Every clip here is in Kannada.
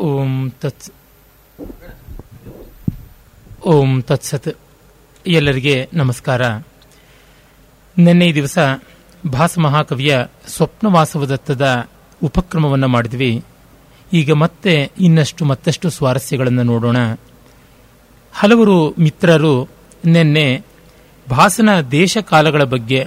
ಓಂ ತತ್ ಓಂ ತತ್ಸತ್ ಎಲ್ಲರಿಗೆ ನಮಸ್ಕಾರ. ನಿನ್ನೆ ದಿವಸ ಭಾಸ ಮಹಾಕವಿಯ ಸ್ವಪ್ನವಾಸವದತ್ತದ ಉಪಕ್ರಮವನ್ನು ಮಾಡಿದ್ವಿ. ಈಗ ಮತ್ತೆ ಇನ್ನಷ್ಟು ಮತ್ತಷ್ಟು ಸ್ವಾರಸ್ಯಗಳನ್ನು ನೋಡೋಣ. ಹಲವರು ಮಿತ್ರರು ನಿನ್ನೆ ಭಾಸನ ದೇಶ ಕಾಲಗಳ ಬಗ್ಗೆ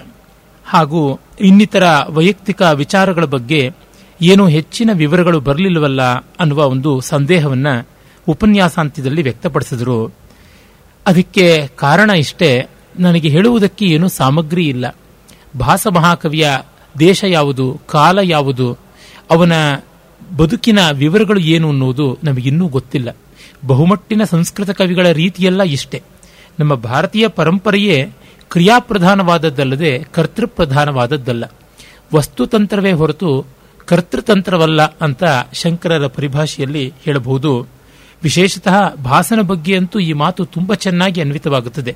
ಹಾಗೂ ಇನ್ನಿತರ ವೈಯಕ್ತಿಕ ವಿಚಾರಗಳ ಬಗ್ಗೆ ಏನೂ ಹೆಚ್ಚಿನ ವಿವರಗಳು ಬರಲಿಲ್ಲವಲ್ಲ ಅನ್ನುವ ಒಂದು ಸಂದೇಹವನ್ನ ಉಪನ್ಯಾಸಾಂತ್ಯದಲ್ಲಿ ವ್ಯಕ್ತಪಡಿಸಿದರು. ಅದಕ್ಕೆ ಕಾರಣ ಇಷ್ಟೇ, ನನಗೆ ಹೇಳುವುದಕ್ಕೆ ಏನೂ ಸಾಮಗ್ರಿ ಇಲ್ಲ. ಭಾಸ ಮಹಾಕವಿಯ ದೇಶ ಯಾವುದು, ಕಾಲ ಯಾವುದು, ಅವನ ಬದುಕಿನ ವಿವರಗಳು ಏನು ಅನ್ನುವುದು ನಮಗಿನ್ನೂ ಗೊತ್ತಿಲ್ಲ. ಬಹುಮಟ್ಟಿನ ಸಂಸ್ಕೃತ ಕವಿಗಳ ರೀತಿಯೆಲ್ಲ ಇಷ್ಟೇ. ನಮ್ಮ ಭಾರತೀಯ ಪರಂಪರೆಯೇ ಕ್ರಿಯಾಪ್ರಧಾನವಾದದ್ದಲ್ಲದೆ ಕರ್ತೃಪ್ರಧಾನವಾದದ್ದಲ್ಲ. ವಸ್ತುತಂತ್ರವೇ ಹೊರತು ಕರ್ತೃತಂತ್ರವಲ್ಲ ಅಂತ ಶಂಕರರ ಪರಿಭಾಷೆಯಲ್ಲಿ ಹೇಳಬಹುದು. ವಿಶೇಷತಃ ಭಾಸನ ಬಗ್ಗೆ ಅಂತೂ ಈ ಮಾತು ತುಂಬಾ ಚೆನ್ನಾಗಿ ಅನ್ವಿತವಾಗುತ್ತದೆ.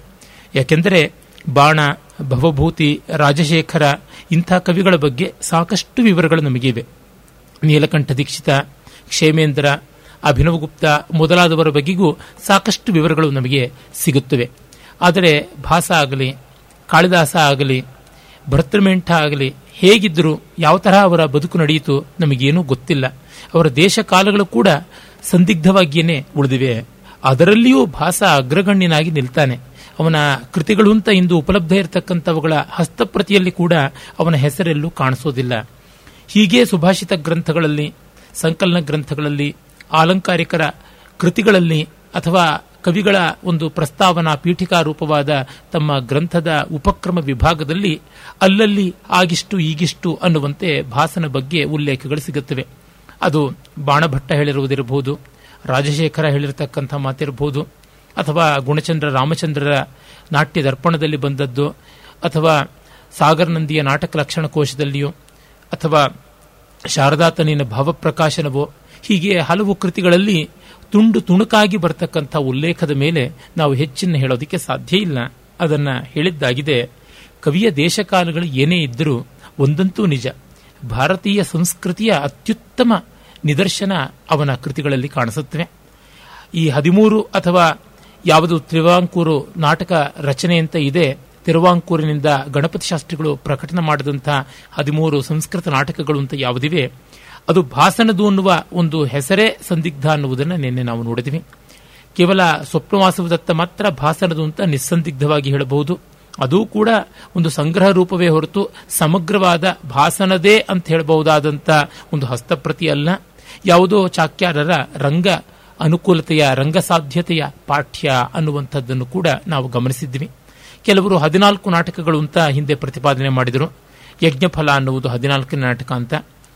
ಯಾಕೆಂದರೆ ಬಾಣ, ಭವಭೂತಿ, ರಾಜಶೇಖರ ಇಂಥ ಕವಿಗಳ ಬಗ್ಗೆ ಸಾಕಷ್ಟು ವಿವರಗಳು ನಮಗಿವೆ. ನೀಲಕಂಠ ದೀಕ್ಷಿತ, ಕ್ಷೇಮೇಂದ್ರ ಅಭಿನವಗುಪ್ತ ಮೊದಲಾದವರ ಬಗ್ಗೆಗೂ ಸಾಕಷ್ಟು ವಿವರಗಳು ನಮಗೆ ಸಿಗುತ್ತವೆ. ಆದರೆ ಭಾಸ ಆಗಲಿ, ಕಾಳಿದಾಸ ಆಗಲಿ ಭರ್ತೃಮೆಂಠ ಆಗಲಿ ಹೇಗಿದ್ದರು ಯಾವ ತರಹ ಅವರ ಬದುಕು ನಡೆಯಿತು ನಮಗೇನೂ ಗೊತ್ತಿಲ್ಲ. ಅವರ ದೇಶ ಕಾಲಗಳು ಕೂಡ ಸಂದಿಗ್ಧವಾಗಿಯೇ ಉಳಿದಿವೆ. ಅದರಲ್ಲಿಯೂ ಭಾಸ ಅಗ್ರಗಣ್ಯನಾಗಿ ನಿಲ್ತಾನೆ. ಅವನ ಕೃತಿಗಳು ಅಂತ ಇಂದು ಉಪಲಬ್ಧ ಇರತಕ್ಕಂಥವುಗಳ ಹಸ್ತಪ್ರತಿಯಲ್ಲಿ ಕೂಡ ಅವನ ಹೆಸರೆಲ್ಲೂ ಕಾಣಿಸೋದಿಲ್ಲ. ಹೀಗೆ ಸುಭಾಷಿತ ಗ್ರಂಥಗಳಲ್ಲಿ, ಸಂಕಲನ ಗ್ರಂಥಗಳಲ್ಲಿ, ಆಲಂಕಾರಿಕರ ಕೃತಿಗಳಲ್ಲಿ ಅಥವಾ ಕವಿಗಳ ಒಂದು ಪ್ರಸ್ತಾವನಾ ಪೀಠಿಕಾ ರೂಪವಾದ ತಮ್ಮ ಗ್ರಂಥದ ಉಪಕ್ರಮ ವಿಭಾಗದಲ್ಲಿ ಅಲ್ಲಲ್ಲಿ ಆಗಿಷ್ಟು ಈಗಿಷ್ಟು ಅನ್ನುವಂತೆ ಭಾಸನ ಬಗ್ಗೆ ಉಲ್ಲೇಖಗಳು ಸಿಗುತ್ತವೆ. ಅದು ಬಾಣಭಟ್ಟ ಹೇಳಿರುವುದಿರಬಹುದು, ರಾಜಶೇಖರ ಹೇಳಿರತಕ್ಕಂಥ ಮಾತಿರಬಹುದು, ಅಥವಾ ಗುಣಚಂದ್ರ ರಾಮಚಂದ್ರರ ನಾಟ್ಯ ದರ್ಪಣದಲ್ಲಿ ಬಂದದ್ದು, ಅಥವಾ ಸಾಗರ್ ನಂದಿಯ ನಾಟಕ ಲಕ್ಷಣ ಕೋಶದಲ್ಲಿಯೋ, ಅಥವಾ ಶಾರದಾತನಿನ ಭಾವಪ್ರಕಾಶನವೋ, ಹೀಗೆ ಹಲವು ಕೃತಿಗಳಲ್ಲಿ ತುಂಡು ತುಣುಕಾಗಿ ಬರ್ತಕ್ಕಂಥ ಉಲ್ಲೇಖದ ಮೇಲೆ ನಾವು ಹೆಚ್ಚಿನ ಹೇಳೋದಕ್ಕೆ ಸಾಧ್ಯ ಇಲ್ಲ. ಅದನ್ನು ಹೇಳಿದ್ದಾಗಿದೆ, ಕವಿಯ ದೇಶಕಾಲಗಳು ಏನೇ ಇದ್ದರೂ ಒಂದಂತೂ ನಿಜ. ಭಾರತೀಯ ಸಂಸ್ಕೃತಿಯ ಅತ್ಯುತ್ತಮ ನಿದರ್ಶನ ಅವನ ಕೃತಿಗಳಲ್ಲಿ ಕಾಣಿಸುತ್ತವೆ. ಈ ಹದಿಮೂರು ಅಥವಾ ಯಾವುದು ತ್ರಿವಾಂಕೂರು ನಾಟಕ ರಚನೆ ಅಂತ ಇದೆ, ತಿರುವಾಂಕೂರಿನಿಂದ ಗಣಪತಿ ಶಾಸ್ತ್ರಿಗಳು ಪ್ರಕಟಣೆ ಮಾಡಿದಂತಹ ಹದಿಮೂರು ಸಂಸ್ಕೃತ ನಾಟಕಗಳು ಅಂತ ಯಾವುದಿವೆ ಅದು ಭಾಸನದು ಅನ್ನುವ ಒಂದು ಹೆಸರೇ ಸಂದಿಗ್ಧ ಅನ್ನುವುದನ್ನು ನಿನ್ನೆ ನಾವು ನೋಡಿದ್ವಿ. ಕೇವಲ ಸ್ವಪ್ನವಾಸವದತ್ತ ಮಾತ್ರ ಭಾಸನದು ಅಂತ ನಿಸ್ಸಂದಿಗ್ಧವಾಗಿ ಹೇಳಬಹುದು. ಅದೂ ಕೂಡ ಒಂದು ಸಂಗ್ರಹ ರೂಪವೇ ಹೊರತು ಸಮಗ್ರವಾದ ಭಾಸನದೇ ಅಂತ ಹೇಳಬಹುದಾದಂಥ ಒಂದು ಹಸ್ತಪ್ರತಿ ಅಲ್ಲ. ಯಾವುದೋ ಚಾಕ್ಯಾರರ ರಂಗ ಅನುಕೂಲತೆಯ, ರಂಗ ಸಾಧ್ಯತೆಯ ಪಾಠ್ಯ ಅನ್ನುವಂಥದ್ದನ್ನು ಕೂಡ ನಾವು ಗಮನಿಸಿದ್ವಿ ಕೆಲವರು ಹದಿನಾಲ್ಕು ನಾಟಕಗಳು ಅಂತ ಹಿಂದೆ ಪ್ರತಿಪಾದನೆ ಮಾಡಿದರು. ಯಜ್ಞಫಲ ಅನ್ನುವುದು ಹದಿನಾಲ್ಕನೇ ನಾಟಕ ಅಂತ.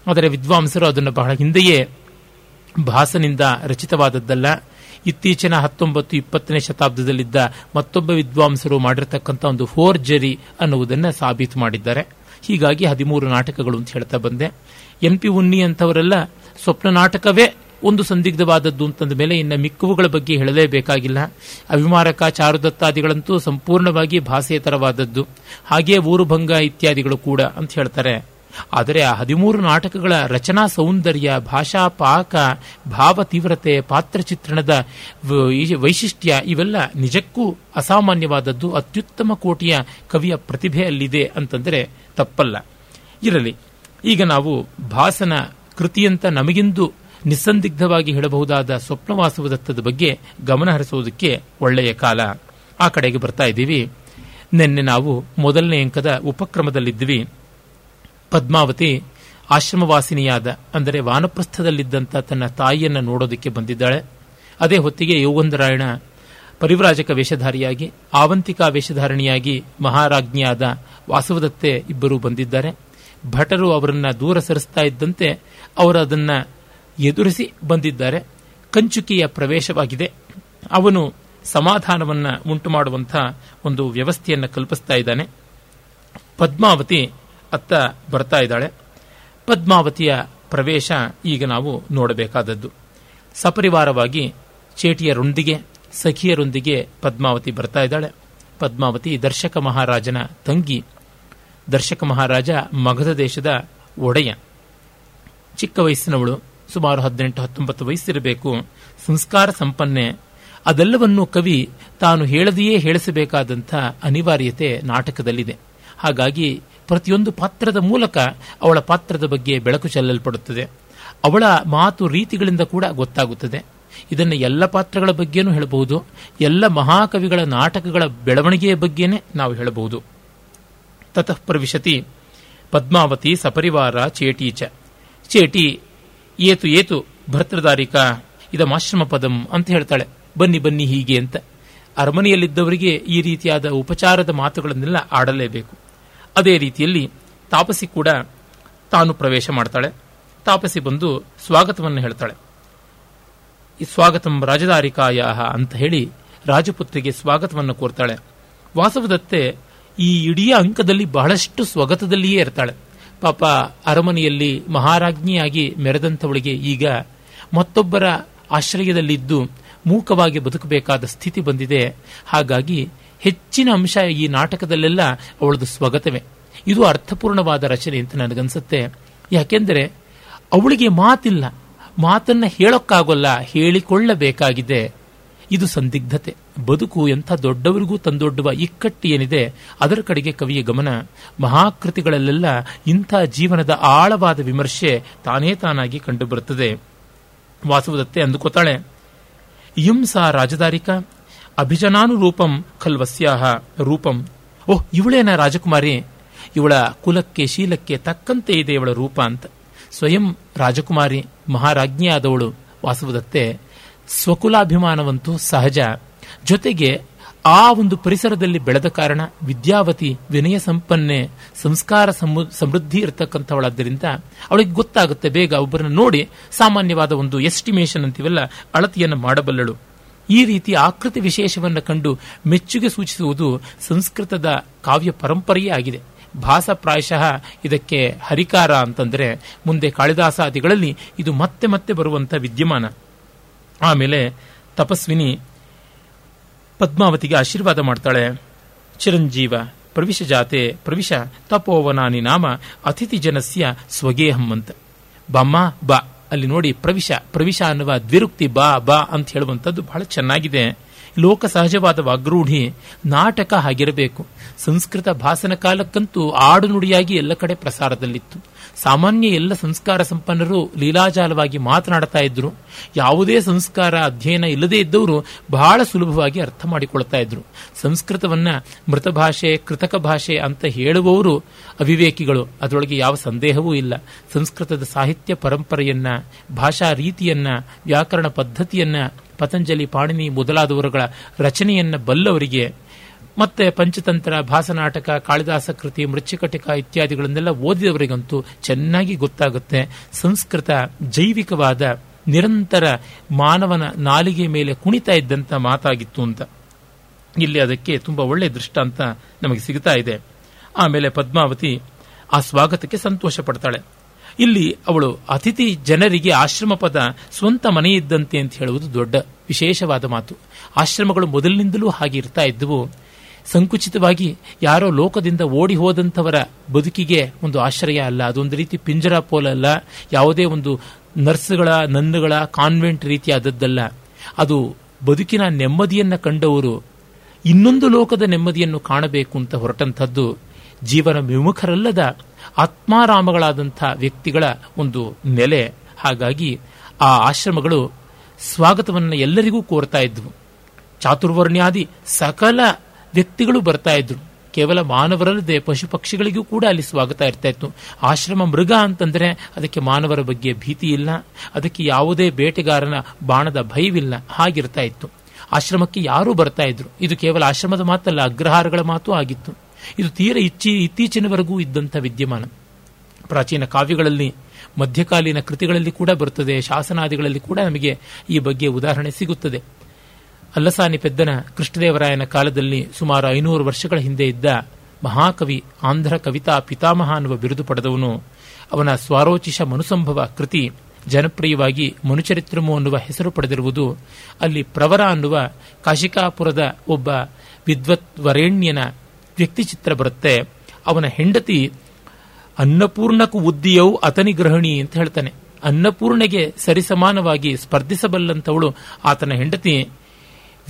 ಆದರೆ ವಿದ್ವಾಂಸರು ಅದನ್ನು ಬಹಳ ಹಿಂದೆಯೇ ಭಾಸನಿಂದ ರಚಿತವಾದದ್ದಲ್ಲ. ಇತ್ತೀಚಿನ ಹತ್ತೊಂಬತ್ತು ಇಪ್ಪತ್ತನೇ ಶತಾಬ್ದದಲ್ಲಿದ್ದ ಮತ್ತೊಬ್ಬ ವಿದ್ವಾಂಸರು ಮಾಡಿರತಕ್ಕಂಥ ಒಂದು ಫೋರ್ಜರಿ ಅನ್ನುವುದನ್ನು ಸಾಬೀತು ಮಾಡಿದ್ದಾರೆ. ಹೀಗಾಗಿ ಹದಿಮೂರು ನಾಟಕಗಳು ಅಂತ ಹೇಳ್ತಾ ಬಂದೆ. ಎನ್ ಪಿ ಉನ್ನಿ ಅಂತವರೆಲ್ಲ ಸ್ವಪ್ನ ನಾಟಕವೇ ಒಂದು ಸಂದಿಗ್ಧವಾದದ್ದು ಅಂತಂದ ಮೇಲೆ ಇನ್ನು ಮಿಕ್ಕುವುಗಳ ಬಗ್ಗೆ ಹೇಳಲೇಬೇಕಾಗಿಲ್ಲ. ಅವಿಮಾರಕ ಚಾರುದತ್ತಾದಿಗಳಂತೂ ಸಂಪೂರ್ಣವಾಗಿ ಭಾಷೇತರವಾದದ್ದು. ಹಾಗೆಯೇ ಊರುಭಂಗ ಇತ್ಯಾದಿಗಳು ಕೂಡ ಅಂತ ಹೇಳ್ತಾರೆ. ಆದರೆ ಆ ಹದಿಮೂರು ನಾಟಕಗಳ ರಚನಾ ಸೌಂದರ್ಯ, ಭಾಷಾ ಪಾಕ, ಭಾವ ತೀವ್ರತೆ, ಪಾತ್ರ ಚಿತ್ರಣದ ವೈಶಿಷ್ಟ್ಯ ಇವೆಲ್ಲ ನಿಜಕ್ಕೂ ಅಸಾಮಾನ್ಯವಾದದ್ದು, ಅತ್ಯುತ್ತಮ ಕೋಟಿಯ ಕವಿಯ ಪ್ರತಿಭೆ ಅಲ್ಲಿದೆ ಅಂತಂದರೆ ತಪ್ಪಲ್ಲ. ಇರಲಿ, ಈಗ ನಾವು ಭಾಸನ ಕೃತಿಯಂತ ನಮಗಿಂದು ನಿಸ್ಸಂದಿಗ್ಧವಾಗಿ ಹೇಳಬಹುದಾದ ಸ್ವಪ್ನವಾಸವದತ್ತದ ಬಗ್ಗೆ ಗಮನ ಹರಿಸುವುದಕ್ಕೆ ಒಳ್ಳೆಯ ಕಾಲ. ಆ ಕಡೆಗೆ ಬರ್ತಾ ಇದ್ದೀವಿ. ನಿನ್ನೆ ನಾವು ಮೊದಲನೇ ಅಂಕದ ಉಪಕ್ರಮದಲ್ಲಿದ್ವಿ. ಪದ್ಮಾವತಿ ಆಶ್ರಮವಾಸಿನಿಯಾದ, ಅಂದರೆ ವಾನಪ್ರಸ್ಥದಲ್ಲಿದ್ದಂಥ ತನ್ನ ತಾಯಿಯನ್ನು ನೋಡೋದಕ್ಕೆ ಬಂದಿದ್ದಾಳೆ. ಅದೇ ಹೊತ್ತಿಗೆ ಯೋಗಂದರಾಯಣ ಪರಿವ್ರಾಜಕ ವೇಷಧಾರಿಯಾಗಿ, ಆವಂತಿಕಾ ವೇಷಧಾರಣಿಯಾಗಿ ಮಹಾರಾಜ್ಞಿಯಾದ ವಾಸವದತ್ತೆ ಇಬ್ಬರು ಬಂದಿದ್ದಾರೆ. ಭಟರು ಅವರನ್ನ ದೂರ ಸರಿಸ್ತಾ ಇದ್ದಂತೆ ಅವರು ಅದನ್ನು ಎದುರಿಸಿ ಬಂದಿದ್ದಾರೆ. ಕಂಚುಕಿಯ ಪ್ರವೇಶವಾಗಿದೆ. ಅವನು ಸಮಾಧಾನವನ್ನು ಉಂಟು ಮಾಡುವಂತಹ ಒಂದು ವ್ಯವಸ್ಥೆಯನ್ನು ಕಲ್ಪಿಸ್ತಾ ಇದ್ದಾನೆ. ಪದ್ಮಾವತಿ ಅತ್ತ ಬರ್ತಾ ಇದ್ದಾಳೆ. ಪದ್ಮಾವತಿಯ ಪ್ರವೇಶ ಈಗ ನಾವು ನೋಡಬೇಕಾದದ್ದು. ಸಪರಿವಾರವಾಗಿ ಚೇಟಿಯರೊಂದಿಗೆ, ಸಖಿಯರೊಂದಿಗೆ ಪದ್ಮಾವತಿ ಬರ್ತಾ ಇದ್ದಾಳೆ. ಪದ್ಮಾವತಿ ದರ್ಶಕ ಮಹಾರಾಜನ ತಂಗಿ. ದರ್ಶಕ ಮಹಾರಾಜ ಮಗಧ ದೇಶದ ಒಡೆಯ. ಚಿಕ್ಕ ವಯಸ್ಸಿನವಳು, ಸುಮಾರು ಹದಿನೆಂಟು, ಹತ್ತೊಂಬತ್ತು ವಯಸ್ಸಿರಬೇಕು. ಸಂಸ್ಕಾರ ಸಂಪನ್ನೆ. ಅದೆಲ್ಲವನ್ನು ಕವಿ ತಾನು ಹೇಳದೆಯೇ ಹೇಳಿಸಬೇಕಾದಂಥ ಅನಿವಾರ್ಯತೆ ನಾಟಕದಲ್ಲಿದೆ. ಹಾಗಾಗಿ ಪ್ರತಿಯೊಂದು ಪಾತ್ರದ ಮೂಲಕ ಅವಳ ಪಾತ್ರದ ಬಗ್ಗೆ ಬೆಳಕು ಚೆಲ್ಲಲ್ಪಡುತ್ತದೆ. ಅವಳ ಮಾತು ರೀತಿಗಳಿಂದ ಕೂಡ ಗೊತ್ತಾಗುತ್ತದೆ. ಇದನ್ನು ಎಲ್ಲ ಪಾತ್ರಗಳ ಬಗ್ಗೆನೂ ಹೇಳಬಹುದು. ಎಲ್ಲ ಮಹಾಕವಿಗಳ ನಾಟಕಗಳ ಬೆಳವಣಿಗೆಯ ಬಗ್ಗೆನೇ ನಾವು ಹೇಳಬಹುದು. ತತಃ ಪ್ರವಿಶತಿ, ಪದ್ಮಾವತಿ ಸಪರಿವಾರ ಚೇಟಿ ಚ. ಚೇಟಿ, ಏತು ಏತು ಭರ್ತೃದಾರಿಕ ಇದಮಾಶ್ರಮ ಪದಂ ಅಂತ ಹೇಳ್ತಾಳೆ. ಬನ್ನಿ ಬನ್ನಿ ಹೀಗೆ ಅಂತ. ಅರಮನೆಯಲ್ಲಿದ್ದವರಿಗೆ ಈ ರೀತಿಯಾದ ಉಪಚಾರದ ಮಾತುಗಳನ್ನೆಲ್ಲ ಆಡಲೇಬೇಕು. ಅದೇ ರೀತಿಯಲ್ಲಿ ತಾಪಸಿ ಕೂಡ ತಾನು ಪ್ರವೇಶ ಮಾಡ್ತಾಳೆ. ತಾಪಸಿ ಬಂದು ಸ್ವಾಗತವನ್ನು ಹೇಳ್ತಾಳೆ. ಈ ಸ್ವಾಗತಂ ರಾಜಧಾರಿಕಾಯ ಅಂತ ಹೇಳಿ ರಾಜಪುತ್ರಿಗೆ ಸ್ವಾಗತವನ್ನು ಕೋರ್ತಾಳೆ. ವಾಸವದತ್ತೆ ಈ ಇಡೀ ಅಂಕದಲ್ಲಿ ಬಹಳಷ್ಟು ಸ್ವಾಗತದಲ್ಲಿಯೇ ಇರ್ತಾಳೆ. ಪಾಪ ಅರಮನೆಯಲ್ಲಿ ಮಹಾರಾಜ್ಞಿಯಾಗಿ ಮೆರೆದಂಥವಳಿಗೆ ಈಗ ಮತ್ತೊಬ್ಬರ ಆಶ್ರಯದಲ್ಲಿದ್ದು ಮೂಕವಾಗಿ ಬದುಕಬೇಕಾದ ಸ್ಥಿತಿ ಬಂದಿದೆ. ಹಾಗಾಗಿ ಹೆಚ್ಚಿನ ಅಂಶ ಈ ನಾಟಕದಲ್ಲೆಲ್ಲ ಅವಳದು ಸ್ವಗತವೇ. ಇದು ಅರ್ಥಪೂರ್ಣವಾದ ರಚನೆ ಅಂತ ನನಗನ್ಸುತ್ತೆ. ಯಾಕೆಂದರೆ ಅವಳಿಗೆ ಮಾತಿಲ್ಲ. ಮಾತನ್ನ ಹೇಳೋಕ್ಕಾಗೋಲ್ಲ, ಹೇಳಿಕೊಳ್ಳಬೇಕಾಗಿದೆ. ಇದು ಸಂದಿಗ್ಧತೆ. ಬದುಕು ಎಂಥ ದೊಡ್ಡವರಿಗೂ ತಂದೊಡ್ಡುವ ಇಕ್ಕಟ್ಟು ಏನಿದೆ ಅದರ ಕಡೆಗೆ ಕವಿಯ ಗಮನ. ಮಹಾಕೃತಿಗಳಲ್ಲೆಲ್ಲ ಇಂಥ ಜೀವನದ ಆಳವಾದ ವಿಮರ್ಶೆ ತಾನೇ ತಾನಾಗಿ ಕಂಡುಬರುತ್ತದೆ. ವಾಸುವುದತ್ತೆ ಅಂದುಕೊತಾಳೆ, ಹಿಂಸಾ ರಾಜಧಾರಿಕ ಅಭಿಜನಾನುರೂಪಂ ಖಲ್ವಸ್ಯಾಹ ರೂಪಂ. ಓಹ್, ಇವಳೇನ ರಾಜಕುಮಾರಿ? ಇವಳ ಕುಲಕ್ಕೆ ಶೀಲಕ್ಕೆ ತಕ್ಕಂತೆ ಇದೆ ಇವಳ ರೂಪ ಅಂತ. ಸ್ವಯಂ ರಾಜಕುಮಾರಿ, ಮಹಾರಾಜ್ಞಿಯಾದವಳು ವಾಸುವುದತ್ತೆ. ಸ್ವಕುಲಾಭಿಮಾನವಂತೂ ಸಹಜ. ಜೊತೆಗೆ ಆ ಒಂದು ಪರಿಸರದಲ್ಲಿ ಬೆಳೆದ ಕಾರಣ ವಿದ್ಯಾವತಿ ವಿನಯ ಸಂಪನ್ನೆ, ಸಂಸ್ಕಾರ ಸಮೃದ್ಧಿ ಇರತಕ್ಕಂಥವಳಾದ್ದರಿಂದ ಅವಳಿಗೆ ಗೊತ್ತಾಗುತ್ತೆ ಬೇಗ ಒಬ್ಬರನ್ನ ನೋಡಿ ಸಾಮಾನ್ಯವಾದ ಒಂದು ಎಸ್ಟಿಮೇಷನ್ ಅಂತೀವಲ್ಲ, ಅಳತೆಯನ್ನು ಮಾಡಬಲ್ಲಳು. ಈ ರೀತಿ ಆಕೃತಿ ವಿಶೇಷವನ್ನು ಕಂಡು ಮೆಚ್ಚುಗೆ ಸೂಚಿಸುವುದು ಸಂಸ್ಕೃತದ ಕಾವ್ಯ ಪರಂಪರೆಯೇ ಆಗಿದೆ. ಭಾಸ ಪ್ರಾಯಶಃ ಇದಕ್ಕೆ ಹರಿಕಾರ ಅಂತಂದರೆ ಮುಂದೆ ಕಾಳಿದಾಸಾದಿಗಳಲ್ಲಿ ಇದು ಮತ್ತೆ ಮತ್ತೆ ಬರುವಂಥ ವಿದ್ಯಮಾನ. ಆಮೇಲೆ ತಪಸ್ವಿನಿ ಪದ್ಮಾವತಿಗೆ ಆಶೀರ್ವಾದ ಮಾಡ್ತಾಳೆ. ಚಿರಂಜೀವ, ಪ್ರವಿಶ ಜಾತೆ, ಪ್ರವಿಶ ತಪೋವನಾನಿ ನಾಮ ಅತಿಥಿ ಜನಸ್ಯ ಸ್ವಗೇಹಂ ಅಂತ. ಬಮ್ಮ ಬಾ. ಅಲ್ಲಿ ನೋಡಿ ಪ್ರವಿಶ ಪ್ರವಿಷ ಅನ್ನುವ ದ್ವಿರುಕ್ತಿ ಬಾ ಬಾ ಅಂತ ಹೇಳುವಂಥದ್ದು ಬಹಳ ಚೆನ್ನಾಗಿದೆ. ಲೋಕ ಸಹಜವಾದ ವಾಗ್ರೂಢಿ, ನಾಟಕ ಆಗಿರಬೇಕು ಸಂಸ್ಕೃತ ಭಾಷಣ ಕಾಲಕ್ಕಂತೂ ಆಡುನುಡಿಯಾಗಿ ಎಲ್ಲ ಕಡೆ ಪ್ರಸಾರದಲ್ಲಿತ್ತು. ಸಾಮಾನ್ಯ ಎಲ್ಲ ಸಂಸ್ಕಾರ ಸಂಪನ್ನರು ಲೀಲಾಜಾಲವಾಗಿ ಮಾತನಾಡ್ತಾ ಇದ್ರು. ಯಾವುದೇ ಸಂಸ್ಕಾರ ಅಧ್ಯಯನ ಇಲ್ಲದೇ ಇದ್ದವರು ಬಹಳ ಸುಲಭವಾಗಿ ಅರ್ಥ ಮಾಡಿಕೊಳ್ತಾ ಇದ್ರು. ಸಂಸ್ಕೃತವನ್ನ ಮೃತ ಭಾಷೆ, ಕೃತಕ ಭಾಷೆ ಅಂತ ಹೇಳುವವರು ಅವಿವೇಕಿಗಳು. ಅದರೊಳಗೆ ಯಾವ ಸಂದೇಹವೂ ಇಲ್ಲ. ಸಂಸ್ಕೃತದ ಸಾಹಿತ್ಯ ಪರಂಪರೆಯನ್ನ, ಭಾಷಾ ರೀತಿಯನ್ನ, ವ್ಯಾಕರಣ ಪದ್ಧತಿಯನ್ನ, ಪತಂಜಲಿ, ಪಾಣಿನಿ ಮೊದಲಾದವರುಗಳ ರಚನೆಯನ್ನ ಬಲ್ಲವರಿಗೆ ಮತ್ತೆ ಪಂಚತಂತ್ರ, ಭಾಸನಾಟಕ, ಕಾಳಿದಾಸ ಕೃತಿ ಮೃಚ್ಚಿಕಟಿಕ ಇತ್ಯಾದಿಗಳನ್ನೆಲ್ಲ ಓದಿದವರಿಗಂತೂ ಚೆನ್ನಾಗಿ ಗೊತ್ತಾಗುತ್ತೆ. ಸಂಸ್ಕೃತ ಜೈವಿಕವಾದ, ನಿರಂತರ ಮಾನವನ ನಾಲಿಗೆ ಮೇಲೆ ಕುಣಿತಾ ಇದ್ದಂಥ ಮಾತಾಗಿತ್ತು ಅಂತ. ಇಲ್ಲಿ ಅದಕ್ಕೆ ತುಂಬಾ ಒಳ್ಳೆಯ ದೃಷ್ಟಾಂತ ನಮಗೆ ಸಿಗ್ತಾ ಇದೆ. ಆಮೇಲೆ ಪದ್ಮಾವತಿ ಆ ಸ್ವಾಗತಕ್ಕೆ ಸಂತೋಷ ಪಡ್ತಾಳೆ. ಇಲ್ಲಿ ಅವಳು ಅತಿಥಿ ಜನರಿಗೆ ಆಶ್ರಮ ಪದ ಸ್ವಂತ ಮನೆ ಇದ್ದಂತೆ ಅಂತ ಹೇಳುವುದು ದೊಡ್ಡ ವಿಶೇಷವಾದ ಮಾತು. ಆಶ್ರಮಗಳು ಮೊದಲಿನಿಂದಲೂ ಹಾಗೆ ಇರ್ತಾ ಇದ್ದವು. ಸಂಕುಚಿತವಾಗಿ ಯಾರೋ ಲೋಕದಿಂದ ಓಡಿ ಹೋದಂಥವರ ಬದುಕಿಗೆ ಒಂದು ಆಶ್ರಯ ಅಲ್ಲ. ಅದೊಂದು ರೀತಿ ಪಿಂಜರ ಪೋಲಲ್ಲ ಯಾವುದೇ ಒಂದು ನರ್ಸ್ಗಳ, ನನ್ನುಗಳ, ಕಾನ್ವೆಂಟ್ ರೀತಿಯಾದದ್ದಲ್ಲ. ಅದು ಬದುಕಿನ ನೆಮ್ಮದಿಯನ್ನು ಕಂಡವರು ಇನ್ನೊಂದು ಲೋಕದ ನೆಮ್ಮದಿಯನ್ನು ಕಾಣಬೇಕು ಅಂತ ಹೊರಟಂಥದ್ದು ಜೀವನ ವಿಮುಖರಲ್ಲದ ಆತ್ಮಾರಾಮಗಳಾದಂಥ ವ್ಯಕ್ತಿಗಳ ಒಂದು ನೆಲೆ. ಹಾಗಾಗಿ ಆ ಆಶ್ರಮಗಳು ಸ್ವಾಗತವನ್ನು ಎಲ್ಲರಿಗೂ ಕೋರ್ತಾ ಇದ್ವು. ಚಾತುರ್ವರ್ಣ್ಯಾದಿ ಸಕಲ ವ್ಯಕ್ತಿಗಳು ಬರ್ತಾ ಇದ್ರು. ಕೇವಲ ಮಾನವರಲ್ಲದೆ ಪಶು ಪಕ್ಷಿಗಳಿಗೂ ಕೂಡ ಅಲ್ಲಿ ಸ್ವಾಗತ ಇರ್ತಾ ಇತ್ತು. ಆಶ್ರಮ ಮೃಗ ಅಂತಂದ್ರೆ ಅದಕ್ಕೆ ಮಾನವರ ಬಗ್ಗೆ ಭೀತಿ ಇಲ್ಲ. ಅದಕ್ಕೆ ಯಾವುದೇ ಬೇಟೆಗಾರನ ಬಾಣದ ಭಯವಿಲ್ಲ. ಹಾಗಿರ್ತಾ ಇತ್ತು. ಆಶ್ರಮಕ್ಕೆ ಯಾರೂ ಬರ್ತಾ ಇದ್ರು. ಇದು ಕೇವಲ ಆಶ್ರಮದ ಮಾತಲ್ಲ, ಅಗ್ರಹಾರಗಳ ಮಾತು ಆಗಿತ್ತು. ಇದು ತೀರ ಇಚ್ಚಿ, ಇತ್ತೀಚಿನವರೆಗೂ ಇದ್ದಂಥ ವಿದ್ಯಮಾನ. ಪ್ರಾಚೀನ ಕಾವ್ಯಗಳಲ್ಲಿ, ಮಧ್ಯಕಾಲೀನ ಕೃತಿಗಳಲ್ಲಿ ಕೂಡ ಬರುತ್ತದೆ. ಶಾಸನಾದಿಗಳಲ್ಲಿ ಕೂಡ ನಮಗೆ ಈ ಬಗ್ಗೆ ಉದಾಹರಣೆ ಸಿಗುತ್ತದೆ. ಅಲ್ಲಸಾನಿ ಪೆದ್ದನ ಕೃಷ್ಣದೇವರಾಯನ ಕಾಲದಲ್ಲಿ ಸುಮಾರು ಐನೂರು ವರ್ಷಗಳ ಹಿಂದೆ ಇದ್ದ ಮಹಾಕವಿ ಆಂಧ್ರ ಕವಿತಾ ಪಿತಾಮಹ ಅನ್ನುವ ಬಿರುದು ಪಡೆದವನು. ಅವನ ಸ್ವಾರೋಚಿಷ ಮನುಸಂಭವ ಕೃತಿ ಜನಪ್ರಿಯವಾಗಿ ಮನುಚರಿತ್ರಮು ಅನ್ನುವ ಹೆಸರು ಪಡೆದಿರುವುದು ಅಲ್ಲಿ ಪ್ರವರ ಅನ್ನುವ ಕಾಶಿಕಾಪುರದ ಒಬ್ಬ ವಿದ್ವತ್ವರೇಣ್ಯನ ವ್ಯಕ್ತಿಚಿತ್ರ ಬರುತ್ತೆ. ಅವನ ಹೆಂಡತಿ ಅನ್ನಪೂರ್ಣಕು ಉದ್ದಿಯವು ಅತನಿ ಗೃಹಿಣಿ ಅಂತ ಹೇಳ್ತಾನೆ. ಅನ್ನಪೂರ್ಣೆಗೆ ಸರಿಸಮಾನವಾಗಿ ಸ್ಪರ್ಧಿಸಬಲ್ಲಂತವಳು ಆತನ ಹೆಂಡತಿ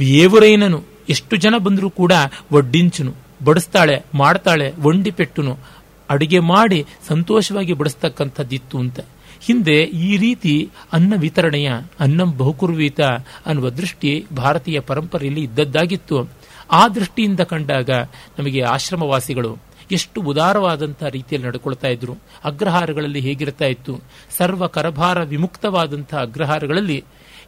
ಏವುರೈನನು. ಎಷ್ಟು ಜನ ಬಂದರೂ ಕೂಡ ಒಡ್ಡಿಂಚುನು, ಬಡಿಸ್ತಾಳೆ, ಮಾಡ್ತಾಳೆ, ಒಂಡಿ ಪೆಟ್ಟುನು, ಅಡುಗೆ ಮಾಡಿ ಸಂತೋಷವಾಗಿ ಬಡಿಸ್ತಕ್ಕಂಥದ್ದಿತ್ತು ಅಂತ. ಹಿಂದೆ ಈ ರೀತಿ ಅನ್ನ ವಿತರಣೆಯ, ಅನ್ನಂ ಬಹುಕುರ್ವೀತ ಅನ್ನುವ ದೃಷ್ಟಿ ಭಾರತೀಯ ಪರಂಪರೆಯಲ್ಲಿ ಇದ್ದದ್ದಾಗಿತ್ತು. ಆ ದೃಷ್ಟಿಯಿಂದ ಕಂಡಾಗ ನಮಗೆ ಆಶ್ರಮವಾಸಿಗಳು ಎಷ್ಟು ಉದಾರವಾದಂತಹ ರೀತಿಯಲ್ಲಿ ನಡ್ಕೊಳ್ತಾ ಇದ್ರು. ಅಗ್ರಹಾರಗಳಲ್ಲಿ ಹೇಗಿರ್ತಾ ಇತ್ತು. ಸರ್ವ ಕರಭಾರ ವಿಮುಕ್ತವಾದಂತಹ ಅಗ್ರಹಾರಗಳಲ್ಲಿ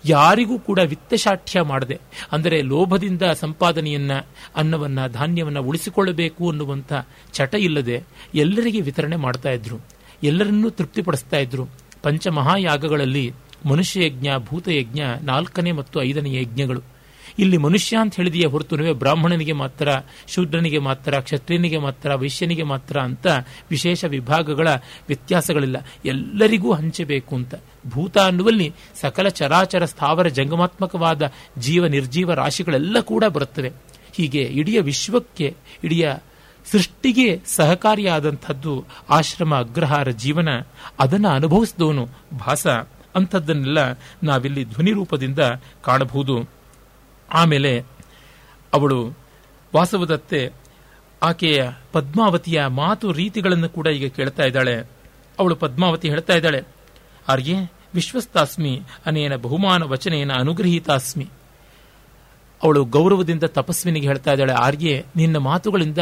ಯಾರಿಗೂ ಕೂಡ ವಿತ್ತಶಾಠ್ಯ ಮಾಡದೆ, ಅಂದರೆ ಲೋಭದಿಂದ ಸಂಪಾದನೆಯನ್ನ, ಅನ್ನವನ್ನ, ಧಾನ್ಯವನ್ನ ಉಳಿಸಿಕೊಳ್ಳಬೇಕು ಅನ್ನುವಂಥ ಚಟ ಇಲ್ಲದೆ ಎಲ್ಲರಿಗೆ ವಿತರಣೆ ಮಾಡ್ತಾ ಇದ್ರು. ಎಲ್ಲರನ್ನೂ ತೃಪ್ತಿಪಡಿಸ್ತಾ ಇದ್ರು. ಪಂಚಮಹಾಯಾಗಗಳಲ್ಲಿ ಮನುಷ್ಯ ಯಜ್ಞ ಭೂತಯಜ್ಞ, ನಾಲ್ಕನೇ ಮತ್ತು ಐದನೇ ಯಜ್ಞಗಳು. ಇಲ್ಲಿ ಮನುಷ್ಯ ಅಂತ ಹೇಳಿದೆಯೇ ಹೊರತು ಬ್ರಾಹ್ಮಣನಿಗೆ ಮಾತ್ರ, ಶೂದ್ರನಿಗೆ ಮಾತ್ರ, ಕ್ಷತ್ರಿಯನಿಗೆ ಮಾತ್ರ, ವೈಶ್ಯನಿಗೆ ಮಾತ್ರ ಅಂತ ವಿಶೇಷ ವಿಭಾಗಗಳ ವ್ಯತ್ಯಾಸಗಳಿಲ್ಲ. ಎಲ್ಲರಿಗೂ ಹಂಚಬೇಕು ಅಂತ. ಭೂತ ಅನ್ನುವಲ್ಲಿ ಸಕಲ ಚರಾಚರ ಸ್ಥಾವರ ಜಂಗಮಾತ್ಮಕವಾದ ಜೀವ ನಿರ್ಜೀವ ರಾಶಿಗಳೆಲ್ಲ ಕೂಡ ಬರುತ್ತವೆ. ಹೀಗೆ ಇಡೀ ವಿಶ್ವಕ್ಕೆ, ಇಡೀ ಸೃಷ್ಟಿಗೆ ಸಹಕಾರಿಯಾದಂಥದ್ದು ಆಶ್ರಮ, ಅಗ್ರಹಾರ ಜೀವನ ಅದನ್ನು ಅನುಭವಿಸಿದವನು ಭಾಸ. ಅಂಥದ್ದನ್ನೆಲ್ಲ ನಾವಿಲ್ಲಿ ಧ್ವನಿ ರೂಪದಿಂದ ಕಾಣಬಹುದು. ಆಮೇಲೆ ಅವಳು ವಾಸವದತ್ತೆ ಆಕೆಯ ಪದ್ಮಾವತಿಯ ಮಾತು ರೀತಿಗಳನ್ನು ಕೂಡ ಈಗ ಕೇಳ್ತಾ ಇದ್ದಾಳೆ. ಅವಳು ಪದ್ಮಾವತಿ ಹೇಳ್ತಾ ಇದ್ದಾಳೆ, ಆರ್ಯೆ, ವಿಶ್ವಸ್ತಾಸ್ಮಿ ಅನೇನ ಬಹುಮಾನ ವಚನೇನ ಅನುಗ್ರಹೀತಾಸ್ಮಿ. ಅವಳು ಗೌರವದಿಂದ ತಪಸ್ವಿನಿಗೆ ಹೇಳ್ತಾ ಇದ್ದಾಳೆ, ಆರ್ಯೆ, ನಿನ್ನ ಮಾತುಗಳಿಂದ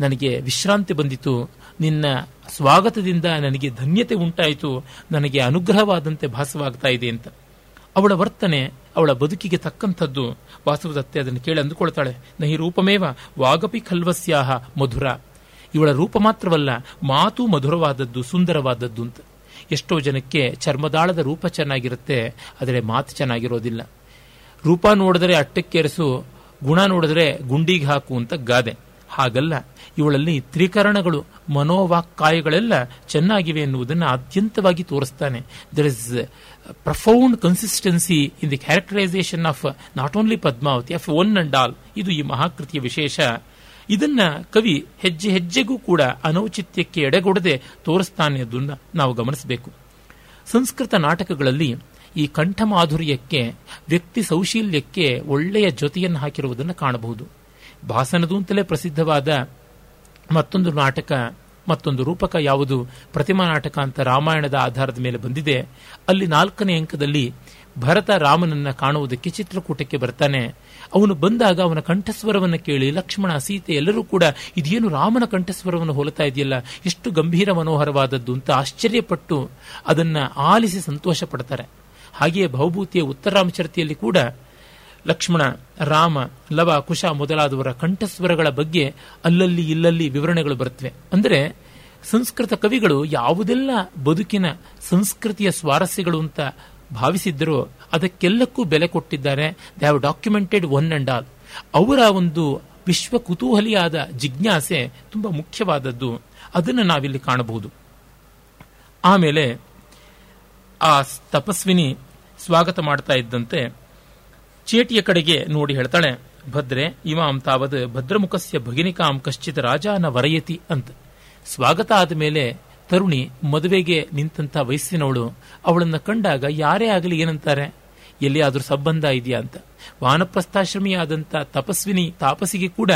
ನನಗೆ ವಿಶ್ರಾಂತಿ ಬಂದಿತು. ನಿನ್ನ ಸ್ವಾಗತದಿಂದ ನನಗೆ ಧನ್ಯತೆ ಉಂಟಾಯಿತು. ನನಗೆ ಅನುಗ್ರಹವಾದಂತೆ ಭಾಸವಾಗ್ತಾ ಇದೆ ಅಂತ. ಅವಳ ವರ್ತನೆ, ಅವಳ ಬದುಕಿಗೆ ತಕ್ಕಂಥದ್ದು. ವಾಸುದತ್ತೆ ಅದನ್ನು ಕೇಳಿ ಅಂದುಕೊಳ್ತಾಳೆ. ನಹಿ ರೂಪಮೇವ ವಾಗಪಿ ಖಲ್ವಸ್ಯಾಹ ಮಧುರ. ಇವಳ ರೂಪ ಮಾತ್ರವಲ್ಲ, ಮಾತು ಮಧುರವಾದದ್ದು, ಸುಂದರವಾದದ್ದು ಅಂತ. ಎಷ್ಟೋ ಜನಕ್ಕೆ ಚರ್ಮದಾಳದ ರೂಪ ಚೆನ್ನಾಗಿರುತ್ತೆ, ಆದರೆ ಮಾತು ಚೆನ್ನಾಗಿರೋದಿಲ್ಲ. ರೂಪ ನೋಡಿದ್ರೆ ಅಟ್ಟಕ್ಕೇರಿಸು, ಗುಣ ನೋಡಿದ್ರೆ ಗುಂಡಿಗೆ ಹಾಕು ಅಂತ ಗಾದೆ. ಹಾಗಲ್ಲ, ಇವಳಲ್ಲಿ ತ್ರಿಕರಣಗಳು, ಮನೋವಾಕ್ಕಾಯಗಳೆಲ್ಲ ಚೆನ್ನಾಗಿವೆ ಎನ್ನುವುದನ್ನು ಆದ್ಯಂತವಾಗಿ ತೋರಿಸ್ತಾನೆ. There is profound consistency in the characterisation of not only Padmavati of one and all ಇದು ಈ ಮಹಾಕೃತಿಯ ವಿಶೇಷ. ಇದನ್ನ ಕವಿ ಹೆಜ್ಜೆ ಹೆಜ್ಜೆಗೂ ಕೂಡ ಅನೌಚಿತ್ಯಕ್ಕೆ ಎಡೆಗೊಡದೆ ತೋರಿಸ್ತಾನೆ ಅದನ್ನ ನಾವು ಗಮನಿಸಬೇಕು. ಸಂಸ್ಕೃತ ನಾಟಕಗಳಲ್ಲಿ ಈ ಕಂಠಮಾಧುರ್ಯಕ್ಕೆ, ವ್ಯಕ್ತಿ ಸೌಶೀಲ್ಯಕ್ಕೆ ಒಳ್ಳೆಯ ಜೊತೆಯನ್ನು ಹಾಕಿರುವುದನ್ನು ಕಾಣಬಹುದು. ಭಾಸನದು ಅಂತಲೇ ಪ್ರಸಿದ್ಧವಾದ ಮತ್ತೊಂದು ನಾಟಕ ಮತ್ತೊಂದು ರೂಪಕ ಯಾವುದು? ಪ್ರತಿಮಾ ನಾಟಕ ಅಂತ ರಾಮಾಯಣದ ಆಧಾರದ ಮೇಲೆ ಬಂದಿದೆ. ಅಲ್ಲಿ ನಾಲ್ಕನೇ ಅಂಕದಲ್ಲಿ ಭರತ ರಾಮನನ್ನ ಕಾಣುವುದಕ್ಕೆ ಚಿತ್ರಕೂಟಕ್ಕೆ ಬರ್ತಾನೆ. ಅವನು ಬಂದಾಗ ಅವನ ಕಂಠಸ್ವರವನ್ನು ಕೇಳಿ ಲಕ್ಷ್ಮಣ, ಸೀತೆ ಎಲ್ಲರೂ ಕೂಡ, ಇದೇನು ರಾಮನ ಕಂಠಸ್ವರವನ್ನು ಹೋಲುತ್ತಾ ಇದೆಯಲ್ಲ? ಎಷ್ಟು ಗಂಭೀರ ಮನೋಹರವಾದದ್ದು ಅಂತ ಆಶ್ಚರ್ಯಪಟ್ಟು ಅದನ್ನ ಆಲಿಸಿ ಸಂತೋಷ ಪಡ್ತಾರೆ ಹಾಗೆಯೇ ಭವಭೂತಿಯ ಉತ್ತರಾಮಚರತೆಯಲ್ಲಿ ಕೂಡ ಲಕ್ಷ್ಮಣ, ರಾಮ, ಲವ, ಕುಶ ಮೊದಲಾದವರ ಕಂಠಸ್ವರಗಳ ಬಗ್ಗೆ ಅಲ್ಲಲ್ಲಿ ಇಲ್ಲಲ್ಲಿ ವಿವರಣೆಗಳು ಬರುತ್ತವೆ. ಅಂದರೆ ಸಂಸ್ಕೃತ ಕವಿಗಳು ಯಾವುದೆಲ್ಲ ಬದುಕಿನ ಸಂಸ್ಕೃತಿಯ ಸ್ವಾರಸ್ಯಗಳು ಅಂತ ಭಾವಿಸಿದ್ದರೂ ಅದಕ್ಕೆಲ್ಲಕ್ಕೂ ಬೆಲೆ ಕೊಟ್ಟಿದ್ದಾರೆ. They have documented one and all ಅವರ ಒಂದು ವಿಶ್ವ ಕುತೂಹಲಿಯಾದ ಜಿಜ್ಞಾಸೆ ತುಂಬಾ ಮುಖ್ಯವಾದದ್ದು. ಅದನ್ನು ನಾವಿಲ್ಲಿ ಕಾಣಬಹುದು. ಆಮೇಲೆ ಆ ತಪಸ್ವಿನಿ ಸ್ವಾಗತ ಮಾಡ್ತಾ ಇದ್ದಂತೆ ಚೇಟಿಯ ಕಡೆಗೆ ನೋಡಿ ಹೇಳ್ತಾಳೆ, ಭದ್ರೆ, ಇಮಾಂ ತಾವದ್ ಭದ್ರಮುಖಸ್ಯ ಭಗಿನಿಕಾಂ ಕಶ್ಚಿತ್ ರಾಜಾನ ವರಯತಿ ಅಂತ. ಸ್ವಾಗತ ಆದ ಮೇಲೆ ತರುಣಿ ಮದುವೆಗೆ ನಿಂತಂತ ವಯಸ್ಸಿನವಳು, ಅವಳನ್ನ ಕಂಡಾಗ ಯಾರೇ ಆಗಲಿ ಏನಂತಾರೆ? ಎಲ್ಲಿಯಾದ್ರೂ ಸಂಬಂಧ ಇದೆಯಾ ಅಂತ. ವಾನಪ್ರಸ್ಥಾಶ್ರಮಿಯಾದಂಥ ತಪಸ್ವಿನಿ ತಾಪಸಿಗೆ ಕೂಡ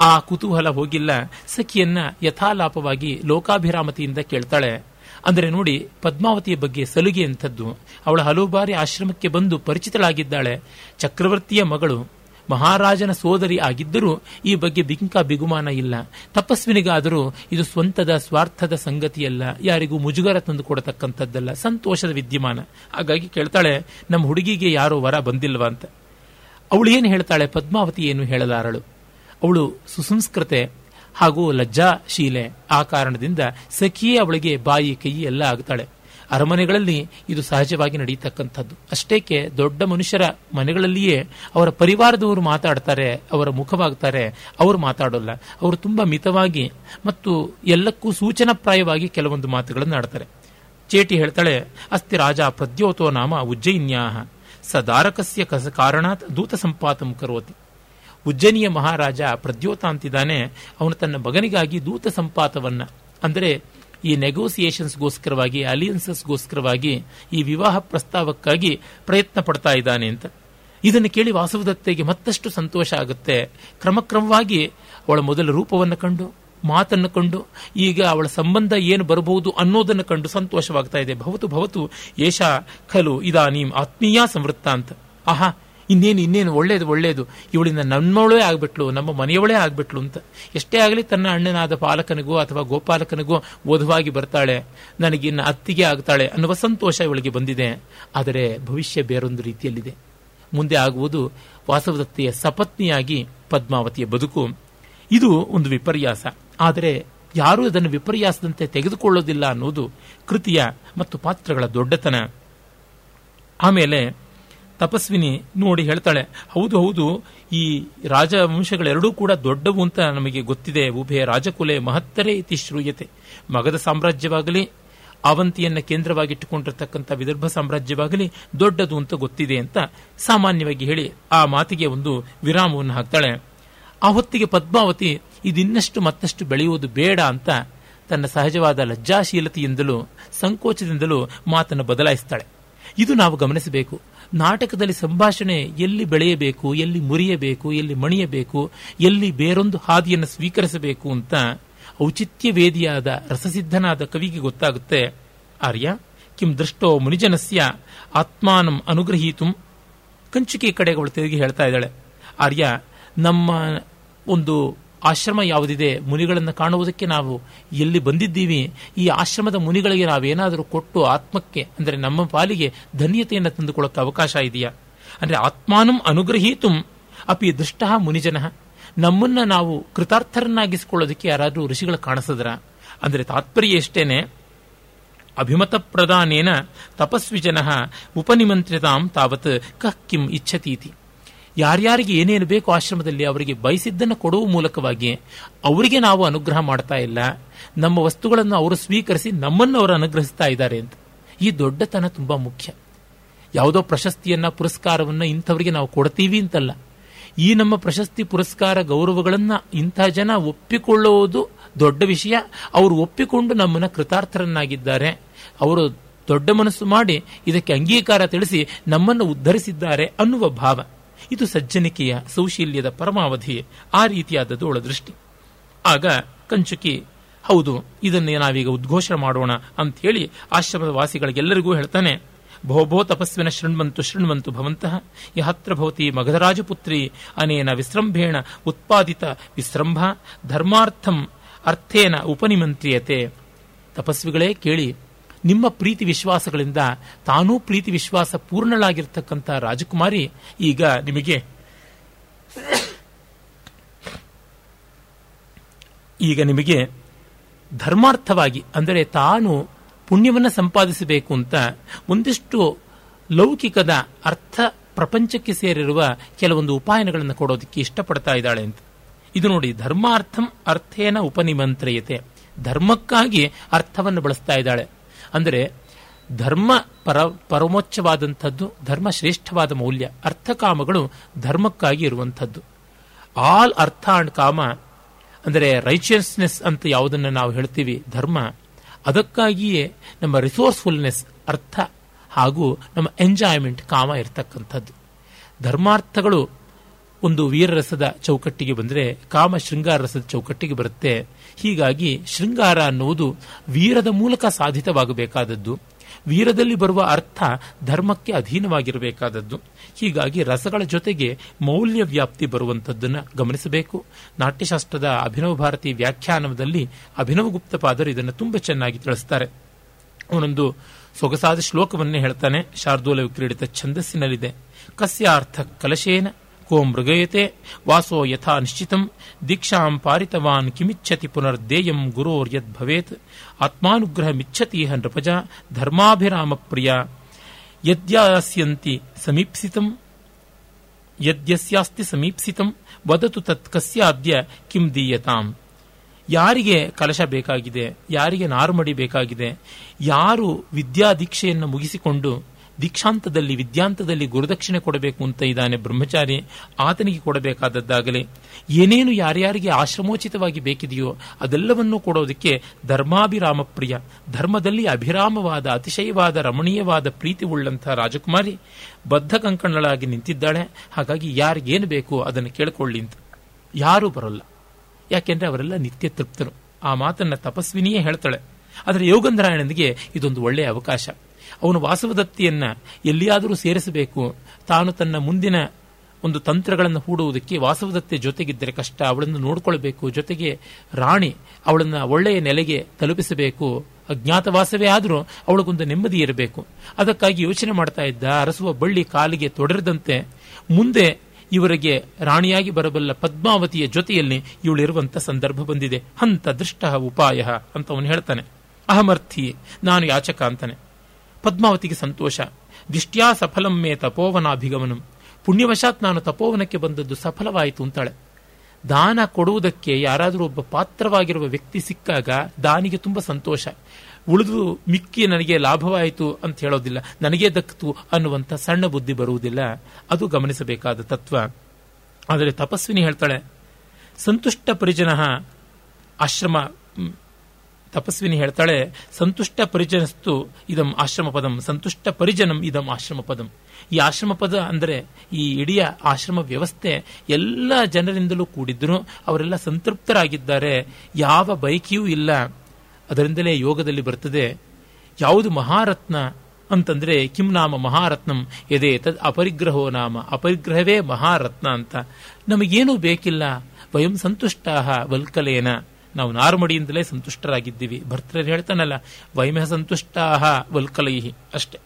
ಆ ಕುತೂಹಲ ಹೋಗಿಲ್ಲ. ಸಖಿಯನ್ನ ಯಥಾಲಾಪವಾಗಿ ಲೋಕಾಭಿರಾಮತಿಯಿಂದ ಕೇಳ್ತಾಳೆ ಅಂದರೆ ನೋಡಿ, ಪದ್ಮಾವತಿಯ ಬಗ್ಗೆ ಸಲುಗೆ ಅಂಥದ್ದು ಅವಳ ಹಲವು ಬಾರಿ ಆಶ್ರಮಕ್ಕೆ ಬಂದು ಪರಿಚಿತಳಾಗಿದ್ದಾಳೆ. ಚಕ್ರವರ್ತಿಯ ಮಗಳು ಮಹಾರಾಜನ ಸೋದರಿ ಆಗಿದ್ದರೂ ಈ ಬಗ್ಗೆ ಬಿಂಕ ಬಿಗುಮಾನ ಇಲ್ಲ. ತಪಸ್ವಿನಿಗಾದರೂ ಇದು ಸ್ವಂತದ ಸ್ವಾರ್ಥದ ಸಂಗತಿಯಲ್ಲ. ಯಾರಿಗೂ ಮುಜುಗರ ತಂದು ಕೊಡತಕ್ಕಂಥದ್ದಲ್ಲ. ಸಂತೋಷದ ವಿದ್ಯಮಾನ. ಹಾಗಾಗಿ ಕೇಳ್ತಾಳೆ, ನಮ್ಮ ಹುಡುಗಿಗೆ ಯಾರೋ ವರ ಬಂದಿಲ್ವಾ ಅಂತ. ಅವಳು ಏನು ಹೇಳ್ತಾಳೆ? ಪದ್ಮಾವತಿ ಏನು ಹೇಳಲಾರಳು. ಅವಳು ಸುಸಂಸ್ಕೃತೆ ಹಾಗೂ ಲಜ್ಜಾಶೀಲೆ ಆ ಕಾರಣದಿಂದ ಸಖಿಯೇ ಅವಳಿಗೆ ಬಾಯಿ ಕೈ ಎಲ್ಲ ಆಗ್ತಾಳೆ. ಅರಮನೆಗಳಲ್ಲಿ ಇದು ಸಹಜವಾಗಿ ನಡೆಯತಕ್ಕಂಥದ್ದು ಅಷ್ಟೇಕೆ ದೊಡ್ಡ ಮನುಷ್ಯರ ಮನೆಗಳಲ್ಲಿಯೇ ಅವರ ಪರಿವಾರದವರು ಮಾತಾಡ್ತಾರೆ, ಅವರ ಮುಖವಾಗ್ತಾರೆ, ಅವರು ಮಾತಾಡೋಲ್ಲ. ಅವರು ತುಂಬಾ ಮಿತವಾಗಿ ಮತ್ತು ಎಲ್ಲಕ್ಕೂ ಸೂಚನಾಪ್ರಾಯವಾಗಿ ಕೆಲವೊಂದು ಮಾತುಗಳನ್ನು ಆಡ್ತಾರೆ. ಚೇಟಿ ಹೇಳ್ತಾಳೆ, ಅಸ್ತಿ ರಾಜ ಪ್ರದ್ಯೋತೋ ನಾಮ ಉಜ್ಜಯಿನ್ಯಾಹ. ಸದಾರಕಸ್ಯ ಕಸ ಕಾರಣಾತ್ ದೂತ ಸಂಪಾತಂ ಕರೋತಿ. ಉಜ್ಜಯಿನಿಯ ಮಹಾರಾಜ ಪ್ರದ್ಯೋತ ಅಂತಿದ್ದಾನೆ ಅವನು ತನ್ನ ಮಗನಿಗಾಗಿ ದೂತ ಸಂಪಾತವನ್ನ, ಅಂದರೆ ಈ ನೆಗೋಸಿಯೇಷನ್ಸ್ಗೋಸ್ಕರವಾಗಿ ಅಲಿಯನ್ಸಸ್ಗೋಸ್ಕರವಾಗಿ ಈ ವಿವಾಹ ಪ್ರಸ್ತಾವಕ್ಕಾಗಿ ಪ್ರಯತ್ನ ಪಡ್ತಾ ಇದ್ದಾನೆ ಅಂತ. ಇದನ್ನು ಕೇಳಿ ವಾಸವದತ್ತೆಗೆ ಮತ್ತಷ್ಟು ಸಂತೋಷ ಆಗುತ್ತೆ. ಕ್ರಮಕ್ರಮವಾಗಿ ಅವಳ ಮೊದಲ ರೂಪವನ್ನು ಕಂಡು, ಮಾತನ್ನು ಕಂಡು, ಈಗ ಅವಳ ಸಂಬಂಧ ಏನು ಬರಬಹುದು ಅನ್ನೋದನ್ನು ಕಂಡು ಸಂತೋಷವಾಗ್ತಾ ಇದೆ. ಭವತು ಭವತು, ಏಷ ಖಲು ಇದಾನೀಂ ಆತ್ಮೀಯ ಸಂವೃತ್ತ ಅಂತ. ಆಹಾ ಇನ್ನೇನು ಇನ್ನೇನು, ಒಳ್ಳೇದು ಒಳ್ಳೇದು. ಇವಳಿಂದ ನಮ್ಮವಳೇ ಆಗ್ಬಿಟ್ಲು, ನಮ್ಮ ಮನೆಯವಳೇ ಆಗ್ಬಿಟ್ಲು ಅಂತ. ಎಷ್ಟೇ ಆಗಲಿ ತನ್ನ ಅಣ್ಣನಾದ ಪಾಲಕನಿಗೂ ಅಥವಾ ಗೋಪಾಲಕನಿಗೂ ಓಧವಾಗಿ ಬರ್ತಾಳೆ. ನನಗಿನ್ನ ಅತ್ತಿಗೆ ಆಗ್ತಾಳೆ ಅನ್ನುವ ಸಂತೋಷ ಇವಳಿಗೆ ಬಂದಿದೆ. ಆದರೆ ಭವಿಷ್ಯ ಬೇರೊಂದು ರೀತಿಯಲ್ಲಿದೆ. ಮುಂದೆ ಆಗುವುದು ವಾಸವದತ್ತೆಯ ಸಪತ್ನಿಯಾಗಿ ಪದ್ಮಾವತಿಯ ಬದುಕು. ಇದು ಒಂದು ವಿಪರ್ಯಾಸ. ಆದರೆ ಯಾರೂ ಅದನ್ನು ವಿಪರ್ಯಾಸದಂತೆ ತೆಗೆದುಕೊಳ್ಳೋದಿಲ್ಲ ಅನ್ನೋದು ಕೃತಿಯ ಮತ್ತು ಪಾತ್ರಗಳ ದೊಡ್ಡತನ. ಆಮೇಲೆ ತಪಸ್ವಿನಿ ನೋಡಿ ಹೇಳ್ತಾಳೆ, ಹೌದು ಹೌದು, ಈ ರಾಜವಂಶಗಳೆರಡೂ ಕೂಡ ದೊಡ್ಡವು ಅಂತ ನಮಗೆ ಗೊತ್ತಿದೆ. ಉಭಯ ರಾಜಕುಲೆ ಮಹತ್ತರೇ ಇತಿ ಶ್ರೂಯತೆ. ಮಗಧ ಸಾಮ್ರಾಜ್ಯವಾಗಲಿ ಅವಂತಿಯನ್ನು ಕೇಂದ್ರವಾಗಿಟ್ಟುಕೊಂಡಿರ್ತಕ್ಕಂಥ ವಿದರ್ಭ ಸಾಮ್ರಾಜ್ಯವಾಗಲಿ ದೊಡ್ಡದು ಅಂತ ಗೊತ್ತಿದೆ ಅಂತ ಸಾಮಾನ್ಯವಾಗಿ ಹೇಳಿ ಆ ಮಾತಿಗೆ ಒಂದು ವಿರಾಮವನ್ನು ಹಾಕ್ತಾಳೆ. ಆ ಹೊತ್ತಿಗೆ ಪದ್ಮಾವತಿ ಇದಿನ್ನಷ್ಟು ಮತ್ತಷ್ಟು ಬೆಳೆಯುವುದು ಬೇಡ ಅಂತ ತನ್ನ ಸಹಜವಾದ ಲಜ್ಜಾಶೀಲತೆಯಿಂದಲೂ ಸಂಕೋಚದಿಂದಲೂ ಮಾತನ್ನು ಬದಲಾಯಿಸ್ತಾಳೆ. ಇದು ನಾವು ಗಮನಿಸಬೇಕು. ನಾಟಕದಲ್ಲಿ ಸಂಭಾಷಣೆ ಎಲ್ಲಿ ಬೆಳೆಯಬೇಕು, ಎಲ್ಲಿ ಮುರಿಯಬೇಕು, ಎಲ್ಲಿ ಮಣಿಯಬೇಕು, ಎಲ್ಲಿ ಬೇರೊಂದು ಹಾದಿಯನ್ನು ಸ್ವೀಕರಿಸಬೇಕು ಅಂತ ಔಚಿತ್ಯ ವೇದಿಯಾದ ರಸಸಿದ್ಧನಾದ ಕವಿಗೆ ಗೊತ್ತಾಗುತ್ತೆ. ಆರ್ಯ, ಕಿಂ ದೃಷ್ಟೋ ಮುನಿಜನಸ್ಯ ಆತ್ಮಾನಂ ಅನುಗ್ರಹೀತು ಕಂಚುಕಿ ಕಡೆಗಳು ತಿರುಗಿ ಹೇಳ್ತಾ ಇದ್ದಾಳೆ. ಆರ್ಯ, ನಮ್ಮ ಒಂದು ಆಶ್ರಮ ಯಾವುದಿದೆ? ಮುನಿಗಳನ್ನು ಕಾಣುವುದಕ್ಕೆ ನಾವು ಎಲ್ಲಿ ಬಂದಿದ್ದೀವಿ? ಈ ಆಶ್ರಮದ ಮುನಿಗಳಿಗೆ ನಾವೇನಾದರೂ ಕೊಟ್ಟು ಆತ್ಮಕ್ಕೆ, ಅಂದರೆ ನಮ್ಮ ಪಾಲಿಗೆ ಧನ್ಯತೆಯನ್ನು ತಂದುಕೊಳ್ಳೋಕೆ ಅವಕಾಶ ಇದೆಯಾ? ಅಂದರೆ ಆತ್ಮಾನಂ ಅನುಗ್ರಹೀತು ಅಪಿ ದೃಷ್ಟ ಮುನಿಜನ. ನಮ್ಮನ್ನ ನಾವು ಕೃತಾರ್ಥರನ್ನಾಗಿಸಿಕೊಳ್ಳೋದಕ್ಕೆ ಯಾರಾದರೂ ಋಷಿಗಳು ಕಾಣಿಸಿದ್ರ? ಅಂದರೆ ತಾತ್ಪರ್ಯ ಎಷ್ಟೇನೆ? ಅಭಿಮತ ಪ್ರಧಾನೇನ ತಪಸ್ವಿ ಜನ ಉಪನಿಮಂತ್ರಿತಾಂ ತಾವತ್ ಕಹ್ ಕಿಂ ಇಚ್ಛತೀತಿ. ಯಾರ್ಯಾರಿಗೆ ಏನೇನು ಬೇಕು ಆಶ್ರಮದಲ್ಲಿ ಅವರಿಗೆ ಬಯಸಿದ್ದನ್ನು ಕೊಡುವ ಮೂಲಕವಾಗಿ ಅವರಿಗೆ ನಾವು ಅನುಗ್ರಹ ಮಾಡ್ತಾ ಇಲ್ಲ. ನಮ್ಮ ವಸ್ತುಗಳನ್ನು ಅವರು ಸ್ವೀಕರಿಸಿ ನಮ್ಮನ್ನು ಅವರು ಅನುಗ್ರಹಿಸ್ತಾ ಇದ್ದಾರೆ ಅಂತ. ಈ ದೊಡ್ಡತನ ತುಂಬಾ ಮುಖ್ಯ. ಯಾವುದೋ ಪ್ರಶಸ್ತಿಯನ್ನ, ಪುರಸ್ಕಾರವನ್ನು ಇಂಥವರಿಗೆ ನಾವು ಕೊಡ್ತೀವಿ ಅಂತಲ್ಲ. ಈ ನಮ್ಮ ಪ್ರಶಸ್ತಿ, ಪುರಸ್ಕಾರ, ಗೌರವಗಳನ್ನ ಇಂಥ ಜನ ಒಪ್ಪಿಕೊಳ್ಳುವುದು ದೊಡ್ಡ ವಿಷಯ. ಅವರು ಒಪ್ಪಿಕೊಂಡು ನಮ್ಮನ್ನ ಕೃತಾರ್ಥರನ್ನಾಗಿದ್ದಾರೆ. ಅವರು ದೊಡ್ಡ ಮನಸ್ಸು ಮಾಡಿ ಇದಕ್ಕೆ ಅಂಗೀಕಾರ ತಿಳಿಸಿ ನಮ್ಮನ್ನು ಉದ್ಧರಿಸಿದ್ದಾರೆ ಅನ್ನುವ ಭಾವ. ಇದು ಸಜ್ಜನಿಕೆಯ ಸೌಶೀಲ್ಯದ ಪರಮಾವಧಿ, ಆ ರೀತಿಯಾದದ್ದು ಅವಳ ದೃಷ್ಟಿ. ಆಗ ಕಂಚುಕಿ, ಹೌದು, ಇದನ್ನೇ ನಾವೀಗ ಉದ್ಘೋಷಣೆ ಮಾಡೋಣ ಅಂತ ಹೇಳಿ ಆಶ್ರಮದ ವಾಸಿಗಳಿಗೆಲ್ಲರಿಗೂ ಹೇಳ್ತಾನೆ, ಭೋಭೋ ತಪಸ್ವಿನ ಶೃಣ್ವಂತು ಶೃಣ್ವಂತು ಭವಂತಹ ಯಹತ್ರ ಭವತಿ ಮಗಧರಾಜಪುತ್ರಿ ಅನೇನ ವಿಸ್ರಂಭೇಣ ಉತ್ಪಾದಿತ ವಿಸ್ರಂಭ ಧರ್ಮಾರ್ಥಂ ಅರ್ಥೇನ ಉಪನಿಮಂತ್ರಿಯತೆ. ತಪಸ್ವಿಗಳೇ ಕೇಳಿ ನಿಮ್ಮ ಪ್ರೀತಿ ವಿಶ್ವಾಸಗಳಿಂದ ತಾನೂ ಪ್ರೀತಿ ವಿಶ್ವಾಸ ಪೂರ್ಣಳಾಗಿರ್ತಕ್ಕಂಥ ರಾಜಕುಮಾರಿ ಈಗ ನಿಮಗೆ ಈಗ ನಿಮಗೆ ಧರ್ಮಾರ್ಥವಾಗಿ, ಅಂದರೆ ತಾನು ಪುಣ್ಯವನ್ನು ಸಂಪಾದಿಸಬೇಕು ಅಂತ ಒಂದಿಷ್ಟು ಲೌಕಿಕದ ಅರ್ಥ ಪ್ರಪಂಚಕ್ಕೆ ಸೇರಿರುವ ಕೆಲವೊಂದು ಉಪಾಯನಗಳನ್ನು ಕೊಡೋದಕ್ಕೆ ಇಷ್ಟಪಡ್ತಾ ಇದ್ದಾಳೆ ಅಂತ. ಇದು ನೋಡಿ, ಧರ್ಮಾರ್ಥಂ ಅರ್ಥೇನ ಉಪನಿಮಂತ್ರಯತೆ. ಧರ್ಮಕ್ಕಾಗಿ ಅರ್ಥವನ್ನು ಬಳಸ್ತಾ ಇದ್ದಾಳೆ. ಅಂದರೆ ಧರ್ಮ ಪರ, ಪರಮೋಚ್ಚವಾದಂಥದ್ದು, ಧರ್ಮ ಶ್ರೇಷ್ಠವಾದ ಮೌಲ್ಯ, ಅರ್ಥಕಾಮಗಳು ಧರ್ಮಕ್ಕಾಗಿ ಇರುವಂಥದ್ದು. ಆಲ್ ಅರ್ಥ ಅಂಡ್ ಕಾಮ, ಅಂದರೆ ರೈಚಿಯಸ್ನೆಸ್ ಅಂತ ಯಾವುದನ್ನು ನಾವು ಹೇಳ್ತೀವಿ, ಧರ್ಮ, ಅದಕ್ಕಾಗಿಯೇ ನಮ್ಮ ರಿಸೋರ್ಸ್ಫುಲ್ನೆಸ್ ಅರ್ಥ ಹಾಗೂ ನಮ್ಮ ಎಂಜಾಯ್ಮೆಂಟ್ ಕಾಮ ಇರತಕ್ಕಂಥದ್ದು. ಧರ್ಮಾರ್ಥಗಳು ಒಂದು ವೀರರಸದ ಚೌಕಟ್ಟಿಗೆ ಬಂದರೆ, ಕಾಮ ಶೃಂಗಾರ ರಸದ ಚೌಕಟ್ಟಿಗೆ ಬರುತ್ತೆ. ಹೀಗಾಗಿ ಶೃಂಗಾರ ಅನ್ನುವುದು ವೀರದ ಮೂಲಕ ಸಾಧಿತವಾಗಬೇಕಾದದ್ದು. ವೀರದಲ್ಲಿ ಬರುವ ಅರ್ಥ ಧರ್ಮಕ್ಕೆ ಅಧೀನವಾಗಿರಬೇಕಾದದ್ದು. ಹೀಗಾಗಿ ರಸಗಳ ಜೊತೆಗೆ ಮೌಲ್ಯ ವ್ಯಾಪ್ತಿ ಬರುವಂಥದ್ದನ್ನು ಗಮನಿಸಬೇಕು. ನಾಟ್ಯಶಾಸ್ತ್ರದ ಅಭಿನವ ಭಾರತಿ ವ್ಯಾಖ್ಯಾನದಲ್ಲಿ ಅಭಿನವ ಗುಪ್ತಪಾದರು ಇದನ್ನು ತುಂಬ ಚೆನ್ನಾಗಿ ತಿಳಿಸ್ತಾರೆ. ಅವನೊಂದು ಸೊಗಸಾದ ಶ್ಲೋಕವನ್ನೇ ಹೇಳ್ತಾನೆ. ಶಾರ್ದೂಲ ವಿಕ್ರೀಡಿತ ಛಂದಸ್ಸಿನಲ್ಲಿದೆ. ಕಸ್ಯಾರ್ಥ ಕಲಶೇನ. ಕೋ ಮೃಗಯತೆ ವಾಸೋ ಯಥಾ ನಿಶ್ಚಿತಂ ದೀಕ್ಷಾಂ ಪಾರಿತವಾನ್ ಕಿಮಿಚ್ಛತಿ ಪುನರ್ದೇಯಂ ಗುರೋರ್ಯದ್ ಭವೇತ್ ಆತ್ಮಾನುಗ್ರಹಮಿಚ್ಛತಿ ಹ ನೃಪಜ ಧರ್ಮಾಭಿರಾಮ ಪ್ರಿಯ ಯದ್ಯಾಸ್ಯಂತಿ ಸಮೀಪ್ಸಿತಂ ಯದ್ಯಸ್ಯಾಸ್ತಿ ಸಮೀಪ್ಸಿತಂ ವದತು ತತ್ ಕಸ್ಯಾದ್ಯ ಕಿಂ ದೀಯತಾಂ ಯಾರಿಗೆ ಕಲಶ ಬೇಕಾಗಿದೆ, ಯಾರಿಗೆ ನಾರುಮಡಿ ಬೇಕಾಗಿದೆ, ಯಾರು ವಿದ್ಯಾದೀಕ್ಷೆಯನ್ನು ಮುಗಿಸಿಕೊಂಡು ದೀಕ್ಷಾಂತದಲ್ಲಿ, ವಿದ್ಯಾಂತದಲ್ಲಿ ಗುರುದಕ್ಷಿಣೆ ಕೊಡಬೇಕು ಅಂತ ಇದ್ದಾನೆ ಬ್ರಹ್ಮಚಾರಿ. ಆತನಿಗೆ ಕೊಡಬೇಕಾದದ್ದಾಗಲಿ, ಏನೇನು ಯಾರ್ಯಾರಿಗೆ ಆಶ್ರಮೋಚಿತವಾಗಿ ಬೇಕಿದೆಯೋ ಅದೆಲ್ಲವನ್ನೂ ಕೊಡೋದಕ್ಕೆ ಧರ್ಮಾಭಿರಾಮ ಪ್ರಿಯ. ಧರ್ಮದಲ್ಲಿ ಅಭಿರಾಮವಾದ, ಅತಿಶಯವಾದ, ರಮಣೀಯವಾದ ಪ್ರೀತಿ ಉಳ್ಳಂತಹ ರಾಜಕುಮಾರಿ ಬದ್ಧ ಕಂಕಣಳಾಗಿ ನಿಂತಿದ್ದಾಳೆ. ಹಾಗಾಗಿ ಯಾರಿಗೇನು ಬೇಕು ಅದನ್ನು ಕೇಳಿಕೊಳ್ಳಿ ಅಂತ. ಯಾರೂ ಬರೋಲ್ಲ. ಯಾಕೆಂದ್ರೆ ಅವರೆಲ್ಲ ನಿತ್ಯ ತೃಪ್ತರು. ಆ ಮಾತನ್ನ ತಪಸ್ವಿನಿಯೇ ಹೇಳ್ತಾಳೆ. ಆದರೆ ಯೋಗಂಧರಾಯಣನಿಗೆ ಇದೊಂದು ಒಳ್ಳೆಯ ಅವಕಾಶ. ಅವನು ವಾಸವದತ್ತಿಯನ್ನ ಎಲ್ಲಿಯಾದರೂ ಸೇರಿಸಬೇಕು. ತಾನು ತನ್ನ ಮುಂದಿನ ಒಂದು ತಂತ್ರಗಳನ್ನು ಹೂಡುವುದಕ್ಕೆ ವಾಸವದತ್ತೆ ಜೊತೆಗಿದ್ದರೆ ಕಷ್ಟ. ಅವಳನ್ನು ನೋಡಿಕೊಳ್ಬೇಕು. ಜೊತೆಗೆ ರಾಣಿ ಅವಳನ್ನ ಒಳ್ಳೆಯ ನೆಲೆಗೆ ತಲುಪಿಸಬೇಕು. ಅಜ್ಞಾತವಾಸವೇ ಆದರೂ ಅವಳಿಗೊಂದು ನೆಮ್ಮದಿ ಇರಬೇಕು. ಅದಕ್ಕಾಗಿ ಯೋಚನೆ ಮಾಡ್ತಾ ಇದ್ದ. ಅರಸುವ ಬಳ್ಳಿ ಕಾಲಿಗೆ ತೊಡರದಂತೆ ಮುಂದೆ ಇವರಿಗೆ ರಾಣಿಯಾಗಿ ಬರಬಲ್ಲ ಪದ್ಮಾವತಿಯ ಜೊತೆಯಲ್ಲಿ ಇವಳಿರುವಂತ ಸಂದರ್ಭ ಬಂದಿದೆ. ಹಂತ ದೃಷ್ಟ ಉಪಾಯ ಅಂತ ಅವನು ಹೇಳ್ತಾನೆ. ಅಹಮರ್ಥಿ ನಾನು ಯಾಚಕ ಅಂತಾನೆ. ಪದ್ಮಾವತಿಗೆ ಸಂತೋಷ. ದಿಷ್ಟ್ಯಾ ಸಫಲಂ ಮೇ ತಪೋವನಾಭಿಗಮನಂ. ಪುಣ್ಯವಶಾತ್ ನಾನು ತಪೋವನಕ್ಕೆ ಬಂದದ್ದು ಸಫಲವಾಯಿತು ಅಂತಾಳೆ. ದಾನ ಕೊಡುವುದಕ್ಕೆ ಯಾರಾದರೂ ಒಬ್ಬ ಪಾತ್ರವಾಗಿರುವ ವ್ಯಕ್ತಿ ಸಿಕ್ಕಾಗ ದಾನಿಗೆ ತುಂಬಾ ಸಂತೋಷ. ಉಳಿದು ಮಿಕ್ಕಿ ನನಗೆ ಲಾಭವಾಯಿತು ಅಂತ ಹೇಳೋದಿಲ್ಲ. ನನಗೆ ದಕ್ಕಿತು ಅನ್ನುವಂಥ ಸಣ್ಣ ಬುದ್ಧಿ ಬರುವುದಿಲ್ಲ. ಅದು ಗಮನಿಸಬೇಕಾದ ತತ್ವ. ಆದರೆ ತಪಸ್ವಿನಿ ಹೇಳ್ತಾಳೆ, ಸಂತುಷ್ಟ ಪರಿಜನ ಆಶ್ರಮ ತಪಸ್ವಿನಿ ಹೇಳ್ತಾಳೆ, ಸಂತುಷ್ಟ ಪರಿಜನಸ್ತು ಇದಂ ಆಶ್ರಮ ಪದಂ ಸಂತುಷ್ಟ ಪರಿಜನಂ ಇದಂ ಆಶ್ರಮ ಪದಂ ಈ ಆಶ್ರಮ ಪದ ಅಂದರೆ ಈ ಇಡೀ ಆಶ್ರಮ ವ್ಯವಸ್ಥೆ ಎಲ್ಲ ಜನರಿಂದಲೂ ಕೂಡಿದ್ರು ಅವರೆಲ್ಲ ಸಂತೃಪ್ತರಾಗಿದ್ದಾರೆ. ಯಾವ ಬೈಕಿಯೂ ಇಲ್ಲ. ಅದರಿಂದಲೇ ಯೋಗದಲ್ಲಿ ಬರ್ತದೆ, ಯಾವುದು ಮಹಾರತ್ನ? ಅಂತಂದ್ರೆ, ಕಿಂ ನಾಮ ಮಹಾರತ್ನಂ ಎದೆ ತದ್ ಅಪರಿಗ್ರಹೋ ನಾಮ. ಅಪರಿಗ್ರಹವೇ ಮಹಾರತ್ನ ಅಂತ. ನಮಗೇನೂ ಬೇಕಿಲ್ಲ. ವಯಂ ಸಂತುಷ್ಟಾ ವಲ್ಕಲೇನ. ನಾವು ನಾರುಮಡಿಯಿಂದಲೇ ಸಂತುಷ್ಟರಾಗಿದ್ದೀವಿ. ಭರ್ತೃರು ಹೇಳ್ತಾನಲ್ಲ, ವೈಮಹ ಸಂತುಷ್ಟಾಹ ವಲ್ಕಲೈಹಿ ಅಷ್ಟೆ.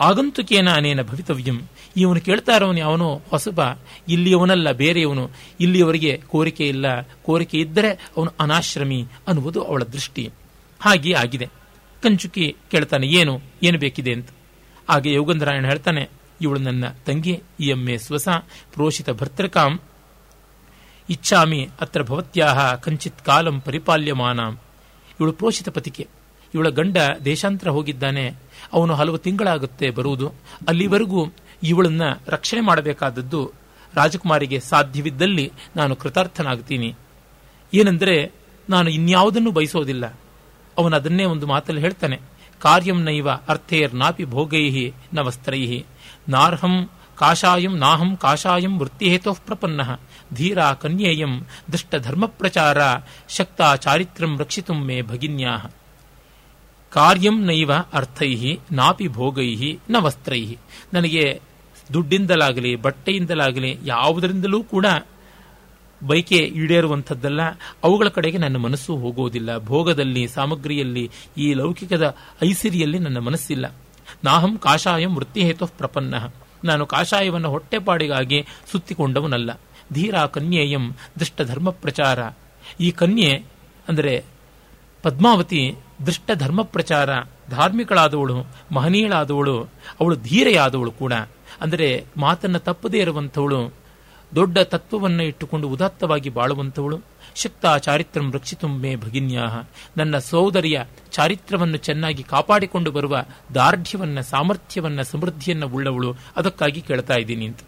ಆಗಂತುಕೇನ ಅನೇನ ಭವಿತವ್ಯಂ. ಇವನು ಕೇಳ್ತಾ ಇರೋನು ಅವನು ಹೊಸಬ, ಇಲ್ಲಿಯವನಲ್ಲ, ಬೇರೆಯವನು. ಇಲ್ಲಿಯವರಿಗೆ ಕೋರಿಕೆ ಇಲ್ಲ. ಕೋರಿಕೆ ಇದ್ದರೆ ಅವನು ಅನಾಶ್ರಮಿ ಅನ್ನುವುದು ಅವಳ ದೃಷ್ಟಿ. ಹಾಗೆ ಆಗಿದೆ. ಕಂಚುಕಿ ಕೇಳ್ತಾನೆ, ಏನು ಏನು ಬೇಕಿದೆ ಅಂತ. ಹಾಗೆ ಯೋಗಂಧರಾಯಣ ಹೇಳ್ತಾನೆ, ಇವಳು ನನ್ನ ತಂಗಿ, ಈ ಎಮ್ಮೆ ಸ್ವಸ, ಪ್ರೋಷಿತ ಭರ್ತೃಕಾಂ. ಇಚ್ಛಾಮಿ ಅತ್ರ ಭವತ್ಯಾಹ ಕಂಚಿತ್ ಕಾಲಂ ಪರಿಪಾಲ್ಯಮಾನ. ಇವಳು ಪ್ರೋಷಿತ ಪತಿಕೆ. ಇವಳ ಗಂಡ ದೇಶಾಂತರ ಹೋಗಿದ್ದಾನೆ. ಅವನು ಹಲವು ತಿಂಗಳಾಗುತ್ತೆ ಬರುವುದು. ಅಲ್ಲಿವರೆಗೂ ಇವಳನ್ನ ರಕ್ಷಣೆ ಮಾಡಬೇಕಾದದ್ದು ರಾಜಕುಮಾರಿಗೆ ಸಾಧ್ಯವಿದ್ದಲ್ಲಿ ನಾನು ಕೃತಾರ್ಥನಾಗ್ತೀನಿ. ಏನೆಂದರೆ ನಾನು ಇನ್ಯಾವುದನ್ನು ಬಯಸೋದಿಲ್ಲ. ಅವನು ಅದನ್ನೇ ಒಂದು ಮಾತಲ್ಲಿ ಹೇಳ್ತಾನೆ. ಕಾರ್ಯಂ ನೈವ ಅರ್ಥೇರ್ ನಾಪಿ ಭೋಗೈಹಿ ನ ವಸ್ತ್ರೈಹಿ ನಾರ್ಹಂ ಕಾಷಾಯಂ ನಾಹಂ ಕಾಷಾಯಂ ವೃತ್ತಿಹೇತೋ ಪ್ರಪನ್ನ. ಧೀರಾ ಕನ್ಯೇಯಂ ಪ್ರಚಾರ ಶಕ್ತ ಚಾರಿತ್ರಂ ರಕ್ಷಿತು ಮೇ ಭಗಿನ್ಯಾ. ಕಾರ್ಯಂ ನೈವ ಅರ್ಥೈ ನಾಪಿ ಭೋಗೈ ನ ವಸ್ತ್ರೈ ನನಗೆ ದುಡ್ಡಿಂದಲಾಗಲಿ, ಬಟ್ಟೆಯಿಂದಲಾಗಲಿ ಯಾವುದರಿಂದಲೂ ಕೂಡ ಬೈಕೆ ಈಡೇರುವಂಥದ್ದಲ್ಲ. ಅವುಗಳ ಕಡೆಗೆ ನನ್ನ ಮನಸ್ಸು ಹೋಗುವುದಿಲ್ಲ. ಭೋಗದಲ್ಲಿ, ಸಾಮಗ್ರಿಯಲ್ಲಿ, ಈ ಲೌಕಿಕದ ಐಸಿರಿಯಲ್ಲಿ ನನ್ನ ಮನಸ್ಸಿಲ್ಲ. ನಾಹಂ ಕಾಷಾಯಂ ವೃತ್ತಿಹೇತು ಪ್ರಪನ್ನ. ನಾನು ಕಾಷಾಯವನ್ನು ಹೊಟ್ಟೆಪಾಡಿಗಾಗಿ ಸುತ್ತಿಕೊಂಡವನಲ್ಲ. ಧೀರ ಕನ್ಯೇಯಂ ದುಷ್ಟ ಧರ್ಮ ಪ್ರಚಾರ ಈ ಕನ್ಯೆ ಅಂದರೆ ಪದ್ಮಾವತಿ ದೃಷ್ಟ ಧರ್ಮ ಪ್ರಚಾರ ಧಾರ್ಮಿಕಳಾದವಳು, ಮಹನೀಯಳಾದವಳು, ಅವಳು ಧೀರೆಯಾದವಳು ಕೂಡ. ಅಂದರೆ ಮಾತನ್ನು ತಪ್ಪದೇ ಇರುವಂಥವಳು, ದೊಡ್ಡ ತತ್ವವನ್ನು ಇಟ್ಟುಕೊಂಡು ಉದಾತ್ತವಾಗಿ ಬಾಳುವಂಥವಳು. ಶಕ್ತ ಚಾರಿತ್ರಂ ಮೇ ಭಗಿನ್ಯಾ ನನ್ನ ಸೋದರಿಯ ಚಾರಿತ್ರವನ್ನು ಚೆನ್ನಾಗಿ ಕಾಪಾಡಿಕೊಂಡು ಬರುವ ದಾರ್ಢ್ಯವನ್ನು, ಸಾಮರ್ಥ್ಯವನ್ನ, ಸಮೃದ್ಧಿಯನ್ನು ಉಳ್ಳವಳು. ಅದಕ್ಕಾಗಿ ಕೇಳ್ತಾ ಇದ್ದೀನಿ ಅಂತ.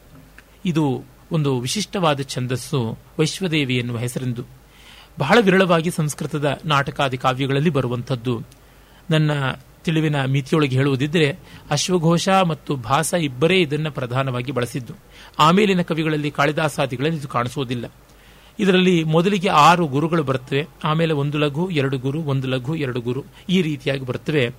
ಇದು ಒಂದು ವಿಶಿಷ್ಟವಾದ ಛಂದಸ್ಸು ವೈಶ್ವದೇವಿ ಎನ್ನುವ ಹೆಸರಿಂದು. ಬಹಳ ವಿರಳವಾಗಿ ಸಂಸ್ಕೃತದ ನಾಟಕಾದಿ ಕಾವ್ಯಗಳಲ್ಲಿ ಬರುವಂಥದ್ದು. ನನ್ನ ತಿಳಿವಿನ ಮಿತಿಯೊಳಗೆ ಹೇಳುವುದಿದ್ದರೆ ಅಶ್ವಘೋಷ ಮತ್ತು ಭಾಸ ಇಬ್ಬರೇ ಇದನ್ನು ಪ್ರಧಾನವಾಗಿ ಬಳಸಿದ್ದು. ಆಮೇಲಿನ ಕವಿಗಳಲ್ಲಿ ಕಾಳಿದಾಸಾದಿಗಳಲ್ಲಿ ಇದು ಕಾಣಿಸುವುದಿಲ್ಲ. ಇದರಲ್ಲಿ ಮೊದಲಿಗೆ ಆರು ಗುರುಗಳು ಬರುತ್ತವೆ, ಆಮೇಲೆ ಒಂದು ಲಘು, ಎರಡು ಗುರು, ಒಂದು ಲಘು, ಎರಡು ಗುರು ಈ ರೀತಿಯಾಗಿ ಬರುತ್ತವೆ.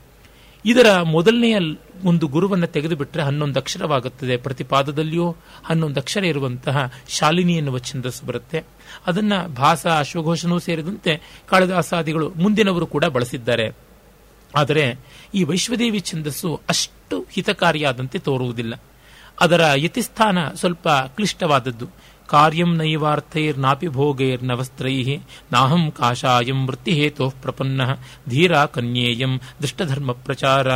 ಇದರ ಮೊದಲನೆಯ ಒಂದು ಗುರುವನ್ನು ತೆಗೆದುಬಿಟ್ರೆ ಹನ್ನೊಂದು ಅಕ್ಷರವಾಗುತ್ತದೆ. ಪ್ರತಿಪಾದದಲ್ಲಿಯೂ ಹನ್ನೊಂದು ಅಕ್ಷರ ಇರುವಂತಹ ಶಾಲಿನಿ ಎನ್ನುವ ಛಂದಸ್ಸು ಬರುತ್ತೆ. ಅದನ್ನ ಭಾಸ, ಅಶ್ವಘೋಷನೂ ಸೇರಿದಂತೆ ಕಾಳಿದಾಸಾದಿಗಳು ಮುಂದಿನವರು ಕೂಡ ಬಳಸಿದ್ದಾರೆ. ಆದರೆ ಈ ವೈಶ್ವದೇವಿ ಛಂದಸ್ಸು ಅಷ್ಟು ಹಿತಕಾರಿಯಾದಂತೆ ತೋರುವುದಿಲ್ಲ. ಅದರ ಯತಿಸ್ಥಾನ ಸ್ವಲ್ಪ ಕ್ಲಿಷ್ಟವಾದದ್ದು. ಕಾರ್ಯಂ ನೈವಾರ್ಥೈರ್ನಾಪಿ ಭೋಗೈರ್ ನವಸ್ತ್ರೈ ನಾಹಂ ಕಾಷಾಯಂ ವೃತ್ತಿಹೇತೋ ಪ್ರಪನ್ನ ಧೀರಾ ಕನ್ಯೇಯಂ ದುಷ್ಟಧರ್ಮ ಪ್ರಚಾರ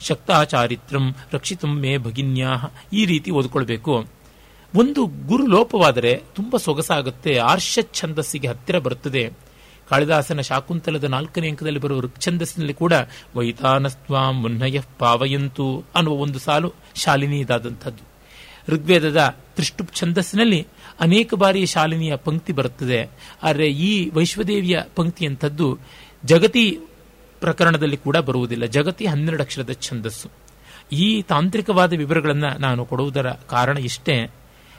ಶಕ್ತಾಚಾರಿತ್ರಂ ರಕ್ಷಿತು ಮೇ ಭಗಿನ್ಯಾ ಈ ರೀತಿ ಓದ್ಕೊಳ್ಬೇಕು. ಒಂದು ಗುರು ಲೋಪವಾದರೆ ತುಂಬಾ ಸೊಗಸಾಗುತ್ತೆ ಆರ್ಷ ಛಂದಸ್ಸಿಗೆ ಹತ್ತಿರ ಬರುತ್ತದೆ. ಕಾಳಿದಾಸನ ಶಾಕುಂತಲದ ನಾಲ್ಕನೇ ಅಂಕದಲ್ಲಿ ಬರುವ ಋಕ್ಛಂದಸ್ಸಿನಲ್ಲಿ ಕೂಡ ವೈತಾನಸ್ವಾ ಮುನ್ನಯ ಪಾವಯಂತು ಅನ್ನುವ ಒಂದು ಸಾಲು ಶಾಲಿನಿಯದಾದಂಥದ್ದು ಋಗ್ವೇದದ ತ್ರಿಷ್ಟುಪ್ ಛಂದಸ್ಸಿನಲ್ಲಿ ಅನೇಕ ಬಾರಿ ಶಾಲಿನಿಯ ಪಂಕ್ತಿ ಬರುತ್ತದೆ. ಆದರೆ ಈ ವೈಶ್ವದೇವಿಯ ಪಂಕ್ತಿಯಂಥದ್ದು ಜಗತಿ ಪ್ರಕರಣದಲ್ಲಿ ಕೂಡ ಬರುವುದಿಲ್ಲ. ಜಗತಿ ಹನ್ನೆರಡು ಅಕ್ಷರದ ಛಂದಸ್ಸು. ಈ ತಾಂತ್ರಿಕವಾದ ವಿವರಗಳನ್ನು ನಾನು ಕೊಡುವುದರ ಕಾರಣ ಇಷ್ಟೇ.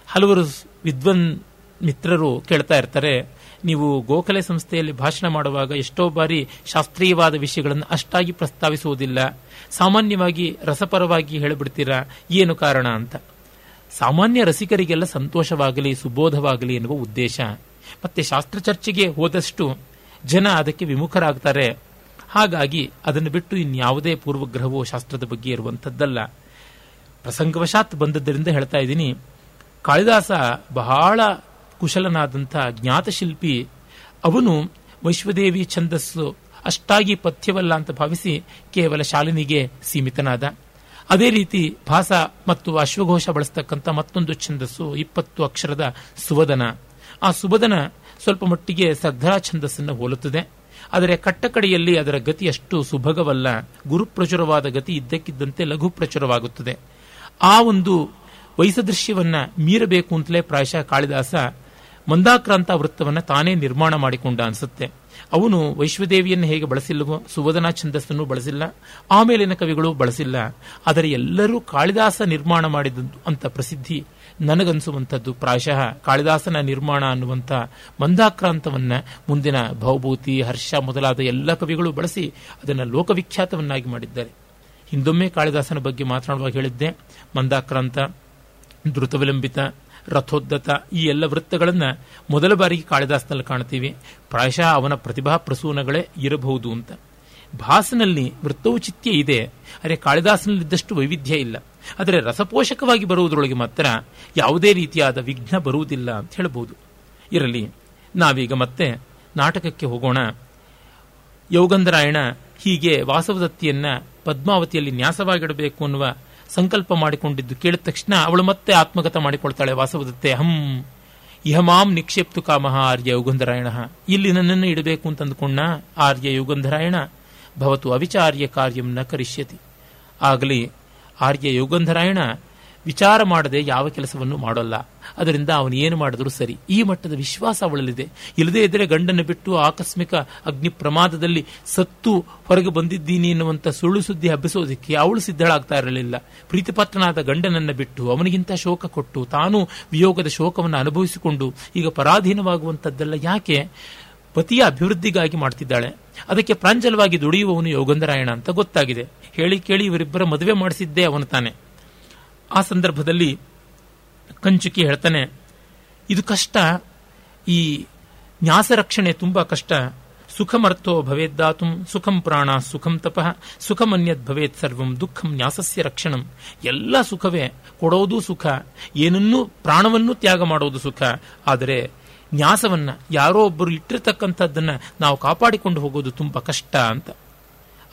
ಹಲವರು ವಿದ್ವನ್ ಮಿತ್ರರು ಕೇಳ್ತಾ ಇರ್ತಾರೆ, ನೀವು ಗೋಖಲೆ ಸಂಸ್ಥೆಯಲ್ಲಿ ಭಾಷಣ ಮಾಡುವಾಗ ಎಷ್ಟೋ ಬಾರಿ ಶಾಸ್ತ್ರೀಯವಾದ ವಿಷಯಗಳನ್ನು ಅಷ್ಟಾಗಿ ಪ್ರಸ್ತಾವಿಸುವುದಿಲ್ಲ. ಸಾಮಾನ್ಯವಾಗಿ ರಸಪರವಾಗಿ ಹೇಳಿಬಿಡ್ತೀರಾ? ಏನು ಕಾರಣ ಅಂತ. ಸಾಮಾನ್ಯ ರಸಿಕರಿಗೆಲ್ಲ ಸಂತೋಷವಾಗಲಿ, ಸುಬೋಧವಾಗಲಿ ಎನ್ನುವ ಉದ್ದೇಶ. ಮತ್ತೆ ಶಾಸ್ತ್ರ ಚರ್ಚೆಗೆ ಹೋದಷ್ಟು ಜನ ಅದಕ್ಕೆ ವಿಮುಖರಾಗ್ತಾರೆ. ಹಾಗಾಗಿ ಅದನ್ನು ಬಿಟ್ಟು ಇನ್ಯಾವುದೇ ಪೂರ್ವಗ್ರಹವೋ ಶಾಸ್ತ್ರದ ಬಗ್ಗೆ ಇರುವಂಥದ್ದಲ್ಲ. ಪ್ರಸಂಗವಶಾತ್ ಬಂದದ್ದರಿಂದ ಹೇಳ್ತಾ ಇದ್ದೀನಿ. ಕಾಳಿದಾಸ ಬಹಳ ಕುಶಲನಾದಂಥ ಜ್ಞಾತಶಿಲ್ಪಿ. ಅವನು ವೈಶ್ವದೇವಿ ಛಂದಸ್ಸು ಅಷ್ಟಾಗಿ ಪಥ್ಯವಲ್ಲ ಅಂತ ಭಾವಿಸಿ ಕೇವಲ ಶಾಲಿನಿಗೆ ಸೀಮಿತನಾದ. ಅದೇ ರೀತಿ ಭಾಸ ಮತ್ತು ಅಶ್ವಘೋಷ ಬಳಸ್ತಕ್ಕಂಥ ಮತ್ತೊಂದು ಛಂದಸ್ಸು, ಇಪ್ಪತ್ತು ಅಕ್ಷರದ ಸುವದನ. ಆ ಸುಬದನ ಸ್ವಲ್ಪ ಮಟ್ಟಿಗೆ ಸರ್ಧರಾ ಛಂದಸ್ಸನ್ನು ಹೋಲುತ್ತದೆ. ಆದರೆ ಕಟ್ಟಕಡೆಯಲ್ಲಿ ಅದರ ಗತಿ ಅಷ್ಟು ಸುಭಗವಲ್ಲ. ಗುರುಪ್ರಚುರವಾದ ಗತಿ ಇದ್ದಕ್ಕಿದ್ದಂತೆ ಲಘು ಪ್ರಚುರವಾಗುತ್ತದೆ. ಆ ಒಂದು ವೈಸದೃಶ್ಯವನ್ನ ಮೀರಬೇಕು ಅಂತಲೇ ಪ್ರಾಯಶಃ ಕಾಳಿದಾಸ ಮಂದಾಕ್ರಾಂತ ವೃತ್ತವನ್ನು ತಾನೇ ನಿರ್ಮಾಣ ಮಾಡಿಕೊಂಡ ಅನಿಸುತ್ತೆ. ಅವನು ವೈಶ್ವದೇವಿಯನ್ನು ಹೇಗೆ ಬಳಸಿಲ್ಲವೋ, ಸುವದನ ಛಂದಸ್ಸನ್ನು ಬಳಸಿಲ್ಲ, ಆಮೇಲಿನ ಕವಿಗಳು ಬಳಸಿಲ್ಲ. ಆದರೆ ಎಲ್ಲರೂ ಕಾಳಿದಾಸ ನಿರ್ಮಾಣ ಮಾಡಿದ್ದು ಅಂತ ಪ್ರಸಿದ್ಧಿ ನನಗನ್ಸುವಂಥದ್ದು. ಪ್ರಾಯಶಃ ಕಾಳಿದಾಸನ ನಿರ್ಮಾಣ ಅನ್ನುವಂಥ ಮಂದಾಕ್ರಾಂತವನ್ನ ಮುಂದಿನ ಭಾವಭೂತಿ, ಹರ್ಷ ಮೊದಲಾದ ಎಲ್ಲ ಕವಿಗಳು ಬಳಸಿ ಅದನ್ನು ಲೋಕವಿಖ್ಯಾತವನ್ನಾಗಿ ಮಾಡಿದ್ದಾರೆ. ಹಿಂದೊಮ್ಮೆ ಕಾಳಿದಾಸನ ಬಗ್ಗೆ ಮಾತನಾಡುವಾಗ ಹೇಳಿದ್ದೆ. ಮಂದಾಕ್ರಾಂತ ಧೃತವಿಲಂಬಿತ ರಥೋದ್ದತ ಈ ಎಲ್ಲ ವೃತ್ತಗಳನ್ನು ಮೊದಲ ಬಾರಿಗೆ ಕಾಳಿದಾಸನಲ್ಲಿ ಕಾಣ್ತೀವಿ ಪ್ರಾಯಶಃ ಅವನ ಪ್ರತಿಭಾ ಪ್ರಸೂನಗಳೇ ಇರಬಹುದು ಅಂತ. ಭಾಸನಲ್ಲಿ ವೃತ್ತೌಚಿತ್ಯ ಇದೆ ಆದರೆ ಕಾಳಿದಾಸನಲ್ಲಿದ್ದಷ್ಟು ವೈವಿಧ್ಯ ಇಲ್ಲ. ಆದರೆ ರಸಪೋಷಕವಾಗಿ ಬರುವುದರೊಳಗೆ ಮಾತ್ರ ಯಾವುದೇ ರೀತಿಯಾದ ವಿಘ್ನ ಬರುವುದಿಲ್ಲ ಅಂತ ಹೇಳಬಹುದು. ಇರಲಿ, ನಾವೀಗ ಮತ್ತೆ ನಾಟಕಕ್ಕೆ ಹೋಗೋಣ. ಯೌಗಂಧರಾಯಣ ಹೀಗೆ ವಾಸವದತ್ತಿಯನ್ನ ಪದ್ಮಾವತಿಯಲ್ಲಿ ನ್ಯಾಸವಾಗಿಡಬೇಕು ಅನ್ನುವ ಸಂಕಲ್ಪ ಮಾಡಿಕೊಂಡಿದ್ದು ಕೇಳಿದ ತಕ್ಷಣ ಅವಳು ಮತ್ತೆ ಆತ್ಮಗತ ಮಾಡಿಕೊಳ್ತಾಳೆ ವಾಸವದತ್ತೆ ಹಂ ಇಹಮಾಂ ನಿಕ್ಷೇಪ್ತು ಕಾಮಹ ಆರ್ಯ ಯುಗಂಧರಾಯಣ ಇಲ್ಲಿ ನನ್ನನ್ನು ಇಡಬೇಕು ಅಂತ ಆರ್ಯ ಯುಗಂಧರಾಯಣ ಭವತು ಅವಿಚಾರ್ಯ ಕಾರ್ಯಂ ನ ಕರಿಷ್ಯತಿ. ಆಗಲಿ, ಆರ್ಯ ಯುಗಂಧರಾಯಣ ವಿಚಾರ ಮಾಡದೆ ಯಾವ ಕೆಲಸವನ್ನು ಮಾಡೋಲ್ಲ. ಅದರಿಂದ ಅವನು ಏನು ಮಾಡಿದ್ರು ಸರಿ. ಈ ಮಟ್ಟದ ವಿಶ್ವಾಸ ಅವಳಲ್ಲಿದೆ. ಇಲ್ಲದೇ ಇದ್ದರೆ ಗಂಡನ್ನು ಬಿಟ್ಟು ಆಕಸ್ಮಿಕ ಅಗ್ನಿ ಪ್ರಮಾದದಲ್ಲಿ ಸತ್ತು ಹೊರಗೆ ಬಂದಿದ್ದೀನಿ ಎನ್ನುವಂತ ಸುಳ್ಳು ಸುದ್ದಿ ಹಬ್ಬಿಸೋದಕ್ಕೆ ಅವಳು ಸಿದ್ಧಳಾಗ್ತಾ ಇರಲಿಲ್ಲ. ಪ್ರೀತಿಪಾತ್ರನಾದ ಗಂಡನನ್ನ ಬಿಟ್ಟು ಅವನಿಗಿಂತ ಶೋಕ ಕೊಟ್ಟು ತಾನು ವಿಯೋಗದ ಶೋಕವನ್ನು ಅನುಭವಿಸಿಕೊಂಡು ಈಗ ಪರಾಧೀನವಾಗುವಂಥದ್ದೆಲ್ಲ ಯಾಕೆ? ಪತಿಯ ಅಭಿವೃದ್ಧಿಗಾಗಿ ಮಾಡ್ತಿದ್ದಾಳೆ. ಅದಕ್ಕೆ ಪ್ರಾಂಜಲವಾಗಿ ದುಡಿಯುವವನು ಯೋಗಂಧರಾಯಣ ಅಂತ ಗೊತ್ತಾಗಿದೆ. ಹೇಳಿ ಕೇಳಿ ಇವರಿಬ್ಬರ ಮದುವೆ ಮಾಡಿಸಿದ್ದೇ ಅವನು ತಾನೆ. ಆ ಸಂದರ್ಭದಲ್ಲಿ ಕಂಚುಕಿ ಹೇಳ್ತಾನೆ, ಇದು ಕಷ್ಟ. ಈ ನ್ಯಾಸ ರಕ್ಷಣೆ ತುಂಬಾ ಕಷ್ಟ. ಸುಖಮರ್ಥೋ ಭವೇದ್ದಾತುಂ ಸುಖಂ ಪ್ರಾಣ ಸುಖಂ ತಪಃ, ಸುಖಮನ್ಯದ್ ಭವೇತ್ ಸರ್ವಂ, ದುಃಖಂ ನ್ಯಾಸಸ್ಯ ರಕ್ಷಣಂ. ಎಲ್ಲ ಸುಖವೇ. ಕೊಡೋದು ಸುಖ. ಏನನ್ನೂ, ಪ್ರಾಣವನ್ನು ತ್ಯಾಗ ಮಾಡೋದು ಸುಖ. ಆದರೆ ನ್ಯಾಸವನ್ನು ಯಾರೋ ಒಬ್ಬರು ಇಟ್ಟಿರ್ತಕ್ಕಂಥದ್ದನ್ನ ನಾವು ಕಾಪಾಡಿಕೊಂಡು ಹೋಗೋದು ತುಂಬಾ ಕಷ್ಟ ಅಂತ.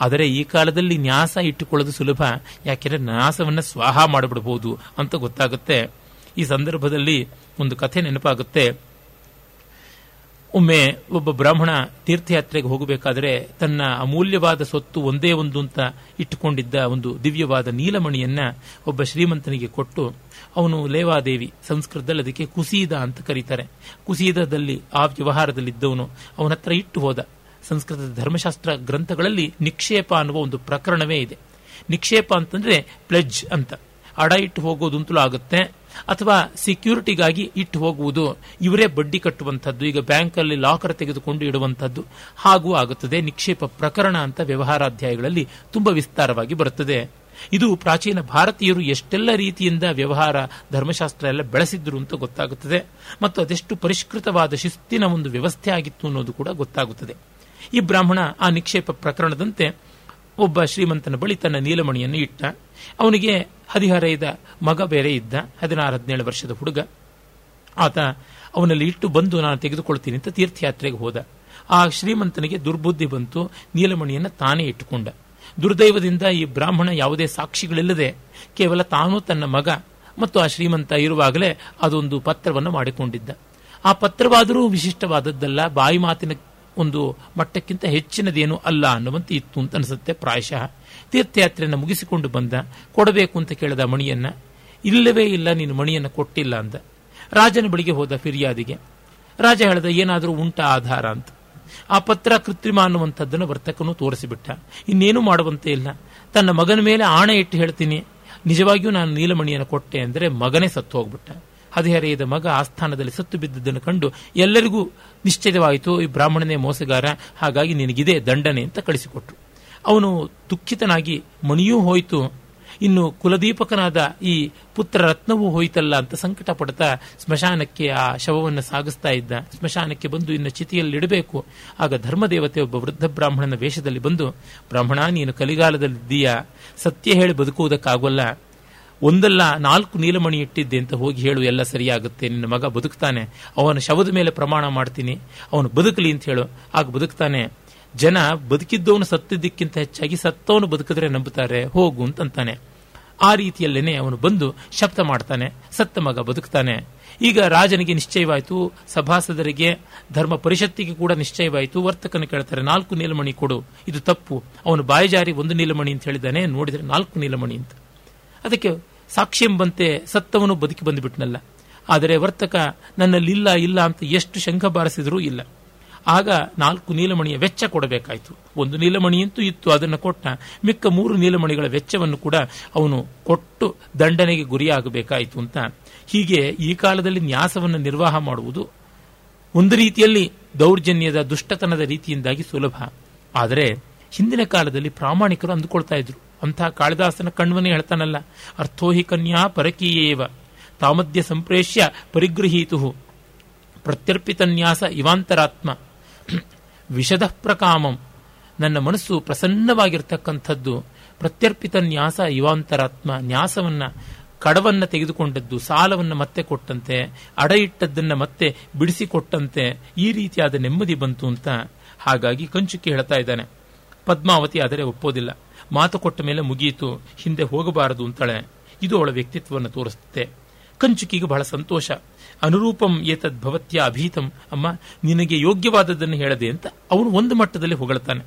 ಆದರೆ ಈ ಕಾಲದಲ್ಲಿ ನ್ಯಾಸ ಇಟ್ಟುಕೊಳ್ಳೋದು ಸುಲಭ. ಯಾಕೆಂದ್ರೆ ನ್ಯಾಸವನ್ನ ಸ್ವಾಹ ಮಾಡಿಬಿಡಬಹುದು ಅಂತ ಗೊತ್ತಾಗುತ್ತೆ. ಈ ಸಂದರ್ಭದಲ್ಲಿ ಒಂದು ಕಥೆ ನೆನಪಾಗುತ್ತೆ. ಒಮ್ಮೆ ಒಬ್ಬ ಬ್ರಾಹ್ಮಣ ತೀರ್ಥಯಾತ್ರೆಗೆ ಹೋಗಬೇಕಾದ್ರೆ ತನ್ನ ಅಮೂಲ್ಯವಾದ ಸೊತ್ತು ಒಂದೇ ಒಂದು ಅಂತ ಇಟ್ಟುಕೊಂಡಿದ್ದ ಒಂದು ದಿವ್ಯವಾದ ನೀಲಮಣಿಯನ್ನ ಒಬ್ಬ ಶ್ರೀಮಂತನಿಗೆ ಕೊಟ್ಟು, ಅವನು ಲೇವಾದೇವಿ ಸಂಸ್ಕೃತದಲ್ಲಿ ಅದಕ್ಕೆ ಕುಸೀದ ಅಂತ ಕರೀತಾರೆ. ಕುಸೀದದಲ್ಲಿ ಆ ವ್ಯವಹಾರದಲ್ಲಿದ್ದವನು ಅವನ ಹತ್ರ ಇಟ್ಟು ಹೋದ. ಸಂಸ್ಕೃತದ ಧರ್ಮಶಾಸ್ತ್ರ ಗ್ರಂಥಗಳಲ್ಲಿ ನಿಕ್ಷೇಪ ಅನ್ನುವ ಒಂದು ಪ್ರಕರಣವೇ ಇದೆ. ನಿಕ್ಷೇಪ ಅಂತಂದ್ರೆ ಪ್ಲೆಜ್ ಅಂತ. ಅಡ ಇಟ್ಟು ಹೋಗೋದು ಅಂತಲೂ ಆಗುತ್ತೆ. ಅಥವಾ ಸೆಕ್ಯೂರಿಟಿಗಾಗಿ ಇಟ್ಟು ಹೋಗುವುದು. ಇವರೇ ಬಡ್ಡಿ ಕಟ್ಟುವಂಥದ್ದು. ಈಗ ಬ್ಯಾಂಕಲ್ಲಿ ಲಾಕರ್ ತೆಗೆದುಕೊಂಡು ಇಡುವಂಥದ್ದು. ಹಾಗೂ ಆಗುತ್ತದೆ ನಿಕ್ಷೇಪ ಪ್ರಕರಣ ಅಂತ ವ್ಯವಹಾರಾಧ್ಯಾಯಗಳಲ್ಲಿ ತುಂಬಾ ವಿಸ್ತಾರವಾಗಿ ಬರುತ್ತದೆ. ಇದು ಪ್ರಾಚೀನ ಭಾರತೀಯರು ಎಷ್ಟೆಲ್ಲ ರೀತಿಯಿಂದ ವ್ಯವಹಾರ, ಧರ್ಮಶಾಸ್ತ್ರ ಎಲ್ಲ ಬೆಳೆಸಿದ್ರು ಅಂತ ಗೊತ್ತಾಗುತ್ತದೆ. ಮತ್ತು ಅದೆಷ್ಟು ಪರಿಷ್ಕೃತವಾದ ಶಿಸ್ತಿನ ಒಂದು ವ್ಯವಸ್ಥೆ ಆಗಿತ್ತು ಅನ್ನೋದು ಕೂಡ ಗೊತ್ತಾಗುತ್ತದೆ. ಈ ಬ್ರಾಹ್ಮಣ ಆ ನಿಕ್ಷೇಪ ಪ್ರಕರಣದಂತೆ ಒಬ್ಬ ಶ್ರೀಮಂತನ ಬಳಿ ತನ್ನ ನೀಲಮಣಿಯನ್ನು ಇಟ್ಟ. ಅವನಿಗೆ ಹದಿಹರೆಯದ ಮಗ ಬೇರೆ ಇದ್ದ, ಹದಿನಾರು, ಹದಿನೇಳು ವರ್ಷದ ಹುಡುಗ. ಆತ ಅವನಲ್ಲಿ ಇಟ್ಟು ಬಂದು ನಾನು ತೆಗೆದುಕೊಳ್ತೀನಿ ಅಂತ ತೀರ್ಥಯಾತ್ರೆಗೆ ಹೋದ. ಆ ಶ್ರೀಮಂತನಿಗೆ ದುರ್ಬುದ್ಧಿ ಬಂತು, ನೀಲಮಣಿಯನ್ನು ತಾನೇ ಇಟ್ಟುಕೊಂಡ. ದುರ್ದೈವದಿಂದ ಈ ಬ್ರಾಹ್ಮಣ ಯಾವುದೇ ಸಾಕ್ಷಿಗಳಿಲ್ಲದೆ ಕೇವಲ ತಾನು ತನ್ನ ಮಗ ಮತ್ತು ಆ ಶ್ರೀಮಂತ ಇರುವಾಗಲೇ ಅದೊಂದು ಪತ್ರವನ್ನು ಮಾಡಿಕೊಂಡಿದ್ದ. ಆ ಪತ್ರವಾದರೂ ವಿಶಿಷ್ಟವಾದದ್ದಲ್ಲ, ಬಾಯಿ ಮಾತಿನ ಒಂದು ಮಟ್ಟಕ್ಕಿಂತ ಹೆಚ್ಚಿನದೇನು ಅಲ್ಲ ಅನ್ನುವಂತೆ ಇತ್ತು ಅಂತ ಅನಿಸುತ್ತೆ ಪ್ರಾಯಶಃ. ತೀರ್ಥಯಾತ್ರೆಯನ್ನು ಮುಗಿಸಿಕೊಂಡು ಬಂದ, ಕೊಡಬೇಕು ಅಂತ ಕೇಳಿದ ಮಣಿಯನ್ನ, ಇಲ್ಲವೇ ಇಲ್ಲ, ನೀನು ಮಣಿಯನ್ನು ಕೊಟ್ಟಿಲ್ಲ ಅಂದ. ರಾಜನ ಬಳಿಗೆ ಹೋದ ಫಿರ್ಯಾದಿಗೆ, ರಾಜ ಹೇಳಿದ, ಏನಾದರೂ ಉಂಟ ಆಧಾರ ಅಂತ. ಆ ಪತ್ರ ಕೃತ್ರಿಮ ಅನ್ನುವಂಥದ್ದನ್ನು ವರ್ತಕನು ತೋರಿಸಿಬಿಟ್ಟ. ಇನ್ನೇನು ಮಾಡುವಂತೆ ಇಲ್ಲ. ತನ್ನ ಮಗನ ಮೇಲೆ ಆಣೆ ಇಟ್ಟು ಹೇಳ್ತೀನಿ. ನಿಜವಾಗಿಯೂ ನಾನು ನೀಲಮಣಿಯನ್ನು ಕೊಟ್ಟೆ ಅಂದರೆ ಮಗನೇ ಸತ್ತು ಹೋಗ್ಬಿಟ್ಟ ಹದಿಹರೆಯದ ಮಗ ಆಸ್ಥಾನದಲ್ಲಿ ಸತ್ತು ಬಿದ್ದದನ್ನು ಕಂಡು ಎಲ್ಲರಿಗೂ ನಿಶ್ಚಯವಾಯಿತು, ಈ ಬ್ರಾಹ್ಮಣನೇ ಮೋಸಗಾರ, ಹಾಗಾಗಿ ನಿನಗಿದೆ ದಂಡನೆ ಅಂತ ಕಳಿಸಿಕೊಟ್ರು. ಅವನು ದುಃಖಿತನಾಗಿ, ಮಣಿಯೂ ಹೋಯಿತು, ಇನ್ನು ಕುಲದೀಪಕನಾದ ಈ ಪುತ್ರ ರತ್ನವೂ ಹೋಯಿತಲ್ಲ ಅಂತ ಸಂಕಟ ಪಡ್ತಾ ಸ್ಮಶಾನಕ್ಕೆ ಆ ಶವವನ್ನು ಸಾಗಿಸ್ತಾ ಇದ್ದ. ಸ್ಮಶಾನಕ್ಕೆ ಬಂದು ಇನ್ನು ಚಿತಿಯಲ್ಲಿಡಬೇಕು. ಆಗ ಧರ್ಮದೇವತೆ ಒಬ್ಬ ವೃದ್ಧ ಬ್ರಾಹ್ಮಣನ ವೇಷದಲ್ಲಿ ಬಂದು, ಬ್ರಾಹ್ಮಣ, ನೀನು ಕಲಿಗಾಲದಲ್ಲಿದ್ದೀಯಾ? ಸತ್ಯ ಹೇಳಿ ಬದುಕುವುದಕ್ಕಾಗೋಲ್ಲ. ಒಂದಲ್ಲ ನಾಲ್ಕು ನೀಲಮಣಿ ಇಟ್ಟಿದ್ದೆ ಅಂತ ಹೋಗಿ ಹೇಳು, ಎಲ್ಲ ಸರಿಯಾಗುತ್ತೆ, ನಿನ್ನ ಮಗ ಬದುಕ್ತಾನೆ. ಅವನ ಶವದ ಮೇಲೆ ಪ್ರಮಾಣ ಮಾಡ್ತೀನಿ. ಅವನು ಬದುಕಲಿ ಅಂತ ಹೇಳು. ಆಗ ಬದುಕ್ತಾನೆ, ಜನ ಬದುಕಿದ್ದವನು ಸತ್ತಿದ್ದಕ್ಕಿಂತ ಹೆಚ್ಚಾಗಿ ಸತ್ತವನು ಬದುಕಿದ್ರೆ ನಂಬುತ್ತಾರೆ, ಹೋಗು ಅಂತಂತಾನೆ. ಆ ರೀತಿಯಲ್ಲೇನೆ ಅವನು ಬಂದು ಶಬ್ದ ಮಾಡ್ತಾನೆ, ಸತ್ತ ಮಗ ಬದುಕ್ತಾನೆ. ಈಗ ರಾಜನಿಗೆ ನಿಶ್ಚಯವಾಯಿತು, ಸಭಾಸದರಿಗೆ, ಧರ್ಮ ಪರಿಷತ್ತಿಗೆ ಕೂಡ ನಿಶ್ಚಯವಾಯಿತು. ವರ್ತಕನ ಕೇಳ್ತಾರೆ, ನಾಲ್ಕು ನೀಲಮಣಿ ಕೊಡು. ಇದು ತಪ್ಪು. ಅವನು ಬಾಯಿಜಾರಿ ಒಂದು ನೀಲಮಣಿ ಅಂತ ಹೇಳಿದ್ದಾನೆ, ನೋಡಿದರೆ ನಾಲ್ಕು ನೀಲಮಣಿ ಅಂತ. ಅದಕ್ಕೆ ಸಾಕ್ಷಿ ಎಂಬಂತೆ ಸತ್ತವನು ಬದುಕಿ ಬಂದುಬಿಟ್ನಲ್ಲ. ಆದರೆ ವರ್ತಕ, ನನ್ನಲ್ಲಿ ಇಲ್ಲ ಇಲ್ಲ ಅಂತ ಎಷ್ಟು ಶಂಖ ಬಾರಿಸಿದರೂ ಇಲ್ಲ. ಆಗ ನಾಲ್ಕು ನೀಲಮಣಿಯ ವೆಚ್ಚ ಕೊಡಬೇಕಾಯಿತು. ಒಂದು ನೀಲಮಣಿಯಂತೂ ಇತ್ತು, ಅದನ್ನು ಕೊಟ್ಟ ಮಿಕ್ಕ ಮೂರು ನೀಲಮಣಿಗಳ ವೆಚ್ಚವನ್ನು ಕೂಡ ಅವನು ಕೊಟ್ಟು ದಂಡನೆಗೆ ಗುರಿಯಾಗಬೇಕಾಯಿತು ಅಂತ. ಹೀಗೆ ಈ ಕಾಲದಲ್ಲಿ ನ್ಯಾಸವನ್ನು ನಿರ್ವಾಹ ಮಾಡುವುದು ಒಂದು ರೀತಿಯಲ್ಲಿ ದೌರ್ಜನ್ಯದ ದುಷ್ಟತನದ ರೀತಿಯಿಂದಾಗಿ ಸುಲಭ. ಆದರೆ ಹಿಂದಿನ ಕಾಲದಲ್ಲಿ ಪ್ರಾಮಾಣಿಕರು ಅಂದುಕೊಳ್ತಾ ಇದ್ರು. ಅಂಥ ಕಾಳಿದಾಸನ ಕಣ್ವನೇ ಹೇಳ್ತಾನಲ್ಲ, ಅರ್ಥೋಹಿ ಕನ್ಯಾ ಪರಕೀಯೇವ ತಾಮದ್ಯ ಸಂಪ್ರೇಷ್ಯ ಪರಿಗೃಹೀತು ಪ್ರತ್ಯರ್ಪಿತನ್ಯಾಸ ಇವಾಂತರಾತ್ಮ, ವಿಷದ ಪ್ರಕಾಮಂ, ನನ್ನ ಮನಸ್ಸು ಪ್ರಸನ್ನವಾಗಿರ್ತಕ್ಕಂಥದ್ದು ಪ್ರತ್ಯರ್ಪಿತ ನ್ಯಾಸ ಇವಾಂತರಾತ್ಮ, ನ್ಯಾಸವನ್ನ, ಕಡವನ್ನ ತೆಗೆದುಕೊಂಡದ್ದು, ಸಾಲವನ್ನ ಮತ್ತೆ ಕೊಟ್ಟಂತೆ ಅಡ ಇಟ್ಟದ್ದನ್ನ ಮತ್ತೆ ಬಿಡಿಸಿಕೊಟ್ಟಂತೆ, ಈ ರೀತಿಯಾದ ನೆಮ್ಮದಿ ಬಂತು ಅಂತ ಹಾಗಾಗಿ ಕಂಚುಕಿ ಹೇಳ್ತಾ ಇದ್ದಾನೆ. ಪದ್ಮಾವತಿ ಆದರೆ ಒಪ್ಪೋದಿಲ್ಲ. ಮಾತು ಕೊಟ್ಟ ಮೇಲೆ ಮುಗಿಯಿತು, ಹಿಂದೆ ಹೋಗಬಾರದು ಅಂತಾಳೆ. ಇದು ಅವಳ ವ್ಯಕ್ತಿತ್ವವನ್ನು ತೋರಿಸುತ್ತೆ. ಕಂಚುಕಿಗೆ ಬಹಳ ಸಂತೋಷ. ಅನುರೂಪಂ ಏತದ್ ಭವತ್ಯ ಅಭೀತಂ. ಅಮ್ಮ, ನಿನಗೆ ಯೋಗ್ಯವಾದದ್ದನ್ನು ಹೇಳದೆ ಅಂತ ಅವನು ಒಂದು ಮಟ್ಟದಲ್ಲಿ ಹೊಗಳ್ತಾನೆ.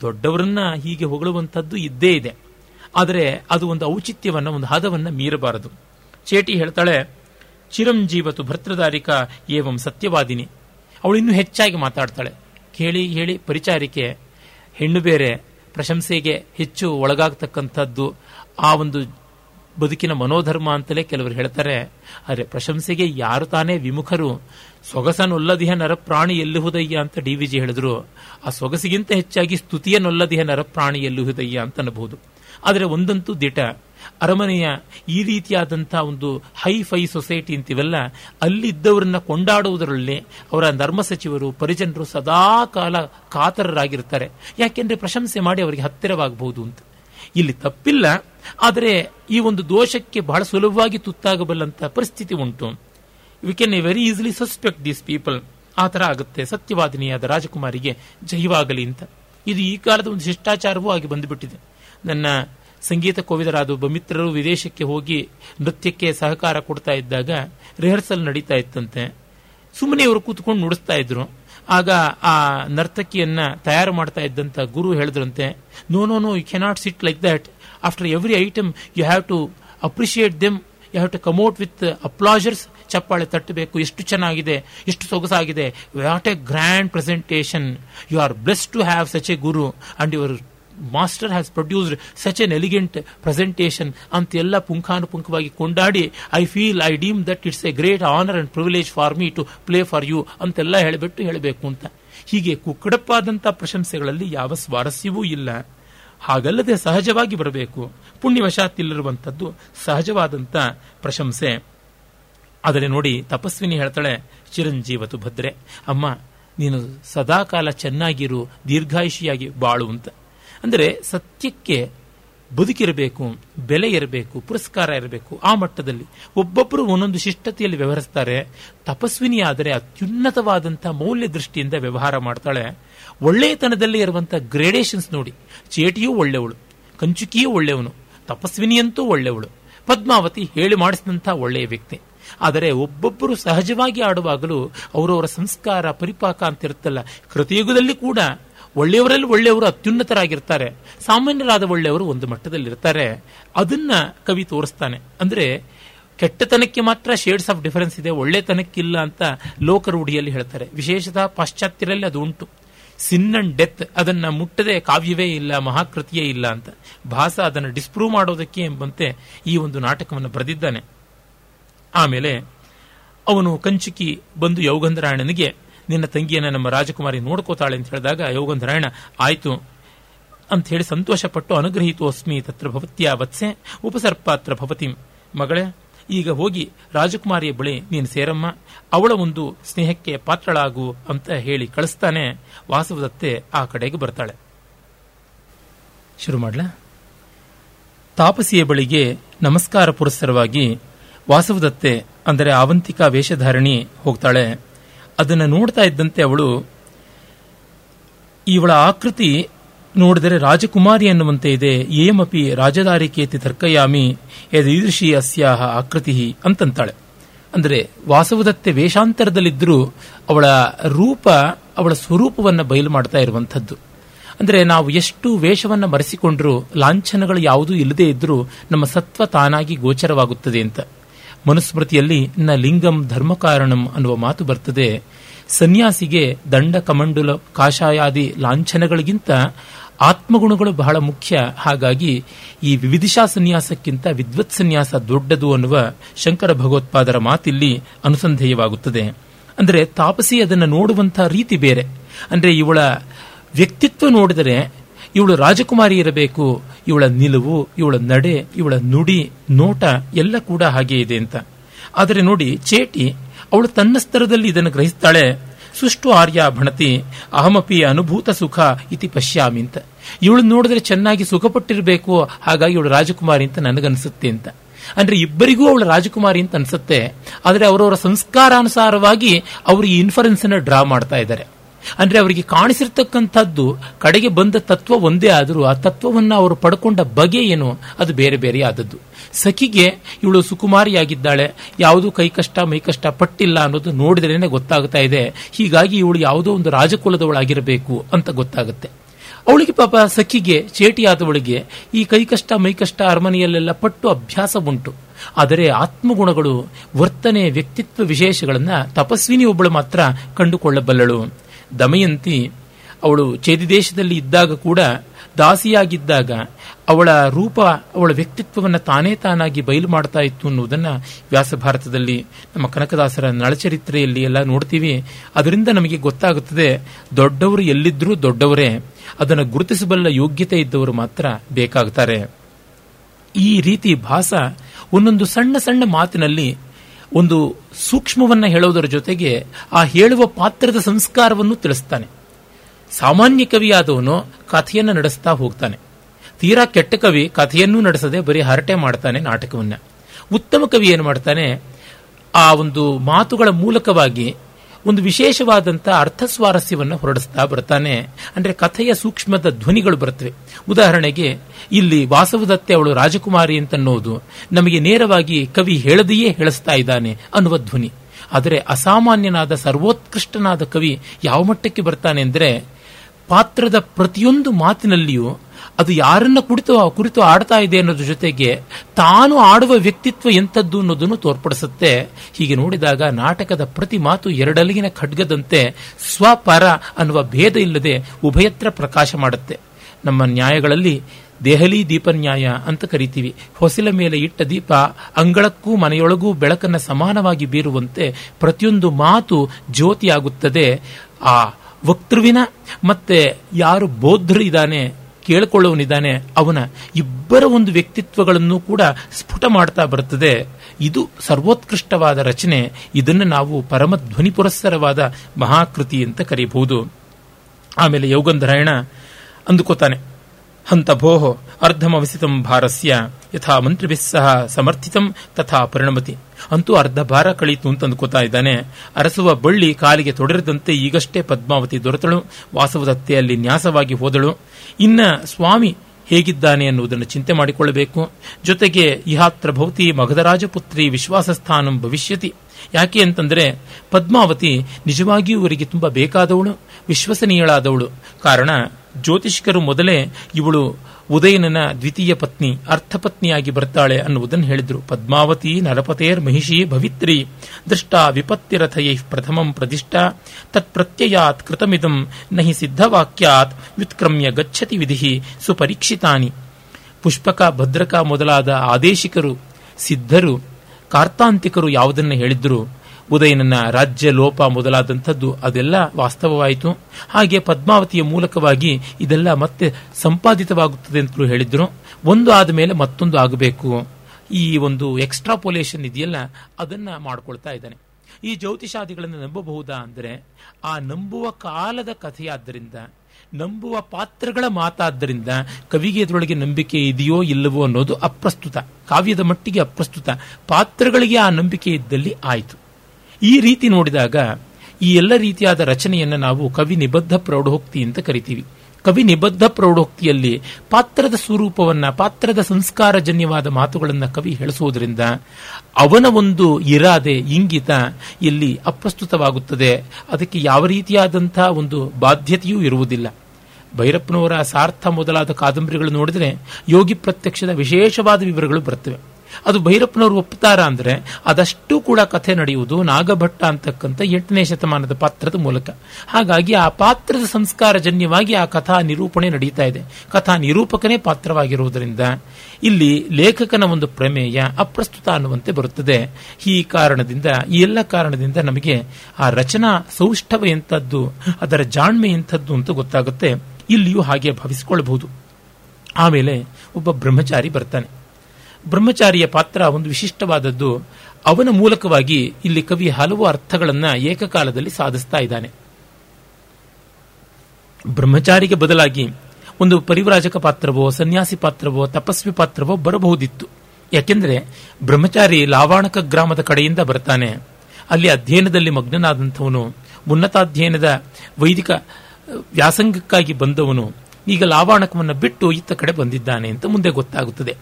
ದೊಡ್ಡವರನ್ನ ಹೀಗೆ ಹೊಗಳುವಂಥದ್ದು ಇದ್ದೇ ಇದೆ. ಆದರೆ ಅದು ಒಂದು ಔಚಿತ್ಯವನ್ನ, ಒಂದು ಹದವನ್ನ ಮೀರಬಾರದು. ಚೇಟಿ ಹೇಳ್ತಾಳೆ, ಚಿರಂಜೀವತು ಭರ್ತೃದಾರಿಕ ಏವಂ ಸತ್ಯವಾದಿನಿ. ಅವಳು ಇನ್ನೂ ಹೆಚ್ಚಾಗಿ ಮಾತಾಡ್ತಾಳೆ. ಕೇಳಿ, ಹೇಳಿ, ಪರಿಚಾರಿಕೆ. ಹೆಣ್ಣು ಬೇರೆ ಪ್ರಶಂಸೆಗೆ ಹೆಚ್ಚು ಒಳಗಾಗ್ತಕ್ಕಂಥದ್ದು ಆ ಒಂದು ಬದುಕಿನ ಮನೋಧರ್ಮ ಅಂತಲೇ ಕೆಲವರು ಹೇಳ್ತಾರೆ. ಆದರೆ ಪ್ರಶಂಸೆಗೆ ಯಾರು ತಾನೇ ವಿಮುಖರು? ಸೊಗಸನೊಲ್ಲದಿಹ ನರಪ್ರಾಣಿ ಎಲ್ಲುಹುದಯ್ಯ ಅಂತ ಡಿ ವಿಜಿ ಹೇಳಿದ್ರು. ಆ ಸೊಗಸಿಗಿಂತ ಹೆಚ್ಚಾಗಿ ಸ್ತುತಿಯನ್ನೊಲ್ಲದಿಹ ನರಪ್ರಾಣಿ ಎಲ್ಲುಹುದಯ್ಯ ಅಂತ ಆದರೆ ಒಂದಂತೂ ದಿಟ. ಅರಮನೆಯ ಈ ರೀತಿಯಾದಂಥ ಒಂದು ಹೈ ಫೈ ಸೊಸೈಟಿ ಅಂತೀವಲ್ಲ, ಅಲ್ಲಿದ್ದವರನ್ನ ಕೊಂಡಾಡುವುದರಲ್ಲಿ ಅವರ ಧರ್ಮ ಸಚಿವರು, ಪರಿಜನರು ಸದಾ ಕಾಲ ಕಾತರರಾಗಿರ್ತಾರೆ. ಯಾಕೆಂದ್ರೆ ಪ್ರಶಂಸೆ ಮಾಡಿ ಅವರಿಗೆ ಹತ್ತಿರವಾಗಬಹುದು ಅಂತ. ಇಲ್ಲಿ ತಪ್ಪಿಲ್ಲ, ಆದರೆ ಈ ಒಂದು ದೋಷಕ್ಕೆ ಬಹಳ ಸುಲಭವಾಗಿ ತುತ್ತಾಗಬಲ್ಲಂಥ ಪರಿಸ್ಥಿತಿ ಉಂಟು. We can very easily suspect these people ಆ ಥರ ಆಗುತ್ತೆ. ಸತ್ಯವಾದಿನಿಯಾದ ರಾಜಕುಮಾರಿಗೆ ಜೈವಾಗಲಿ ಅಂತ. ಇದು ಈ ಕಾಲದ ಒಂದು ಶಿಷ್ಟಾಚಾರವೂ ಆಗಿ ಬಂದುಬಿಟ್ಟಿದೆ. ನನ್ನ ಸಂಗೀತ ಕೋವಿದರಾದ ಒಬ್ಬ ಮಿತ್ರರು ವಿದೇಶಕ್ಕೆ ಹೋಗಿ ನೃತ್ಯಕ್ಕೆ ಸಹಕಾರ ಕೊಡ್ತಾ ಇದ್ದಾಗ ರಿಹರ್ಸಲ್ ನಡೀತಾ ಇತ್ತಂತೆ. ಸುಮ್ಮನೆ ಇವರು ಕೂತ್ಕೊಂಡು ನುಡಿಸ್ತಾ ಇದ್ರು. ಆಗ ಆ ನರ್ತಕಿಯನ್ನ ತಯಾರು ಮಾಡ್ತಾ ಇದ್ದಂತ ಗುರು ಹೇಳಿದ್ರಂತೆ no no no you cannot sit like that after every item you have to appreciate them you have to come out with applauses ಚಪ್ಪಾಳೆ ತಟ್ಟಬೇಕು. ಎಷ್ಟು ಚೆನ್ನಾಗಿದೆ. ಎಷ್ಟು ಸೊಗಸಾಗಿದೆ. What a grand presentation you are bless to have such a guru and your master has produced such an elegant presentation ಅಂತೆಲ್ಲ ಪುಂಖಾನುಪುಂಖವಾಗಿ ಕೊಂಡಾಡಿ I feel I deem that it's a great honour and privilege for me to play for you ಅಂತೆಲ್ಲ ಹೇಳಿಬಿಟ್ಟು ಹೇಳಬೇಕು ಅಂತ. ಹೀಗೆ ಕುಕ್ಕಡಪ್ಪಾದಂಥ ಪ್ರಶಂಸೆಗಳಲ್ಲಿ ಯಾವ ಸ್ವಾರಸ್ಯವೂ ಇಲ್ಲ. ಹಾಗಲ್ಲದೆ ಸಹಜವಾಗಿ ಬರಬೇಕು. ಪುಣ್ಯವಶಾತ್ ಇಲ್ಲಿರುವಂಥದ್ದು ಸಹಜವಾದಂಥ ಪ್ರಶಂಸೆ. ಆದರೆ ನೋಡಿ, ತಪಸ್ವಿನಿ ಹೇಳ್ತಾಳೆ, ಚಿರಂಜೀವತು ಭದ್ರೆ, ಅಮ್ಮ, ನೀನು ಸದಾಕಾಲ ಚೆನ್ನಾಗಿರು, ದೀರ್ಘಾಯುಷಿಯಾಗಿ ಬಾಳು ಅಂತ. ಅಂದರೆ ಸತ್ಯಕ್ಕೆ ಬದುಕಿರಬೇಕು, ಬೆಲೆ ಇರಬೇಕು, ಪುರಸ್ಕಾರ ಇರಬೇಕು, ಆ ಮಟ್ಟದಲ್ಲಿ. ಒಬ್ಬೊಬ್ಬರು ಒಂದೊಂದು ಶಿಷ್ಟತೆಯಲ್ಲಿ ವ್ಯವಹರಿಸ್ತಾರೆ. ತಪಸ್ವಿನಿ ಆದರೆ ಅತ್ಯುನ್ನತವಾದಂಥ ಮೌಲ್ಯ ದೃಷ್ಟಿಯಿಂದ ವ್ಯವಹಾರ ಮಾಡ್ತಾಳೆ. ಒಳ್ಳೆಯತನದಲ್ಲಿ ಇರುವಂಥ ಗ್ರೇಡೇಷನ್ಸ್ ನೋಡಿ. ಚೇಟಿಯೂ ಒಳ್ಳೆಯವಳು, ಕಂಚುಕಿಯೂ ಒಳ್ಳೆಯವನು, ತಪಸ್ವಿನಿಯಂತೂ ಒಳ್ಳೆಯವಳು, ಪದ್ಮಾವತಿ ಹೇಳಿ ಮಾಡಿಸಿದಂಥ ಒಳ್ಳೆಯ ವ್ಯಕ್ತಿ. ಆದರೆ ಒಬ್ಬೊಬ್ಬರು ಸಹಜವಾಗಿ ಆಡುವಾಗಲೂ ಅವರವರ ಸಂಸ್ಕಾರ ಪರಿಪಾಕ ಅಂತ ಇರುತ್ತಲ್ಲ ಕೃತಿಯುಗದಲ್ಲಿ ಕೂಡ ಒಳ್ಳೆಯವರಲ್ಲಿ ಒಳ್ಳೆಯವರು ಅತ್ಯುನ್ನತರಾಗಿರ್ತಾರೆ. ಸಾಮಾನ್ಯರಾದ ಒಳ್ಳೆಯವರು ಒಂದು ಮಟ್ಟದಲ್ಲಿರ್ತಾರೆ. ಅದನ್ನ ಕವಿ ತೋರಿಸ್ತಾನೆ. ಅಂದ್ರೆ ಕೆಟ್ಟತನಕ್ಕೆ ಮಾತ್ರ ಶೇಡ್ಸ್ ಆಫ್ ಡಿಫರೆನ್ಸ್ ಇದೆ, ಒಳ್ಳೆತನಕ್ಕಿಲ್ಲ ಅಂತ ಲೋಕರೂಢಿಯಲ್ಲಿ ಹೇಳ್ತಾರೆ. ವಿಶೇಷತಃ ಪಾಶ್ಚಾತ್ಯರಲ್ಲಿ ಅದು ಉಂಟು. ಸಿನ್ ಅಂಡ್ ಡೆತ್ ಅದನ್ನ ಮುಟ್ಟದೆ ಕಾವ್ಯವೇ ಇಲ್ಲ, ಮಹಾಕೃತಿಯೇ ಇಲ್ಲ ಅಂತ. ಭಾಸ ಅದನ್ನು ಡಿಸ್ಪ್ರೂವ್ ಮಾಡೋದಕ್ಕೆ ಎಂಬಂತೆ ಈ ಒಂದು ನಾಟಕವನ್ನು ಬರೆದಿದ್ದಾನೆ. ಆಮೇಲೆ ಅವನು ಕಂಚುಕಿ ಬಂದು ಯೌಗಂಧರಾಯಣನಿಗೆ ನಿನ್ನ ತಂಗಿಯನ್ನು ನಮ್ಮ ರಾಜಕುಮಾರಿ ನೋಡ್ಕೋತಾಳೆ ಅಂತ ಹೇಳಿದಾಗ ಯೋಗಂಧರಾಯಣ ಆಯಿತು. ಅಂತ ಹೇಳಿ ಸಂತೋಷಪಟ್ಟು ಅನುಗ್ರಹಿತೋಸ್ಮಿ ತತ್ರ ಭವತ್ಯ ವತ್ಸೆ ಉಪಸರ್ಪಾತ್ರ ಭವತಿ. ಮಗಳೇ, ಈಗ ಹೋಗಿ ರಾಜಕುಮಾರಿಯ ಬಳಿ ನೀನು ಸೇರಮ್ಮ. ಅವಳ ಒಂದು ಸ್ನೇಹಕ್ಕೆ ಪಾತ್ರಳಾಗು ಅಂತ ಹೇಳಿ ಕಳಿಸ್ತಾನೆ. ವಾಸವದತ್ತೆ ಆ ಕಡೆಗೆ ಬರ್ತಾಳೆ. ಶುರು ಮಾಡ್ಲಾ? ತಾಪಸಿಯ ಬಳಿಗೆ ನಮಸ್ಕಾರ ಪುರಸ್ಸರವಾಗಿ ವಾಸವದತ್ತೆ ಅಂದರೆ ಆವಂತಿಕಾ ವೇಷಧಾರಣಿ ಹೋಗ್ತಾಳೆ. ಅದನ್ನು ನೋಡ್ತಾ ಇದ್ದಂತೆ ಅವಳು, ಇವಳ ಆಕೃತಿ ನೋಡಿದರೆ ರಾಜಕುಮಾರಿ ಅನ್ನುವಂತೆ ಇದೆ. ಏಮಪಿ ರಾಜದಾರಿಕೇತಿ ತರ್ಕಯಾಮಿ ಯದೀದೃಶಿ ಅಸ್ಯಾಹ ಆಕೃತಿ ಅಂತಂತಾಳೆ. ಅಂದರೆ ವಾಸವದತ್ತೆ ವೇಷಾಂತರದಲ್ಲಿದ್ದರೂ ಅವಳ ರೂಪ, ಅವಳ ಸ್ವರೂಪವನ್ನು ಬಯಲು ಮಾಡ್ತಾ ಇರುವಂಥದ್ದು. ಅಂದರೆ ನಾವು ಎಷ್ಟು ವೇಷವನ್ನು ಮರೆಸಿಕೊಂಡ್ರೂ, ಲಾಂಛನಗಳು ಯಾವುದೂ ಇಲ್ಲದೇ ಇದ್ದರೂ ನಮ್ಮ ಸತ್ವ ತಾನಾಗಿ ಗೋಚರವಾಗುತ್ತದೆ ಅಂತ. ಮನುಸ್ಮೃತಿಯಲ್ಲಿ ನ ಲಿಂಗಂ ಧರ್ಮಕಾರಣಂ ಅನ್ನುವ ಮಾತು ಬರ್ತದೆ. ಸನ್ಯಾಸಿಗೆ ದಂಡ ಕಮಂಡುಲ ಕಾಷಾಯಾದಿ ಲಾಂಛನಗಳಿಗಿಂತ ಆತ್ಮಗುಣಗಳು ಬಹಳ ಮುಖ್ಯ. ಹಾಗಾಗಿ ಈ ವಿವಿಧಿಶಾ ಸನ್ಯಾಸಕ್ಕಿಂತ ವಿದ್ವತ್ ಸನ್ಯಾಸ ದೊಡ್ಡದು ಅನ್ನುವ ಶಂಕರ ಭಗವತ್ಪಾದರ ಮಾತಿಲ್ಲಿ ಅನುಸಂಧೇಯವಾಗುತ್ತದೆ. ಅಂದರೆ ತಾಪಸಿ ಅದನ್ನು ನೋಡುವಂತಹ ರೀತಿ ಬೇರೆ. ಅಂದರೆ ಇವಳ ವ್ಯಕ್ತಿತ್ವ ನೋಡಿದರೆ ಇವಳು ರಾಜಕುಮಾರಿ ಇರಬೇಕು, ಇವಳ ನಿಲುವು, ಇವಳ ನಡೆ, ಇವಳ ನುಡಿ, ನೋಟ ಎಲ್ಲ ಕೂಡ ಹಾಗೆ ಇದೆ ಅಂತ. ಆದರೆ ನೋಡಿ, ಚೇಟಿ ಅವಳು ತನ್ನ ಸ್ತರದಲ್ಲಿ ಇದನ್ನು ಗ್ರಹಿಸ್ತಾಳೆ. ಸುಷ್ಟು ಆರ್ಯ ಭಣತಿ, ಅಹಮಪಿ ಅನುಭೂತ ಸುಖ ಇತಿ ಪಶ್ಯಾಮಿ ಅಂತ. ಇವಳು ನೋಡಿದ್ರೆ ಚೆನ್ನಾಗಿ ಸುಖಪಟ್ಟಿರಬೇಕು, ಹಾಗಾಗಿ ಇವಳು ರಾಜಕುಮಾರಿ ಅಂತ ನನಗನ್ಸುತ್ತೆ ಅಂತ. ಅಂದ್ರೆ ಇಬ್ಬರಿಗೂ ಅವಳು ರಾಜಕುಮಾರಿ ಅಂತ ಅನ್ಸುತ್ತೆ. ಆದರೆ ಅವರವರ ಸಂಸ್ಕಾರಾನುಸಾರವಾಗಿ ಅವರು ಈ ಇನ್ಫರೆನ್ಸ್ ಡ್ರಾ ಮಾಡ್ತಾ ಇದ್ದಾರೆ. ಅಂದ್ರೆ ಅವರಿಗೆ ಕಾಣಿಸಿರ್ತಕ್ಕಂಥದ್ದು ಕಡೆಗೆ ಬಂದ ತತ್ವ ಒಂದೇ ಆದರೂ ಆ ತತ್ವವನ್ನು ಅವರು ಪಡ್ಕೊಂಡ ಬಗೆ ಏನು? ಅದು ಬೇರೆ ಬೇರೆ ಆದದ್ದು. ಸಖಿಗೆ ಇವಳು ಸುಕುಮಾರಿಯಾಗಿದ್ದಾಳೆ. ಯಾವುದೂ ಕೈ ಕಷ್ಟ, ಮೈ ಕಷ್ಟ ಪಟ್ಟಿಲ್ಲ ಅನ್ನೋದು ನೋಡಿದ್ರೇನೆ ಗೊತ್ತಾಗ್ತಾ ಇದೆ. ಹೀಗಾಗಿ ಇವಳು ಯಾವುದೋ ಒಂದು ರಾಜಕುಲದವಳಾಗಿರಬೇಕು ಅಂತ ಗೊತ್ತಾಗುತ್ತೆ. ಅವಳಿಗೆ ಪಾಪ ಸಖಿಗೆ, ಚೇಟಿಯಾದವಳಿಗೆ ಈ ಕೈ ಕಷ್ಟ, ಮೈ ಕಷ್ಟ ಅರಮನೆಯಲ್ಲೆಲ್ಲ ಪಟ್ಟು ಅಭ್ಯಾಸ ಉಂಟು. ಆದರೆ ಆತ್ಮಗುಣಗಳು ವರ್ತನೆ, ವ್ಯಕ್ತಿತ್ವ ವಿಶೇಷಗಳನ್ನ ತಪಸ್ವಿನಿ ಒಬ್ಬಳು ಮಾತ್ರ ಕಂಡುಕೊಳ್ಳಬಲ್ಲಳು. ದಮಯಂತಿ ಅವಳು ಚೇದಿದೇಶದಲ್ಲಿ ಇದ್ದಾಗ ಕೂಡ ದಾಸಿಯಾಗಿದ್ದಾಗ ಅವಳ ರೂಪ, ಅವಳ ವ್ಯಕ್ತಿತ್ವವನ್ನು ತಾನೇ ತಾನಾಗಿ ಬಯಲು ಮಾಡ್ತಾ ಇತ್ತು ಅನ್ನುವುದನ್ನು ವ್ಯಾಸ ಭಾರತದಲ್ಲಿ ನಮ್ಮ ಕನಕದಾಸರ ನಳಚರಿತ್ರೆಯಲ್ಲಿ ಎಲ್ಲ ನೋಡ್ತೀವಿ. ಅದರಿಂದ ನಮಗೆ ಗೊತ್ತಾಗುತ್ತದೆ, ದೊಡ್ಡವರು ಎಲ್ಲಿದ್ರೂ ದೊಡ್ಡವರೇ. ಅದನ್ನು ಗುರುತಿಸಬಲ್ಲ ಯೋಗ್ಯತೆ ಇದ್ದವರು ಮಾತ್ರ ಬೇಕಾಗ್ತಾರೆ. ಈ ರೀತಿ ಭಾಸ ಒಂದೊಂದು ಸಣ್ಣ ಸಣ್ಣ ಮಾತಿನಲ್ಲಿ ಒಂದು ಸೂಕ್ಷ್ಮವನ್ನು ಹೇಳೋದರ ಜೊತೆಗೆ ಆ ಹೇಳುವ ಪಾತ್ರದ ಸಂಸ್ಕಾರವನ್ನು ತಿಳಿಸ್ತಾನೆ. ಸಾಮಾನ್ಯ ಕವಿಯಾದವನು ಕಥೆಯನ್ನು ನಡೆಸ್ತಾ ಹೋಗ್ತಾನೆ. ತೀರಾ ಕೆಟ್ಟ ಕವಿ ಕಥೆಯನ್ನೂ ನಡೆಸದೆ ಬರೀ ಹರಟೆ ಮಾಡ್ತಾನೆ ನಾಟಕವನ್ನ. ಉತ್ತಮ ಕವಿ ಏನು ಮಾಡ್ತಾನೆ? ಆ ಒಂದು ಮಾತುಗಳ ಮೂಲಕವಾಗಿ ಒಂದು ವಿಶೇಷವಾದಂಥ ಅರ್ಥ ಸ್ವಾರಸ್ಯವನ್ನು ಹೊರಡಿಸ್ತಾ ಬರ್ತಾನೆ. ಅಂದ್ರೆ ಕಥೆಯ ಸೂಕ್ಷ್ಮದ ಧ್ವನಿಗಳು ಬರ್ತವೆ ಉದಾಹರಣೆಗೆ, ಇಲ್ಲಿ ವಾಸವದತ್ತೆ ಅವಳು ರಾಜಕುಮಾರಿ ಅಂತನ್ನೋದು ನಮಗೆ ನೇರವಾಗಿ ಕವಿ ಹೇಳದೆಯೇ ಹೇಳಿಸ್ತಾ ಇದ್ದಾನೆ ಅನ್ನುವ ಧ್ವನಿ. ಆದರೆ ಅಸಾಮಾನ್ಯನಾದ ಸರ್ವೋತ್ಕೃಷ್ಟನಾದ ಕವಿ ಯಾವ ಮಟ್ಟಕ್ಕೆ ಬರ್ತಾನೆ ಅಂದರೆ, ಪಾತ್ರದ ಪ್ರತಿಯೊಂದು ಮಾತಿನಲ್ಲಿಯೂ ಅದು ಯಾರನ್ನ ಕುರಿತು ಕುರಿತು ಆಡ್ತಾ ಇದೆ ಅನ್ನೋದ್ರ ಜೊತೆಗೆ ತಾನು ಆಡುವ ವ್ಯಕ್ತಿತ್ವ ಎಂಥದ್ದು ಅನ್ನೋದನ್ನು ತೋರ್ಪಡಿಸುತ್ತೆ. ಹೀಗೆ ನೋಡಿದಾಗ ನಾಟಕದ ಪ್ರತಿ ಮಾತು ಎರಡಲಗಿನ ಖಡ್ಗದಂತೆ ಸ್ವಪರ ಅನ್ನುವ ಭೇದ ಇಲ್ಲದೆ ಉಭಯತ್ರ ಪ್ರಕಾಶ ಮಾಡುತ್ತೆ. ನಮ್ಮ ನ್ಯಾಯಗಳಲ್ಲಿ ದೆಹಲಿ ದೀಪ ನ್ಯಾಯ ಅಂತ ಕರಿತೀವಿ. ಹೊಸಿಲ ಮೇಲೆ ಇಟ್ಟ ದೀಪ ಅಂಗಳಕ್ಕೂ ಮನೆಯೊಳಗೂ ಬೆಳಕನ್ನು ಸಮಾನವಾಗಿ ಬೀರುವಂತೆ ಪ್ರತಿಯೊಂದು ಮಾತು ಜ್ಯೋತಿಯಾಗುತ್ತದೆ. ಆ ವಕ್ತೃವಿನ ಮತ್ತೆ ಯಾರು ಬೌದ್ಧರು ಇದ್ದಾನೆ ಕೇಳಿಕೊಳ್ಳುವನಿದ್ದಾನೆ ಅವನ ಇಬ್ಬರ ಒಂದು ವ್ಯಕ್ತಿತ್ವಗಳನ್ನು ಕೂಡ ಸ್ಫುಟ ಮಾಡ್ತಾ ಬರುತ್ತದೆ. ಇದು ಸರ್ವೋತ್ಕೃಷ್ಟವಾದ ರಚನೆ. ಇದನ್ನು ನಾವು ಪರಮ ಧ್ವನಿ ಪುರಸ್ಸರವಾದ ಮಹಾಕೃತಿ ಅಂತ ಕರೀಬಹುದು. ಆಮೇಲೆ ಯೌಗಂಧರಾಯಣ ಅಂದುಕೋತಾನೆ. ಹಂತ ಭೋಹ ಅರ್ಧಮವಸಿತಂ ಭಾರಸ್ಯ. ಯಥಾ ಮಂತ್ರಿ ಸಹ ಸಮರ್ಥಿತಂ ತಥಾ ಪರಿಣಮತಿ. ಅಂತೂ ಅರ್ಧ ಭಾರ ಕಳೀತು ಅಂತ ಅಂದ್ಕೋತಾ ಇದ್ದಾನೆ. ಅರಸುವ ಬಳ್ಳಿ ಕಾಲಿಗೆ ತೊಡರಿದಂತೆ ಈಗಷ್ಟೇ ಪದ್ಮಾವತಿ ದೊರೆತಳು. ವಾಸವದತ್ತೆಯಲ್ಲಿ ನ್ಯಾಸವಾಗಿ ಹೋದಳು. ಇನ್ನ ಸ್ವಾಮಿ ಹೇಗಿದ್ದಾನೆ ಅನ್ನುವುದನ್ನು ಚಿಂತೆ ಮಾಡಿಕೊಳ್ಳಬೇಕು. ಜೊತೆಗೆ ಇಹಾತ್ರ ಭವತಿ ಮಗಧರಾಜಪುತ್ರಿ ವಿಶ್ವಾಸಸ್ಥಾನಂ ಭವಿಷ್ಯತಿ. ಯಾಕೆ ಅಂತಂದ್ರೆ ಪದ್ಮಾವತಿ ನಿಜವಾಗಿಯೂ ಇವರಿಗೆ ತುಂಬಾ ಬೇಕಾದವಳು, ವಿಶ್ವಸನೀಯಳಾದವಳು. ಕಾರಣ ಜ್ಯೋತಿಷ್ಕರು ಮೊದಲೇ ಇವಳು ಉದಯನನ ದ್ವಿತೀಯ ಪತ್ನಿ, ಅರ್ಥಪತ್ನಿಯಾಗಿ ಬರ್ತಾಳೆ ಅನ್ನುವುದನ್ನು ಹೇಳಿದ್ರು. ಪದ್ಮಾವತಿ, ನರಪತೇರ್, ಮಹಿಷಿ, ಭವಿತ್ರಿ, ದೃಷ್ಟ ವಿಪತ್ತಿರಥಯೈ ಪ್ರಥಮಂ ಪ್ರದಿಷ್ಟ ತತ್ಪ್ರತ್ಯಯಾತ್ ಕೃತಮಿದಂ ನಹಿ ಸಿದ್ಧವಾಕ್ಯಾತ್ ವ್ಯುತ್ಕ್ರಮ್ಯ ಗಚ್ಚತಿ ವಿಧಿ ಸುಪರೀಕ್ಷಿತಾನಿ. ಪುಷ್ಪಕ, ಭದ್ರಕ ಮೊದಲಾದ ಆದೇಶಿಕರು, ಸಿದ್ಧರು, ಕಾರ್ತಾಂತಿಕರು ಯಾವುದನ್ನು ಹೇಳಿದ್ರು? ಉದಯನನ್ನ ರಾಜ್ಯ ಲೋಪ ಮೊದಲಾದಂಥದ್ದು ಅದೆಲ್ಲ ವಾಸ್ತವವಾಯಿತು. ಹಾಗೆ ಪದ್ಮಾವತಿಯ ಮೂಲಕವಾಗಿ ಇದೆಲ್ಲ ಮತ್ತೆ ಸಂಪಾದಿತವಾಗುತ್ತದೆ ಅಂತಲೂ ಹೇಳಿದ್ರು. ಒಂದು ಆದ ಮೇಲೆ ಮತ್ತೊಂದು ಆಗಬೇಕು. ಈ ಒಂದು ಎಕ್ಸ್ಟ್ರಾಪೊಲೇಷನ್ ಇದೆಯಲ್ಲ, ಅದನ್ನ ಮಾಡ್ಕೊಳ್ತಾ ಇದ್ದಾನೆ. ಈ ಜ್ಯೋತಿಷಾದಿಗಳನ್ನು ನಂಬಬಹುದಾ ಅಂದರೆ, ಆ ನಂಬುವ ಕಾಲದ ಕಥೆಯಾದ್ದರಿಂದ, ನಂಬುವ ಪಾತ್ರಗಳ ಮಾತಾದ್ದರಿಂದ ಕವಿಗೆ ಇದರೊಳಗೆ ನಂಬಿಕೆ ಇದೆಯೋ ಇಲ್ಲವೋ ಅನ್ನೋದು ಅಪ್ರಸ್ತುತ, ಕಾವ್ಯದ ಮಟ್ಟಿಗೆ ಅಪ್ರಸ್ತುತ. ಪಾತ್ರಗಳಿಗೆ ಆ ನಂಬಿಕೆ ಇದ್ದಲ್ಲಿ ಆಯಿತು. ಈ ರೀತಿ ನೋಡಿದಾಗ ಈ ಎಲ್ಲ ರೀತಿಯಾದ ರಚನೆಯನ್ನು ನಾವು ಕವಿ ನಿಬದ್ಧ ಪ್ರೌಢೋಕ್ತಿ ಅಂತ ಕರಿತೀವಿ. ಕವಿ ನಿಬದ್ಧ ಪ್ರೌಢೋಕ್ತಿಯಲ್ಲಿ ಪಾತ್ರದ ಸ್ವರೂಪವನ್ನ, ಪಾತ್ರದ ಸಂಸ್ಕಾರಜನ್ಯವಾದ ಮಾತುಗಳನ್ನು ಕವಿ ಹೇಳಿಸುವುದರಿಂದ ಅವನ ಒಂದು ಇರಾದೆ, ಇಂಗಿತ ಇಲ್ಲಿ ಅಪ್ರಸ್ತುತವಾಗುತ್ತದೆ. ಅದಕ್ಕೆ ಯಾವ ರೀತಿಯಾದಂತಹ ಒಂದು ಬಾಧ್ಯತೆಯೂ ಇರುವುದಿಲ್ಲ. ಭೈರಪ್ಪನವರ ಸಾರ್ಥ ಮೊದಲಾದ ಕಾದಂಬರಿಗಳು ನೋಡಿದರೆ ಯೋಗಿ ಪ್ರತ್ಯಕ್ಷದ ವಿಶೇಷವಾದ ವಿವರಗಳು ಬರ್ತವೆ. ಅದು ಭೈರಪ್ಪನವರು ಒಪ್ಪುತ್ತಾರ ಅಂದ್ರೆ ಅದಷ್ಟು ಕೂಡ ಕಥೆ ನಡೆಯುವುದು ನಾಗಭಟ್ಟ ಅಂತಕ್ಕಂಥ ಎಂಟನೇ ಶತಮಾನದ ಪಾತ್ರದ ಮೂಲಕ. ಹಾಗಾಗಿ ಆ ಪಾತ್ರದ ಸಂಸ್ಕಾರ ಜನ್ಯವಾಗಿ ಆ ಕಥಾ ನಿರೂಪಣೆ ನಡೀತಾ ಇದೆ. ಕಥಾ ನಿರೂಪಕನೇ ಪಾತ್ರವಾಗಿರುವುದರಿಂದ ಇಲ್ಲಿ ಲೇಖಕನ ಒಂದು ಪ್ರಮೇಯ ಅಪ್ರಸ್ತುತ ಅನ್ನುವಂತೆ ಬರುತ್ತದೆ. ಈ ಕಾರಣದಿಂದ, ಈ ಎಲ್ಲ ಕಾರಣದಿಂದ ನಮಗೆ ಆ ರಚನಾ ಸೌಷ್ಠವ ಎಂಥದ್ದು, ಅದರ ಜಾಣ್ಮೆ ಎಂಥದ್ದು ಅಂತ ಗೊತ್ತಾಗುತ್ತೆ. ಇಲ್ಲಿಯೂ ಹಾಗೆ ಭಾವಿಸಿಕೊಳ್ಳಬಹುದು. ಆಮೇಲೆ ಒಬ್ಬ ಬ್ರಹ್ಮಚಾರಿ ಬರ್ತಾನೆ. ಬ್ರಹ್ಮಚಾರಿಯ ಪಾತ್ರ ಒಂದು ವಿಶಿಷ್ಟವಾದದ್ದು. ಅವನ ಮೂಲಕವಾಗಿ ಇಲ್ಲಿ ಕವಿ ಹಲವು ಅರ್ಥಗಳನ್ನು ಏಕಕಾಲದಲ್ಲಿ ಸಾಧಿಸ್ತಾ ಇದ್ದಾನೆ. ಬ್ರಹ್ಮಚಾರಿಗೆ ಬದಲಾಗಿ ಒಂದು ಪರಿವ್ರಾಜಕ ಪಾತ್ರವೋ, ಸನ್ಯಾಸಿ ಪಾತ್ರವೋ, ತಪಸ್ವಿ ಪಾತ್ರವೋ ಬರಬಹುದಿತ್ತು. ಯಾಕೆಂದರೆ ಬ್ರಹ್ಮಚಾರಿ ಲಾವಾಣಕ ಗ್ರಾಮದ ಕಡೆಯಿಂದ ಬರ್ತಾನೆ. ಅಲ್ಲಿ ಅಧ್ಯಯನದಲ್ಲಿ ಮಗ್ನನಾದಂಥವನು, ಉನ್ನತಾಧ್ಯಯನದ ವೈದಿಕ, ವ್ಯಾಸಂಗಕ್ಕಾಗಿ ಬಂದವನು, ಈಗ ಲಾವಾಣಕವನ್ನು ಬಿಟ್ಟು ಇತ್ತ ಕಡೆ ಬಂದಿದ್ದಾನೆ ಅಂತ ಮುಂದೆ ಗೊತ್ತಾಗುತ್ತದೆ.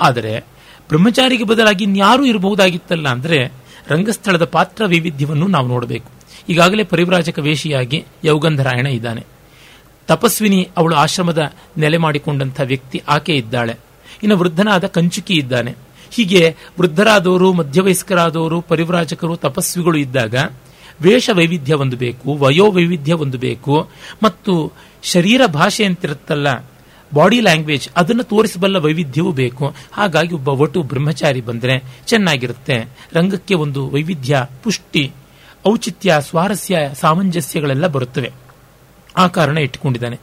ಆದರೆ ಬ್ರಹ್ಮಚಾರಿಗೆ ಬದಲಾಗಿ ಇನ್ಯಾರೂ ಇರಬಹುದಾಗಿತ್ತಲ್ಲ ಅಂದರೆ ರಂಗಸ್ಥಳದ ಪಾತ್ರ ವೈವಿಧ್ಯವನ್ನು ನಾವು ನೋಡಬೇಕು. ಈಗಾಗಲೇ ಪರಿವ್ರಾಜಕ ವೇಷಿಯಾಗಿ ಯೌಗಂಧರಾಯಣ ಇದ್ದಾನೆ. ತಪಸ್ವಿನಿ ಅವಳು ಆಶ್ರಮದ ನೆಲೆ ಮಾಡಿಕೊಂಡಂಥ ವ್ಯಕ್ತಿ ಆಕೆ ಇದ್ದಾಳೆ. ಇನ್ನು ವೃದ್ಧನಾದ ಕಂಚುಕಿ ಇದ್ದಾನೆ. ಹೀಗೆ ವೃದ್ಧರಾದವರು, ಮಧ್ಯವಯಸ್ಕರಾದವರು, ಪರಿವ್ರಾಜಕರು, ತಪಸ್ವಿಗಳು ಇದ್ದಾಗ ವೇಷ ವೈವಿಧ್ಯ ಒಂದು ಬೇಕು ವಯೋ ವೈವಿಧ್ಯ ಒಂದು ಬೇಕು ಮತ್ತು ಶರೀರ ಭಾಷೆ ಅಂತಿರುತ್ತಲ್ಲ ಬಾಡಿ ಲ್ಯಾಂಗ್ವೇಜ್, ಅದನ್ನು ತೋರಿಸಬಲ್ಲ ವೈವಿಧ್ಯವೂ ಬೇಕು. ಹಾಗಾಗಿ ಒಬ್ಬ ಒಟು ಬ್ರಹ್ಮಚಾರಿ ಬಂದರೆ ಚೆನ್ನಾಗಿರುತ್ತೆ. ರಂಗಕ್ಕೆ ಒಂದು ವೈವಿಧ್ಯ, ಪುಷ್ಟಿ, ಔಚಿತ್ಯ, ಸ್ವಾರಸ್ಯ, ಸಾಮಂಜಸ್ಯಗಳೆಲ್ಲ ಬರುತ್ತವೆ. ಆ ಕಾರಣ ಇಟ್ಟುಕೊಂಡಿದ್ದಾನೆ.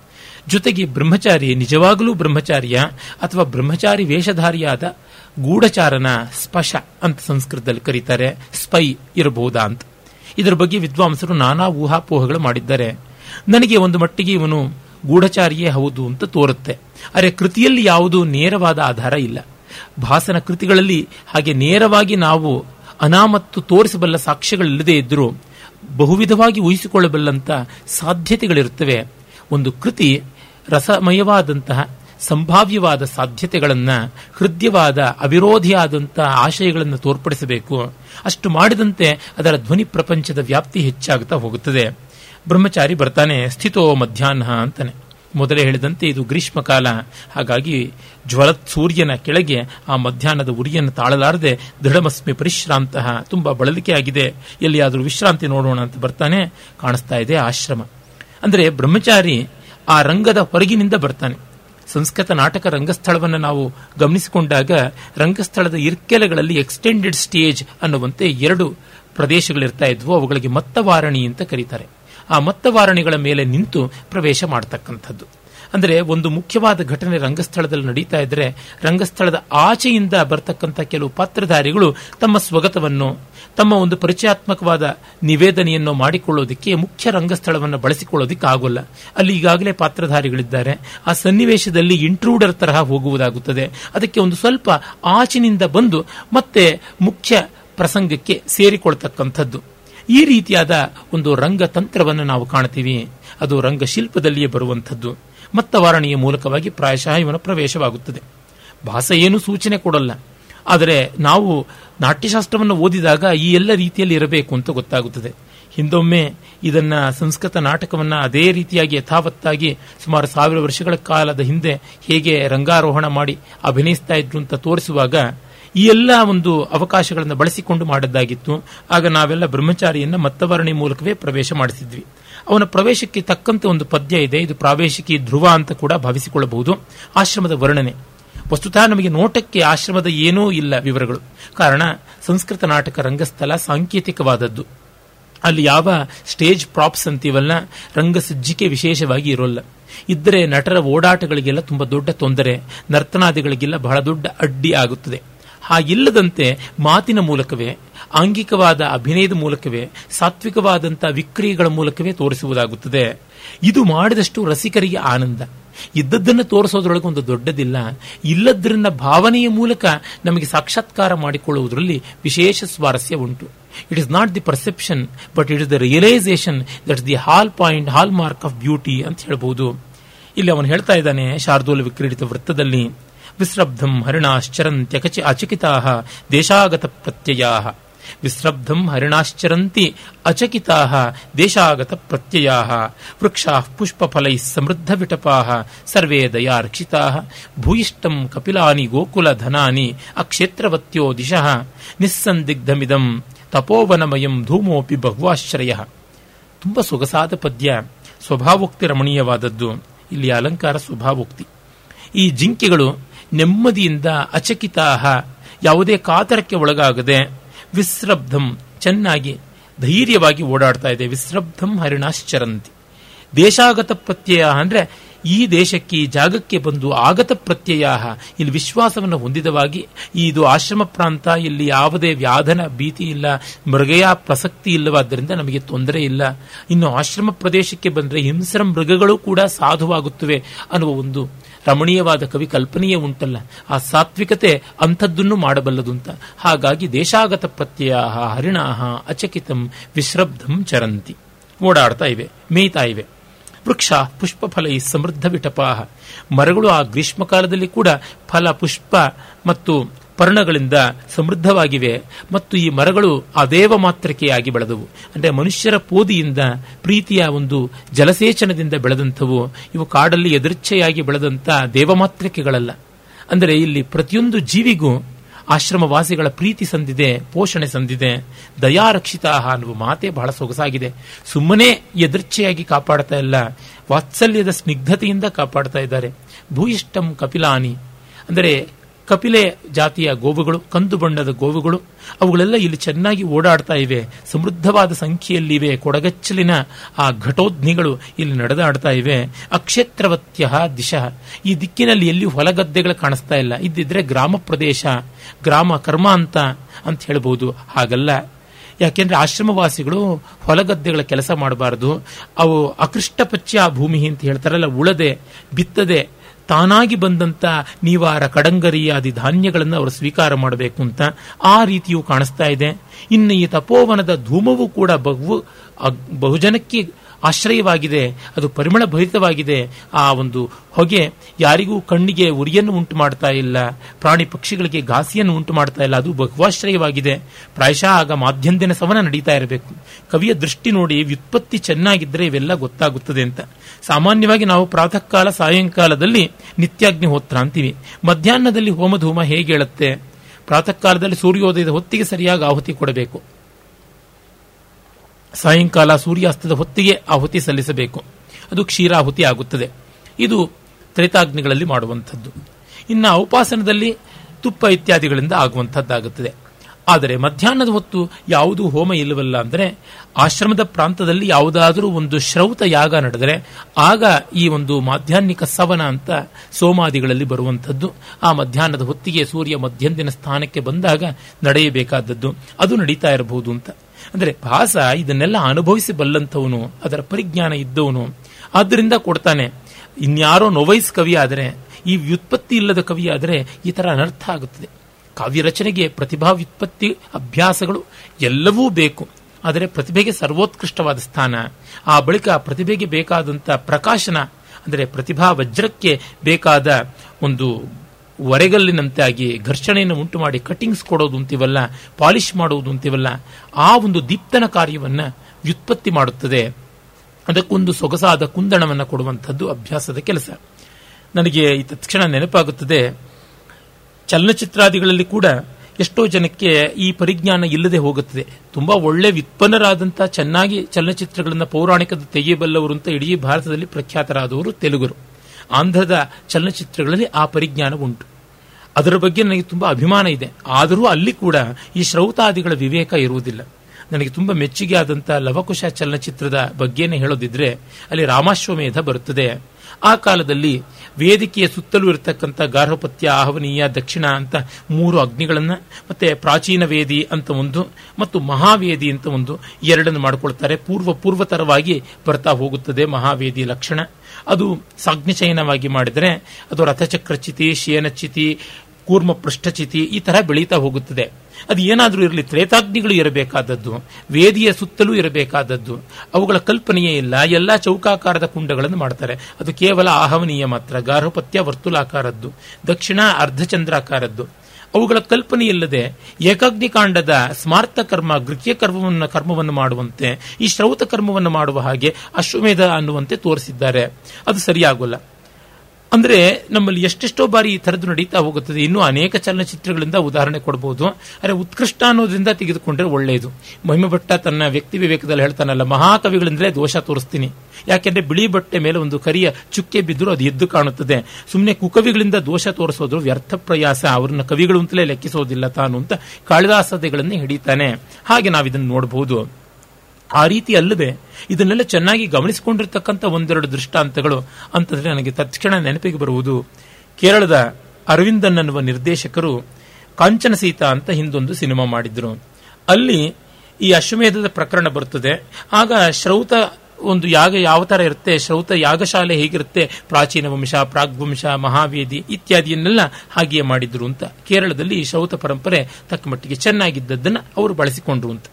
ಜೊತೆಗೆ ಬ್ರಹ್ಮಚಾರಿ ನಿಜವಾಗಲೂ ಬ್ರಹ್ಮಚಾರಿಯ ಅಥವಾ ಬ್ರಹ್ಮಚಾರಿ ವೇಷಧಾರಿಯಾದ ಗೂಢಚಾರನ ಸ್ಪಶ ಅಂತ ಸಂಸ್ಕೃತದಲ್ಲಿ ಕರೀತಾರೆ. ಸ್ಪೈ ಇರಬಹುದಾ ಅಂತ. ಇದರ ಬಗ್ಗೆ ವಿದ್ವಾಂಸರು ನಾನಾ ಊಹಾಪೋಹಗಳು ಮಾಡಿದ್ದಾರೆ. ನನಗೆ ಒಂದು ಮಟ್ಟಿಗೆ ಇವನು ಗೂಢಚಾರಿಯೇ ಹೌದು ಅಂತ ತೋರುತ್ತೆ. ಆದರೆ ಕೃತಿಯಲ್ಲಿ ಯಾವುದೂ ನೇರವಾದ ಆಧಾರ ಇಲ್ಲ. ಭಾಸನ ಕೃತಿಗಳಲ್ಲಿ ಹಾಗೆ ನೇರವಾಗಿ ನಾವು ಅನಾಮತ್ತು ತೋರಿಸಬಲ್ಲ ಸಾಕ್ಷ್ಯಗಳಿಲ್ಲದೆ ಇದ್ದರೂ ಬಹುವಿಧವಾಗಿ ಊಹಿಸಿಕೊಳ್ಳಬಲ್ಲಂತ ಸಾಧ್ಯತೆಗಳಿರುತ್ತವೆ. ಒಂದು ಕೃತಿ ರಸಮಯವಾದಂತಹ, ಸಂಭಾವ್ಯವಾದ ಸಾಧ್ಯತೆಗಳನ್ನು, ಹೃದಯವಾದ ಅವಿರೋಧಿಯಾದಂತಹ ಆಶಯಗಳನ್ನು ತೋರ್ಪಡಿಸಬೇಕು. ಅಷ್ಟು ಮಾಡಿದಂತೆ ಅದರ ಧ್ವನಿ ಪ್ರಪಂಚದ ವ್ಯಾಪ್ತಿ ಹೆಚ್ಚಾಗುತ್ತಾ ಹೋಗುತ್ತದೆ. ಬ್ರಹ್ಮಚಾರಿ ಬರ್ತಾನೆ, ಸ್ಥಿತೋ ಮಧ್ಯಾಹ್ನ ಅಂತಾನೆ. ಮೊದಲೇ ಹೇಳಿದಂತೆ ಇದು ಗ್ರೀಷ್ಮಕಾಲ ಹಾಗಾಗಿ ಜ್ವಲತ್ ಸೂರ್ಯನ ಕೆಳಗೆ ಆ ಮಧ್ಯಾಹ್ನದ ಉರಿಯನ್ನು ತಾಳಲಾರದೆ ದೃಢಮಸ್ಮಿ ಪರಿಶ್ರಾಂತ ತುಂಬಾ ಬಳಲಿಕೆ ಆಗಿದೆ. ಎಲ್ಲಿಯಾದರೂ ವಿಶ್ರಾಂತಿ ನೋಡೋಣ ಅಂತ ಬರ್ತಾನೆ, ಕಾಣಿಸ್ತಾ ಇದೆ ಆಶ್ರಮ. ಅಂದರೆ ಬ್ರಹ್ಮಚಾರಿ ಆ ರಂಗದ ಹೊರಗಿನಿಂದ ಬರ್ತಾನೆ. ಸಂಸ್ಕೃತ ನಾಟಕ ರಂಗಸ್ಥಳವನ್ನು ನಾವು ಗಮನಿಸಿಕೊಂಡಾಗ ರಂಗಸ್ಥಳದ ಇರ್ಕೆಲೆಗಳಲ್ಲಿ ಎಕ್ಸ್ಟೆಂಡೆಡ್ ಸ್ಟೇಜ್ ಅನ್ನುವಂತೆ ಎರಡು ಪ್ರದೇಶಗಳಿರ್ತಾ ಇದ್ವು. ಅವುಗಳಿಗೆ ಮತ್ತವಾರಣಿ ಅಂತ ಕರೀತಾರೆ. ಆ ಮತ್ತವಾರಣಿಗಳ ಮೇಲೆ ನಿಂತು ಪ್ರವೇಶ ಮಾಡತಕ್ಕಂಥದ್ದು. ಅಂದರೆ ಒಂದು ಮುಖ್ಯವಾದ ಘಟನೆ ರಂಗಸ್ಥಳದಲ್ಲಿ ನಡೀತಾ ಇದ್ರೆ ರಂಗಸ್ಥಳದ ಆಚೆಯಿಂದ ಬರ್ತಕ್ಕಂಥ ಕೆಲವು ಪಾತ್ರಧಾರಿಗಳು ತಮ್ಮ ಸ್ವಗತವನ್ನು, ತಮ್ಮ ಒಂದು ಪರಿಚಯಾತ್ಮಕವಾದ ನಿವೇದನೆಯನ್ನು ಮಾಡಿಕೊಳ್ಳೋದಕ್ಕೆ, ಮುಖ್ಯ ರಂಗಸ್ಥಳವನ್ನು ಬಳಸಿಕೊಳ್ಳೋದಿಕ್ಕೆ ಆಗೋಲ್ಲ. ಅಲ್ಲಿ ಈಗಾಗಲೇ ಪಾತ್ರಧಾರಿಗಳಿದ್ದಾರೆ. ಆ ಸನ್ನಿವೇಶದಲ್ಲಿ ಇಂಟ್ರೂಡರ್ ತರಹ ಹೋಗುವುದಾಗುತ್ತದೆ. ಅದಕ್ಕೆ ಒಂದು ಸ್ವಲ್ಪ ಆಚಿನಿಂದ ಬಂದು ಮತ್ತೆ ಮುಖ್ಯ ಪ್ರಸಂಗಕ್ಕೆ ಸೇರಿಕೊಳ್ತಕ್ಕಂಥದ್ದು. ಈ ರೀತಿಯಾದ ಒಂದು ರಂಗತಂತ್ರವನ್ನು ನಾವು ಕಾಣ್ತೀವಿ. ಅದು ರಂಗಶಿಲ್ಪದಲ್ಲಿಯೇ ಬರುವಂಥದ್ದು. ಮತ್ತವಾರಣೆಯ ಮೂಲಕವಾಗಿ ಪ್ರಾಯಶಃ ಇವನ ಪ್ರವೇಶವಾಗುತ್ತದೆ. ಭಾಷೆ ಏನು ಸೂಚನೆ ಕೊಡಲ್ಲ. ಆದರೆ ನಾವು ನಾಟ್ಯಶಾಸ್ತ್ರವನ್ನು ಓದಿದಾಗ ಈ ಎಲ್ಲ ರೀತಿಯಲ್ಲಿ ಇರಬೇಕು ಅಂತ ಗೊತ್ತಾಗುತ್ತದೆ. ಹಿಂದೊಮ್ಮೆ ಇದನ್ನ ಸಂಸ್ಕೃತ ನಾಟಕವನ್ನ ಅದೇ ರೀತಿಯಾಗಿ ಯಥಾವತ್ತಾಗಿ ಸುಮಾರು ಸಾವಿರ ವರ್ಷಗಳ ಕಾಲದ ಹಿಂದೆ ಹೇಗೆ ರಂಗಾರೋಹಣ ಮಾಡಿ ಅಭಿನಯಿಸ್ತಾ ಇದ್ರು ಅಂತ ತೋರಿಸುವಾಗ ಈ ಎಲ್ಲ ಒಂದು ಅವಕಾಶಗಳನ್ನು ಬಳಸಿಕೊಂಡು ಮಾಡಿದ್ದಾಗಿತ್ತು. ಆಗ ನಾವೆಲ್ಲ ಬ್ರಹ್ಮಚಾರಿಯನ್ನ ಮತ್ತವರಣಿ ಮೂಲಕವೇ ಪ್ರವೇಶ ಮಾಡಿಸಿದ್ವಿ. ಅವನ ಪ್ರವೇಶಕ್ಕೆ ತಕ್ಕಂತೆ ಒಂದು ಪದ್ಯ ಇದೆ. ಇದು ಪ್ರಾವೇಶಿಕಿ ಧ್ರುವ ಅಂತ ಕೂಡ ಭಾವಿಸಿಕೊಳ್ಳಬಹುದು. ಆಶ್ರಮದ ವರ್ಣನೆ. ವಸ್ತುತಃ ನಮಗೆ ನೋಟಕ್ಕೆ ಆಶ್ರಮದ ಏನೂ ಇಲ್ಲ ವಿವರಗಳು. ಕಾರಣ, ಸಂಸ್ಕೃತ ನಾಟಕ ರಂಗಸ್ಥಳ ಸಾಂಕೇತಿಕವಾದದ್ದು. ಅಲ್ಲಿ ಯಾವ ಸ್ಟೇಜ್ ಪ್ರಾಪ್ಸ್ ಅಂತೀವಲ್ಲ ರಂಗಸಜ್ಜಿಕೆ ವಿಶೇಷವಾಗಿ ಇರೋಲ್ಲ. ಇದ್ದರೆ ನಟರ ಓಡಾಟಗಳಿಗೆಲ್ಲ ತುಂಬಾ ದೊಡ್ಡ ತೊಂದರೆ, ನರ್ತನಾದಿಗಳಿಗೆಲ್ಲ ಬಹಳ ದೊಡ್ಡ ಅಡ್ಡಿ ಆಗುತ್ತದೆ. ಹಾಗಿಲ್ಲದಂತೆ ಮಾತಿನ ಮೂಲಕವೇ ಆಂಗಿಕವಾದ ಅಭಿನಯದ ಮೂಲಕವೇ ಸಾತ್ವಿಕವಾದಂಥ ವಿಕ್ರಿಯೆಗಳ ಮೂಲಕವೇ ತೋರಿಸುವುದಾಗುತ್ತದೆ. ಇದು ಮಾಡಿದಷ್ಟು ರಸಿಕರಿಗೆ ಆನಂದ. ಇದ್ದದ್ದನ್ನು ತೋರಿಸೋದ್ರೊಳಗೆ ಒಂದು ದೊಡ್ಡದಿಲ್ಲ. ಇಲ್ಲದ್ರನ್ನ ಭಾವನೆಯ ಮೂಲಕ ನಮಗೆ ಸಾಕ್ಷಾತ್ಕಾರ ಮಾಡಿಕೊಳ್ಳುವುದರಲ್ಲಿ ವಿಶೇಷ ಸ್ವಾರಸ್ಯ ಉಂಟು. It is not the perception but it is the realisation that the hall point hallmark of beauty ಅಂತ ಹೇಳಬಹುದು ಇಲ್ಲಿ ಅವನು ಹೇಳ್ತಾ ಇದ್ದಾನೆ, ಶಾರ್ದೂಲ ವಿಕ್ರೀಡಿತ ವೃತ್ತದಲ್ಲಿ ವಿಸ್ರಬ್ಧಂ ಹರಿಣಾಶ್ಚರಂತ್ಯಕಚಿ ಅಚಕಿತಾ ದೇಶಾಗತ ಪ್ರತ್ಯಯಾ ವಿಸ್ರಬ್ಧಂ ಹರಿಣಾಶ್ಚರಂತಿ ಅಚಕಿತಾ ದೇಶಾಗತ ಪ್ರತ್ಯಯಾ ವೃಕ್ಷಾ ಪುಷ್ಪಫಲೈ ಸಮೃದ್ಧ ವಿಟಪಾ ಸರ್ವೇ ದಯಾರ್ಕ್ಷಿತಾ ಭೂಯಿಷ್ಟಂ ಕಪಿಲಾನಿ ಗೋಕುಲ ಧನಾನಿ ಅಕ್ಷೇತ್ರವತ್ಯೋ ದಿಶಃ ನಿಸ್ಸಂದಿಗ್ಧಮಿದಂ ತಪೋವನಮಯಂ ಧೂಮೋಪಿ ಬಹುವಾಶ್ರಯ ತುಂಬ ಸೊಗಸಾದ ಪದ್ಯ, ಸ್ವಭಾವೋಕ್ತಿ ರಮಣೀಯವಾದದ್ದು. ಇಲ್ಲಿ ಅಲಂಕಾರ ಸ್ವಭಾವೋಕ್ತಿ. ಈ ಜಿಂಕೆಗಳು ನೆಮ್ಮದಿಯಿಂದ ಅಚಕಿತಾಹ, ಯಾವುದೇ ಕಾತರಕ್ಕೆ ಒಳಗಾಗದೆ ವಿಸ್ರಬ್ಧಂ, ಚೆನ್ನಾಗಿ, ಧೈರ್ಯವಾಗಿ ಓಡಾಡ್ತಾ ಇದೆ. ವಿಸ್ರಬ್ಧಂ ಹರಿಣಾಶ್ಚರಂತಿ. ದೇಶಾಗತ ಪ್ರತ್ಯಯ ಅಂದ್ರೆ ಈ ದೇಶಕ್ಕೆ, ಈ ಜಾಗಕ್ಕೆ ಬಂದು ಆಗತ ಪ್ರತ್ಯಯ ಇಲ್ಲಿ ವಿಶ್ವಾಸವನ್ನು ಹೊಂದಿದವಾಗಿ ಇದು ಆಶ್ರಮ ಪ್ರಾಂತ, ಇಲ್ಲಿ ಯಾವುದೇ ವ್ಯಾಧನ, ಭೀತಿ ಇಲ್ಲ, ಮೃಗಯ ಪ್ರಸಕ್ತಿ ಇಲ್ಲವಾದ್ದರಿಂದ ನಮಗೆ ತೊಂದರೆ ಇಲ್ಲ. ಇನ್ನು ಆಶ್ರಮ ಪ್ರದೇಶಕ್ಕೆ ಬಂದರೆ ಹಿಂಸ್ರ ಮೃಗಗಳು ಕೂಡ ಸಾಧುವಾಗುತ್ತವೆ ಅನ್ನುವ ಒಂದು ರಮಣೀಯವಾದ ಕವಿ ಕಲ್ಪನೆಯೇ ಉಂಟಲ್ಲ. ಆ ಸಾತ್ವಿಕತೆ ಅಂಥದ್ದನ್ನು ಮಾಡಬಲ್ಲದು ಅಂತ. ಹಾಗಾಗಿ ದೇಶಾಗತ ಪ್ರತ್ಯಯ ಹರಿಣಾಹ ಅಚಕಿತಂ ವಿಶ್ರಬ್ಧಂ ಚರಂತಿ. ಓಡಾಡ್ತಾ ಇವೆ, ಮೇಯ್ತಾ ಇವೆ. ವೃಕ್ಷ ಪುಷ್ಪ ಫಲ ಈ ಸಮೃದ್ಧ ವಿಟಪಾಹ. ಮರಗಳು ಆ ಗ್ರೀಷ್ಮ ಕಾಲದಲ್ಲಿ ಕೂಡ ಫಲ, ಪುಷ್ಪ ಮತ್ತು ಪರ್ಣಗಳಿಂದ ಸಮೃದ್ಧವಾಗಿವೆ ಮತ್ತು ಈ ಮರಗಳು ಅದೇವ ಮಾತ್ರಕೆಯಾಗಿ ಬೆಳೆದವು. ಅಂದರೆ ಮನುಷ್ಯರ ಪೋದಿಯಿಂದ ಪ್ರೀತಿಯ ಒಂದು ಜಲಸೇಚನದಿಂದ ಬೆಳೆದಂಥವು, ಇವು ಕಾಡಲ್ಲಿ ಎದರ್ಚ್ಛೆಯಾಗಿ ಬೆಳೆದಂಥ ದೇವಮಾತ್ರಕೆಗಳಲ್ಲ ಅಂದರೆ ಇಲ್ಲಿ ಪ್ರತಿಯೊಂದು ಜೀವಿಗೂ ಆಶ್ರಮವಾಸಿಗಳ ಪ್ರೀತಿ ಸಂದಿದೆ, ಪೋಷಣೆ ಸಂದಿದೆ, ದಯಾರಕ್ಷಿತಾ ಅನ್ನುವ ಮಾತೆ ಬಹಳ ಸೊಗಸಾಗಿದೆ. ಸುಮ್ಮನೆ ಎದರ್ಚೆಯಾಗಿ ಕಾಪಾಡ್ತಾ ಇಲ್ಲ, ವಾತ್ಸಲ್ಯದ ಸ್ನಿಗ್ಧತೆಯಿಂದ ಕಾಪಾಡ್ತಾ ಇದ್ದಾರೆ. ಭೂಯಿಷ್ಟಂ ಕಪಿಲಾನಿ. ಅಂದರೆ ಕಪಿಲೆ ಜಾತಿಯ ಗೋವುಗಳು, ಕಂದು ಬಣ್ಣದ ಗೋವುಗಳು, ಅವುಗಳೆಲ್ಲ ಇಲ್ಲಿ ಚೆನ್ನಾಗಿ ಓಡಾಡ್ತಾ ಇವೆ. ಸಮೃದ್ಧವಾದ ಸಂಖ್ಯೆಯಲ್ಲಿವೆ ಕೊಡಗಚ್ಚಲಿನ ಆ ಘಟೋಧ್ನಿಗಳು ಇಲ್ಲಿ ನಡೆದಾಡ್ತಾ ಇವೆ. ಅಕ್ಷೇತ್ರವತ್ಯ ದಿಶಃ. ಈ ದಿಕ್ಕಿನಲ್ಲಿ ಎಲ್ಲಿ ಹೊಲಗದ್ದೆಗಳು ಕಾಣಿಸ್ತಾ ಇಲ್ಲ. ಇದ್ದಿದ್ರೆ ಗ್ರಾಮ ಪ್ರದೇಶ, ಗ್ರಾಮ ಕರ್ಮ ಅಂತ ಅಂತ ಹೇಳ್ಬೋದು. ಹಾಗಲ್ಲ. ಯಾಕೆಂದ್ರೆ ಆಶ್ರಮವಾಸಿಗಳು ಹೊಲಗದ್ದೆಗಳ ಕೆಲಸ ಮಾಡಬಾರದು. ಅವು ಅಕೃಷ್ಟಪಚ್ಚ ಭೂಮಿ ಅಂತ ಹೇಳ್ತಾರಲ್ಲ, ಉಳದೆ, ಬಿತ್ತದೆ. ತಾನಾಗಿ ಬಂದಂತ ನೀವಾರ ಕಡಂಗರಿಯಾದಿ ಧಾನ್ಯಗಳನ್ನು ಅವರು ಸ್ವೀಕಾರ ಮಾಡಬೇಕು ಅಂತ ಆ ರೀತಿಯೂ ಕಾಣಿಸ್ತಾ ಇದೆ. ಇನ್ನು ಈ ತಪೋವನದ ಧೂಮವೂ ಕೂಡ ಬಹು ಬಹುಜನಕ್ಕೆ ಆಶ್ರಯವಾಗಿದೆ, ಅದು ಪರಿಮಳ ಭರಿತವಾಗಿದೆ ಆ ಒಂದು ಹೊಗೆ ಯಾರಿಗೂ ಕಣ್ಣಿಗೆ ಉರಿಯನ್ನು ಉಂಟು ಮಾಡ್ತಾ ಇಲ್ಲ, ಪ್ರಾಣಿ ಪಕ್ಷಿಗಳಿಗೆ ಘಾಸಿಯನ್ನು ಉಂಟು ಮಾಡ್ತಾ ಇಲ್ಲ, ಅದು ಬಹುವಾಶ್ರಯವಾಗಿದೆ ಪ್ರಾಯಶಃ ಆಗ ಮಾಧ್ಯಂದಿನ ಸವನ ನಡೀತಾ ಇರಬೇಕು. ಕವಿಯ ದೃಷ್ಟಿ ನೋಡಿ ವ್ಯುತ್ಪತ್ತಿ ಚೆನ್ನಾಗಿದ್ದರೆ ಇವೆಲ್ಲ ಗೊತ್ತಾಗುತ್ತದೆ ಅಂತ. ಸಾಮಾನ್ಯವಾಗಿ ನಾವು ಪ್ರಾತಃ ಕಾಲ ಸಾಯಂಕಾಲದಲ್ಲಿ ನಿತ್ಯಾಗ್ನಿಹೋತ್ರ ಅಂತೀವಿ. ಮಧ್ಯಾಹ್ನದಲ್ಲಿ ಹೋಮಧೂಮ ಹೇಗೆ ಹೇಳುತ್ತೆ? ಪ್ರಾತಃ ಕಾಲದಲ್ಲಿ ಸೂರ್ಯೋದಯದ ಹೊತ್ತಿಗೆ ಸರಿಯಾಗಿ ಆಹುತಿ ಕೊಡಬೇಕು. ಸಾಯಂಕಾಲ ಸೂರ್ಯಾಸ್ತದ ಹೊತ್ತಿಗೆ ಆಹುತಿ ಸಲ್ಲಿಸಬೇಕು. ಅದು ಕ್ಷೀರಾಹುತಿ ಆಗುತ್ತದೆ. ಇದು ತ್ರೈತಾಗ್ನಿಗಳಲ್ಲಿ ಮಾಡುವಂಥದ್ದು. ಇನ್ನು ಉಪಾಸನದಲ್ಲಿ ತುಪ್ಪ ಇತ್ಯಾದಿಗಳಿಂದ ಆಗುವಂಥದ್ದಾಗುತ್ತದೆ. ಆದರೆ ಮಧ್ಯಾಹ್ನದ ಹೊತ್ತು ಯಾವುದು ಹೋಮ ಇಲ್ಲವಲ್ಲ ಅಂದರೆ ಆಶ್ರಮದ ಪ್ರಾಂತದಲ್ಲಿ ಯಾವುದಾದರೂ ಒಂದು ಶ್ರೌತ ಯಾಗ ನಡೆದರೆ ಆಗ ಈ ಒಂದು ಮಾಧ್ಯಾಹ್ನಿಕ ಸವನ ಅಂತ ಸೋಮಾದಿಗಳಲ್ಲಿ ಬರುವಂಥದ್ದು. ಆ ಮಧ್ಯಾಹ್ನದ ಹೊತ್ತಿಗೆ ಸೂರ್ಯ ಮಧ್ಯಂದಿನ ಸ್ಥಾನಕ್ಕೆ ಬಂದಾಗ ನಡೆಯಬೇಕಾದದ್ದು. ಅದು ನಡೀತಾ ಇರಬಹುದು ಅಂತ. ಅಂದರೆ ಭಾಸ ಇದನ್ನೆಲ್ಲ ಅನುಭವಿಸಿ ಬಲ್ಲಂಥವನು ಅದರ ಪರಿಜ್ಞಾನ ಇದ್ದವನು ಆದ್ದರಿಂದ ಕೊಡ್ತಾನೆ. ಇನ್ಯಾರೋ ನೊವೈಸ್ ಕವಿ ಆದರೆ ಈ ವ್ಯುತ್ಪತ್ತಿ ಇಲ್ಲದ ಕವಿ ಆದರೆ ಈ ಥರ ಅನರ್ಥ ಆಗುತ್ತದೆ. ಕಾವ್ಯ ರಚನೆಗೆ ಪ್ರತಿಭಾ ವ್ಯುತ್ಪತ್ತಿ ಅಭ್ಯಾಸಗಳು ಎಲ್ಲವೂ ಬೇಕು. ಆದರೆ ಪ್ರತಿಭೆಗೆ ಸರ್ವೋತ್ಕೃಷ್ಟವಾದ ಸ್ಥಾನ, ಆ ಬಳಿಕ ಪ್ರತಿಭೆಗೆ ಬೇಕಾದಂಥ ಪ್ರಕಾಶನ, ಅಂದರೆ ಪ್ರತಿಭಾ ವಜ್ರಕ್ಕೆ ಬೇಕಾದ ಒಂದು ಒರೆಗಲ್ಲಿನಂತೆ ಆಗಿ ಘರ್ಷಣೆಯನ್ನು ಉಂಟು ಮಾಡಿ ಕಟಿಂಗ್ಸ್ ಕೊಡೋದು ಅಂತೀವಲ್ಲ ಪಾಲಿಶ್ ಮಾಡುವುದು ಅಂತೀವಲ್ಲ ಆ ಒಂದು ದೀಪ್ತನ ಕಾರ್ಯವನ್ನು ವ್ಯುತ್ಪತ್ತಿ ಮಾಡುತ್ತದೆ. ಅದಕ್ಕೊಂದು ಸೊಗಸಾದ ಕುಂದಣವನ್ನು ಕೊಡುವಂಥದ್ದು ಅಭ್ಯಾಸದ ಕೆಲಸ. ನನಗೆ ಈ ತಕ್ಷಣ ನೆನಪಾಗುತ್ತದೆ, ಚಲನಚಿತ್ರಾದಿಗಳಲ್ಲಿ ಕೂಡ ಎಷ್ಟೋ ಜನಕ್ಕೆ ಈ ಪರಿಜ್ಞಾನ ಇಲ್ಲದೆ ಹೋಗುತ್ತದೆ. ತುಂಬಾ ಒಳ್ಳೆ ವಿತ್ಪನ್ನರಾದಂತಹ ಚೆನ್ನಾಗಿ ಚಲನಚಿತ್ರಗಳನ್ನು ಪೌರಾಣಿಕದ ತೆಗೆಯಬಲ್ಲವರು ಅಂತ ಇಡೀ ಭಾರತದಲ್ಲಿ ಪ್ರಖ್ಯಾತರಾದವರು ತೆಲುಗರು. ಆಂಧ್ರದ ಚಲನಚಿತ್ರಗಳಲ್ಲಿ ಆ ಪರಿಜ್ಞಾನ ಉಂಟು ಅದರ ಬಗ್ಗೆ ನನಗೆ ತುಂಬ ಅಭಿಮಾನ ಇದೆ. ಆದರೂ ಅಲ್ಲಿ ಕೂಡ ಈ ಶ್ರೌತಾದಿಗಳ ವಿವೇಕ ಇರುವುದಿಲ್ಲ. ನನಗೆ ತುಂಬ ಮೆಚ್ಚುಗೆ ಆದಂತಹ ಲವಕುಶ ಚಲನಚಿತ್ರದ ಬಗ್ಗೆನೇ ಹೇಳೋದಿದ್ರೆ ಅಲ್ಲಿ ರಾಮಾಶ್ವಮೇಧ ಬರುತ್ತದೆ. ಆ ಕಾಲದಲ್ಲಿ ವೇದಿಕೆಯ ಸುತ್ತಲೂ ಇರತಕ್ಕಂಥ ಗಾರ್ಹಪತ್ಯ, ಆಹ್ವನೀಯ, ದಕ್ಷಿಣ ಅಂತ ಮೂರು ಅಗ್ನಿಗಳನ್ನು, ಮತ್ತೆ ಪ್ರಾಚೀನ ವೇದಿ ಅಂತ ಒಂದು, ಮತ್ತು ಮಹಾವೇದಿ ಅಂತ ಒಂದು ಎರಡನ್ನು ಮಾಡಿಕೊಳ್ತಾರೆ. ಪೂರ್ವ ಪೂರ್ವತರವಾಗಿ ಬರ್ತಾ ಹೋಗುತ್ತದೆ ಮಹಾವೇದಿ ಲಕ್ಷಣ. ಅದು ಸಾಗ್ನಿಚಯನವಾಗಿ ಮಾಡಿದರೆ ಅದು ರಥಚಕ್ರಚಿತಿ ಶಯನಚಿತಿ ಕೂರ್ಮ ಪೃಷ್ಠಚಿತಿ ಈ ತರ ಬೆಳೀತಾ ಹೋಗುತ್ತದೆ. ಅದು ಏನಾದರೂ ಇರಲಿ ತ್ರೇತಾಗ್ನಿಗಳು ಇರಬೇಕಾದದ್ದು, ವೇದಿಯ ಸುತ್ತಲೂ ಇರಬೇಕಾದದ್ದು, ಅವುಗಳ ಕಲ್ಪನೆಯೇ ಇಲ್ಲ, ಎಲ್ಲ ಚೌಕಾಕಾರದ ಕುಂಡಗಳನ್ನು ಮಾಡ್ತಾರೆ. ಅದು ಕೇವಲ ಆಹವನೀಯ ಮಾತ್ರ, ಗಾರ್ಹಪತ್ಯ ವರ್ತುಲಾಕಾರದ್ದು, ದಕ್ಷಿಣ ಅರ್ಧಚಂದ್ರಾಕಾರದ್ದು. ಅವುಗಳ ಕಲ್ಪನೆ ಇಲ್ಲದೆ ಏಕಾಗ್ನಿಕಾಂಡದ ಸ್ಮಾರ್ಥ ಕರ್ಮ, ಗೃಹ್ಯ ಕರ್ಮವನ್ನು ಕರ್ಮವನ್ನು ಮಾಡುವಂತೆ, ಈ ಶ್ರೌತ ಕರ್ಮವನ್ನು ಮಾಡುವ ಹಾಗೆ ಅಶ್ವಮೇಧ ಅನ್ನುವಂತೆ ತೋರಿಸಿದ್ದಾರೆ. ಅದು ಸರಿಯಾಗೋಲ್ಲ. ಅಂದ್ರೆ ನಮ್ಮಲ್ಲಿ ಎಷ್ಟೆಷ್ಟೋ ಬಾರಿ ಈ ಥರದ್ದು ನಡೀತಾ ಹೋಗುತ್ತದೆ. ಇನ್ನೂ ಅನೇಕ ಚಲನಚಿತ್ರಗಳಿಂದ ಉದಾಹರಣೆ ಕೊಡಬಹುದು ಆದರೆ ಉತ್ಕೃಷ್ಟ ಅನ್ನೋದ್ರಿಂದ ತೆಗೆದುಕೊಂಡ್ರೆ ಒಳ್ಳೆಯದು ಮಹಿಮ ಭಟ್ಟ ತನ್ನ ವ್ಯಕ್ತಿ ವಿವೇಕದಲ್ಲಿ ಹೇಳ್ತಾನಲ್ಲ ಮಹಾಕವಿಗಳಿಂದಲೇ ದೋಷ ತೋರಿಸ್ತೀನಿ. ಯಾಕೆಂದ್ರೆ ಬಿಳಿ ಬಟ್ಟೆ ಮೇಲೆ ಒಂದು ಕರಿಯ ಚುಕ್ಕೆ ಬಿದ್ದರೂ ಅದು ಎದ್ದು ಕಾಣುತ್ತದೆ. ಸುಮ್ಮನೆ ಕುಕವಿಗಳಿಂದ ದೋಷ ತೋರಿಸೋದು ವ್ಯರ್ಥ ಪ್ರಯಾಸ. ಅವ್ರನ್ನ ಕವಿಗಳು ಅಂತಲೇ ಲೆಕ್ಕಿಸೋದಿಲ್ಲ ತಾನು ಅಂತ ಕಾಳಿದಾಸತೆಗಳನ್ನೇ ಹಿಡಿತಾನೆ. ಹಾಗೆ ನಾವಿದನ್ನು ನೋಡಬಹುದು ಆ ರೀತಿ ಅಲ್ಲದೆ ಇದನ್ನೆಲ್ಲ ಚೆನ್ನಾಗಿ ಗಮನಿಸಿಕೊಂಡಿರ್ತಕ್ಕಂಥ ಒಂದೆರಡು ದೃಷ್ಟಾಂತಗಳು ಅಂತಂದ್ರೆ ನನಗೆ ತಕ್ಷಣ ನೆನಪಿಗೆ ಬರುವುದು ಕೇರಳದ ಅರವಿಂದನ್ ಅನ್ನುವ ನಿರ್ದೇಶಕರು ಕಾಂಚನ ಸೀತಾ ಅಂತ ಹಿಂದೊಂದು ಸಿನಿಮಾ ಮಾಡಿದ್ರು. ಅಲ್ಲಿ ಈ ಅಶ್ವಮೇಧದ ಪ್ರಕರಣ ಬರುತ್ತದೆ ಆಗ ಶ್ರೌತ ಒಂದು ಯಾಗ ಯಾವ ತರ ಇರುತ್ತೆ, ಶ್ರೌತ ಯಾಗಶಾಲೆ ಹೇಗಿರುತ್ತೆ, ಪ್ರಾಚೀನ ವಂಶ, ಪ್ರಾಗ್ವಂಶ, ಮಹಾವೇದಿ ಇತ್ಯಾದಿಯನ್ನೆಲ್ಲ ಹಾಗೆಯೇ ಮಾಡಿದ್ರು ಅಂತ. ಕೇರಳದಲ್ಲಿ ಶ್ರೌತ ಪರಂಪರೆ ತಕ್ಕಮಟ್ಟಿಗೆ ಚೆನ್ನಾಗಿದ್ದದ್ದನ್ನು ಅವರು ಬಳಸಿಕೊಂಡ್ರು ಅಂತ.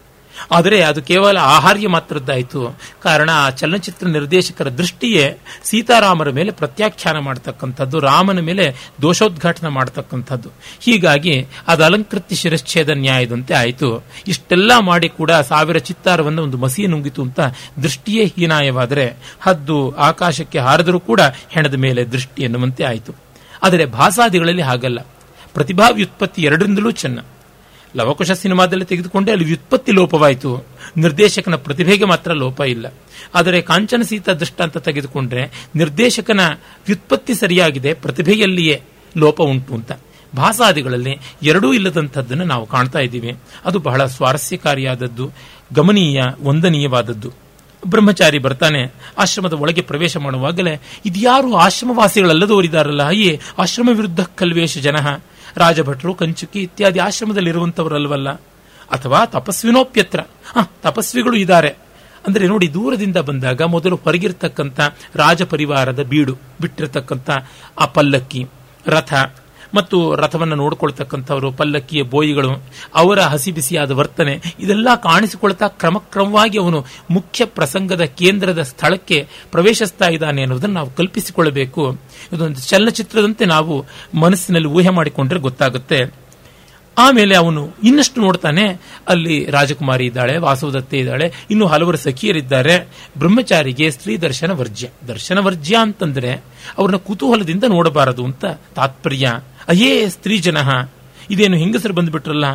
ಆದರೆ ಅದು ಕೇವಲ ಆಹಾರ್ಯ ಮಾತ್ರದ್ದಾಯಿತು. ಕಾರಣ ಆ ಚಲನಚಿತ್ರ ನಿರ್ದೇಶಕರ ದೃಷ್ಟಿಯೇ ಸೀತಾರಾಮರ ಮೇಲೆ ಪ್ರತ್ಯಾಖ್ಯಾನ ಮಾಡತಕ್ಕಂಥದ್ದು, ರಾಮನ ಮೇಲೆ ದೋಷೋದ್ಘಾಟನ ಮಾಡತಕ್ಕಂಥದ್ದು. ಹೀಗಾಗಿ ಅದು ಅಲಂಕೃತಿ ಶಿರಚ್ಛೇದ ನ್ಯಾಯದಂತೆ ಆಯಿತು. ಇಷ್ಟೆಲ್ಲ ಮಾಡಿ ಕೂಡ ಸಾವಿರ ಚಿತ್ತಾರವನ್ನು ಒಂದು ಮಸಿ ನುಂಗಿತು ಅಂತ ದೃಷ್ಟಿಯೇ ಹೀನಾಯವಾದರೆ ಹದ್ದು ಆಕಾಶಕ್ಕೆ ಹಾರಿದರೂ ಕೂಡ ಹೆಣದ ಮೇಲೆ ದೃಷ್ಟಿ ಎನ್ನುವಂತೆ ಆಯಿತು. ಆದರೆ ಭಾಸಾದಿಗಳಲ್ಲಿ ಹಾಗಲ್ಲ. ಪ್ರತಿಭಾ ವ್ಯುತ್ಪತ್ತಿ ಎರಡರಿಂದಲೂ ಚೆನ್ನ. ಲವಕುಶ ಸಿನಿಮಾದಲ್ಲಿ ತೆಗೆದುಕೊಂಡೆ ಅಲ್ಲಿ ವ್ಯುತ್ಪತ್ತಿ ಲೋಪವಾಯಿತು. ನಿರ್ದೇಶಕನ ಪ್ರತಿಭೆಗೆ ಮಾತ್ರ ಲೋಪ ಇಲ್ಲ. ಆದರೆ ಕಾಂಚನ ದೃಷ್ಟ ಅಂತ ತೆಗೆದುಕೊಂಡ್ರೆ ನಿರ್ದೇಶಕನ ವ್ಯುತ್ಪತ್ತಿ ಸರಿಯಾಗಿದೆ, ಪ್ರತಿಭೆಯಲ್ಲಿಯೇ ಲೋಪ ಉಂಟು ಅಂತ. ಭಾಸಾದಿಗಳಲ್ಲಿ ಎರಡೂ ಇಲ್ಲದಂಥದ್ದನ್ನು ನಾವು ಕಾಣ್ತಾ ಇದ್ದೀವಿ. ಅದು ಬಹಳ ಸ್ವಾರಸ್ಯಕಾರಿಯಾದದ್ದು, ಗಮನೀಯ, ವಂದನೀಯವಾದದ್ದು. ಬ್ರಹ್ಮಚಾರಿ ಬರ್ತಾನೆ, ಆಶ್ರಮದ ಒಳಗೆ ಪ್ರವೇಶ ಮಾಡುವಾಗಲೇ, ಇದ್ಯಾರು ಆಶ್ರಮವಾಸಿಗಳಲ್ಲದವರಿದಾರಲ್ಲ ಅಯ್ಯೇ ಆಶ್ರಮ ವಿರುದ್ಧ ಕಲ್ವೇಶ ಜನ ರಾಜಭಟ್ರು, ಕಂಚುಕಿ ಇತ್ಯಾದಿ ಆಶ್ರಮದಲ್ಲಿರುವಂತವರಲ್ವಲ್ಲ ಅಥವಾ ತಪಸ್ವಿನೋಪ್ಯತ್ರ? ತಪಸ್ವಿಗಳು ಇದ್ದಾರೆ. ಅಂದ್ರೆ ನೋಡಿ, ದೂರದಿಂದ ಬಂದಾಗ ಮೊದಲು ಹೊರಗಿರ್ತಕ್ಕಂಥ ರಾಜಪರಿವಾರದ ಬೀಡು, ಬಿಟ್ಟಿರತಕ್ಕಂಥ ಆ ಪಲ್ಲಕ್ಕಿ, ರಥ ಮತ್ತು ರಥವನ್ನು ನೋಡಿಕೊಳ್ತಕ್ಕಂಥವರು, ಪಲ್ಲಕ್ಕಿಯ ಬೋಯಿಗಳು, ಅವರ ಹಸಿ ಬಿಸಿಯಾದ ವರ್ತನೆ, ಇದೆಲ್ಲ ಕಾಣಿಸಿಕೊಳ್ತಾ ಕ್ರಮಕ್ರಮವಾಗಿ ಅವನು ಮುಖ್ಯ ಪ್ರಸಂಗದ ಕೇಂದ್ರದ ಸ್ಥಳಕ್ಕೆ ಪ್ರವೇಶಿಸ್ತಾ ಇದ್ದಾನೆ ಅನ್ನೋದನ್ನು ನಾವು ಕಲ್ಪಿಸಿಕೊಳ್ಳಬೇಕು. ಇದೊಂದು ಚಲನಚಿತ್ರದಂತೆ ನಾವು ಮನಸ್ಸಿನಲ್ಲಿ ಊಹೆ ಮಾಡಿಕೊಂಡ್ರೆ ಗೊತ್ತಾಗುತ್ತೆ. ಆಮೇಲೆ ಅವನು ಇನ್ನಷ್ಟು ನೋಡ್ತಾನೆ, ಅಲ್ಲಿ ರಾಜಕುಮಾರಿ ಇದ್ದಾಳೆ ವಾಸವದತ್ತೆ ಇದ್ದಾಳೆ, ಇನ್ನು ಹಲವರು ಸಖಿಯರಿದ್ದಾರೆ. ಬ್ರಹ್ಮಚಾರಿಗೆ ಸ್ತ್ರೀ ದರ್ಶನ ವರ್ಜ್ಯ. ದರ್ಶನ ವರ್ಜ್ಯ ಅಂತಂದ್ರೆ ಅವ್ರನ್ನ ಕುತೂಹಲದಿಂದ ನೋಡಬಾರದು ಅಂತ ತಾತ್ಪರ್ಯ. ಅಯ್ಯೇ ಸ್ತ್ರೀ ಜನ ಇದೇನು ಹೆಂಗಸರು ಬಂದ್ಬಿಟ್ರಲ್ಲ,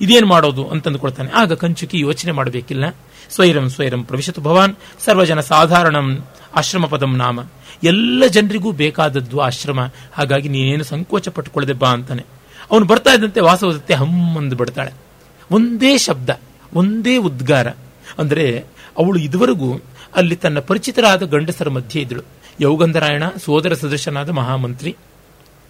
ಇದೇನು ಮಾಡೋದು ಅಂತಂದುಕೊಳ್ತಾನೆ ಆಗ ಕಂಚುಕಿ ಯೋಚನೆ ಮಾಡಬೇಕಿಲ್ಲ. ಸ್ವೈರಂ ಸ್ವೈರಂ ಪ್ರವಿಶತು ಭವಾನ್, ಸರ್ವಜನ ಸಾಧಾರಣಂ, ಆಶ್ರಮ ಪದಂ ನಾಮ. ಎಲ್ಲ ಜನರಿಗೂ ಬೇಕಾದದ್ದು ಆಶ್ರಮ. ಹಾಗಾಗಿ ನೀನೇನು ಸಂಕೋಚ ಪಟ್ಟುಕೊಳ್ಳದೆ ಬಾ ಅಂತಾನೆ. ಅವನು ಬರ್ತಾ ಇದ್ದಂತೆ ವಾಸವದತ್ತೆ ಹಮ್ಮಂದು ಬಿಡ್ತಾಳೆ. ಒಂದೇ ಶಬ್ದ, ಒಂದೇ ಉದ್ಗಾರ. ಅಂದರೆ ಅವಳು ಇದುವರೆಗೂ ಅಲ್ಲಿ ತನ್ನ ಪರಿಚಿತರಾದ ಗಂಡಸರ ಮಧ್ಯೆ ಇದ್ದಳು. ಯೌಗಂಧರಾಯಣ, ಸೋದರ ಸದಸ್ಯನಾದ ಮಹಾಮಂತ್ರಿ.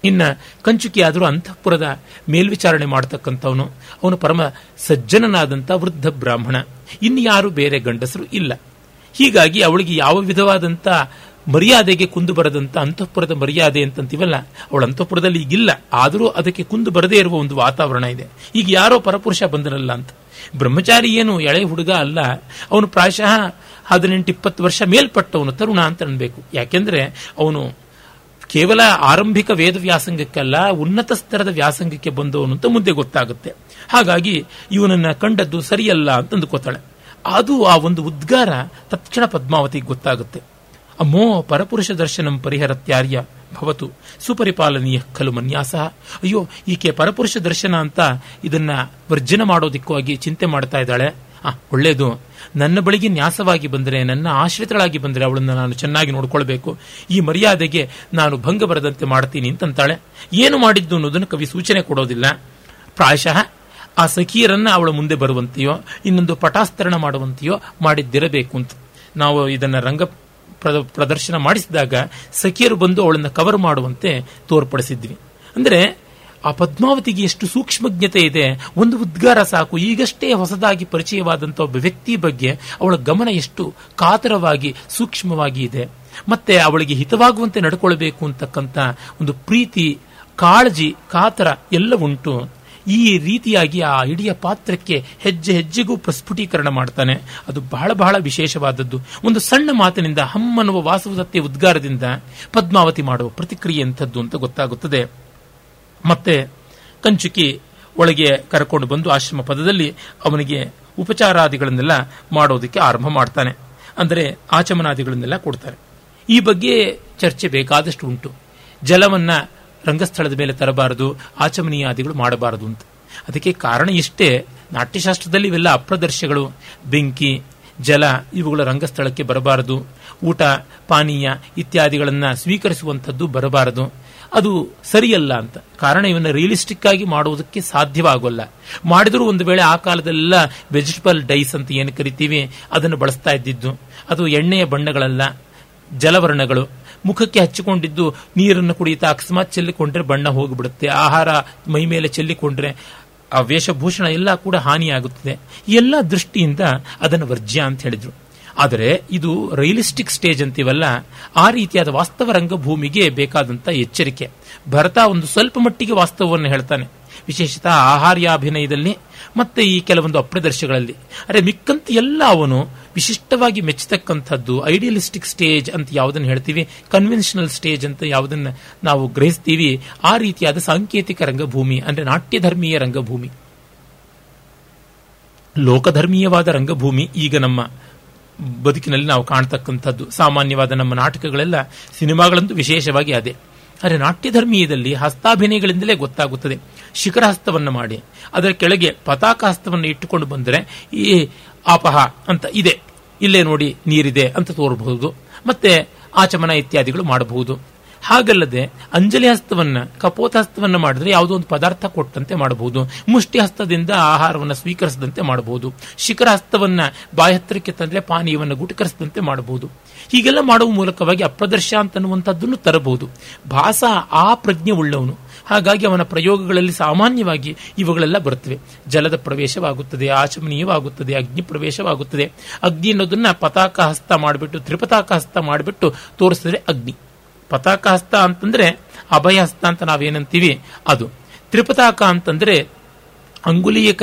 ಇನ್ನ ಕಂಚುಕಿ ಆದರೂ ಅಂತಃಪುರದ ಮೇಲ್ವಿಚಾರಣೆ ಮಾಡತಕ್ಕಂಥವನು. ಅವನು ಪರಮ ಸಜ್ಜನನಾದಂಥ ವೃದ್ಧ ಬ್ರಾಹ್ಮಣ. ಇನ್ಯಾರು ಬೇರೆ ಗಂಡಸರು ಇಲ್ಲ. ಹೀಗಾಗಿ ಅವಳಿಗೆ ಯಾವ ವಿಧವಾದಂಥ ಮರ್ಯಾದೆಗೆ ಕುಂದು ಬರದಂತ ಅಂತಃಪುರದ ಮರ್ಯಾದೆ ಅಂತಂತೀವಲ್ಲ, ಅವಳ ಅಂತಃಪುರದಲ್ಲಿ ಈಗಿಲ್ಲ ಆದರೂ ಅದಕ್ಕೆ ಕುಂದು ಬರದೇ ಇರುವ ಒಂದು ವಾತಾವರಣ ಇದೆ. ಈಗ ಯಾರೋ ಪರಪುರುಷ ಬಂದಿರಲ್ಲ ಅಂತ. ಬ್ರಹ್ಮಚಾರಿ ಏನು ಎಳೆ ಹುಡುಗ ಅಲ್ಲ. ಅವನು ಪ್ರಾಯಶಃ ಹದಿನೆಂಟು ಇಪ್ಪತ್ತು ವರ್ಷ ಮೇಲ್ಪಟ್ಟವನು, ತರುಣ ಅಂತ ಅನ್ಬೇಕು. ಯಾಕೆಂದ್ರೆ ಅವನು ಕೇವಲ ಆರಂಭಿಕ ವೇದ ವ್ಯಾಸಂಗಕ್ಕಲ್ಲ ಉನ್ನತ ಸ್ತರದ ವ್ಯಾಸಂಗಕ್ಕೆ ಬಂದವನು ಅಂತ ಮುಂದೆ ಗೊತ್ತಾಗುತ್ತೆ. ಹಾಗಾಗಿ ಇವನನ್ನ ಕಂಡದ್ದು ಸರಿಯಲ್ಲ ಅಂತ ಅಂದುಕೋತಾಳೆ ಅದು ಆ ಒಂದು ಉದ್ಗಾರ ತಕ್ಷಣ ಪದ್ಮಾವತಿಗೆ ಗೊತ್ತಾಗುತ್ತೆ. ಅಮ್ಮೋ ಪರಪುರುಷ ದರ್ಶನಂ ಪರಿಹರತ್ಯಾರ್ಯ ಭವತು. ಸುಪರಿಪಾಲನೀಯ ಖಲು ಮನ್ಯಾಸ. ಅಯ್ಯೋ, ಈಕೆ ಪರಪುರುಷ ದರ್ಶನ ಅಂತ ಇದನ್ನ ವರ್ಜನ ಮಾಡೋದಿಕ್ಕಾಗಿ ಚಿಂತೆ ಮಾಡ್ತಾ ಇದ್ದಾಳೆ. ಆ, ಒಳ್ಳೇದು. ನನ್ನ ಬಳಿಗೆ ನ್ಯಾಸವಾಗಿ ಬಂದರೆ, ನನ್ನ ಆಶ್ರಿತಳಾಗಿ ಬಂದರೆ ಅವಳನ್ನು ನಾನು ಚೆನ್ನಾಗಿ ನೋಡಿಕೊಳ್ಬೇಕು. ಈ ಮರ್ಯಾದೆಗೆ ನಾನು ಭಂಗ ಬರದಂತೆ ಮಾಡ್ತೀನಿ ಅಂತಂತಾಳೆ. ಏನು ಮಾಡಿದ್ದು ಅನ್ನೋದನ್ನು ಕವಿ ಸೂಚನೆ ಕೊಡೋದಿಲ್ಲ. ಪ್ರಾಯಶಃ ಆ ಸಖಿಯರನ್ನ ಅವಳ ಮುಂದೆ ಬರುವಂತೆಯೋ, ಇನ್ನೊಂದು ಪಟಾಸ್ತರಣ ಮಾಡುವಂತೆಯೋ ಮಾಡಿದ್ದಿರಬೇಕು ಅಂತ. ನಾವು ಇದನ್ನ ರಂಗ ಪ್ರದರ್ಶನ ಮಾಡಿಸಿದಾಗ ಸಖಿಯರು ಬಂದು ಅವಳನ್ನ ಕವರ್ ಮಾಡುವಂತೆ ತೋರ್ಪಡಿಸಿದ್ವಿ. ಅಂದರೆ ಆ ಪದ್ಮಾವತಿಗೆ ಎಷ್ಟು ಸೂಕ್ಷ್ಮಜ್ಞತೆ ಇದೆ, ಒಂದು ಉದ್ಗಾರ ಸಾಕು, ಈಗಷ್ಟೇ ಹೊಸದಾಗಿ ಪರಿಚಯವಾದಂಥ ಒಬ್ಬ ವ್ಯಕ್ತಿ ಬಗ್ಗೆ ಅವಳ ಗಮನ ಎಷ್ಟು ಕಾತರವಾಗಿ, ಸೂಕ್ಷ್ಮವಾಗಿ ಇದೆ. ಮತ್ತೆ ಅವಳಿಗೆ ಹಿತವಾಗುವಂತೆ ನಡ್ಕೊಳ್ಬೇಕು ಅಂತಕ್ಕಂಥ ಒಂದು ಪ್ರೀತಿ, ಕಾಳಜಿ, ಕಾತರ ಎಲ್ಲ ಉಂಟು. ಈ ರೀತಿಯಾಗಿ ಆ ಇಡೀ ಪಾತ್ರಕ್ಕೆ ಹೆಜ್ಜೆ ಹೆಜ್ಜೆಗೂ ಪ್ರಸ್ಫುಟೀಕರಣ ಮಾಡ್ತಾನೆ. ಅದು ಬಹಳ ಬಹಳ ವಿಶೇಷವಾದದ್ದು. ಒಂದು ಸಣ್ಣ ಮಾತಿನಿಂದ ಹಮ್ಮನ್ನುವ ವಾಸವದತ್ತೆ ಉದ್ಗಾರದಿಂದ ಪದ್ಮಾವತಿ ಮಾಡುವ ಪ್ರತಿಕ್ರಿಯೆ ಅಂಥದ್ದು ಅಂತ ಗೊತ್ತಾಗುತ್ತದೆ. ಮತ್ತೆ ಕಂಚುಕಿ ಒಳಗೆ ಕರ್ಕೊಂಡು ಬಂದು ಆಶ್ರಮ ಪದದಲ್ಲಿ ಅವನಿಗೆ ಉಪಚಾರಾದಿಗಳನ್ನೆಲ್ಲ ಮಾಡೋದಕ್ಕೆ ಆರಂಭ ಮಾಡ್ತಾನೆ. ಅಂದರೆ ಆಚಮನಾದಿಗಳನ್ನೆಲ್ಲ ಕೊಡ್ತಾರೆ. ಈ ಬಗ್ಗೆ ಚರ್ಚೆ ಬೇಕಾದಷ್ಟು ಉಂಟು. ಜಲವನ್ನ ರಂಗಸ್ಥಳದ ಮೇಲೆ ತರಬಾರದು, ಆಚಮನೀಯಾದಿಗಳು ಮಾಡಬಾರದು ಅಂತ. ಅದಕ್ಕೆ ಕಾರಣ ಇಷ್ಟೇ, ನಾಟ್ಯಶಾಸ್ತ್ರದಲ್ಲಿ ಇವೆಲ್ಲ ಅಪ್ರದರ್ಶಗಳು. ಬೆಂಕಿ, ಜಲ, ಇವುಗಳ ರಂಗಸ್ಥಳಕ್ಕೆ ಬರಬಾರದು. ಊಟ, ಪಾನೀಯ ಇತ್ಯಾದಿಗಳನ್ನು ಸ್ವೀಕರಿಸುವಂಥದ್ದು ಬರಬಾರದು. ಅದು ಸರಿಯಲ್ಲ ಅಂತ. ಕಾರಣ ಇವನ್ನ ರಿಯಲಿಸ್ಟಿಕ್ ಆಗಿ ಮಾಡುವುದಕ್ಕೆ ಸಾಧ್ಯವಾಗೋಲ್ಲ. ಮಾಡಿದರೂ ಒಂದು ವೇಳೆ ಆ ಕಾಲದಲ್ಲೆಲ್ಲ ವೆಜಿಟಬಲ್ ಡೈಸ್ ಅಂತ ಏನು ಕರಿತೀವಿ, ಅದನ್ನು ಬಳಸ್ತಾ ಇದ್ದಿದ್ದು. ಅದು ಎಣ್ಣೆಯ ಬಣ್ಣಗಳಲ್ಲ, ಜಲವರ್ಣಗಳು. ಮುಖಕ್ಕೆ ಹಚ್ಚಿಕೊಂಡಿದ್ದು ನೀರನ್ನು ಕುಡಿಯುತ್ತಾ ಅಕಸ್ಮಾತ್ ಚೆಲ್ಲಿಕೊಂಡ್ರೆ ಬಣ್ಣ ಹೋಗಿಬಿಡುತ್ತೆ. ಆಹಾರ ಮೈ ಮೇಲೆ ಚೆಲ್ಲಿಕೊಂಡ್ರೆ ಆ ವೇಷಭೂಷಣ ಎಲ್ಲ ಕೂಡ ಹಾನಿಯಾಗುತ್ತದೆ. ಎಲ್ಲ ದೃಷ್ಟಿಯಿಂದ ಅದನ್ನು ವರ್ಜ್ಯ ಅಂತ ಹೇಳಿದ್ರು. ಆದರೆ ಇದು ರಿಯಲಿಸ್ಟಿಕ್ ಸ್ಟೇಜ್ ಅಂತೀವಲ್ಲ, ಆ ರೀತಿಯಾದ ವಾಸ್ತವ ರಂಗಭೂಮಿಗೆ ಬೇಕಾದಂತ ಎಚ್ಚರಿಕೆ. ಭರತ ಒಂದು ಸ್ವಲ್ಪ ಮಟ್ಟಿಗೆ ವಾಸ್ತವವನ್ನು ಹೇಳ್ತಾನೆ. ವಿಶೇಷತಃ ಆಹಾರ್ಯಾಭಿನಯದಲ್ಲಿ ಮತ್ತೆ ಈ ಕೆಲವೊಂದು ಅಪ್ರದರ್ಶಗಳಲ್ಲಿ. ಅರೆ ಮಿಕ್ಕಂತ ಎಲ್ಲ ಅವನು ವಿಶಿಷ್ಟವಾಗಿ ಮೆಚ್ಚತಕ್ಕಂಥದ್ದು ಐಡಿಯಲಿಸ್ಟಿಕ್ ಸ್ಟೇಜ್ ಅಂತ ಯಾವುದನ್ನು ಹೇಳ್ತೀವಿ? ಕನ್ವೆನ್ಷನಲ್ ಸ್ಟೇಜ್ ಅಂತ ಯಾವುದನ್ನು ನಾವು ಗ್ರಹಿಸ್ತೀವಿ? ಆ ರೀತಿಯಾದ ಸಾಂಕೇತಿಕ ರಂಗಭೂಮಿ, ಅಂದ್ರೆ ನಾಟ್ಯಧರ್ಮೀಯ ರಂಗಭೂಮಿ. ಲೋಕಧರ್ಮೀಯವಾದ ರಂಗಭೂಮಿ ಈಗ ನಮ್ಮ ಬದುಕಿನಲ್ಲಿ ನಾವು ಕಾಣ್ತಕ್ಕಂಥದ್ದು. ಸಾಮಾನ್ಯವಾದ ನಮ್ಮ ನಾಟಕಗಳೆಲ್ಲ ಸಿನಿಮಾಗಳಂತೂ ವಿಶೇಷವಾಗಿ ಅದೇ. ಆದರೆ ನಾಟ್ಯಧರ್ಮೀಯದಲ್ಲಿ ಹಸ್ತಾಭಿನಯಗಳಿಂದಲೇ ಗೊತ್ತಾಗುತ್ತದೆ. ಶಿಖರ ಹಸ್ತವನ್ನು ಮಾಡಿ, ಅದರ ಕೆಳಗೆ ಪತಾಕ ಹಸ್ತವನ್ನು ಇಟ್ಟುಕೊಂಡು ಬಂದರೆ ಈ ಆಪಹ ಅಂತ ಇದೆ. ಇಲ್ಲೇ ನೋಡಿ ನೀರಿದೆ ಅಂತ ತೋರಬಹುದು. ಮತ್ತೆ ಆಚಮನ ಇತ್ಯಾದಿಗಳು ಮಾಡಬಹುದು. ಹಾಗಲ್ಲದೆ ಅಂಜಲಿ ಹಸ್ತವನ್ನ, ಕಪೋತ ಹಸ್ತವನ್ನ ಮಾಡಿದ್ರೆ ಯಾವುದೋ ಒಂದು ಪದಾರ್ಥ ಕೊಟ್ಟಂತೆ ಮಾಡಬಹುದು. ಮುಷ್ಟಿ ಹಸ್ತದಿಂದ ಆಹಾರವನ್ನು ಸ್ವೀಕರಿಸದಂತೆ ಮಾಡಬಹುದು. ಶಿಖರ ಹಸ್ತವನ್ನ ಬಾಯ ಹತ್ತಿರಕ್ಕೆ ತಂದ್ರೆ ಪಾನೀಯವನ್ನು ಗುಟಕರಿಸದಂತೆ ಮಾಡಬಹುದು. ಹೀಗೆಲ್ಲ ಮಾಡುವ ಮೂಲಕವಾಗಿ ಅಪ್ರದರ್ಶ ಅಂತನ್ನುವಂಥದ್ದನ್ನು ತರಬಹುದು. ಭಾಸ ಆ ಪ್ರಜ್ಞೆ ಉಳ್ಳವನು. ಹಾಗಾಗಿ ಅವನ ಪ್ರಯೋಗಗಳಲ್ಲಿ ಸಾಮಾನ್ಯವಾಗಿ ಇವುಗಳೆಲ್ಲ ಬರುತ್ತವೆ. ಜಲದ ಪ್ರವೇಶವಾಗುತ್ತದೆ, ಆಚಮನೀಯವಾಗುತ್ತದೆ, ಅಗ್ನಿ ಪ್ರವೇಶವಾಗುತ್ತದೆ. ಅಗ್ನಿ ಅನ್ನೋದನ್ನ ಪತಾಕ ಹಸ್ತ ಮಾಡಿಬಿಟ್ಟು, ತ್ರಿಪತಾಕ ಹಸ್ತ ಮಾಡಿಬಿಟ್ಟು ತೋರಿಸಿದ್ರೆ ಅಗ್ನಿ. ಪತಾಕ ಹಸ್ತ ಅಂತಂದ್ರೆ ಅಭಯ ಹಸ್ತ ಅಂತ ನಾವೇನಂತೀವಿ? ಅದು. ತ್ರಿಪತಾಕ ಅಂತಂದ್ರೆ ಅಂಗುಲೀಯಕ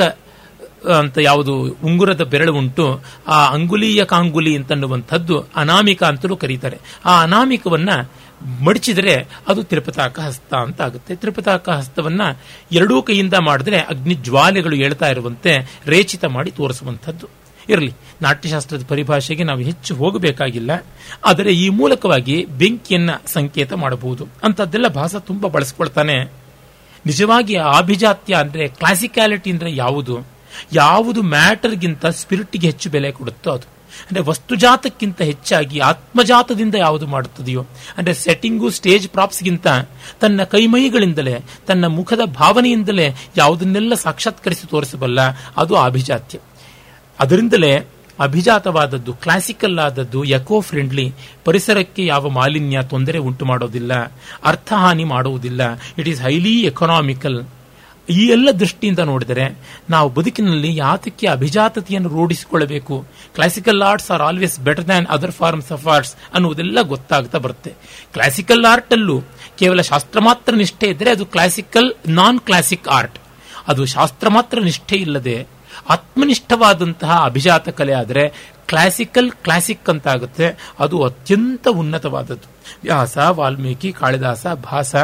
ಅಂತ ಯಾವುದು, ಉಂಗುರದ ಬೆರಳು ಉಂಟು. ಆ ಅಂಗುಲೀಯ ಕಾಂಗುಲಿ ಅಂತನ್ನುವಂಥದ್ದು ಅನಾಮಿಕ ಅಂತಲೂ ಕರೀತಾರೆ. ಆ ಅನಾಮಿಕವನ್ನ ಮಡಚಿದರೆ ಅದು ತ್ರಿಪತಾಕ ಹಸ್ತ ಅಂತ ಆಗುತ್ತೆ ತ್ರಿಪತಾಕ ಹಸ್ತವನ್ನ ಎರಡೂ ಕೈಯಿಂದ ಮಾಡಿದ್ರೆ ಅಗ್ನಿ ಜ್ವಾಲೆಗಳು ಹೇಳ್ತಾ ಇರುವಂತೆ ರೇಚಿತ ಮಾಡಿ ತೋರಿಸುವಂಥದ್ದು. ಇರಲಿ. ನಾಟ್ಯಶಾಸ್ತ್ರದ ಪರಿಭಾಷೆಗೆ ನಾವು ಹೆಚ್ಚು ಹೋಗಬೇಕಾಗಿಲ್ಲ. ಆದರೆ ಈ ಮೂಲಕವಾಗಿ ಬೆಂಕಿಯನ್ನ ಸಂಕೇತ ಮಾಡಬಹುದು. ಅಂತದ್ದೆಲ್ಲ ಭಾಸ ತುಂಬಾ ಬಳಸ್ಕೊಳ್ತಾನೆ. ನಿಜವಾಗಿ ಆಭಿಜಾತ್ಯ ಅಂದ್ರೆ ಕ್ಲಾಸಿಕ್ಯಾಲಿಟಿ ಅಂದ್ರೆ ಯಾವುದು? ಯಾವುದು ಮ್ಯಾಟರ್ಗಿಂತ ಸ್ಪಿರಿಟ್ಗೆ ಹೆಚ್ಚು ಬೆಲೆ ಕೊಡುತ್ತೋ ಅದು. ಅಂದ್ರೆ ವಸ್ತುಜಾತಕ್ಕಿಂತ ಹೆಚ್ಚಾಗಿ ಆತ್ಮಜಾತದಿಂದ ಯಾವುದು ಮಾಡುತ್ತದೆಯೋ? ಅಂದ್ರೆ ಸೆಟ್ಟಿಂಗು ಸ್ಟೇಜ್ ಪ್ರಾಪ್ಸ್ಗಿಂತ ತನ್ನ ಕೈಮೈಗಳಿಂದಲೇ, ತನ್ನ ಮುಖದ ಭಾವನೆಯಿಂದಲೇ ಯಾವುದನ್ನೆಲ್ಲ ಸಾಕ್ಷಾತ್ಕರಿಸಿ ತೋರಿಸಬಲ್ಲ ಅದು ಅಭಿಜಾತ್ಯ. ಅದರಿಂದಲೇ ಅಭಿಜಾತವಾದದ್ದು ಕ್ಲಾಸಿಕಲ್ ಆದದ್ದು ಎಕೋ ಫ್ರೆಂಡ್ಲಿ ಪರಿಸರಕ್ಕೆ ಯಾವ ಮಾಲಿನ್ಯ ತೊಂದರೆ ಉಂಟು ಮಾಡೋದಿಲ್ಲ, ಅರ್ಥಹಾನಿ ಮಾಡುವುದಿಲ್ಲ. ಇಟ್ ಈಸ್ ಹೈಲಿ ಎಕನಾಮಿಕಲ್ ಈ ಎಲ್ಲ ದೃಷ್ಟಿಯಿಂದ ನೋಡಿದರೆ ನಾವು ಬದುಕಿನಲ್ಲಿ ಯಾತಕ್ಕೆ ಅಭಿಜಾತತೆಯನ್ನು ರೂಢಿಸಿಕೊಳ್ಳಬೇಕು? Classical arts are always better than other forms of arts ಅನ್ನುವುದೆಲ್ಲ ಗೊತ್ತಾಗ್ತಾ ಬರುತ್ತೆ. ಕ್ಲಾಸಿಕಲ್ ಆರ್ಟ್ ಅಲ್ಲೂ ಕೇವಲ ಶಾಸ್ತ್ರ ಮಾತ್ರ ನಿಷ್ಠೆ ಇದ್ದರೆ ಅದು ಕ್ಲಾಸಿಕಲ್ ನಾನ್ ಕ್ಲಾಸಿಕ್ ಆರ್ಟ್ ಅದು ಶಾಸ್ತ್ರ ಮಾತ್ರ ನಿಷ್ಠೆ ಇಲ್ಲದೆ ಆತ್ಮನಿಷ್ಠವಾದಂತಹ ಅಭಿಜಾತ ಕಲೆ ಆದರೆ ಕ್ಲಾಸಿಕಲ್ ಕ್ಲಾಸಿಕ್ ಅಂತಾಗುತ್ತೆ. ಅದು ಅತ್ಯಂತ ಉನ್ನತವಾದದ್ದು. ವ್ಯಾಸ, ವಾಲ್ಮೀಕಿ, ಕಾಳಿದಾಸ, ಭಾಸ,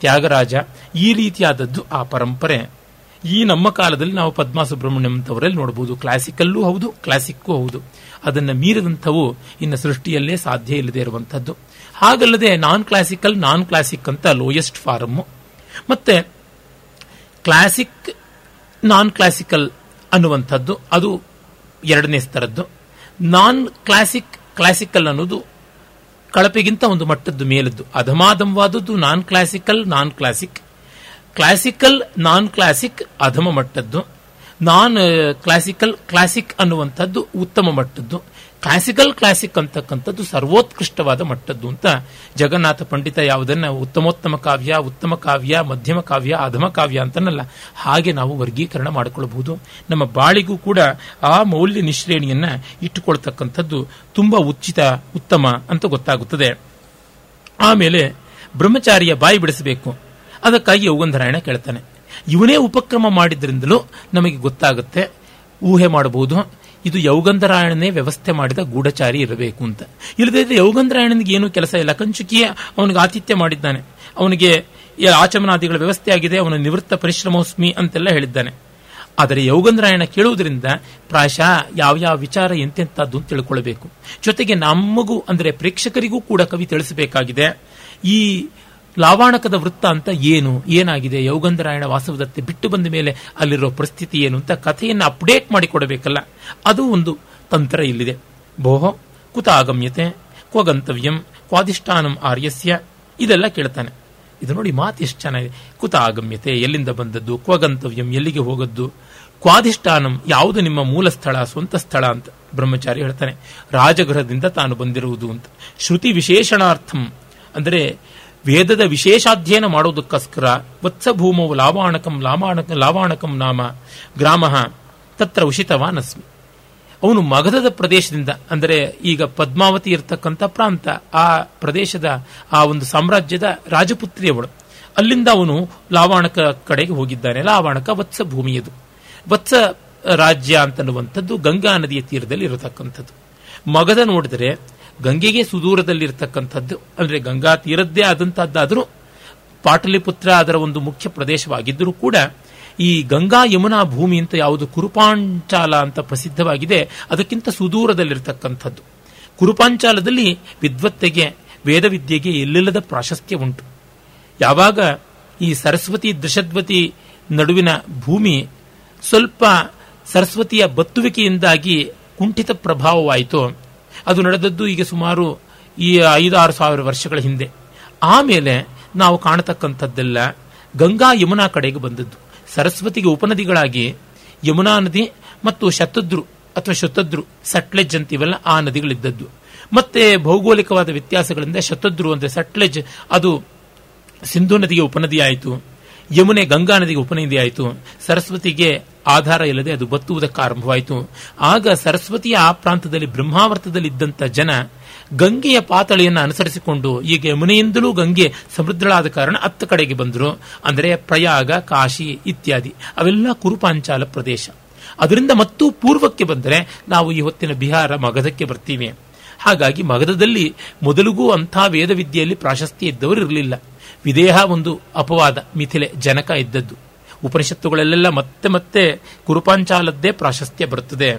ತ್ಯಾಗರಾಜ, ಈ ರೀತಿಯಾದದ್ದು ಆ ಪರಂಪರೆ. ಈ ನಮ್ಮ ಕಾಲದಲ್ಲಿ ನಾವು ಪದ್ಮಾ ಸುಬ್ರಹ್ಮಣ್ಯಂ ಅಂತವರಲ್ಲಿ ನೋಡಬಹುದು ಕ್ಲಾಸಿಕಲ್ಲೂ ಹೌದು ಕ್ಲಾಸಿಕ್ಕೂ ಹೌದು. ಅದನ್ನು ಮೀರಿದಂಥವು ಇನ್ನು ಸೃಷ್ಟಿಯಲ್ಲೇ ಸಾಧ್ಯ ಇಲ್ಲದೆ ಇರುವಂಥದ್ದು. ಹಾಗಲ್ಲದೆ ನಾನ್ ಕ್ಲಾಸಿಕಲ್ ನಾನ್ ಕ್ಲಾಸಿಕ್ ಅಂತ ಲೋಯೆಸ್ಟ್ ಫಾರಮ್ ಮತ್ತೆ ಕ್ಲಾಸಿಕ್ ನಾನ್ ಕ್ಲಾಸಿಕಲ್ ಅನ್ನುವಂಥದ್ದು, ಅದು ಎರಡನೇ ಸ್ತರದ್ದು ನಾನ್ ಕ್ಲಾಸಿಕ್ ಕ್ಲಾಸಿಕಲ್ ಅನ್ನೋದು ಕಳಪೆಗಿಂತ ಒಂದು ಮಟ್ಟದ್ದು ಮೇಲದ್ದು. ಅಧಮಾಧಮವಾದದ್ದು non classical non classic classical non classic ಅಧಮ ಮಟ್ಟದ್ದು. ನಾನ್ ಕ್ಲಾಸಿಕಲ್ ಕ್ಲಾಸಿಕ್ ಅನ್ನುವಂಥದ್ದು ಉತ್ತಮ ಮಟ್ಟದ್ದು. ಕ್ಲಾಸಿಕಲ್ ಕ್ಲಾಸಿಕ್ ಅಂತಕ್ಕಂಥದ್ದು ಸರ್ವೋತ್ಕೃಷ್ಟವಾದ ಮಟ್ಟದ್ದು ಅಂತ ಜಗನ್ನಾಥ ಪಂಡಿತ ಯಾವುದನ್ನ ಉತ್ತಮೋತ್ತಮ ಕಾವ್ಯ, ಉತ್ತಮ ಕಾವ್ಯ, ಮಧ್ಯಮ ಕಾವ್ಯ ಅಧಮ ಕಾವ್ಯ ಅಂತನಲ್ಲ, ಹಾಗೆ ನಾವು ವರ್ಗೀಕರಣ ಮಾಡಿಕೊಳ್ಳಬಹುದು. ನಮ್ಮ ಬಾಳಿಗೂ ಕೂಡ ಆ ಮೌಲ್ಯ ನಿಶ್ರೇಣಿಯನ್ನ ಇಟ್ಟುಕೊಳ್ತಕ್ಕಂಥದ್ದು ತುಂಬಾ ಉಚಿತ, ಉತ್ತಮ ಅಂತ ಗೊತ್ತಾಗುತ್ತದೆ. ಆಮೇಲೆ ಬ್ರಹ್ಮಚಾರಿಯ ಬಾಯಿ ಬಿಡಿಸಬೇಕು. ಅದಕ್ಕಾಗಿ ಯೌಗಂಧರಾಯಣ ಕೇಳ್ತಾನೆ. ಇವನೇ ಉಪಕ್ರಮ ಮಾಡಿದ್ರಿಂದಲೂ ನಮಗೆ ಗೊತ್ತಾಗುತ್ತೆ. ಊಹೆ ಮಾಡಬಹುದು. ಇದು ಯೌಗಂಧರಾಯಣನೇ ವ್ಯವಸ್ಥೆ ಮಾಡಿದ ಗೂಢಚಾರಿ ಇರಬೇಕು ಅಂತ. ಇಲ್ಲದೇ ಇದ್ರೆ ಯೌಗಂಧರಾಯಣನಿಗೆ ಏನೂ ಕೆಲಸ ಇಲ್ಲ. ಕಂಚುಕಿಯೇ ಅವನಿಗೆ ಆತಿಥ್ಯ ಮಾಡಿದ್ದಾನೆ. ಅವನಿಗೆ ಆಚಮನಾದಿಗಳ ವ್ಯವಸ್ಥೆ ಆಗಿದೆ. ಅವನ ನಿವೃತ್ತ ಪರಿಶ್ರಮೋಸ್ಮಿ ಅಂತೆಲ್ಲ ಹೇಳಿದ್ದಾನೆ. ಆದರೆ ಯೌಗಂಧರಾಯಣ ಕೇಳುವುದರಿಂದ ಪ್ರಾಯಶಃ ಯಾವ ಯಾವ ವಿಚಾರ ಎಂತೆಂಥದ್ದು ಅಂತ ತಿಳ್ಕೊಳ್ಬೇಕು. ಜೊತೆಗೆ ನಮಗೂ ಅಂದರೆ ಪ್ರೇಕ್ಷಕರಿಗೂ ಕೂಡ ಕವಿ ತಿಳಿಸಬೇಕಾಗಿದೆ. ಈ ಲಾವಾಣಕದ ವೃತ್ತ ಅಂತ ಏನು? ಏನಾಗಿದೆ? ಯೌಗಂಧರಾಯಣ ವಾಸವದತ್ತೆ ಬಿಟ್ಟು ಬಂದ ಮೇಲೆ ಅಲ್ಲಿರೋ ಪರಿಸ್ಥಿತಿ ಏನು ಅಂತ ಕಥೆಯನ್ನು ಅಪ್ಡೇಟ್ ಮಾಡಿಕೊಡಬೇಕಲ್ಲ. ಅದು ಒಂದು ತಂತ್ರ ಇಲ್ಲಿದೆ. ಭೋಹೋ ಕುತ ಆಗಮ್ಯತೆ, ಕ್ವ ಗಂತವ್ಯಂ, ಕ್ವಾಧಿಷ್ಠಾನಂ ಆರ್ಯಸ್ಯ. ಇದೆಲ್ಲ ಕೇಳ್ತಾನೆ. ಇದು ನೋಡಿ ಮಾತು ಎಷ್ಟು ಚೆನ್ನಾಗಿದೆ. ಕುತ ಆಗಮ್ಯತೆ, ಎಲ್ಲಿಂದ ಬಂದದ್ದು? ಕ್ವ ಗಂತವ್ಯಂ, ಎಲ್ಲಿಗೆ ಹೋಗದ್ದು? ಕ್ವಾಧಿಷ್ಠಾನಂ ಯಾವುದು ನಿಮ್ಮ ಮೂಲ ಸ್ಥಳ, ಸ್ವಂತ ಸ್ಥಳ ಅಂತ ಬ್ರಹ್ಮಚಾರಿ ಹೇಳ್ತಾನೆ. ರಾಜಗೃಹದಿಂದ ತಾನು ಬಂದಿರುವುದು ಅಂತ. ಶ್ರುತಿ ವಿಶೇಷಣಾರ್ಥಂ. ಅಂದರೆ ವೇದದ ವಿಶೇಷಾಧ್ಯಯನ ಮಾಡೋದಕ್ಕೋಸ್ಕರ ವತ್ಸಭೂಮವು ಲಾವಾಣಕಂ ಲಾಮಾಣಕ ಲಾವಾಣಕಂ ನಾಮ ಗ್ರಾಮ ತತ್ರ ಉಷಿತವಾನ್ ಅಸ್ಮಿ ಅವನು ಮಗಧದ ಪ್ರದೇಶದಿಂದ, ಅಂದರೆ ಈಗ ಪದ್ಮಾವತಿ ಇರತಕ್ಕಂಥ ಪ್ರಾಂತ, ಆ ಪ್ರದೇಶದ, ಆ ಒಂದು ಸಾಮ್ರಾಜ್ಯದ ರಾಜಪುತ್ರಿಯವಳು. ಅಲ್ಲಿಂದ ಅವನು ಲಾವಾಣಕ ಕಡೆಗೆ ಹೋಗಿದ್ದಾನೆ. ಲಾವಾಣಕ ವತ್ಸ ಭೂಮಿಯದು ವತ್ಸ ರಾಜ್ಯ ಅಂತನ್ನುವಂಥದ್ದು ಗಂಗಾ ನದಿಯ ತೀರದಲ್ಲಿ ಇರತಕ್ಕಂಥದ್ದು. ಮಗಧ ನೋಡಿದರೆ ಗಂಗೆಗೆ ಸುದೂರದಲ್ಲಿರ್ತಕ್ಕಂಥದ್ದು, ಅಂದರೆ ಗಂಗಾ ತೀರದ್ದೇ ಆದಂತಹದ್ದಾದರೂ ಪಾಟಲಿಪುತ್ರ ಅದರ ಒಂದು ಮುಖ್ಯ ಪ್ರದೇಶವಾಗಿದ್ದರೂ ಕೂಡ ಈ ಗಂಗಾ ಯಮುನಾ ಭೂಮಿ ಅಂತ ಯಾವುದು ಕುರುಪಾಂಚಾಲ ಅಂತ ಪ್ರಸಿದ್ಧವಾಗಿದೆ. ಅದಕ್ಕಿಂತ ಸುದೂರದಲ್ಲಿರ್ತಕ್ಕಂಥದ್ದು. ಕುರುಪಾಂಚಾಲದಲ್ಲಿ ವಿದ್ವತ್ತೆಗೆ, ವೇದವಿದ್ಯೆಗೆ ಎಲ್ಲಿಲ್ಲದ ಪ್ರಾಶಸ್ತ್ಯ ಉಂಟು. ಯಾವಾಗ ಈ ಸರಸ್ವತಿ ದಶದ್ವತಿ ನಡುವಿನ ಭೂಮಿ ಸ್ವಲ್ಪ ಸರಸ್ವತಿಯ ಬತ್ತುವಿಕೆಯಿಂದಾಗಿ ಕುಂಠಿತ ಪ್ರಭಾವವಾಯಿತು ಅದು ನಡೆದದ್ದು ಈಗ ಸುಮಾರು ಈ ಐದು ಆರು ಸಾವಿರ ವರ್ಷಗಳ ಹಿಂದೆ. ಆಮೇಲೆ ನಾವು ಕಾಣತಕ್ಕಂಥದ್ದೆಲ್ಲ ಗಂಗಾ ಯಮುನಾ ಕಡೆಗೆ ಬಂದದ್ದು. ಸರಸ್ವತಿಗೆ ಉಪನದಿಗಳಾಗಿ ಯಮುನಾ ನದಿ ಮತ್ತು ಶತದ್ರು ಅಥವಾ ಶತದ್ರು, ಸಟ್ಲೆಜ್ ಅಂತೀವಲ್ಲ ಆ ನದಿಗಳಿದ್ದದ್ದು. ಮತ್ತೆ ಭೌಗೋಳಿಕವಾದ ವ್ಯತ್ಯಾಸಗಳಿಂದ ಶತದ್ರು ಅಂದರೆ ಸಟ್ಲೆಜ್, ಅದು ಸಿಂಧು ನದಿಗೆ ಉಪನದಿಯಾಯಿತು. ಯಮುನೆ ಗಂಗಾ ನದಿಗೆ ಉಪನದಿ ಆಯಿತು ಸರಸ್ವತಿಗೆ ಆಧಾರ ಇಲ್ಲದೆ ಅದು ಬತ್ತುವುದಕ್ಕೆ ಆರಂಭವಾಯಿತು. ಆಗ ಸರಸ್ವತಿಯ ಆ ಪ್ರಾಂತದಲ್ಲಿ ಬ್ರಹ್ಮಾವರ್ತದಲ್ಲಿ ಇದ್ದಂಥ ಜನ ಗಂಗೆಯ ಪಾತಳಿಯನ್ನು ಅನುಸರಿಸಿಕೊಂಡು ಈಗ ಯಮುನೆಯಿಂದಲೂ ಗಂಗೆ ಸಮೃದ್ಧಳಾದ ಕಾರಣ ಅತ್ತ ಕಡೆಗೆ ಬಂದರು. ಅಂದರೆ ಪ್ರಯಾಗ, ಕಾಶಿ ಇತ್ಯಾದಿ. ಅವೆಲ್ಲ ಕುರುಪಾಂಚಾಲ ಪ್ರದೇಶ. ಅದರಿಂದ ಮತ್ತೂ ಪೂರ್ವಕ್ಕೆ ಬಂದರೆ ನಾವು ಈ ಹೊತ್ತಿನ ಬಿಹಾರ ಮಗಧಕ್ಕೆ ಬರ್ತೀವಿ. ಹಾಗಾಗಿ ಮಗಧದಲ್ಲಿ ಮೊದಲಿಗೂ ಅಂಥ ವೇದವಿದ್ಯೆಯಲ್ಲಿ ಪ್ರಾಶಸ್ತ್ಯ ಇದ್ದವರು ಇರಲಿಲ್ಲ. ವಿದೇಹ ಒಂದು ಅಪವಾದ, ಮಿಥಿಲೆ, ಜನಕ ಇದ್ದದ್ದು. ಉಪನಿಷತ್ತುಗಳಲ್ಲೆಲ್ಲ ಮತ್ತೆ ಮತ್ತೆ ಕುರುಪಾಂಚಾಲದ್ದೇ ಪ್ರಾಶಸ್ತ್ಯ ಬರುತ್ತದೆ.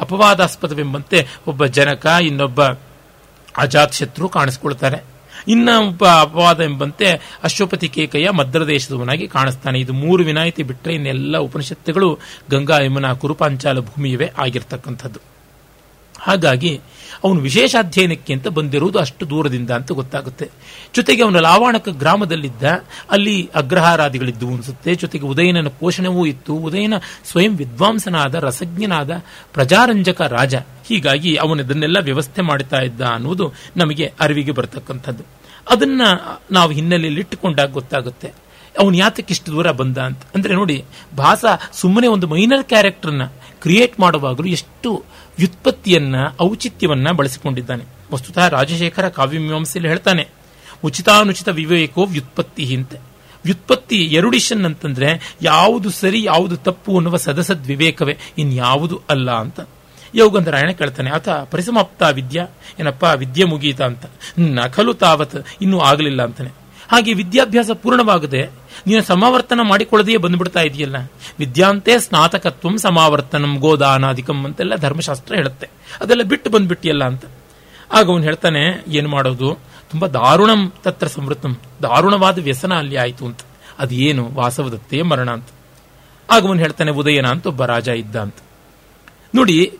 ಅಪವಾದಾಸ್ಪದವೆಂಬಂತೆ ಒಬ್ಬ ಜನಕ, ಇನ್ನೊಬ್ಬ ಅಜಾತ್ ಶತ್ರು ಕಾಣಿಸ್ಕೊಳ್ತಾರೆ ಇನ್ನ ಒಬ್ಬ ಅಪವಾದ ಎಂಬಂತೆ ಅಶ್ವಪತಿ ಕೇಕಯ್ಯ ಮದ್ರದೇಶದವನಾಗಿ ಕಾಣಿಸ್ತಾನೆ. ಇದು ಮೂರು ವಿನಾಯಿತಿ ಬಿಟ್ಟರೆ ಇನ್ನೆಲ್ಲ ಉಪನಿಷತ್ತುಗಳು ಗಂಗಾ ಯಮುನಾ ಕುರುಪಾಂಚಾಲ ಭೂಮಿಯವೇ ಆಗಿರ್ತಕ್ಕಂಥದ್ದು. ಹಾಗಾಗಿ ಅವನು ವಿಶೇಷ ಅಧ್ಯಯನಕ್ಕೆ ಅಂತ ಬಂದಿರುವುದು ಅಷ್ಟು ದೂರದಿಂದ ಅಂತ ಗೊತ್ತಾಗುತ್ತೆ. ಜೊತೆಗೆ ಅವನ ಲಾವಣಕ ಗ್ರಾಮದಲ್ಲಿದ್ದ ಅಲ್ಲಿ ಅಗ್ರಹಾರಾದಿಗಳಿದ್ದವು ಅನಿಸುತ್ತೆ. ಜೊತೆಗೆ ಉದಯನನ ಪೋಷಣವೂ ಇತ್ತು. ಉದಯನ ಸ್ವಯಂ ವಿದ್ವಾಂಸನಾದ, ರಸಜ್ಞನಾದ, ಪ್ರಜಾರಂಜಕ ರಾಜ. ಹೀಗಾಗಿ ಅವನದನ್ನೆಲ್ಲ ವ್ಯವಸ್ಥೆ ಮಾಡುತ್ತಾ ಇದ್ದ ಅನ್ನುವುದು ನಮಗೆ ಅರಿವಿಗೆ ಬರತಕ್ಕಂಥದ್ದು. ಅದನ್ನ ನಾವು ಹಿನ್ನೆಲೆಯಲ್ಲಿ ಇಟ್ಟುಕೊಂಡಾಗ ಗೊತ್ತಾಗುತ್ತೆ. ಅವನು ಯಾತಕ್ಕೆ ಇಷ್ಟು ದೂರ ಬಂದ ಅಂತ. ಅಂದ್ರೆ ನೋಡಿ, ಭಾಸ ಸುಮ್ಮನೆ ಒಂದು ಮೈನರ್ ಕ್ಯಾರೆಕ್ಟರ್ನ ಕ್ರಿಯೇಟ್ ಮಾಡುವಾಗಲೂ ಎಷ್ಟು ವ್ಯುತ್ಪತ್ತಿಯನ್ನ, ಔಚಿತ್ಯವನ್ನ ಬಳಸಿಕೊಂಡಿದ್ದಾನೆ. ವಸ್ತುತಃ ರಾಜಶೇಖರ ಕಾವ್ಯಮೀಮಾಂಸೆಯಲ್ಲಿ ಹೇಳ್ತಾನೆ, ಉಚಿತಾನುಚಿತ ವಿವೇಕೋ ವ್ಯುತ್ಪತ್ತಿ ಹಿಂತೆ. ವ್ಯುತ್ಪತ್ತಿ ಎರುಡಿಷನ್ ಅಂತಂದ್ರೆ, ಯಾವುದು ಸರಿ, ಯಾವುದು ತಪ್ಪು ಅನ್ನುವ ಸದಸದ್ ವಿವೇಕವೇ, ಇನ್ಯಾವುದು ಅಲ್ಲ ಅಂತ. ಯೋಗಂಧರಾಯಣ ಕೇಳ್ತಾನೆ, ಆತ ಪರಿಸಮಾಪ್ತ ವಿದ್ಯಾ, ಏನಪ್ಪ ವಿದ್ಯೆ ಮುಗೀತ? ಅಂತ. ನಕಲು ತಾವತ್, ಇನ್ನೂ ಆಗಲಿಲ್ಲ ಅಂತಾನೆ. ಹಾಗೆ ವಿದ್ಯಾಭ್ಯಾಸ ಪೂರ್ಣವಾಗದೆ ನೀನು ಸಮಾವರ್ತನ ಮಾಡಿಕೊಳ್ಳದೆಯೇ ಬಂದ್ಬಿಡ್ತಾ ಇದೆಯಲ್ಲ? ವಿದ್ಯಾಂತೆ ಸ್ನಾತಕತ್ವಂ ಸಮಾವರ್ತನಂ ಗೋದಾನಾಧಿಕಂ ಅಂತೆಲ್ಲ ಧರ್ಮಶಾಸ್ತ್ರ ಹೇಳುತ್ತೆ. ಅದೆಲ್ಲ ಬಿಟ್ಟು ಬಂದ್ಬಿಟ್ಟಿಯಲ್ಲ ಅಂತ. ಆಗ ಅವನು ಹೇಳ್ತಾನೆ, ಏನು ಮಾಡೋದು? ತುಂಬಾ ದಾರುಣಂ ತತ್ರ ಸಮೃದ್ಧಂ ದಾರುಣವಾದ ವ್ಯಸನ ಅಲ್ಲಿ ಆಯಿತು ಅಂತ. ಅದೇನು? ವಾಸವದತ್ತೇ ಮರಣ ಅಂತ. ಆಗ ಅವನು ಹೇಳ್ತಾನೆ, ಉದಯನ ಅಂತ ಒಬ್ಬ ರಾಜ ಇದ್ದ ಅಂತ. ನೋಡಿ,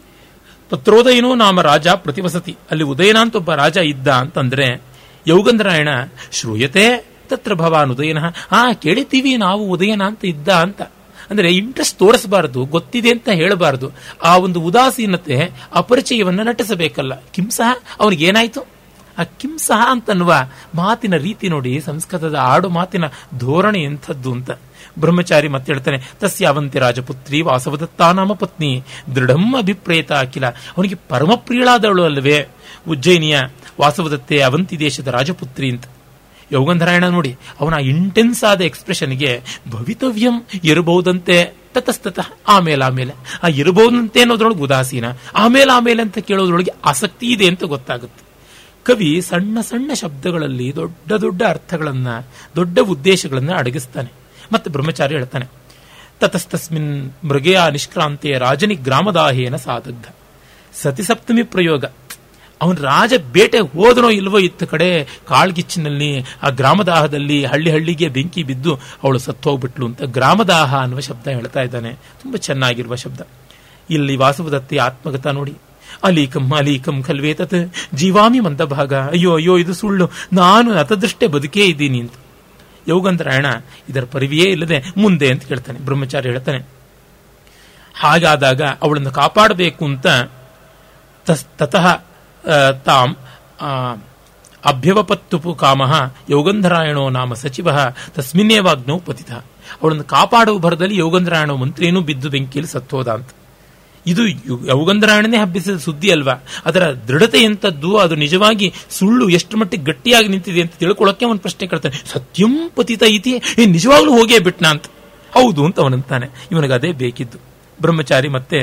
ತತ್ರೋದಯನೋ ನಾಮ ರಾಜ ಪ್ರತಿವಸತಿ. ಅಲ್ಲಿ ಉದಯನ ಅಂತ ಒಬ್ಬ ರಾಜ ಇದ್ದ ಅಂತಂದ್ರೆ ಯೌಗಂಧರಾಯಣ ಶ್ರೂಯತೆ ತತ್ರ ಭವಾನ್ ಉದಯನ, ಆ ಕೇಳಿತೀವಿ ನಾವು ಉದಯನ ಅಂತ ಇದ್ದ ಅಂತ. ಅಂದ್ರೆ ಇಂಟ್ರೆಸ್ಟ್ ತೋರಿಸಬಾರದು, ಗೊತ್ತಿದೆ ಅಂತ ಹೇಳಬಾರದು. ಆ ಒಂದು ಉದಾಸೀನತೆ ಅಪರಿಚಯವನ್ನು ನಟಿಸಬೇಕಲ್ಲ. ಕಿಂಸಹ ಅವನಿಗೇನಾಯ್ತು ಆ ಕಿಂಸಹ ಅಂತನ್ನುವ ಮಾತಿನ ರೀತಿ ನೋಡಿ ಸಂಸ್ಕೃತದ ಆಡು ಮಾತಿನ ಧೋರಣೆ ಎಂಥದ್ದು ಅಂತ. ಬ್ರಹ್ಮಚಾರಿ ಮತ್ತೆ ಹೇಳ್ತಾನೆ ತಸ್ಯ ಅವಂತಿ ರಾಜಪುತ್ರಿ ವಾಸವದತ್ತಾ ನಾಮ ಪತ್ನಿ, ದೃಢಂ ಅಭಿಪ್ರೇತ ಅಖಿಲ. ಅವನಿಗೆ ಪರಮಪ್ರಿಯಳಾದವಳು ಅಲ್ಲವೇ. ಉಜ್ಜಯಿನಿಯ ವಾಸವದತ್ತೆ ಅವಂತಿ ದೇಶದ ರಾಜಪುತ್ರಿ ಅಂತ. ಯೋಗಂಧರಾಯಣ ನೋಡಿ, ಅವನ ಇಂಟೆನ್ಸ್ ಆದ ಎಕ್ಸ್ಪ್ರೆಷನ್ಗೆ ಭವಿತವ್ಯಂ ಇರಬಹುದಂತೆ, ತತಸ್ತತಃ ಆಮೇಲೆ ಆಮೇಲೆ ಆ ಇರಬಹುದಂತೆ ಅನ್ನೋದ್ರೊಳಗೆ ಉದಾಸೀನ ಆಮೇಲೆ ಆಮೇಲೆ ಅಂತ ಕೇಳೋದ್ರೊಳಗೆ ಆಸಕ್ತಿ ಇದೆ ಅಂತ ಗೊತ್ತಾಗುತ್ತೆ. ಕವಿ ಸಣ್ಣ ಸಣ್ಣ ಶಬ್ದಗಳಲ್ಲಿ ದೊಡ್ಡ ದೊಡ್ಡ ಅರ್ಥಗಳನ್ನ, ದೊಡ್ಡ ಉದ್ದೇಶಗಳನ್ನ ಅಡಗಿಸ್ತಾನೆ. ಮತ್ತೆ ಬ್ರಹ್ಮಚಾರಿ ಹೇಳ್ತಾನೆ, ತತಸ್ತಸ್ಮಿನ್ ಮೃಗೆಯ ನಿಷ್ಕ್ರಾಂತಿಯ ರಾಜನಿ ಗ್ರಾಮದಾಹೇನ ಸಾಧಗ್ಧ ಸತಿಸಪ್ತಮಿ ಪ್ರಯೋಗ. ಅವನು ರಾಜ ಬೇಟೆ ಹೋದನೋ ಇಲ್ವೋ ಇತ್ತ ಕಡೆ ಕಾಳ್ಗಿಚ್ಚಿನಲ್ಲಿ, ಆ ಗ್ರಾಮದಾಹದಲ್ಲಿ ಹಳ್ಳಿ ಹಳ್ಳಿಗೆ ಬೆಂಕಿ ಬಿದ್ದು ಅವಳು ಸತ್ತು ಹೋಗ್ಬಿಟ್ಲು ಅಂತ ಗ್ರಾಮದಾಹ ಅನ್ನುವ ಶಬ್ದ ಹೇಳ್ತಾ ಇದ್ದಾನೆ. ತುಂಬಾ ಚೆನ್ನಾಗಿರುವ ಶಬ್ದ. ಇಲ್ಲಿ ವಾಸವದತ್ತಿ ಆತ್ಮಗತ ನೋಡಿ. ಅಲೀಕಂ ಅಲೀಕಂ ಖಲ್ವೇತತ್ ಜೀವಾಮಿ ಮಂದ ಭಾಗ. ಅಯ್ಯೋ ಅಯ್ಯೋ, ಇದು ಸುಳ್ಳು. ನಾನು ಅತದೃಷ್ಟೇ ಬದುಕೇ ಇದ್ದೀನಿ ಅಂತ. ಯೋಗಂಧರಾಯಣ ಇದರ ಪರಿವಿಯೇ ಇಲ್ಲದೆ ಮುಂದೆ ಅಂತ ಕೇಳ್ತಾನೆ ಬ್ರಹ್ಮಚಾರಿ ಹೇಳ್ತಾನೆ. ಹಾಗಾದಾಗ ಅವಳನ್ನು ಕಾಪಾಡಬೇಕು ಅಂತ ತತಃ ತಾಂ ಅಭ್ಯವಪತ್ತುಪು ಕಾಮಃ ಯೋಗಂಧರಾಯಣೋ ನಾಮ ಸಚಿವ ತಸ್ಮಿನ್ನೇವಾಗ್ನೋ ಪತಿತ. ಅವಳನ್ನು ಕಾಪಾಡುವ ಭರದಲ್ಲಿ ಯೋಗಂಧರಾಯಣೋ ಮಂತ್ರಿಯೂ ಬಿದ್ದು ಬೆಂಕಿಯಲ್ಲಿ ಸತ್ತೋದ ಅಂತ. ಇದು ಯೋಗಂಧರಾಯಣನೇ ಹಬ್ಬಿಸಿದ ಸುದ್ದಿ ಅಲ್ವಾ? ಅದರ ದೃಢತೆ ಎಂತದ್ದು ಅದು ನಿಜವಾಗಿ ಸುಳ್ಳು ಎಷ್ಟು ಮಟ್ಟಿಗೆ ಗಟ್ಟಿಯಾಗಿ ನಿಂತಿದೆ ಅಂತ ತಿಳ್ಕೊಳ್ಳೋಕೆ ಅವನು ಪ್ರಶ್ನೆ ಕೇಳ್ತಾನೆ ಸತ್ಯಂ ಪತಿತ ಇತಿ ನಿಜವಾಗ್ಲೂ ಹೋಗೇ ಬಿಟ್ನಾ ಅಂತ. ಹೌದು ಅಂತ ಅವನಂತಾನೆ. ಇವನಿಗೆ ಅದೇ ಬೇಕಿದ್ದು. ಬ್ರಹ್ಮಚಾರಿ ಮತ್ತೆ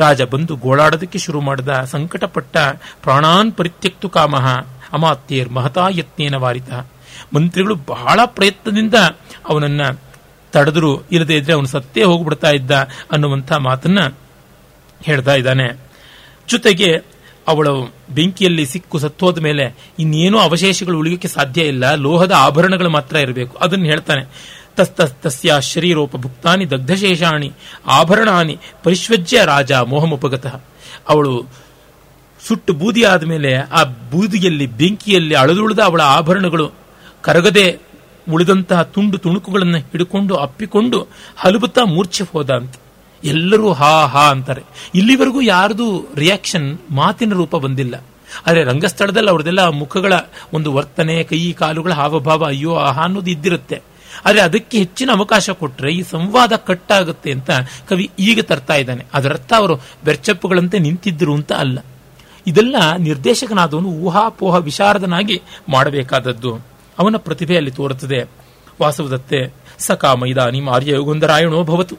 ರಾಜ ಬಂದು ಗೋಳಾಡೋದಕ್ಕೆ ಶುರು ಮಾಡಿದ, ಸಂಕಟಪಟ್ಟ ಪ್ರಾಣಾನ್ ಪರಿತ್ಯಕ್ತು ಕಾಮಹ ಅಮಾತ್ಯೇರ್ ಮಹತಾ ಯತ್ನೇನ ವಾರಿತ. ಮಂತ್ರಿಗಳು ಬಹಳ ಪ್ರಯತ್ನದಿಂದ ಅವನನ್ನ ತಡೆದ್ರು, ಇಲ್ಲದೆ ಇದ್ರೆ ಅವನು ಸತ್ತೇ ಹೋಗ್ಬಿಡ್ತಾ ಇದ್ದ ಅನ್ನುವಂಥ ಮಾತನ್ನ ಹೇಳ್ತಾ ಇದ್ದಾನೆ. ಜೊತೆಗೆ ಅವಳು ಬೆಂಕಿಯಲ್ಲಿ ಸಿಕ್ಕು ಸತ್ತೋದ ಮೇಲೆ ಇನ್ನೇನು ಅವಶೇಷಗಳು ಉಳಿಯೋಕೆ ಸಾಧ್ಯ ಇಲ್ಲ, ಲೋಹದ ಆಭರಣಗಳು ಮಾತ್ರ ಇರಬೇಕು. ಅದನ್ನು ಹೇಳ್ತಾನೆ. ತಸ್ಯ ಶರೀರೋಪಭುಕ್ತಾನಿ ದಗ್ಧಶೇಷಾಣಿ ಆಭರಣಾನಿ ಪರಿಶ್ವಜ್ಯ ರಾಜ ಮೋಹಮುಪಗತಃ. ಅವಳು ಸುಟ್ಟು ಬೂದಿ ಆದಮೇಲೆ ಆ ಬೂದಿಯಲ್ಲಿ, ಬೆಂಕಿಯಲ್ಲಿ ಅಳದುಳಿದ ಅವಳ ಆಭರಣಗಳು ಕರಗದೆ ಉಳಿದಂತಹ ತುಂಡು ತುಣುಕುಗಳನ್ನು ಹಿಡ್ಕೊಂಡು ಅಪ್ಪಿಕೊಂಡು ಹಲುಬುತ್ತಾ ಮೂರ್ಛೆ ಹೋದ ಅಂತ ಎಲ್ಲರೂ ಹಾ ಹಾ ಅಂತಾರೆ. ಇಲ್ಲಿವರೆಗೂ ಯಾರ್ದು ರಿಯಾಕ್ಷನ್ ಮಾತಿನ ರೂಪ ಬಂದಿಲ್ಲ. ಆದರೆ ರಂಗಸ್ಥಳದಲ್ಲಿ ಅವ್ರದೆಲ್ಲ ಮುಖಗಳ ಒಂದು ವರ್ತನೆ, ಕೈ, ಕಾಲುಗಳ ಹಾವಭಾವ ಅಯ್ಯೋ, ಆಹಾ ಅನ್ನೋದು ಇದ್ದಿರುತ್ತೆ. ಆದರೆ ಅದಕ್ಕೆ ಹೆಚ್ಚಿನ ಅವಕಾಶ ಕೊಟ್ಟರೆ ಈ ಸಂವಾದ ಕಟ್ಟಾಗುತ್ತೆ ಅಂತ ಕವಿ ಈಗ ತರ್ತಾ ಇದ್ದಾನೆ. ಅದರರ್ಥ ಅವರು ಬೆರ್ಚಪ್ಪುಗಳಂತೆ ನಿಂತಿದ್ದರು ಅಂತ ಅಲ್ಲ. ಇದೆಲ್ಲ ನಿರ್ದೇಶಕನಾದವನು ಊಹಾಪೋಹ ವಿಶಾರದನಾಗಿ ಮಾಡಬೇಕಾದದ್ದು. ಅವನ ಪ್ರತಿಭೆಯಲ್ಲಿ ತೋರುತ್ತದೆ. ವಾಸವದತ್ತೆ ಸಕಾಮ ಇದಾನಿ ಆರ್ಯ ಯೋಗೊಂದರಾಯಣೋ ಭವತು.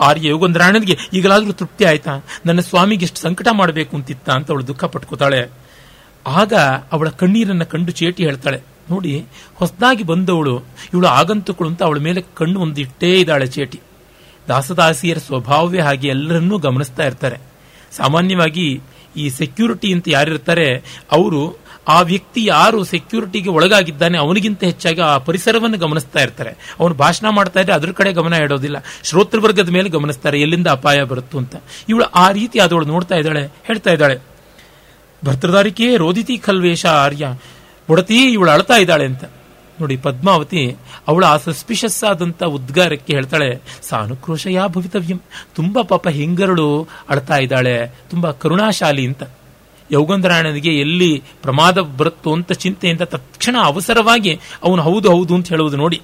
ಆರ್ಯ ಯೋಗೊಂದರಾಯಣನಿಗೆ ಈಗಲಾದರೂ ತೃಪ್ತಿ ಆಯ್ತಾ? ನನ್ನ ಸ್ವಾಮಿಗೆ ಎಷ್ಟು ಸಂಕಟ ಮಾಡಬೇಕು ಅಂತಿತ್ತ ಅಂತ ಅವಳು ದುಃಖ ಪಟ್ಕೋತಾಳೆ. ಆಗ ಅವಳ ಕಣ್ಣೀರನ್ನು ಕಂಡು ಚೇಟಿ ಹೇಳ್ತಾಳೆ. ನೋಡಿ, ಹೊಸದಾಗಿ ಬಂದವಳು, ಇವಳು ಆಗಂತುಕಳು ಅಂತ ಅವಳ ಮೇಲೆ ಕಣ್ಣು ಒಂದಿಟ್ಟೇ ಇದ್ದಾಳೆ ಚೇಟಿ. ದಾಸದಾಸಿಯರ ಸ್ವಭಾವವೇ ಹಾಗೆ ಎಲ್ಲರನ್ನೂ ಗಮನಿಸ್ತಾ ಇರ್ತಾರೆ. ಸಾಮಾನ್ಯವಾಗಿ ಈ ಸೆಕ್ಯೂರಿಟಿ ಅಂತ ಯಾರಿರ್ತಾರೆ, ಅವರು ಆ ವ್ಯಕ್ತಿ ಯಾರು ಸೆಕ್ಯೂರಿಟಿಗೆ ಒಳಗಾಗಿದ್ದಾನೆ, ಅವನಿಗಿಂತ ಹೆಚ್ಚಾಗಿ ಆ ಪರಿಸರವನ್ನು ಗಮನಿಸ್ತಾ ಇರ್ತಾರೆ. ಅವನು ಭಾಷಣ ಮಾಡ್ತಾ ಇದ್ರೆ ಅದ್ರ ಕಡೆ ಗಮನ ಇಡೋದಿಲ್ಲ. ಶ್ರೋತೃವರ್ಗದ ಮೇಲೆ ಗಮನಿಸ್ತಾರೆ, ಎಲ್ಲಿಂದ ಅಪಾಯ ಬರುತ್ತು ಅಂತ. ಇವಳು ಆ ರೀತಿ ಆದವಳು ನೋಡ್ತಾ ಇದ್ದಾಳೆ, ಹೇಳ್ತಾ ಇದ್ದಾಳೆ. ಭರ್ತೃದಾರಿಕೆ ರೋದಿತಿ ಖಲ್ವೇಶ ಆರ್ಯ. ಬುಡತಿ ಇವಳು ಅಳ್ತಾ ಇದ್ದಾಳೆ ಅಂತ. ನೋಡಿ, ಪದ್ಮಾವತಿ ಅವಳು ಆ ಸಸ್ಪಿಷಸ್ ಆದಂತ ಉದ್ಗಾರಕ್ಕೆ ಹೇಳ್ತಾಳೆ, ಸಾನುಕ್ರೋಶಯ ಭವಿತವ್ಯಂ. ತುಂಬಾ ಪಾಪ ಹೆಂಗರಳು ಅಳ್ತಾ ಇದ್ದಾಳೆ. ತುಂಬಾ ಕರುಣಾಶಾಲಿ ಅಂತ. ಯೌಗಂಧರಾಯಣನಿಗೆ ಎಲ್ಲಿ ಪ್ರಮಾದ ಬರುತ್ತೋ ಅಂತ ಚಿಂತೆಯಿಂದ ತಕ್ಷಣ ಅವಸರವಾಗಿ ಅವನು ಹೌದು ಹೌದು ಅಂತ ಹೇಳುವುದು ನೋಡಿ.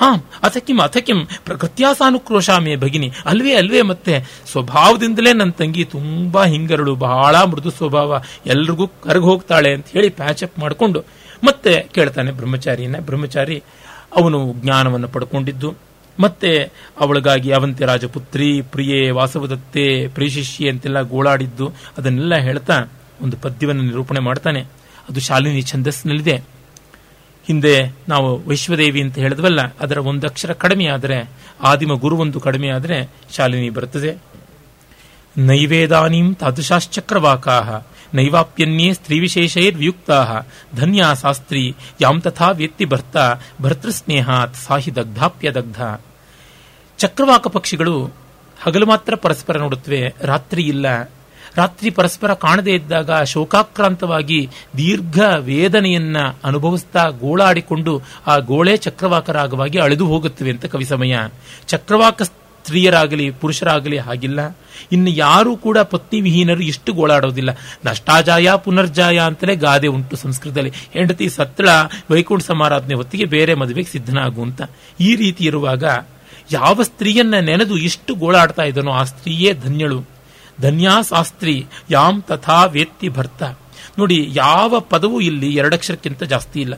ಹಾ ಅಥಕಿಂ ಅಥಕಿಂ ಪ್ರಕೃತ್ಯಾಸಾನುಕ್ರೋಶಾಮೇ ಭಗಿನಿ. ಅಲ್ವೇ ಅಲ್ವೇ ಮತ್ತೆ. ಸ್ವಭಾವದಿಂದಲೇ ನನ್ನ ತಂಗಿ ತುಂಬಾ ಹಿಂಗರಳು. ಬಹಳ ಮೃದು ಸ್ವಭಾವ. ಎಲ್ರಿಗೂ ಕರಗ ಹೋಗ್ತಾಳೆ ಅಂತ ಹೇಳಿ ಪ್ಯಾಚಪ್ ಮಾಡಿಕೊಂಡು ಮತ್ತೆ ಕೇಳ್ತಾನೆ ಬ್ರಹ್ಮಚಾರಿಯನ್ನ. ಬ್ರಹ್ಮಚಾರಿ ಅವನು ಜ್ಞಾನವನ್ನು ಪಡ್ಕೊಂಡಿದ್ದು, ಮತ್ತೆ ಅವಳಿಗಾಗಿ ಅವಂತಿ ರಾಜಪುತ್ರಿ, ಪ್ರಿಯೆ, ವಾಸವದತ್ತೆ ಪ್ರಿಯಶಿಷ್ಯೆ ಅಂತೆಲ್ಲ ಗೋಳಾಡಿದ್ದು, ಅದನ್ನೆಲ್ಲ ಹೇಳ್ತಾ ಒಂದು ಪದ್ಯವನ್ನು ನಿರೂಪಣೆ ಮಾಡ್ತಾನೆ. ಅದು ಶಾಲಿನಿ ಛಂದಸ್ನಲ್ಲಿದೆ ಹಿಂದೆ ನಾವು ವೈಶ್ವದೇವಿ ಅಂತ ಹೇಳಿದ್ವಲ್ಲ, ಅದರ ಒಂದು ಅಕ್ಷರ ಕಡಿಮೆ ಆದರೆ, ಆದಿಮ ಗುರು ಒಂದು ಕಡಿಮೆ ಆದರೆ ಶಾಲಿನಿ ಬರುತ್ತದೆ. ನೈವೇದಾನೀಂ ತಾದೃಶಾಶ್ಚಕ್ರವಾಕಾ ನೈವಾಪ್ಯನ್ಯೇ ಸ್ತ್ರೀವಿಶೇಷೈರ್ವಿಯುಕ್ತಾ ಧನ್ಯಾ ಶಾಸ್ತ್ರಿ, ಯಾಂ ತಥಾ ವ್ಯಕ್ತಿ ಭರ್ತ, ಭರ್ತೃಸ್ನೇಹಾತ್ ಸಾಹಿ ದಗ್ಧಾಪ್ಯ ದಗ್ಧ. ಚಕ್ರವಾಕ ಪಕ್ಷಿಗಳು ಹಗಲು ಮಾತ್ರ ಪರಸ್ಪರ ನೋಡುತ್ತವೆ, ರಾತ್ರಿ ಇಲ್ಲ. ರಾತ್ರಿ ಪರಸ್ಪರ ಕಾಣದೇ ಇದ್ದಾಗ ಶೋಕಾಕ್ರಾಂತವಾಗಿ ದೀರ್ಘ ವೇದನೆಯನ್ನ ಅನುಭವಿಸ್ತಾ ಗೋಳಾಡಿಕೊಂಡು ಆ ಗೋಳೆ ಚಕ್ರವಾಕರಾಗವಾಗಿ ಅಳೆದು ಹೋಗುತ್ತವೆ ಅಂತ ಕವಿ ಸಮಯ ಚಕ್ರವಾಕ ಸ್ತ್ರೀಯರಾಗಲಿ, ಪುರುಷರಾಗಲಿ ಹಾಗಿಲ್ಲ. ಇನ್ನು ಯಾರೂ ಕೂಡ ಪತ್ನಿ ವಿಹೀನರು ಇಷ್ಟು ಗೋಳಾಡೋದಿಲ್ಲ. ನಷ್ಟಾಜಾಯ, ಪುನರ್ಜಾಯ ಅಂತಲೇ ಗಾದೆ ಉಂಟು ಸಂಸ್ಕೃತದಲ್ಲಿ. ಹೆಂಡತಿ ಸತ್ತಳ ವೈಕುಂಠ ಸಮಾರಾಧನೆ ಹೊತ್ತಿಗೆ ಬೇರೆ ಮದುವೆಗೆ ಸಿದ್ಧನಾಗು ಅಂತ. ಈ ರೀತಿ ಇರುವಾಗ ಯಾವ ಸ್ತ್ರೀಯನ್ನ ನೆನೆದು ಇಷ್ಟು ಗೋಳಾಡ್ತಾ ಇದ್ದನೋ ಆ ಸ್ತ್ರೀಯೇ ಧನ್ಯಳು. ಧನ್ಯಾ ಶಾಸ್ತ್ರಿ ಯಾಂ ತಥಾ ವೇತ್ತಿ ಭರ್ತ. ನೋಡಿ, ಯಾವ ಪದವೂ ಇಲ್ಲಿ ಎರಡಕ್ಷರಕ್ಕಿಂತ ಜಾಸ್ತಿ ಇಲ್ಲ.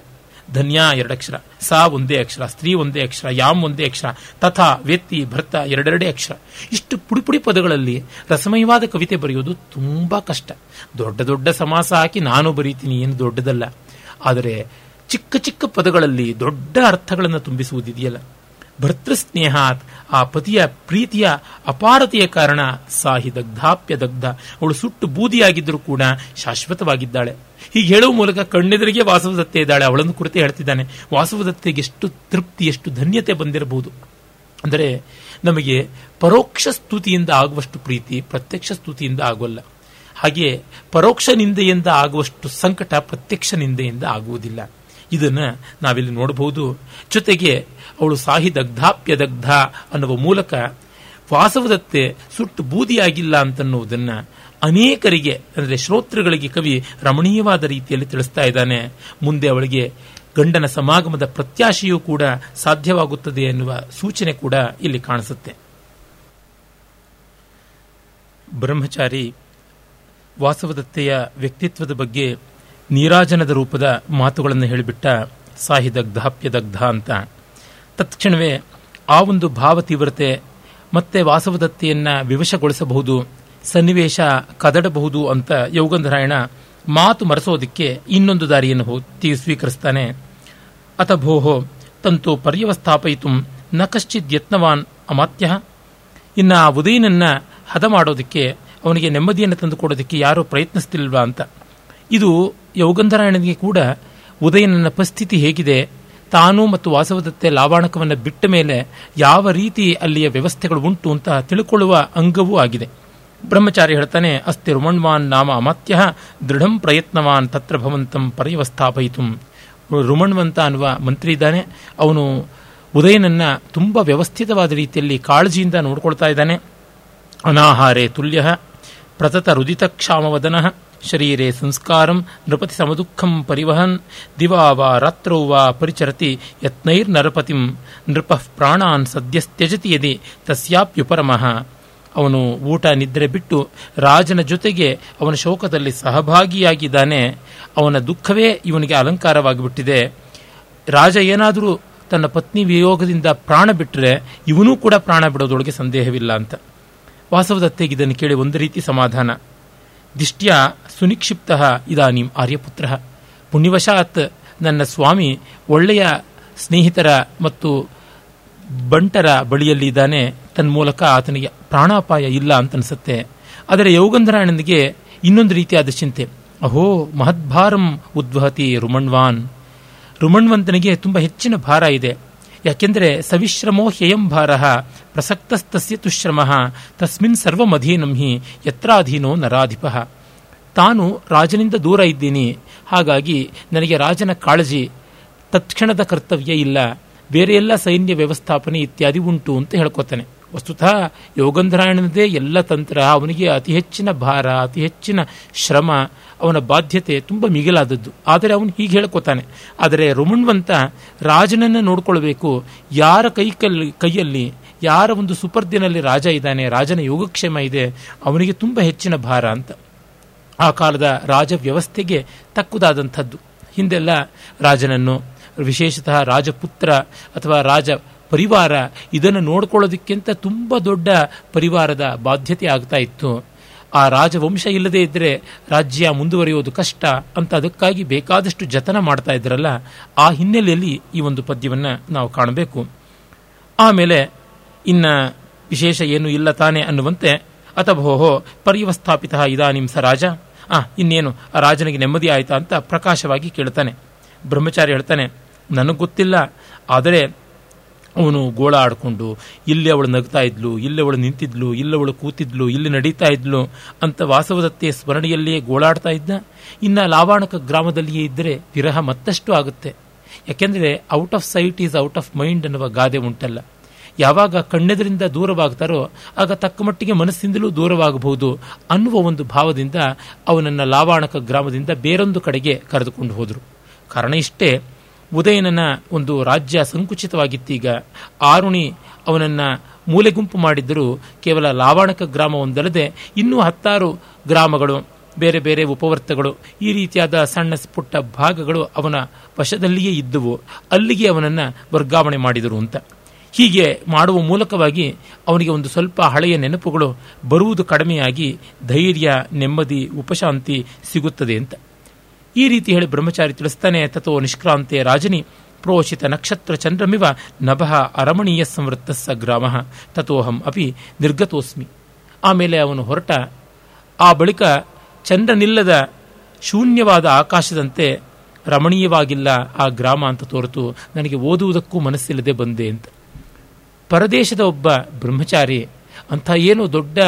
ಧನ್ಯ ಎರಡಕ್ಷರ ಸಾ ಒಂದೇ ಅಕ್ಷರ, ಸ್ತ್ರೀ ಒಂದೇ ಅಕ್ಷರ, ಯಾಮ್ ಒಂದೇ ಅಕ್ಷರ, ತಥಾ ವ್ಯಕ್ತಿ ಭರ್ತ ಎರಡೆರಡೇ ಅಕ್ಷರ. ಇಷ್ಟು ಪುಡಿಪುಡಿ ಪುಡಿ ಪದಗಳಲ್ಲಿ ರಸಮಯವಾದ ಕವಿತೆ ಬರೆಯೋದು ತುಂಬಾ ಕಷ್ಟ. ದೊಡ್ಡ ದೊಡ್ಡ ಸಮಾಸ ಹಾಕಿ ನಾನು ಬರೀತೀನಿ ಏನು ದೊಡ್ಡದಲ್ಲ. ಆದರೆ ಚಿಕ್ಕ ಚಿಕ್ಕ ಪದಗಳಲ್ಲಿ ದೊಡ್ಡ ಅರ್ಥಗಳನ್ನು ತುಂಬಿಸುವುದಿದೆಯಲ್ಲ. ಭರ್ತೃಸ್ನೇಹಾತ್, ಆ ಪತಿಯ ಪ್ರೀತಿಯ ಅಪಾರತೆಯ ಕಾರಣ ಸಾಹಿ ದಗ್ಧಾಪ್ಯ ದಗ್ಧ. ಅವಳು ಸುಟ್ಟು ಬೂದಿಯಾಗಿದ್ದರೂ ಕೂಡ ಶಾಶ್ವತವಾಗಿದ್ದಾಳೆ. ಹೀಗೆ ಹೇಳುವ ಮೂಲಕ ಕಣ್ಣೆದುರಿಗೆ ವಾಸವದತ್ತೆ ಇದ್ದಾಳೆ. ಅವಳನ್ನು ಕುರಿತು ಹೇಳ್ತಿದ್ದಾನೆ. ವಾಸವದತ್ತೆಗೆ ಎಷ್ಟು ತೃಪ್ತಿ, ಎಷ್ಟು ಧನ್ಯತೆ ಬಂದಿರಬಹುದು. ಅಂದರೆ ನಮಗೆ ಪರೋಕ್ಷ ಸ್ತುತಿಯಿಂದ ಆಗುವಷ್ಟು ಪ್ರೀತಿ, ಪ್ರತ್ಯಕ್ಷ ಸ್ತುತಿಯಿಂದ ಆಗೋಲ್ಲ. ಹಾಗೆ ಪರೋಕ್ಷ ನಿಂದೆಯಿಂದ ಆಗುವಷ್ಟು ಸಂಕಟ ಪ್ರತ್ಯಕ್ಷ ನಿಂದೆಯಿಂದ ಆಗುವುದಿಲ್ಲ. ಇದನ್ನು ನಾವಿಲ್ಲಿ ನೋಡಬಹುದು. ಜೊತೆಗೆ ಅವಳು ಸಾಹಿ ದಗ್ಧಾಪ್ಯದಗ್ಧ ಅನ್ನುವ ಮೂಲಕ ವಾಸವದತ್ತೆ ಸುಟ್ಟು ಬೂದಿಯಾಗಿಲ್ಲ ಅಂತನ್ನುವುದನ್ನ ಅನೇಕರಿಗೆ, ಅಂದರೆ ಶ್ರೋತೃಗಳಿಗೆ ಕವಿ ರಮಣೀಯವಾದ ರೀತಿಯಲ್ಲಿ ತಿಳಿಸ್ತಾ ಇದ್ದಾನೆ. ಮುಂದೆ ಅವಳಿಗೆ ಗಂಡನ ಸಮಾಗಮದ ಪ್ರತ್ಯಾಶೆಯೂ ಕೂಡ ಸಾಧ್ಯವಾಗುತ್ತದೆ ಎನ್ನುವ ಸೂಚನೆ ಕೂಡ ಇಲ್ಲಿ ಕಾಣಿಸುತ್ತೆ. ಬ್ರಹ್ಮಚಾರಿ, ವಾಸವದತ್ತೆಯ ವ್ಯಕ್ತಿತ್ವದ ಬಗ್ಗೆ ನೀರಾಜನದ ರೂಪದ ಮಾತುಗಳನ್ನು ಹೇಳಿಬಿಟ್ಟ ಸಾಹಿ ದಗ್ಧಾಪ್ಯ ದಗ್ಧ ಅಂತ. ತತ್ಕ್ಷಣವೇ ಆ ಒಂದು ಭಾವ ತೀವ್ರತೆ ಮತ್ತೆ ವಾಸವದತ್ತೆಯನ್ನು ವಿವಶಗೊಳಿಸಬಹುದು, ಸನ್ನಿವೇಶ ಕದಡಬಹುದು ಅಂತ ಯೋಗಂಧರಾಯಣ ಮಾತು ಮರೆಸೋದಕ್ಕೆ ಇನ್ನೊಂದು ದಾರಿಯನ್ನು ಸ್ವೀಕರಿಸ್ತಾನೆ. ಅತ ಭೋಹೋ ತಂತು ಪರ್ಯವಸ್ಥಾಪಯಿತು ನ ಕಶ್ಚಿತ್ ಯತ್ನವಾನ್ ಅಮಾತ್ಯ. ಇನ್ನು ಆ ಉದಯನನ್ನ ಹದ ಮಾಡೋದಕ್ಕೆ, ಅವನಿಗೆ ನೆಮ್ಮದಿಯನ್ನು ತಂದುಕೊಡೋದಕ್ಕೆ ಯಾರೂ ಪ್ರಯತ್ನಿಸ್ತಿಲ್ವಾ ಅಂತ. ಇದು ಯೋಗಂಧರಾಯಣನಿಗೆ ಕೂಡ ಉದಯನನ್ನ ಪರಿಸ್ಥಿತಿ ಹೇಗಿದೆ. ತಾನು ಮತ್ತು ವಾಸವದತ್ತೆ ಲಾವಾಣಕವನ್ನು ಬಿಟ್ಟ ಮೇಲೆ ಯಾವ ರೀತಿ ಅಲ್ಲಿಯ ವ್ಯವಸ್ಥೆಗಳು ಉಂಟು ಅಂತ ತಿಳ್ಕೊಳ್ಳುವ ಅಂಗವೂ ಆಗಿದೆ. ಬ್ರಹ್ಮಚಾರಿ ಹೇಳ್ತಾನೆ ಅಸ್ತಿ ರುಮಣ್ವಾನ್ ನಾಮ ಅಮಾತ್ಯ, ದೃಢಂ ಪ್ರಯತ್ನವಾನ್ ತತ್ರ ಭವಂತಂ ಪರ್ಯವಸ್ಥಾಪಯಿತು. ರುಮಣ್ವಂತ ಅನ್ನುವ ಮಂತ್ರಿ ಇದ್ದಾನೆ. ಅವನು ಉದಯನನ್ನ ತುಂಬ ವ್ಯವಸ್ಥಿತವಾದ ರೀತಿಯಲ್ಲಿ ಕಾಳಜಿಯಿಂದ ನೋಡ್ಕೊಳ್ತಾ ಇದ್ದಾನೆ. ಅನಾಹಾರೇ ತುಲ್ಯ, ಪ್ರತತ ರುದಿತ ಕ್ಷಾಮವದನ. ಶರೀರೆ ಸಂಸ್ಕಾರಂ ನೃಪತಿ ಸಮದುಃಖಂ ಪರಿವಹನ್ ದಿವಾ ವಾ ರಾತ್ರೋ ವಾ ಪರಿಚರತಿ ಯತ್ನೈರ್ನರಪತಿಂ ನೃಪಃ ಪ್ರಾಣಾನ್ ಸದ್ಯಸ್ತ್ಯಜತಿ ಯದಿ ತಸ್ಯಾಪ್ಯುಪರಮಃ ಅವನು ಊಟ ನಿದ್ರೆ ಬಿಟ್ಟು ರಾಜನ ಜೊತೆಗೆ ಅವನ ಶೋಕದಲ್ಲಿ ಸಹಭಾಗಿಯಾಗಿದ್ದಾನೆ. ಅವನ ದುಃಖವೇ ಇವನಿಗೆ ಅಲಂಕಾರವಾಗಿಬಿಟ್ಟಿದೆ. ರಾಜ ಏನಾದರೂ ತನ್ನ ಪತ್ನಿ ವಿಯೋಗದಿಂದ ಪ್ರಾಣ ಬಿಟ್ಟರೆ ಇವನೂ ಕೂಡ ಪ್ರಾಣ ಬಿಡೋದೊಳಗೆ ಸಂದೇಹವಿಲ್ಲ ಅಂತ. ವಾಸವದತ್ತೆಗೆ ಇದನ್ನು ಕೇಳಿ ಒಂದು ರೀತಿ ಸಮಾಧಾನ. ದಿಷ್ಟ್ಯ ಸುನಿಕ್ಷಿಪ್ತ ಇದಾನಿಂ ಆರ್ಯಪುತ್ರ. ಪುಣ್ಯವಶಾತ್ ನನ್ನ ಸ್ವಾಮಿ ಒಳ್ಳೆಯ ಸ್ನೇಹಿತರ ಮತ್ತು ಬಂಟರ ಬಳಿಯಲ್ಲಿ ಇದ್ದಾನೆ, ತನ್ಮೂಲಕ ಆತನಿಗೆ ಪ್ರಾಣಾಪಾಯ ಇಲ್ಲ ಅಂತ ಅನಿಸುತ್ತೆ ಆದರೆ ಯೋಗಂಧರಾಯಣನಿಗೆ ಇನ್ನೊಂದು ರೀತಿಯಾದ ಚಿಂತೆ. ಅಹೋ, ಮಹದ್ಭಾರಂ ಉದ್ವಹತಿ ರುಮಣ್ವಾನ್. ರುಮಣ್ವಂತನಿಗೆ ತುಂಬ ಹೆಚ್ಚಿನ ಭಾರ ಇದೆ. ಯಾಕೆಂದರೆ ಸವಿಶ್ರಮೋ ಹ್ಯಯಂಭಾರ ಪ್ರಸಕ್ತಸ್ತಸ್ಯ ತುಶ್ರಮ ತಸ್ಮಿನ್ ಸರ್ವಮಧೀನಂ ಹಿ ಯತ್ರಾಧೀನೋ ನರಾಧಿಪ. ತಾನು ರಾಜನಿಂದ ದೂರ ಇದ್ದೀನಿ, ಹಾಗಾಗಿ ನನಗೆ ರಾಜನ ಕಾಳಜಿ ತತ್ಕ್ಷಣದ ಕರ್ತವ್ಯ ಇಲ್ಲ, ಬೇರೆ ಎಲ್ಲ ಸೈನ್ಯ ವ್ಯವಸ್ಥಾಪನೆ ಇತ್ಯಾದಿ ಉಂಟು ಅಂತ ಹೇಳ್ಕೊತಾನೆ. ವಸ್ತುತಃ ಯೋಗಂಧರಾಯಣನದೇ ಎಲ್ಲ ತಂತ್ರ. ಅವನಿಗೆ ಅತಿ ಹೆಚ್ಚಿನ ಭಾರ, ಅತಿ ಹೆಚ್ಚಿನ ಶ್ರಮ, ಅವನ ಬಾಧ್ಯತೆ ತುಂಬ ಮಿಗಿಲಾದದ್ದು. ಆದರೆ ಅವನು ಹೀಗೆ ಹೇಳ್ಕೊತಾನೆ. ಆದರೆ ರುಮಣ್ವಂತ ರಾಜನನ್ನು ನೋಡಿಕೊಳ್ಬೇಕು. ಯಾರ ಕೈ ಕೈಯಲ್ಲಿ, ಯಾರ ಒಂದು ಸುಪರ್ದಿನಲ್ಲಿ ರಾಜ ಇದ್ದಾನೆ, ರಾಜನ ಯೋಗಕ್ಷೇಮ ಇದೆ, ಅವನಿಗೆ ತುಂಬ ಹೆಚ್ಚಿನ ಭಾರ ಅಂತ. ಆ ಕಾಲದ ರಾಜ ವ್ಯವಸ್ಥೆಗೆ ತಕ್ಕುದಾದಂಥದ್ದು. ಹಿಂದೆಲ್ಲ ರಾಜನನ್ನು, ವಿಶೇಷತಃ ರಾಜಪುತ್ರ ಅಥವಾ ರಾಜ ಪರಿವಾರ, ಇದನ್ನು ನೋಡ್ಕೊಳ್ಳೋದಕ್ಕಿಂತ ತುಂಬ ದೊಡ್ಡ ಪರಿವಾರದ ಬಾಧ್ಯತೆ ಆಗ್ತಾ ಇತ್ತು. ಆ ರಾಜವಂಶ ಇಲ್ಲದೇ ಇದ್ದರೆ ರಾಜ್ಯ ಮುಂದುವರಿಯೋದು ಕಷ್ಟ ಅಂತ ಅದಕ್ಕಾಗಿ ಬೇಕಾದಷ್ಟು ಜತನ ಮಾಡ್ತಾ ಇದ್ರಲ್ಲ, ಆ ಹಿನ್ನೆಲೆಯಲ್ಲಿ ಈ ಒಂದು ಪದ್ಯವನ್ನು ನಾವು ಕಾಣಬೇಕು. ಆಮೇಲೆ, ಇನ್ನ ವಿಶೇಷ ಏನು ಇಲ್ಲ ತಾನೆ ಅನ್ನುವಂತೆ, ಅಥಭೋಹೋ ಪರ್ಯವಸ್ಥಾಪಿತ ಇದಾನಿಂ ಸ ರಾಜ. ಆ, ಇನ್ನೇನು, ಆ ರಾಜನಿಗೆ ನೆಮ್ಮದಿ ಆಯ್ತಾ ಅಂತ ಪ್ರಕಾಶವಾಗಿ ಕೇಳ್ತಾನೆ. ಬ್ರಹ್ಮಚಾರಿ ಹೇಳ್ತಾನೆ, ನನಗೆ ಗೊತ್ತಿಲ್ಲ, ಆದರೆ ಅವನು ಗೋಳ ಆಡಿಕೊಂಡು, ಇಲ್ಲಿ ಅವಳು ನಗ್ತಾ ಇದ್ಲು, ಇಲ್ಲಿ ಅವಳು ನಿಂತಿದ್ಲು, ಇಲ್ಲಿ ಅವಳು ಕೂತಿದ್ಲು, ಇಲ್ಲಿ ನಡೀತಾ ಇದ್ಲು ಅಂತ ವಾಸವದತ್ತೆ ಸ್ಮರಣೆಯಲ್ಲಿಯೇ ಗೋಳಾಡ್ತಾ ಇದ್ದ. ಇನ್ನ ಲಾವಾಣಕ ಗ್ರಾಮದಲ್ಲಿಯೇ ಇದ್ದರೆ ವಿರಹ ಮತ್ತಷ್ಟು ಆಗುತ್ತೆ. ಯಾಕೆಂದರೆ out of sight is out of mind ಅನ್ನುವ ಗಾದೆ ಉಂಟಲ್ಲ. ಯಾವಾಗ ಕಣ್ಣೆದರಿಂದ ದೂರವಾಗ್ತಾರೋ, ಆಗ ತಕ್ಕ ಮಟ್ಟಿಗೆ ಮನಸ್ಸಿಂದಲೂ ದೂರವಾಗಬಹುದು ಅನ್ನುವ ಒಂದು ಭಾವದಿಂದ ಅವನನ್ನ ಲಾವಾಣಕ ಗ್ರಾಮದಿಂದ ಬೇರೊಂದು ಕಡೆಗೆ ಕರೆದುಕೊಂಡು ಹೋದರು. ಕಾರಣ ಇಷ್ಟೇ ಉದಯನನ ಒಂದು ರಾಜ್ಯ ಸಂಕುಚಿತವಾಗಿತ್ತೀಗ. ಆರುಣಿ ಅವನನ್ನ ಮೂಲೆಗುಂಪು ಮಾಡಿದ್ದರೂ ಕೇವಲ ಲಾವಾಣಕ ಗ್ರಾಮ ಒಂದಲ್ಲದೆ ಇನ್ನೂ ಹತ್ತಾರು ಗ್ರಾಮಗಳು, ಬೇರೆ ಬೇರೆ ಉಪವರ್ತಗಳು, ಈ ರೀತಿಯಾದ ಸಣ್ಣ ಪುಟ್ಟ ಭಾಗಗಳು ಅವನ ವಶದಲ್ಲಿಯೇ ಇದ್ದುವು. ಅಲ್ಲಿಗೆ ಅವನನ್ನ ವರ್ಗಾವಣೆ ಮಾಡಿದರು ಅಂತ. ಹೀಗೆ ಮಾಡುವ ಮೂಲಕವಾಗಿ ಅವನಿಗೆ ಒಂದು ಸ್ವಲ್ಪ ಹಳೆಯ ನೆನಪುಗಳು ಬರುವುದು ಕಡಿಮೆಯಾಗಿ ಧೈರ್ಯ, ನೆಮ್ಮದಿ, ಉಪಶಾಂತಿ ಸಿಗುತ್ತದೆ ಅಂತ. ಈ ರೀತಿ ಹೇಳಿ ಬ್ರಹ್ಮಚಾರಿ ತಿಳಿಸ್ತಾನೆ ತಥೋ ನಿಷ್ಕ್ರಾಂತೆ ರಾಜನಿ, ಪ್ರೋಷಿತ ನಕ್ಷತ್ರ ಚಂದ್ರಮಿವ ನಭಃ ಅರಮಣೀಯ ಸಂವೃತ್ತಸ್ಸ ಗ್ರಾಮ ತಥೋಹಂ ಅಪಿ ನಿರ್ಗತೋಸ್ಮಿ. ಆಮೇಲೆ ಅವನು ಹೊರಟ, ಆ ಬಳಿಕ ಚಂದ್ರನಿಲ್ಲದ ಶೂನ್ಯವಾದ ಆಕಾಶದಂತೆ ರಮಣೀಯವಾಗಿಲ್ಲ ಆ ಗ್ರಾಮ ಅಂತ ತೋರಿತು, ನನಗೆ ಓದುವುದಕ್ಕೂ ಮನಸ್ಸಿಲ್ಲದೆ ಬಂದೆ ಅಂತ. ಪರದೇಶದ ಒಬ್ಬ ಬ್ರಹ್ಮಚಾರಿ ಅಂಥ ಏನು ದೊಡ್ಡ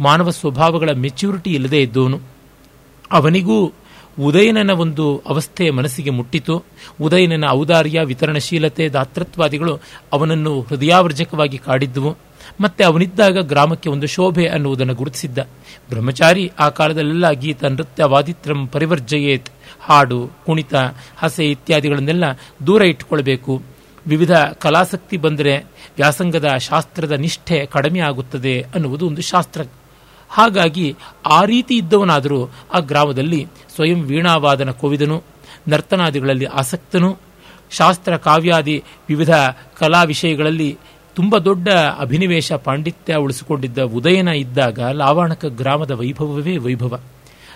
ಮಾನವ ಸ್ವಭಾವಗಳ ಮೆಚ್ಯೂರಿಟಿ ಇಲ್ಲದೆ ಇದ್ದವನು. ಅವನಿಗೂ ಉದಯನನ ಒಂದು ಅವಸ್ಥೆ ಮನಸ್ಸಿಗೆ ಮುಟ್ಟಿತು. ಉದಯನನ ಔದಾರ್ಯ, ವಿತರಣಶೀಲತೆ, ದಾತೃತ್ವಾದಿಗಳು ಅವನನ್ನು ಹೃದಯಾವರ್ಜಕವಾಗಿ ಕಾಡಿದ್ದುವು. ಮತ್ತೆ ಅವನಿದ್ದಾಗ ಗ್ರಾಮಕ್ಕೆ ಒಂದು ಶೋಭೆ ಅನ್ನುವುದನ್ನು ಗುರುತಿಸಿದ್ದ. ಬ್ರಹ್ಮಚಾರಿ, ಆ ಕಾಲದಲ್ಲೆಲ್ಲ ಗೀತ, ನೃತ್ಯ, ವಾದಿತ್ರಂ ಪರಿವರ್ಜಯೇತ್. ಹಾಡು, ಕುಣಿತ, ಹಸೆ ಇತ್ಯಾದಿಗಳನ್ನೆಲ್ಲ ದೂರ ಇಟ್ಟುಕೊಳ್ಬೇಕು. ವಿವಿಧ ಕಲಾಸಕ್ತಿ ಬಂದರೆ ವ್ಯಾಸಂಗದ ಶಾಸ್ತ್ರದ ನಿಷ್ಠೆ ಕಡಿಮೆ ಆಗುತ್ತದೆ ಅನ್ನುವುದು ಒಂದು ಶಾಸ್ತ್ರ. ಹಾಗಾಗಿ ಆ ರೀತಿ ಇದ್ದವನಾದರೂ ಆ ಗ್ರಾಮದಲ್ಲಿ ಸ್ವಯಂ ವೀಣಾವಾದನ ಕೋವಿದನು, ನರ್ತನಾದಿಗಳಲ್ಲಿ ಆಸಕ್ತನು. ಶಾಸ್ತ್ರ, ಕಾವ್ಯಾದಿ ವಿವಿಧ ಕಲಾ ವಿಷಯಗಳಲ್ಲಿ ತುಂಬ ದೊಡ್ಡ ಅಭಿನಿವೇಶ ಪಾಂಡಿತ್ಯ ಉಳಿಸಿಕೊಂಡಿದ್ದ ಉದಯನ ಇದ್ದಾಗ ಲಾವಣಕ ಗ್ರಾಮದ ವೈಭವವೇ ವೈಭವ.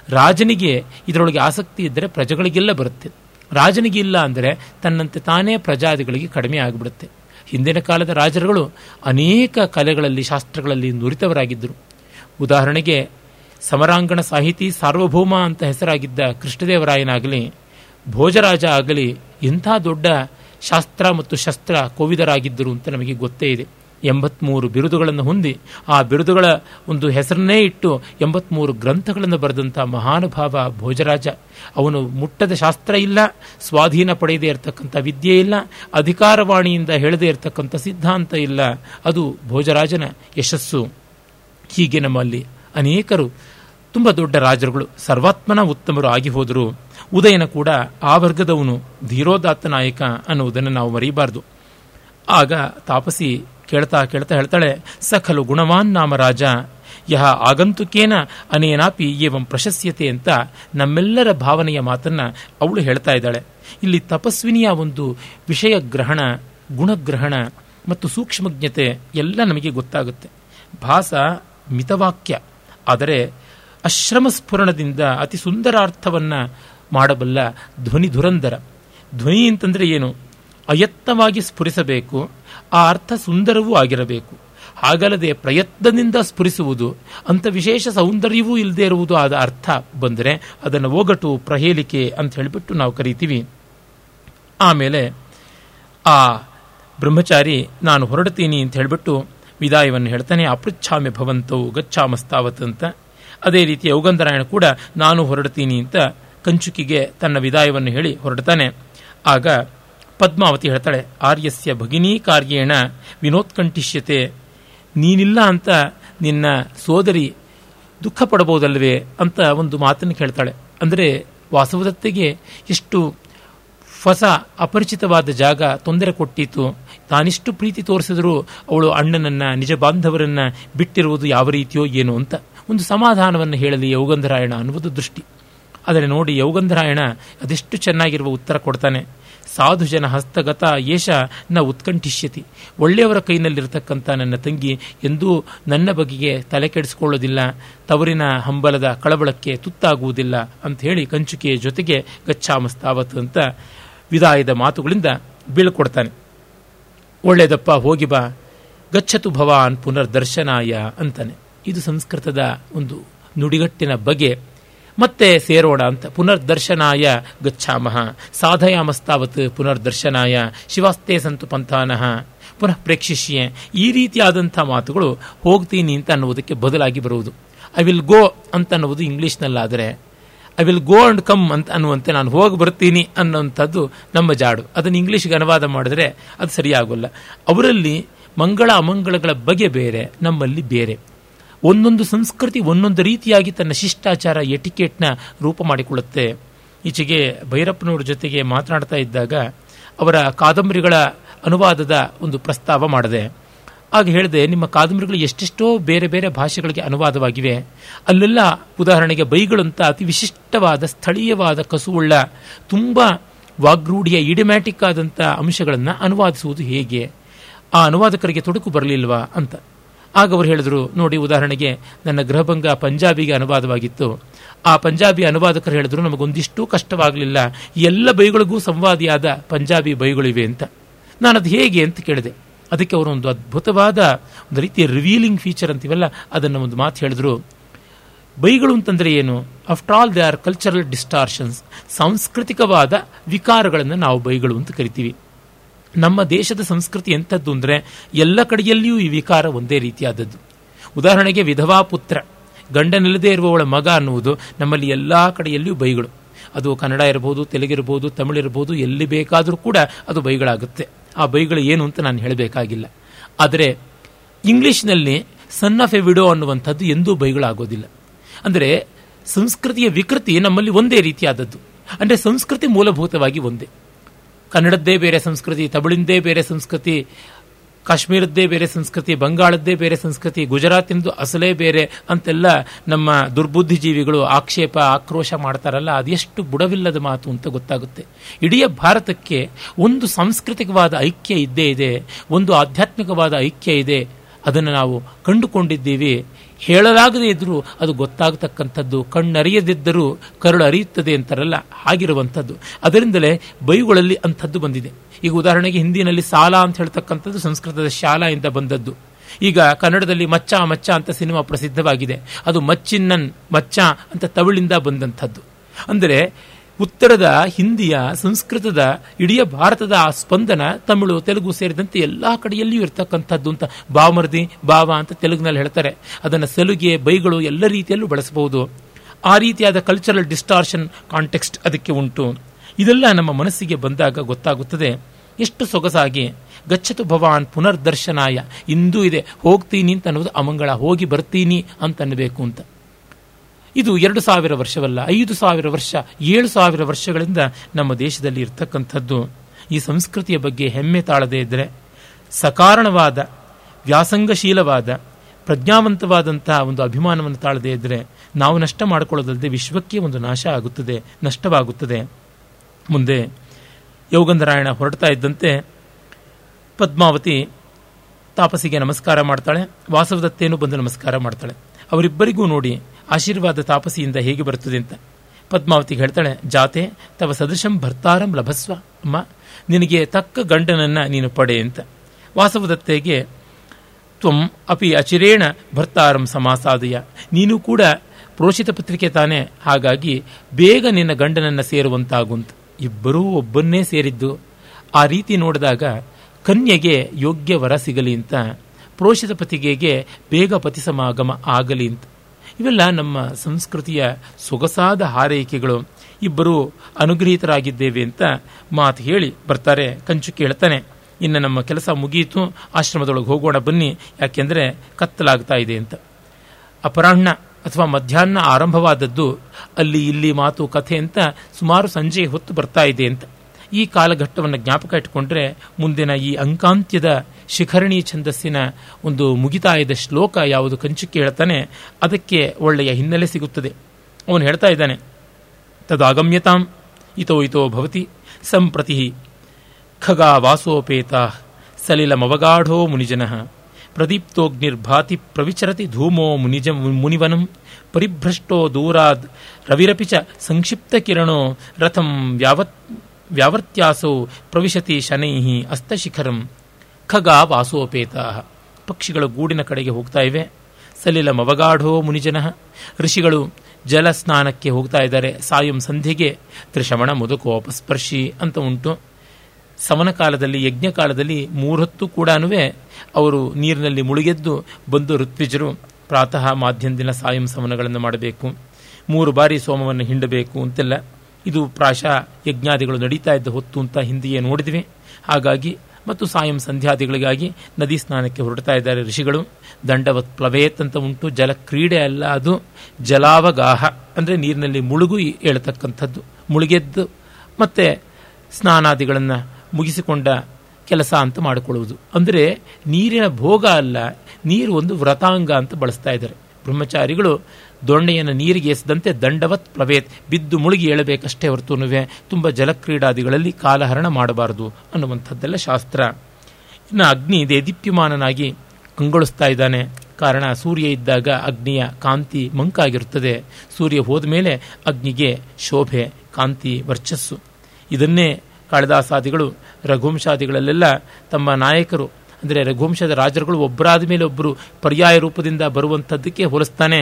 ರಾಜನಿಗೆ ಇದರೊಳಗೆ ಆಸಕ್ತಿ ಇದ್ದರೆ ಪ್ರಜೆಗಳಿಗೆಲ್ಲ ಬರುತ್ತೆ. ರಾಜನಿಗೆ ಇಲ್ಲ ಅಂದರೆ ತನ್ನಂತೆ ತಾನೇ ಪ್ರಜಾದಿಗಳಿಗೆ ಕಡಿಮೆ ಆಗಿಬಿಡುತ್ತೆ. ಹಿಂದಿನ ಕಾಲದ ರಾಜರುಗಳು ಅನೇಕ ಕಲೆಗಳಲ್ಲಿ, ಶಾಸ್ತ್ರಗಳಲ್ಲಿ ನುರಿತವರಾಗಿದ್ದರು. ಉದಾಹರಣೆಗೆ, ಸಮರಾಂಗಣ ಸಾಹಿತಿ ಸಾರ್ವಭೌಮ ಅಂತ ಹೆಸರಾಗಿದ್ದ ಕೃಷ್ಣದೇವರಾಯನಾಗಲಿ, ಭೋಜರಾಜ ಆಗಲಿ ಇಂಥ ದೊಡ್ಡ ಶಾಸ್ತ್ರ ಮತ್ತು ಶಸ್ತ್ರ ಕೋವಿದರಾಗಿದ್ದರು ಅಂತ ನಮಗೆ ಗೊತ್ತೇ ಇದೆ. ಎಂಬತ್ಮೂರು ಬಿರುದುಗಳನ್ನು ಹೊಂದಿ, ಆ ಬಿರುದುಗಳ ಒಂದು ಹೆಸರನ್ನೇ ಇಟ್ಟು ಎಂಬತ್ಮೂರು ಗ್ರಂಥಗಳನ್ನು ಬರೆದಂಥ ಮಹಾನುಭಾವ ಭೋಜರಾಜ. ಅವನು ಮುಟ್ಟದ ಶಾಸ್ತ್ರ ಇಲ್ಲ, ಸ್ವಾಧೀನ ಪಡೆಯದೇ ಇರತಕ್ಕಂಥ ವಿದ್ಯೆ ಇಲ್ಲ, ಅಧಿಕಾರವಾಣಿಯಿಂದ ಹೇಳದೇ ಇರತಕ್ಕಂಥ ಸಿದ್ಧಾಂತ ಇಲ್ಲ. ಅದು ಭೋಜರಾಜನ ಯಶಸ್ಸು. ಹೀಗೆ ನಮ್ಮಲ್ಲಿ ಅನೇಕರು ತುಂಬ ದೊಡ್ಡ ರಾಜರುಗಳು, ಸರ್ವಾತ್ಮನ ಉತ್ತಮರು ಆಗಿ ಹೋದರು ಉದಯನ ಕೂಡ ಆ ವರ್ಗದವನು ಧೀರೋದಾತ್ತ ನಾಯಕ ಅನ್ನುವುದನ್ನು ನಾವು ಮರೆಯಬಾರದು. ಆಗ ತಾಪಸಿ ಕೇಳ್ತಾ ಕೇಳ್ತಾ ಹೇಳ್ತಾಳೆ ಸಖಲು ಗುಣವಾನ್ ನಾಮ ರಾಜ, ಯಹ ಆಗಂತುಕೇನ ಅನೇನಾಪಿ ಏವಂ ಪ್ರಶಸ್ಯತೆ ಅಂತ ನಮ್ಮೆಲ್ಲರ ಭಾವನೆಯ ಮಾತನ್ನ ಅವಳು ಹೇಳ್ತಾ ಇದ್ದಾಳೆ. ಇಲ್ಲಿ ತಪಸ್ವಿನಿಯ ಒಂದು ವಿಷಯ ಗ್ರಹಣ, ಗುಣಗ್ರಹಣ ಮತ್ತು ಸೂಕ್ಷ್ಮಜ್ಞತೆ ಎಲ್ಲ ನಮಗೆ ಗೊತ್ತಾಗುತ್ತೆ. ಭಾಸ ಮಿತವಾಕ್ಯ. ಆದರೆ ಅಶ್ರಮ ಸ್ಫುರಣದಿಂದ ಅತಿ ಸುಂದರಾರ್ಥವನ್ನು ಮಾಡಬಲ್ಲ ಧ್ವನಿ ಧುರಂಧರ ಧ್ವನಿ ಅಂತಂದರೆ ಏನು? ಅಯತ್ನವಾಗಿ ಸ್ಫುರಿಸಬೇಕು, ಆ ಅರ್ಥ ಸುಂದರವೂ ಆಗಿರಬೇಕು. ಹಾಗಲ್ಲದೆ ಪ್ರಯತ್ನದಿಂದ ಸ್ಫುರಿಸುವುದು ಅಂಥ ವಿಶೇಷ ಸೌಂದರ್ಯವೂ ಇಲ್ಲದೆ ಇರುವುದು ಆದ ಅರ್ಥ ಬಂದರೆ ಅದನ್ನು ಒಗಟು ಪ್ರಹೇಲಿಕೆ ಅಂತ ಹೇಳಿಬಿಟ್ಟು ನಾವು ಕರಿತೀವಿ. ಆಮೇಲೆ ಆ ಬ್ರಹ್ಮಚಾರಿ, ನಾನು ಹೊರಡ್ತೀನಿ ಅಂತ ಹೇಳಿಬಿಟ್ಟು ವಿದಾಯವನ್ನು ಹೇಳ್ತಾನೆ ಅಪೃಚ್ಛಾಮೆ ಭವಂತವು ಗಚ್ಚಾಮಸ್ತಾವತ್ ಅಂತ. ಅದೇ ರೀತಿ ಯೌಗಂಧರಾಯಣ ಕೂಡ ನಾನು ಹೊರಡ್ತೀನಿ ಅಂತ ಕಂಚುಕಿಗೆ ತನ್ನ ವಿದಾಯವನ್ನು ಹೇಳಿ ಹೊರಡ್ತಾನೆ. ಆಗ ಪದ್ಮಾವತಿ ಹೇಳ್ತಾಳೆ, ಆರ್ಯಸ್ಯ ಭಗಿನೀ ಕಾರ್ಯೇಣ ವಿನೋತ್ಕಂಠಿಷ್ಯತೆ. ನೀನಿಲ್ಲ ಅಂತ ನಿನ್ನ ಸೋದರಿ ದುಃಖ ಪಡಬಹುದಲ್ವೇ ಅಂತ ಒಂದು ಮಾತನ್ನು ಕೇಳ್ತಾಳೆ. ಅಂದರೆ ವಾಸವದತ್ತೆಗೆ ಎಷ್ಟು ಹೊಸ ಅಪರಿಚಿತವಾದ ಜಾಗ ತೊಂದರೆ ಕೊಟ್ಟಿತು. ತಾನಿಷ್ಟು ಪ್ರೀತಿ ತೋರಿಸಿದರೂ ಅವಳು ಅಣ್ಣನನ್ನ, ನಿಜ ಬಾಂಧವರನ್ನು ಬಿಟ್ಟಿರುವುದು ಯಾವ ರೀತಿಯೋ ಏನು ಅಂತ ಒಂದು ಸಮಾಧಾನವನ್ನು ಹೇಳಲಿ ಯೌಗಂಧರಾಯಣ ಅನ್ನುವುದು ದೃಷ್ಟಿ. ಆದರೆ ನೋಡಿ ಯೌಗಂಧರಾಯಣ ಅದೆಷ್ಟು ಚೆನ್ನಾಗಿರುವ ಉತ್ತರ ಕೊಡ್ತಾನೆ. ಸಾಧು ಜನ ಹಸ್ತಗತ ಯೇಷ ನ ಉತ್ಕಂಠಿಷ್ಯತಿ. ಒಳ್ಳೆಯವರ ಕೈನಲ್ಲಿರತಕ್ಕಂಥ ನನ್ನ ತಂಗಿ ಎಂದೂ ನನ್ನ ಬಗೆಗೆ ತಲೆ ಕೆಡಿಸಿಕೊಳ್ಳೋದಿಲ್ಲ. ತವರಿನ ಹಂಬಲದ ಕಳವಳಕ್ಕೆ ತುತ್ತಾಗುವುದಿಲ್ಲ ಅಂತ ಹೇಳಿ ಕಂಚುಕಿಯ ಜೊತೆಗೆ ಗಚ್ಚಾಮಸ್ತಾವತ್ ಅಂತ ವಿದಾಯದ ಮಾತುಗಳಿಂದ ಬೀಳ್ಕೊಡ್ತಾನೆ. ಒಳ್ಳೆಯದಪ್ಪ, ಹೋಗಿ ಬಾ. ಗಚ್ಚತು ಭವಾನ್ ಪುನರ್ದರ್ಶನಾಯ ಅಂತಾನೆ. ಇದು ಸಂಸ್ಕೃತದ ಒಂದು ನುಡಿಗಟ್ಟಿನ ಬಗೆ. ಮತ್ತೆ ಸೇರೋಣ ಅಂತ. ಪುನರ್ದರ್ಶನಾಯ ಗಚ್ಚಾಮಹ ಸಾಧಯಾಮಸ್ತಾವತ್ ಪುನರ್ದರ್ಶನಾಯ. ಶಿವಾಸ್ತೆ ಸಂತು ಪಂಥಾನಹ ಪುನಃ ಪ್ರೇಕ್ಷಿಷ್ಯೆ. ಈ ರೀತಿಯಾದಂಥ ಮಾತುಗಳು ಹೋಗ್ತೀನಿ ಅಂತ ಅನ್ನುವುದಕ್ಕೆ ಬದಲಾಗಿ ಬರುವುದು. ಐ ವಿಲ್ ಗೋ ಅಂತ ಅನ್ನುವುದು ಇಂಗ್ಲಿಷ್ನಲ್ಲಾದರೆ I will go and come ಅಂತ ಅನ್ನುವಂತೆ ನಾನು ಹೋಗಿ ಬರ್ತೀನಿ ಅನ್ನುವಂಥದ್ದು ನಮ್ಮ ಜಾಡು. ಅದನ್ನು ಇಂಗ್ಲೀಷ್ಗೆ ಅನುವಾದ ಮಾಡಿದ್ರೆ ಅದು ಸರಿಯಾಗೋಲ್ಲ. ಅವರಲ್ಲಿ ಮಂಗಳ ಅಮಂಗಳಗಳ ಬಗೆ ಬೇರೆ, ನಮ್ಮಲ್ಲಿ ಬೇರೆ. ಒಂದೊಂದು ಸಂಸ್ಕೃತಿ ಒಂದೊಂದು ರೀತಿಯಾಗಿ ತನ್ನ ಶಿಷ್ಟಾಚಾರ ಎಟಿಕೆಟ್ನ ರೂಪ ಮಾಡಿಕೊಳ್ಳುತ್ತೆ. ಈಚೆಗೆ ಭೈರಪ್ಪನವ್ರ ಜೊತೆಗೆ ಮಾತನಾಡ್ತಾ ಇದ್ದಾಗ ಅವರ ಕಾದಂಬರಿಗಳ ಅನುವಾದದ ಒಂದು ಪ್ರಸ್ತಾವ ಮಾಡಿದೆ. ಆಗ ಹೇಳಿದೆ, ನಿಮ್ಮ ಕಾದಂಬರಿಗಳು ಎಷ್ಟೆಷ್ಟೋ ಬೇರೆ ಬೇರೆ ಭಾಷೆಗಳಿಗೆ ಅನುವಾದವಾಗಿವೆ. ಅಲ್ಲೆಲ್ಲ ಉದಾಹರಣೆಗೆ ಬೈಗಳಂತ ಅತಿ ವಿಶಿಷ್ಟವಾದ, ಸ್ಥಳೀಯವಾದ ಕಸುವುಳ್ಳ, ತುಂಬ ವಾಗ್ರೂಢಿಯ, ಇಡಿಮ್ಯಾಟಿಕ್ ಆದಂಥ ಅಂಶಗಳನ್ನು ಅನುವಾದಿಸುವುದು ಹೇಗೆ? ಆ ಅನುವಾದಕರಿಗೆ ತೊಡಕು ಬರಲಿಲ್ವಾ ಅಂತ. ಆಗ ಅವರು ಹೇಳಿದ್ರು, ನೋಡಿ ಉದಾಹರಣೆಗೆ, ನನ್ನ ಗೃಹಭಂಗ ಪಂಜಾಬಿಗೆ ಅನುವಾದವಾಗಿತ್ತು. ಆ ಪಂಜಾಬಿ ಅನುವಾದಕರು ಹೇಳಿದ್ರು, ನಮಗೊಂದಿಷ್ಟು ಕಷ್ಟವಾಗಲಿಲ್ಲ. ಎಲ್ಲ ಬೈಗಳಿಗೂ ಸಂವಾದಿಯಾದ ಪಂಜಾಬಿ ಬೈಗಳಿವೆ ಅಂತ. ನಾನು ಅದು ಹೇಗೆ ಅಂತ ಕೇಳಿದೆ. ಅದಕ್ಕೆ ಅವರು ಒಂದು ಅದ್ಭುತವಾದ ಒಂದು ರೀತಿಯ ರಿವೀಲಿಂಗ್ ಫೀಚರ್ ಅಂತೀವಲ್ಲ, ಅದನ್ನು ಒಂದು ಮಾತು ಹೇಳಿದ್ರು. ಬೈಗಳು ಅಂತಂದ್ರೆ ಏನು? After all they are cultural distortions ಸಾಂಸ್ಕೃತಿಕವಾದ ವಿಕಾರಗಳನ್ನು ನಾವು ಬೈಗಳು ಅಂತ ಕರಿತೀವಿ. ನಮ್ಮ ದೇಶದ ಸಂಸ್ಕೃತಿ ಎಂಥದ್ದು ಅಂದರೆ, ಎಲ್ಲ ಕಡೆಯಲ್ಲಿಯೂ ಈ ವಿಕಾರ ಒಂದೇ ರೀತಿಯಾದದ್ದು. ಉದಾಹರಣೆಗೆ ವಿಧವಾ ಪುತ್ರ. ಗಂಡನಿಲ್ಲದೆ ಇರುವವಳ ಮಗ ಅನ್ನುವುದು ನಮ್ಮಲ್ಲಿ ಎಲ್ಲ ಕಡೆಯಲ್ಲಿಯೂ ಬೈಗಳು. ಅದು ಕನ್ನಡ ಇರಬಹುದು ತೆಲುಗಿರ್ಬೋದು ತಮಿಳಿರಬಹುದು ಎಲ್ಲಿ ಬೇಕಾದರೂ ಕೂಡ ಅದು ಬೈಗಳಾಗುತ್ತೆ. ಆ ಬೈಗಳು ಏನು ಅಂತ ನಾನು ಹೇಳಬೇಕಾಗಿಲ್ಲ. ಆದರೆ ಇಂಗ್ಲಿಷ್ನಲ್ಲಿ ಸನ್ ಆಫ್ ಎ ವಿಡೋ ಅನ್ನುವಂಥದ್ದು ಎಂದೂ ಬೈಗಳಾಗೋದಿಲ್ಲ. ಅಂದರೆ ಸಂಸ್ಕೃತಿಯ ವಿಕೃತಿ ನಮ್ಮಲ್ಲಿ ಒಂದೇ ರೀತಿಯಾದದ್ದು. ಅಂದರೆ ಸಂಸ್ಕೃತಿ ಮೂಲಭೂತವಾಗಿ ಒಂದೇ. ಕನ್ನಡದ್ದೇ ಬೇರೆ ಸಂಸ್ಕೃತಿ, ತಮಿಳಿಂದೇ ಬೇರೆ ಸಂಸ್ಕೃತಿ ಕಾಶ್ಮೀರದ್ದೇ ಬೇರೆ ಸಂಸ್ಕೃತಿ, ಬಂಗಾಳದ್ದೇ ಬೇರೆ ಸಂಸ್ಕೃತಿ, ಗುಜರಾತಿಂದು ಅಸಲೇ ಬೇರೆ ಅಂತೆಲ್ಲ ನಮ್ಮ ದುರ್ಬುದ್ಧಿಜೀವಿಗಳು ಆಕ್ಷೇಪ, ಆಕ್ರೋಶ ಮಾಡ್ತಾರಲ್ಲ, ಅದೆಷ್ಟು ಬುಡವಿಲ್ಲದ ಮಾತು ಅಂತ ಗೊತ್ತಾಗುತ್ತೆ. ಇಡೀ ಭಾರತಕ್ಕೆ ಒಂದು ಸಾಂಸ್ಕೃತಿಕವಾದ ಐಕ್ಯ ಇದ್ದೇ ಇದೆ, ಒಂದು ಆಧ್ಯಾತ್ಮಿಕವಾದ ಐಕ್ಯ ಇದೆ, ಅದನ್ನು ನಾವು ಕಂಡುಕೊಂಡಿದ್ದೀವಿ. ಹೇಳಲಾಗದೇ ಇದ್ದರೂ ಅದು ಗೊತ್ತಾಗತಕ್ಕಂಥದ್ದು, ಕಣ್ಣರಿಯದಿದ್ದರೂ ಕರುಳು ಅರಿಯುತ್ತದೆ ಅಂತಾರಲ್ಲ, ಹಾಗಿರುವಂಥದ್ದು. ಅದರಿಂದಲೇ ಬೈಗಳಲ್ಲಿ ಅಂಥದ್ದು ಬಂದಿದೆ. ಈಗ ಉದಾಹರಣೆಗೆ ಹಿಂದಿನಲ್ಲಿ ಸಾಲ ಅಂತ ಹೇಳ್ತಕ್ಕಂಥದ್ದು ಸಂಸ್ಕೃತದ ಶಾಲಾ ಬಂದದ್ದು. ಈಗ ಕನ್ನಡದಲ್ಲಿ ಮಚ್ಚ ಮಚ್ಚ ಅಂತ ಸಿನಿಮಾ ಪ್ರಸಿದ್ಧವಾಗಿದೆ. ಅದು ಮಚ್ಚಿನ್ನನ್ ಮಚ್ಚ ಅಂತ ತವಳಿಂದ ಬಂದಂಥದ್ದು. ಅಂದರೆ ಉತ್ತರದ ಹಿಂದಿಯ, ಸಂಸ್ಕೃತದ, ಇಡೀ ಭಾರತದ ಆ ಸ್ಪಂದನ ತಮಿಳು, ತೆಲುಗು ಸೇರಿದಂತೆ ಎಲ್ಲಾ ಕಡೆಯಲ್ಲಿಯೂ ಇರತಕ್ಕಂಥದ್ದು ಅಂತ ಬಾಮರ್ದಿ ಬಾವ ಅಂತ ತೆಲುಗಿನಲ್ಲಿ ಹೇಳ್ತಾರೆ. ಅದನ್ನು ಸಲುಗೆ, ಬೈಗಳು ಎಲ್ಲ ರೀತಿಯಲ್ಲೂ ಬಳಸಬಹುದು. ಆ ರೀತಿಯಾದ ಕಲ್ಚರಲ್ ಡಿಸ್ಟಾರ್ಷನ್ ಕಾಂಟೆಕ್ಸ್ಟ್ ಅದಕ್ಕೆ ಉಂಟು. ಇದೆಲ್ಲ ನಮ್ಮ ಮನಸ್ಸಿಗೆ ಬಂದಾಗ ಗೊತ್ತಾಗುತ್ತದೆ. ಎಷ್ಟು ಸೊಗಸಾಗಿ, ಗಚ್ಚತು ಭವಾನ್ ಪುನರ್ದರ್ಶನಾಯ, ಇಂದೂ ಇದೆ, ಹೋಗ್ತೀನಿ ಅಂತ ಅನ್ನೋದು ಅಮಂಗಳ, ಹೋಗಿ ಬರ್ತೀನಿ ಅಂತ ಅಂತ. ಇದು ಎರಡು ಸಾವಿರ ವರ್ಷವಲ್ಲ, ಐದು ಸಾವಿರ ವರ್ಷ, ಏಳು ಸಾವಿರ ವರ್ಷಗಳಿಂದ ನಮ್ಮ ದೇಶದಲ್ಲಿ ಇರ್ತಕ್ಕಂಥದ್ದು. ಈ ಸಂಸ್ಕೃತಿಯ ಬಗ್ಗೆ ಹೆಮ್ಮೆ ತಾಳದೇ ಇದ್ದರೆ ಸಕಾರಣವಾದ, ವ್ಯಾಸಂಗಶೀಲವಾದ ಪ್ರಜ್ಞಾವಂತವಾದಂತಹ ಒಂದು ಅಭಿಮಾನವನ್ನು ತಾಳದೇ ಇದ್ದರೆ ನಾವು ನಷ್ಟ ಮಾಡಿಕೊಳ್ಳೋದಲ್ಲದೆ ವಿಶ್ವಕ್ಕೆ ಒಂದು ನಾಶ ಆಗುತ್ತದೆ, ನಷ್ಟವಾಗುತ್ತದೆ. ಮುಂದೆ ಯೋಗಂಧರಾಯಣ ಹೊರಡ್ತಾ ಇದ್ದಂತೆ ಪದ್ಮಾವತಿ ತಾಪಸಿಗೆ ನಮಸ್ಕಾರ ಮಾಡ್ತಾಳೆ, ವಾಸವದತ್ತೇನು ಬಂದು ನಮಸ್ಕಾರ ಮಾಡ್ತಾಳೆ. ಅವರಿಬ್ಬರಿಗೂ ನೋಡಿ ಆಶೀರ್ವಾದ ತಾಪಸಿಯಿಂದ ಹೇಗೆ ಬರುತ್ತದೆ ಅಂತ. ಪದ್ಮಾವತಿ ಹೇಳ್ತಾಳೆ, ಜಾತೆ, ತವ ಸದೃಶಂ ಭರ್ತಾರಂ ಲಭಸ್ವ. ಅಮ್ಮ, ನಿನಗೆ ತಕ್ಕ ಗಂಡನನ್ನ ನೀನು ಪಡೆ ಅಂತ. ವಾಸವದತ್ತೆಗೆ, ತ್ವಂ ಅಪಿ ಅಚಿರೇಣ ಭರ್ತಾರಂ ಸಮಾಸಾದಯ. ನೀನು ಕೂಡ ಪ್ರೋಷಿತ ಪತ್ರಿಕೆ ತಾನೆ, ಹಾಗಾಗಿ ಬೇಗ ನಿನ್ನ ಗಂಡನನ್ನ ಸೇರುವಂತಾಗುಂತ. ಇಬ್ಬರೂ ಒಬ್ಬನ್ನೇ ಸೇರಿದ್ದು. ಆ ರೀತಿ ನೋಡಿದಾಗ ಕನ್ಯೆಗೆ ಯೋಗ್ಯ ವರ ಸಿಗಲಿ ಅಂತ, ಪ್ರೋಷಿತ ಪತಿಗೆಗೆ ಬೇಗ ಪತಿ ಸಮಾಗಮ ಆಗಲಿ ಅಂತ. ಇವೆಲ್ಲ ನಮ್ಮ ಸಂಸ್ಕೃತಿಯ ಸೊಗಸಾದ ಹಾರೈಕೆಗಳು. ಇಬ್ಬರು ಅನುಗ್ರಹಿತರಾಗಿದ್ದೇವೆ ಅಂತ ಮಾತು ಹೇಳಿ ಬರ್ತಾರೆ ಕಂಚು ಕೇಳ್ತಾನೆ. ಇನ್ನು ನಮ್ಮ ಕೆಲಸ ಮುಗಿಯಿತು ಆಶ್ರಮದೊಳಗೆ ಹೋಗೋಣ ಬನ್ನಿ, ಯಾಕೆಂದರೆ ಕತ್ತಲಾಗ್ತಾ ಇದೆ ಅಂತ. ಅಪರಾಹ್ನ ಅಥವಾ ಮಧ್ಯಾಹ್ನ ಆರಂಭವಾದದ್ದು ಅಲ್ಲಿ ಇಲ್ಲಿ ಮಾತು ಕಥೆ ಅಂತ ಸುಮಾರು ಸಂಜೆ ಹೊತ್ತು ಬರ್ತಾ ಇದೆ ಅಂತ. ಈ ಕಾಲಘಟ್ಟವನ್ನು ಜ್ಞಾಪಕ ಇಟ್ಕೊಂಡ್ರೆ ಮುಂದಿನ ಈ ಅಂಕಾಂತ್ಯದ ಶಿಖರಣಿ ಛಂದಸ್ಸಿನ ಒಂದು ಮುಗಿತಾಯದ ಶ್ಲೋಕ ಯಾವುದು ಕಂಚುಕ್ಕೆ ಹೇಳ್ತಾನೆ, ಅದಕ್ಕೆ ಒಳ್ಳೆಯ ಹಿನ್ನೆಲೆ ಸಿಗುತ್ತದೆ. ಅವನು ಹೇಳ್ತಾ ಇದ್ದಾನೆ, ತದಾಗಮ್ಯತಾಂ ಇತೋ ಇತೋ ಭವತಿ ಸಂಪ್ರತಿ ಖಗಾ ವಾಸೋಪೇತ ಸಲಿಲಮವಗಾಢೋ ಮುನಿಜನ ಪ್ರದೀಪ್ತೋಗ್ನಿರ್ಭಾತಿ ಪ್ರವಿಚರತಿ ಧೂಮೋ ಮುನಿಜ ಮುನಿವನಂ ಪರಿಭ್ರಷ್ಟೋ ದೂರಾದ್ ರವಿರಪಿಚ ಸಂಕ್ಷಿಪ್ತ ಕಿರಣೋ ರಥಂ ವ್ಯಾವತ್ ವ್ಯಾವರ್ತ್ಯಾಸೋ ಪ್ರವಿಶತಿ ಶನೈಹಿ ಅಸ್ತಶಿಖರಂ ಖಗ ವಾಸೋಪೇತ ಪಕ್ಷಿಗಳು ಗೂಡಿನ ಕಡೆಗೆ ಹೋಗ್ತಾ ಇವೆ. ಸಲಿಲ ಮವಗಾಢೋ ಮುನಿಜನ. ಋಷಿಗಳು ಜಲ ಸ್ನಾನಕ್ಕೆ ಹೋಗ್ತಾ ಇದ್ದಾರೆ. ಸಾಯಂ ಸಂಧಿಗೆ ತ್ರಿಶಮಣ ಮುದುಕೋಪಸ್ಪರ್ಶಿ ಅಂತ ಉಂಟು. ಸಮನ ಕಾಲದಲ್ಲಿ, ಯಜ್ಞ ಕಾಲದಲ್ಲಿ ಮೂರೊತ್ತು ಕೂಡ ಅವರು ನೀರಿನಲ್ಲಿ ಮುಳುಗೆದ್ದು ಬಂದು ಋತ್ವಿಜರು ಪ್ರಾತಃ ಮಾಧ್ಯಮ ದಿನ ಸಾಯಂ ಸಮನಗಳನ್ನು ಮಾಡಬೇಕು. ಮೂರು ಬಾರಿ ಸೋಮವನ್ನು ಹಿಂಡಬೇಕು ಅಂತೆಲ್ಲ. ಇದು ಪ್ರಾಶಃ ಯಜ್ಞಾದಿಗಳು ನಡೀತಾ ಇದ್ದ ಹೊತ್ತು ಅಂತ ಹಿಂದೆಯೇ ನೋಡಿದ್ವಿ. ಹಾಗಾಗಿ ಮತ್ತು ಸಾಯಂ ಸಂಧ್ಯಾದಿಗಳಿಗಾಗಿ ನದಿ ಸ್ನಾನಕ್ಕೆ ಹೊರಡ್ತಾ ಇದ್ದಾರೆ ಋಷಿಗಳು. ದಂಡವತ್ ಪ್ಲವೇತ್ ಅಂತ ಉಂಟು ಜಲ ಕ್ರೀಡೆ ಅಲ್ಲ ಅದು, ಜಲಾವಗಾಹ, ಅಂದರೆ ನೀರಿನಲ್ಲಿ ಮುಳುಗು ಹೇಳ್ತಕ್ಕಂಥದ್ದು. ಮುಳುಗೆದ್ದು ಮತ್ತೆ ಸ್ನಾನಾದಿಗಳನ್ನು ಮುಗಿಸಿಕೊಂಡ ಕೆಲಸ ಅಂತ ಮಾಡಿಕೊಳ್ಳುವುದು. ಅಂದರೆ ನೀರಿನ ಭೋಗ ಅಲ್ಲ, ನೀರು ಒಂದು ವ್ರತಾಂಗ ಅಂತ ಬಳಸ್ತಾ ಇದ್ದಾರೆ. ಬ್ರಹ್ಮಚಾರಿಗಳು ದೊಣ್ಣೆಯನ್ನು ನೀರಿಗೆ ಎಸೆದಂತೆ ದಂಡವತ್ ಪ್ಲವೇತ್ ಬಿದ್ದು ಮುಳುಗಿ ಏಳಬೇಕಷ್ಟೇ ಹೊರತುನುವೆ ತುಂಬ ಜಲಕ್ರೀಡಾದಿಗಳಲ್ಲಿ ಕಾಲಹರಣ ಮಾಡಬಾರದು ಅನ್ನುವಂಥದ್ದೆಲ್ಲ ಶಾಸ್ತ್ರ. ಇನ್ನು ಅಗ್ನಿ ದೇದೀಪ್ಯಮಾನನಾಗಿ ಕಂಗೊಳಿಸ್ತಾ ಇದ್ದಾನೆ. ಕಾರಣ ಸೂರ್ಯ ಇದ್ದಾಗ ಅಗ್ನಿಯ ಕಾಂತಿ ಮಂಕಾಗಿರುತ್ತದೆ. ಸೂರ್ಯ ಹೋದ ಮೇಲೆ ಅಗ್ನಿಗೆ ಶೋಭೆ, ಕಾಂತಿ, ವರ್ಚಸ್ಸು. ಇದನ್ನೇ ಕಾಳಿದಾಸಾದಿಗಳು, ರಘುವಂಶಾದಿಗಳಲ್ಲೆಲ್ಲ ತಮ್ಮ ನಾಯಕರು ಅಂದರೆ ರಘುವಂಶದ ರಾಜರುಗಳು ಒಬ್ಬರಾದ ಮೇಲೆ ಒಬ್ಬರು ಪರ್ಯಾಯ ರೂಪದಿಂದ ಬರುವಂಥದ್ದಕ್ಕೆ ಹೋಲಿಸ್ತಾನೆ.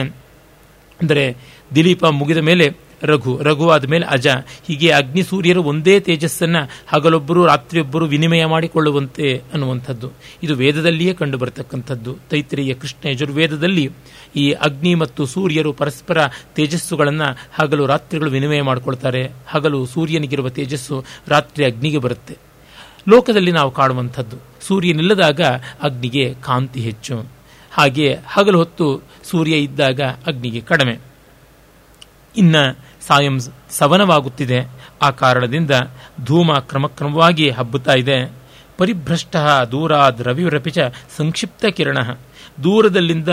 ಅಂದರೆ ದಿಲೀಪ ಮುಗಿದ ಮೇಲೆ ರಘು ರಘು ಆದ ಮೇಲೆ ಅಜ. ಹೀಗೆ ಅಗ್ನಿ ಸೂರ್ಯರು ಒಂದೇ ತೇಜಸ್ಸನ್ನು ಹಗಲೊಬ್ಬರು, ರಾತ್ರಿಯೊಬ್ಬರು ವಿನಿಮಯ ಮಾಡಿಕೊಳ್ಳುವಂತೆ ಅನ್ನುವಂಥದ್ದು. ಇದು ವೇದದಲ್ಲಿಯೇ ಕಂಡು ಬರತಕ್ಕಂಥದ್ದು ತೈತ್ರಿಯ ಕೃಷ್ಣ ಯಜುರ್ವೇದದಲ್ಲಿ ಈ ಅಗ್ನಿ ಮತ್ತು ಸೂರ್ಯರು ಪರಸ್ಪರ ತೇಜಸ್ಸುಗಳನ್ನು ಹಗಲು ರಾತ್ರಿಗಳು ವಿನಿಮಯ ಮಾಡಿಕೊಳ್ತಾರೆ. ಹಗಲು ಸೂರ್ಯನಿಗಿರುವ ತೇಜಸ್ಸು ರಾತ್ರಿ ಅಗ್ನಿಗೆ ಬರುತ್ತೆ. ಲೋಕದಲ್ಲಿ ನಾವು ಕಾಣುವಂಥದ್ದು. ಸೂರ್ಯನಿಲ್ಲದಾಗ ಅಗ್ನಿಗೆ ಕಾಂತಿ ಹೆಚ್ಚು. ಹಾಗೆ ಹಗಲು ಹೊತ್ತು ಸೂರ್ಯ ಇದ್ದಾಗ ಅಗ್ನಿಗೆ ಕಡಿಮೆ. ಇನ್ನ ಸಾಯಂ ಸವನವಾಗುತ್ತಿದೆ. ಆ ಕಾರಣದಿಂದ ಧೂಮ ಕ್ರಮಕ್ರಮವಾಗಿ ಹಬ್ಬುತ್ತಾ ಇದೆ. ಪರಿಭ್ರಷ್ಟ ದೂರಾದ್ ರವಿರಪಿಚ ಸಂಕ್ಷಿಪ್ತ ಕಿರಣ. ದೂರದಲ್ಲಿಂದ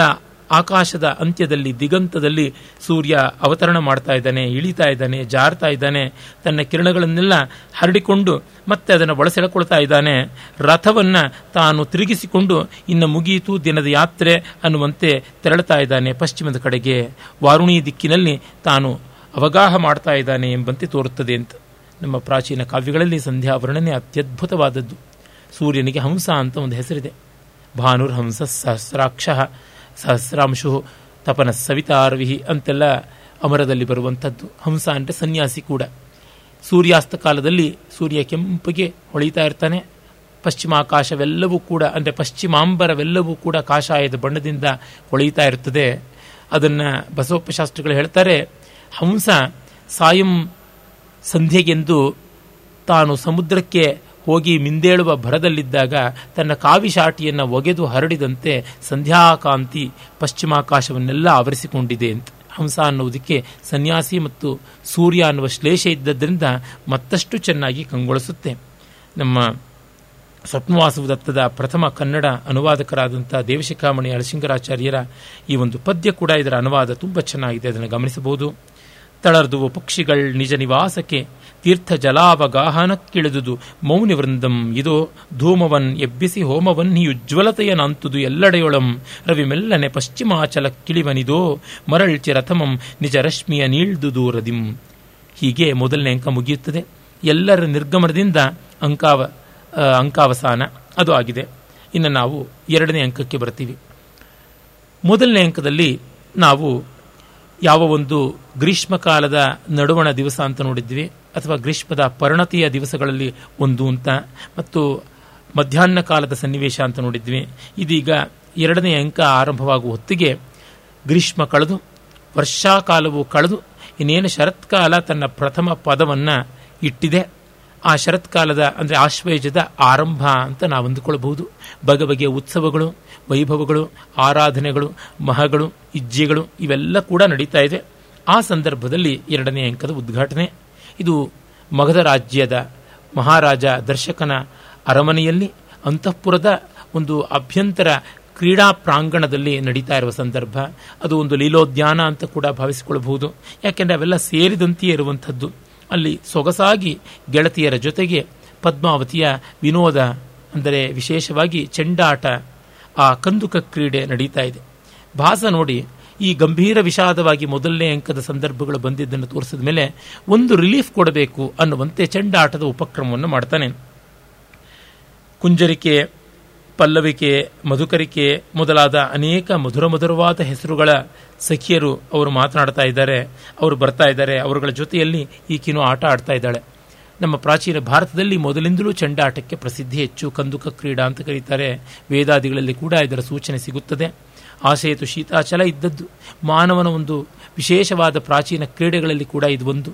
ಆಕಾಶದ ಅಂತ್ಯದಲ್ಲಿ, ದಿಗಂತದಲ್ಲಿ ಸೂರ್ಯ ಅವತರಣ ಮಾಡ್ತಾ ಇದ್ದಾನೆ, ಇಳಿತಾ ಇದ್ದಾನೆ, ಜಾರ್ತಾ ಇದ್ದಾನೆ. ತನ್ನ ಕಿರಣಗಳನ್ನೆಲ್ಲ ಹರಡಿಕೊಂಡು ಮತ್ತೆ ಅದನ್ನು ಬಳಸೆಳ್ಕೊಳ್ತಾ ಇದ್ದಾನೆ. ರಥವನ್ನು ತಾನು ತಿರುಗಿಸಿಕೊಂಡು ಇನ್ನು ಮುಗಿಯಿತು ದಿನದ ಯಾತ್ರೆ ಅನ್ನುವಂತೆ ತೆರಳುತ್ತಾ ಇದ್ದಾನೆ ಪಶ್ಚಿಮದ ಕಡೆಗೆ. ವಾರುಣಿ ದಿಕ್ಕಿನಲ್ಲಿ ತಾನು ಅವಗಾಹ ಮಾಡ್ತಾ ಇದ್ದಾನೆ ಎಂಬಂತೆ ತೋರುತ್ತದೆ ಅಂತ. ನಮ್ಮ ಪ್ರಾಚೀನ ಕಾವ್ಯಗಳಲ್ಲಿ ಸಂಧ್ಯಾ ವರ್ಣನೆ ಅತ್ಯದ್ಭುತವಾದದ್ದು. ಸೂರ್ಯನಿಗೆ ಹಂಸ ಅಂತ ಒಂದು ಹೆಸರಿದೆ. ಭಾನುರ್ ಹಂಸ ಸಹಸ್ರಾಕ್ಷ. ಸಹಸ್ರಾಂಶು ತಪನ ಸವಿತಾರ್ವಿಹಿ ಅಂತೆಲ್ಲ ಅಮರದಲ್ಲಿ ಬರುವಂಥದ್ದು. ಹಂಸ ಅಂದರೆ ಸನ್ಯಾಸಿ ಕೂಡ. ಸೂರ್ಯಾಸ್ತ ಕಾಲದಲ್ಲಿ ಸೂರ್ಯ ಕೆಂಪಗೆ ಹೊಳಿತಾ ಇರ್ತಾನೆ. ಪಶ್ಚಿಮಾಕಾಶವೆಲ್ಲವೂ ಕೂಡ, ಅಂದರೆ ಪಶ್ಚಿಮಾಂಬರವೆಲ್ಲವೂ ಕೂಡ ಕಾಷಾಯದ ಬಣ್ಣದಿಂದ ಹೊಳೆಯುತ್ತಾ ಇರ್ತದೆ. ಅದನ್ನು ಬಸವಪ್ಪಶಾಸ್ತ್ರಿಗಳು ಹೇಳ್ತಾರೆ, ಹಂಸ ಸಾಯಂ ಸಂಧ್ಯೆಗೆಂದು ತಾನು ಸಮುದ್ರಕ್ಕೆ ಹೋಗಿ ಮಿಂದೇಳುವ ಭರದಲ್ಲಿದ್ದಾಗ ತನ್ನ ಕಾವಿಶಾಟಿಯನ್ನು ಒಗೆದು ಹರಡಿದಂತೆ ಸಂಧ್ಯಾಕಾಂತಿ ಪಶ್ಚಿಮಾಕಾಶವನ್ನೆಲ್ಲ ಆವರಿಸಿಕೊಂಡಿದೆ ಅಂತ. ಹಂಸ ಅನ್ನುವುದಕ್ಕೆ ಸನ್ಯಾಸಿ ಮತ್ತು ಸೂರ್ಯ ಅನ್ನುವ ಶ್ಲೇಷ ಇದ್ದದ್ರಿಂದ ಮತ್ತಷ್ಟು ಚೆನ್ನಾಗಿ ಕಂಗೊಳಿಸುತ್ತೆ. ನಮ್ಮ ಸ್ವಪ್ನವಾಸವದತ್ತದ ಪ್ರಥಮ ಕನ್ನಡ ಅನುವಾದಕರಾದಂಥ ದೇವಶಿಖಾಮಣಿ ಅಳಸಿಂಗರಾಚಾರ್ಯರ ಈ ಒಂದು ಪದ್ಯ ಕೂಡ ಇದರ ಅನುವಾದ ತುಂಬ ಚೆನ್ನಾಗಿದೆ. ಅದನ್ನು ಗಮನಿಸಬಹುದು. ತಳರ್ದುವು ಪಕ್ಷಿಗಳ್ ನಿಜ ನಿವಾಸಕ್ಕೆ ತೀರ್ಥ ಜಲಾವಗಾಹನಕ್ಕಿಳಿದುದು ಮೌನಿ ವೃಂದಂ ಇದೋ, ಧೂಮವನ್ ಎಬ್ಬಿಸಿ ಹೋಮವನ್ ಹಿ ಉಜ್ವಲತೆಯ ನಂತುದು ಎಲ್ಲೆಡೆಯೊಳಂ. ರವಿ ಮೆಲ್ಲನೆ ಪಶ್ಚಿಮಾಚಲ ಕಿಳಿವನಿದೋ ಮರಳ್ಚಿ ರಥಮಂ ನಿಜ ರಶ್ಮಿಯ ನೀಳ್ದು ದೂರದಿಂ. ಹೀಗೆ ಮೊದಲನೇ ಅಂಕ ಮುಗಿಯುತ್ತದೆ. ಎಲ್ಲರ ನಿರ್ಗಮನದಿಂದ ಅಂಕಾವ ಅಂಕಾವಸಾನ ಅದು ಆಗಿದೆ. ಇನ್ನು ನಾವು ಎರಡನೇ ಅಂಕಕ್ಕೆ ಬರ್ತೀವಿ. ಮೊದಲನೇ ಅಂಕದಲ್ಲಿ ನಾವು ಯಾವ ಒಂದು ಗ್ರೀಷ್ಮಕಾಲದ ನಡುವಣ ದಿವಸ ಅಂತ ನೋಡಿದ್ವಿ, ಅಥವಾ ಗ್ರೀಷ್ಮದ ಪರಿಣತಿಯ ದಿವಸಗಳಲ್ಲಿ ಒಂದು ಅಂತ, ಮತ್ತು ಮಧ್ಯಾಹ್ನ ಕಾಲದ ಸನ್ನಿವೇಶ ಅಂತ ನೋಡಿದ್ವಿ. ಇದೀಗ ಎರಡನೇ ಅಂಕ ಆರಂಭವಾಗುವ ಹೊತ್ತಿಗೆ ಗ್ರೀಷ್ಮ ಕಳೆದು, ವರ್ಷಾಕಾಲವು ಕಳೆದು, ಇನ್ನೇನು ಶರತ್ಕಾಲ ತನ್ನ ಪ್ರಥಮ ಪದವನ್ನು ಇಟ್ಟಿದೆ. ಆ ಶರತ್ಕಾಲದ, ಅಂದರೆ ಆಶ್ವಯುಜದ ಆರಂಭ ಅಂತ ನಾವು ಅಂದುಕೊಳ್ಳಬಹುದು ಬಗೆ ಬಗೆಯ ಉತ್ಸವಗಳು, ವೈಭವಗಳು, ಆರಾಧನೆಗಳು, ಮಹಗಳು, ಇಜ್ಜೆಗಳು ಇವೆಲ್ಲ ಕೂಡ ನಡೀತಾ ಇದೆ. ಆ ಸಂದರ್ಭದಲ್ಲಿ ಎರಡನೇ ಅಂಕದ ಉದ್ಘಾಟನೆ. ಇದು ಮಗಧ ರಾಜ್ಯದ ಮಹಾರಾಜ ದರ್ಶಕನ ಅರಮನೆಯಲ್ಲಿ, ಅಂತಃಪುರದ ಒಂದು ಅಭ್ಯಂತರ ಕ್ರೀಡಾ ಪ್ರಾಂಗಣದಲ್ಲಿ ನಡೀತಾ ಇರುವ ಸಂದರ್ಭ. ಅದು ಒಂದು ಲೀಲೋದ್ಯಾನ ಅಂತ ಕೂಡ ಭಾವಿಸಿಕೊಳ್ಳಬಹುದು ಯಾಕೆಂದರೆ ಅವೆಲ್ಲ ಸೇರಿದಂತೆಯೇ ಇರುವಂಥದ್ದು. ಅಲ್ಲಿ ಸೊಗಸಾಗಿ ಗೆಳತಿಯರ ಜೊತೆಗೆ ಪದ್ಮಾವತಿಯ ವಿನೋದ, ಅಂದರೆ ವಿಶೇಷವಾಗಿ ಚೆಂಡಾಟ, ಆ ಕಂದುಕ ಕ್ರೀಡೆ ನಡೀತಾ ಇದೆ. ಭಾಸ ನೋಡಿ, ಈ ಗಂಭೀರ ವಿಷಾದವಾಗಿ ಮೊದಲನೇ ಅಂಕದ ಸಂದರ್ಭಗಳು ಬಂದಿದ್ದನ್ನು ತೋರಿಸಿದ ಮೇಲೆ ಒಂದು ರಿಲೀಫ್ ಕೊಡಬೇಕು ಅನ್ನುವಂತೆ ಚೆಂಡಾಟದ ಉಪಕ್ರಮವನ್ನು ಮಾಡ್ತಾನೆ. ಕುಂಜರಿಕೆ, ಪಲ್ಲವಿಕೆ, ಮಧುಕರಿಕೆ ಮೊದಲಾದ ಅನೇಕ ಮಧುರ ಮಧುರವಾದ ಹೆಸರುಗಳ ಸಖಿಯರು ಅವರು ಮಾತನಾಡ್ತಾ ಇದ್ದಾರೆ, ಅವರು ಬರ್ತಾ ಇದ್ದಾರೆ, ಅವರುಗಳ ಜೊತೆಯಲ್ಲಿ ಈಕಿನೂ ಆಟ ಆಡ್ತಾ ಇದ್ದಾಳೆ. ನಮ್ಮ ಪ್ರಾಚೀನ ಭಾರತದಲ್ಲಿ ಮೊದಲಿಂದಲೂ ಚಂಡಾಟಕ್ಕೆ ಪ್ರಸಿದ್ಧಿ ಹೆಚ್ಚು, ಕಂದುಕ ಕ್ರೀಡಾ ಅಂತ ಕರೀತಾರೆ. ವೇದಾದಿಗಳಲ್ಲಿ ಕೂಡ ಇದರ ಸೂಚನೆ ಸಿಗುತ್ತದೆ. ಆಸೆಯತು ಶೀತಾಚಲ ಇದ್ದದ್ದು. ಮಾನವನ ಒಂದು ವಿಶೇಷವಾದ ಪ್ರಾಚೀನ ಕ್ರೀಡೆಗಳಲ್ಲಿ ಕೂಡ ಇದು ಒಂದು.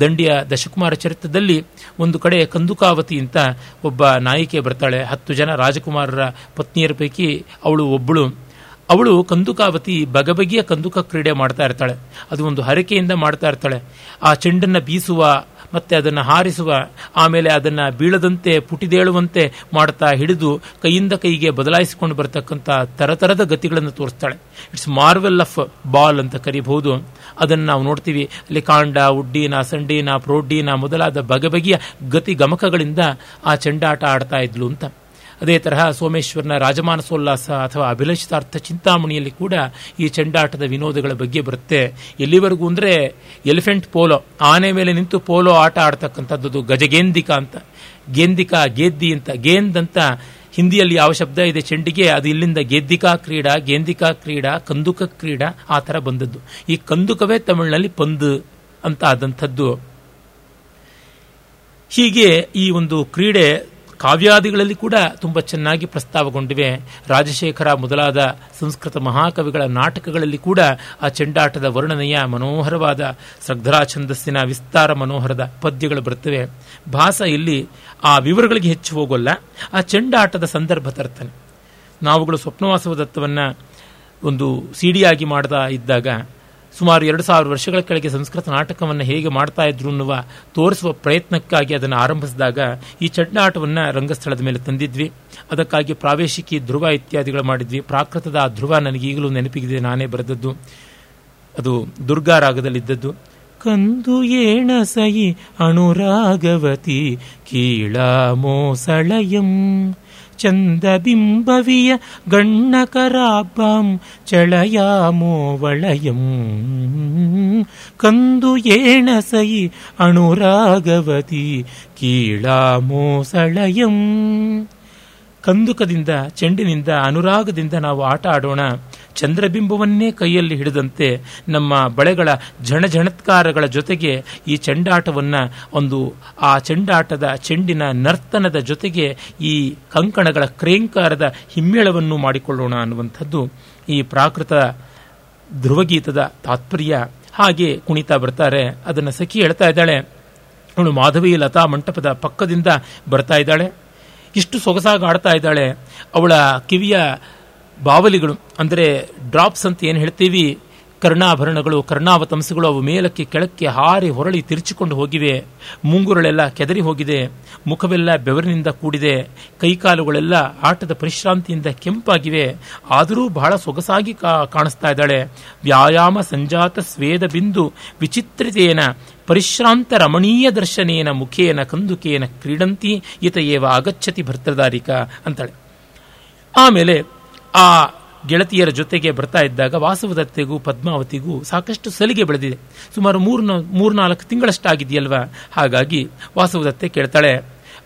ದಂಡಿಯ ದಶಕುಮಾರ ಚರಿತ್ರದಲ್ಲಿ ಒಂದು ಕಡೆ ಕಂದುಕಾವತಿ ಅಂತ ಒಬ್ಬ ನಾಯಿಕೆ ಬರ್ತಾಳೆ. ಹತ್ತು ಜನ ರಾಜಕುಮಾರರ ಪತ್ನಿಯರ ಪೈಕಿ ಅವಳು ಒಬ್ಬಳು. ಅವಳು ಕಂದುಕಾವತಿ ಬಗಬಗಿಯ ಕಂದುಕ ಕ್ರೀಡೆ ಮಾಡ್ತಾ ಇರ್ತಾಳೆ. ಅದು ಒಂದು ಹರಕೆಯಿಂದ ಮಾಡ್ತಾ ಇರ್ತಾಳೆ. ಆ ಚೆಂಡನ್ನು ಬೀಸುವ ಮತ್ತೆ ಅದನ್ನು ಹಾರಿಸುವ, ಆಮೇಲೆ ಅದನ್ನು ಬೀಳದಂತೆ ಪುಟಿದೇಳುವಂತೆ ಮಾಡ್ತಾ ಹಿಡಿದು ಕೈಯಿಂದ ಕೈಗೆ ಬದಲಾಯಿಸಿಕೊಂಡು ಬರತಕ್ಕಂಥ ತರತರದ ಗತಿಗಳನ್ನು ತೋರಿಸ್ತಾಳೆ. ಇಟ್ಸ್ ಮಾರ್ವೆಲ್ ಆಫ್ ಬಾಲ್ ಅಂತ ಕರಿಬಹುದು. ಅದನ್ನು ನಾವು ನೋಡ್ತೀವಿ. ಅಲ್ಲಿ ಕಾಂಡ, ಉಡ್ಡೀನ, ಸಂಡೀನ, ಪ್ರೋಡ್ಡೀನ ಮೊದಲಾದ ಬಗೆಬಗೆಯ ಗತಿ ಗಮಕಗಳಿಂದ ಆ ಚೆಂಡಾಟ ಆಡ್ತಾ ಇದ್ಲು ಅಂತ. ಅದೇ ತರಹ ಸೋಮೇಶ್ವರನ ರಾಜಮಾನಸೋಲ್ಲಾಸ ಅಥವಾ ಅಭಿಲಷಿತಾರ್ಥ ಚಿಂತಾಮಣಿಯಲ್ಲಿ ಕೂಡ ಈ ಚೆಂಡಾಟದ ವಿನೋದಗಳ ಬಗ್ಗೆ ಬರುತ್ತೆ. ಎಲ್ಲಿವರೆಗೂ ಅಂದರೆ ಎಲಿಫೆಂಟ್ ಪೋಲೋ, ಆನೆ ಮೇಲೆ ನಿಂತು ಪೋಲೋ ಆಟ ಆಡ್ತಕ್ಕಂಥದ್ದು ಗಜಗೇಂದಿಕ ಅಂತ. ಗೇಂದಿಕಾ, ಗೇದ್ದಿ ಅಂತ. ಗೇಂದ್ ಅಂತ ಹಿಂದಿಯಲ್ಲಿ ಯಾವ ಶಬ್ದ ಇದೆ ಚೆಂಡಿಗೆ? ಅದು ಇಲ್ಲಿಂದ ಗೇದ್ದಿಕಾ ಕ್ರೀಡಾ, ಗೇಂದಿಕಾ ಕ್ರೀಡಾ, ಕಂದುಕ ಕ್ರೀಡಾ ಆ ಥರ ಬಂದದ್ದು. ಈ ಕಂದುಕವೇ ತಮಿಳಿನಲ್ಲಿ ಪಂದ್ ಅಂತ ಆದಂಥದ್ದು. ಹೀಗೆ ಈ ಒಂದು ಕ್ರೀಡೆ ಕಾವ್ಯಾದಿಗಳಲ್ಲಿ ಕೂಡ ತುಂಬ ಚೆನ್ನಾಗಿ ಪ್ರಸ್ತಾವಗೊಂಡಿವೆ. ರಾಜಶೇಖರ ಮೊದಲಾದ ಸಂಸ್ಕೃತ ಮಹಾಕವಿಗಳ ನಾಟಕಗಳಲ್ಲಿ ಕೂಡ ಆ ಚೆಂಡಾಟದ ವರ್ಣನೆಯ ಮನೋಹರವಾದ ಸ್ರಗ್ಧರಾ ಛಂದಸ್ಸಿನ ವಿಸ್ತಾರ ಮನೋಹರದ ಪದ್ಯಗಳು ಬರುತ್ತವೆ. ಭಾಸ ಇಲ್ಲಿ ಆ ವಿವರಗಳಿಗೆ ಹೆಚ್ಚು ಹೋಗೋಲ್ಲ. ಆ ಚೆಂಡಾಟದ ಸಂದರ್ಭ ತರ್ತಾನೆ. ನಾವುಗಳು ಸ್ವಪ್ನವಾಸವ ದತ್ತವನ್ನು ಒಂದು ಸಿಡಿಯಾಗಿ ಮಾಡ್ತಾ ಇದ್ದಾಗ ಸುಮಾರು ಎರಡು ಸಾವಿರ ವರ್ಷಗಳ ಕೆಳಗೆ ಸಂಸ್ಕೃತ ನಾಟಕವನ್ನು ಹೇಗೆ ಮಾಡ್ತಾ ಇದ್ರು ಅನ್ನುವ ತೋರಿಸುವ ಪ್ರಯತ್ನಕ್ಕಾಗಿ ಅದನ್ನು ಆರಂಭಿಸಿದಾಗ ಈ ಚಂಡಾಟವನ್ನು ರಂಗಸ್ಥಳದ ಮೇಲೆ ತಂದಿದ್ವಿ. ಅದಕ್ಕಾಗಿ ಪ್ರಾವೇಶಿಕಿ ಧ್ರುವ ಇತ್ಯಾದಿಗಳು ಮಾಡಿದ್ವಿ. ಪ್ರಾಕೃತದ ಆ ಧ್ರುವ ಈಗಲೂ ನೆನಪಿಗಿದೆ. ನಾನೇ ಬರೆದದ್ದು. ಅದು ದುರ್ಗಾ ರಾಗದಲ್ಲಿದ್ದದ್ದು ಕಂದು ಏಣ ಸಯಿ ಅಣುರಾಗವತಿ ಕೀಳಾಮೋಸಳಯಂ ಚಂದಬಿಂಬವಿಯ ಗಣ್ಣಕರಾಬ್ಬಾಂ ಚಳಯಾಮೋ ವಳಯಂ ಕಂದು ಏಣ ಸಯಿ ಅಣುರಾಗವತಿ ಕೀಳಾಮೋ ಸಳಯಂ ಕಂದುಕದಿಂದ, ಚೆಂಡಿನಿಂದ, ಅನುರಾಗದಿಂದ ನಾವು ಆಟ ಆಡೋಣ. ಚಂದ್ರಬಿಂಬವನ್ನೇ ಕೈಯಲ್ಲಿ ಹಿಡಿದಂತೆ ನಮ್ಮ ಬಳೆಗಳ ಝಣಝಣತ್ಕಾರಗಳ ಜೊತೆಗೆ ಈ ಚೆಂಡಾಟವನ್ನು, ಒಂದು ಆ ಚೆಂಡಾಟದ ಚೆಂಡಿನ ನರ್ತನದ ಜೊತೆಗೆ ಈ ಕಂಕಣಗಳ ಕ್ರೇಂಕಾರದ ಹಿಮ್ಮೇಳವನ್ನು ಮಾಡಿಕೊಳ್ಳೋಣ ಅನ್ನುವಂಥದ್ದು ಈ ಪ್ರಾಕೃತ ಧ್ರುವಗೀತದ ತಾತ್ಪರ್ಯ. ಹಾಗೆ ಕುಣಿತಾ ಬರ್ತಾರೆ. ಅದನ್ನು ಸಖಿ ಹೇಳ್ತಾ ಇದ್ದಾಳೆ. ಅವಳು ಮಾಧವಿ ಲತಾ ಮಂಟಪದ ಪಕ್ಕದಿಂದ ಬರ್ತಾ ಇದ್ದಾಳೆ. ಇಷ್ಟು ಸೊಗಸಾಗಿ ಆಡ್ತಾ ಇದ್ದಾಳೆ ಅವಳ ಕಿವಿಯ ಬಾವಲಿಗಳು. ಅಂದರೆ ಡ್ರಾಪ್ಸ್ ಅಂತ ಏನು ಹೇಳ್ತೀವಿ? ಕರ್ಣಾಭರಣಗಳು, ಕರ್ಣಾವತಂಸಗಳು ಅವು ಮೇಲಕ್ಕೆ ಕೆಳಕ್ಕೆ ಹಾರಿ ಹೊರಳಿ ತಿರುಚಿಕೊಂಡು ಹೋಗಿವೆ. ಮುಂಗುರಳೆಲ್ಲ ಕೆದರಿ ಹೋಗಿದೆ. ಮುಖವೆಲ್ಲ ಬೆವರಿನಿಂದ ಕೂಡಿದೆ. ಕೈಕಾಲುಗಳೆಲ್ಲ ಆಟದ ಪರಿಶ್ರಾಂತಿಯಿಂದ ಕೆಂಪಾಗಿವೆ. ಆದರೂ ಬಹಳ ಸೊಗಸಾಗಿ ಕಾಣಿಸ್ತಾ ಇದ್ದಾಳೆ. ವ್ಯಾಯಾಮ ಸಂಜಾತ ಸ್ವೇದ ಬಿಂದು ವಿಚಿತ್ರಿತೇನ ಪರಿಶ್ರಾಂತ ರಮಣೀಯ ದರ್ಶನೇನ ಮುಖೇನ ಕಂದುಕೇನ ಕ್ರೀಡಂತಿ, ಈತ ಏವ ಅಗಚ್ಚತಿ ಭರ್ತೃದಾರಿಕ ಅಂತಾಳೆ. ಆಮೇಲೆ ಆ ಗೆಳತಿಯರ ಜೊತೆಗೆ ಬರ್ತಾ ಇದ್ದಾಗ ವಾಸವದತ್ತೆಗೂ ಪದ್ಮಾವತಿಗೂ ಸಾಕಷ್ಟು ಸಲಿಗೆ ಬೆಳೆದಿದೆ. ಸುಮಾರು ಮೂರ್ ಮೂರ್ನಾಲ್ಕು ತಿಂಗಳಷ್ಟಾಗಿದೆಯಲ್ವಾ? ಹಾಗಾಗಿ ವಾಸವದತ್ತೆ ಕೇಳ್ತಾಳೆ,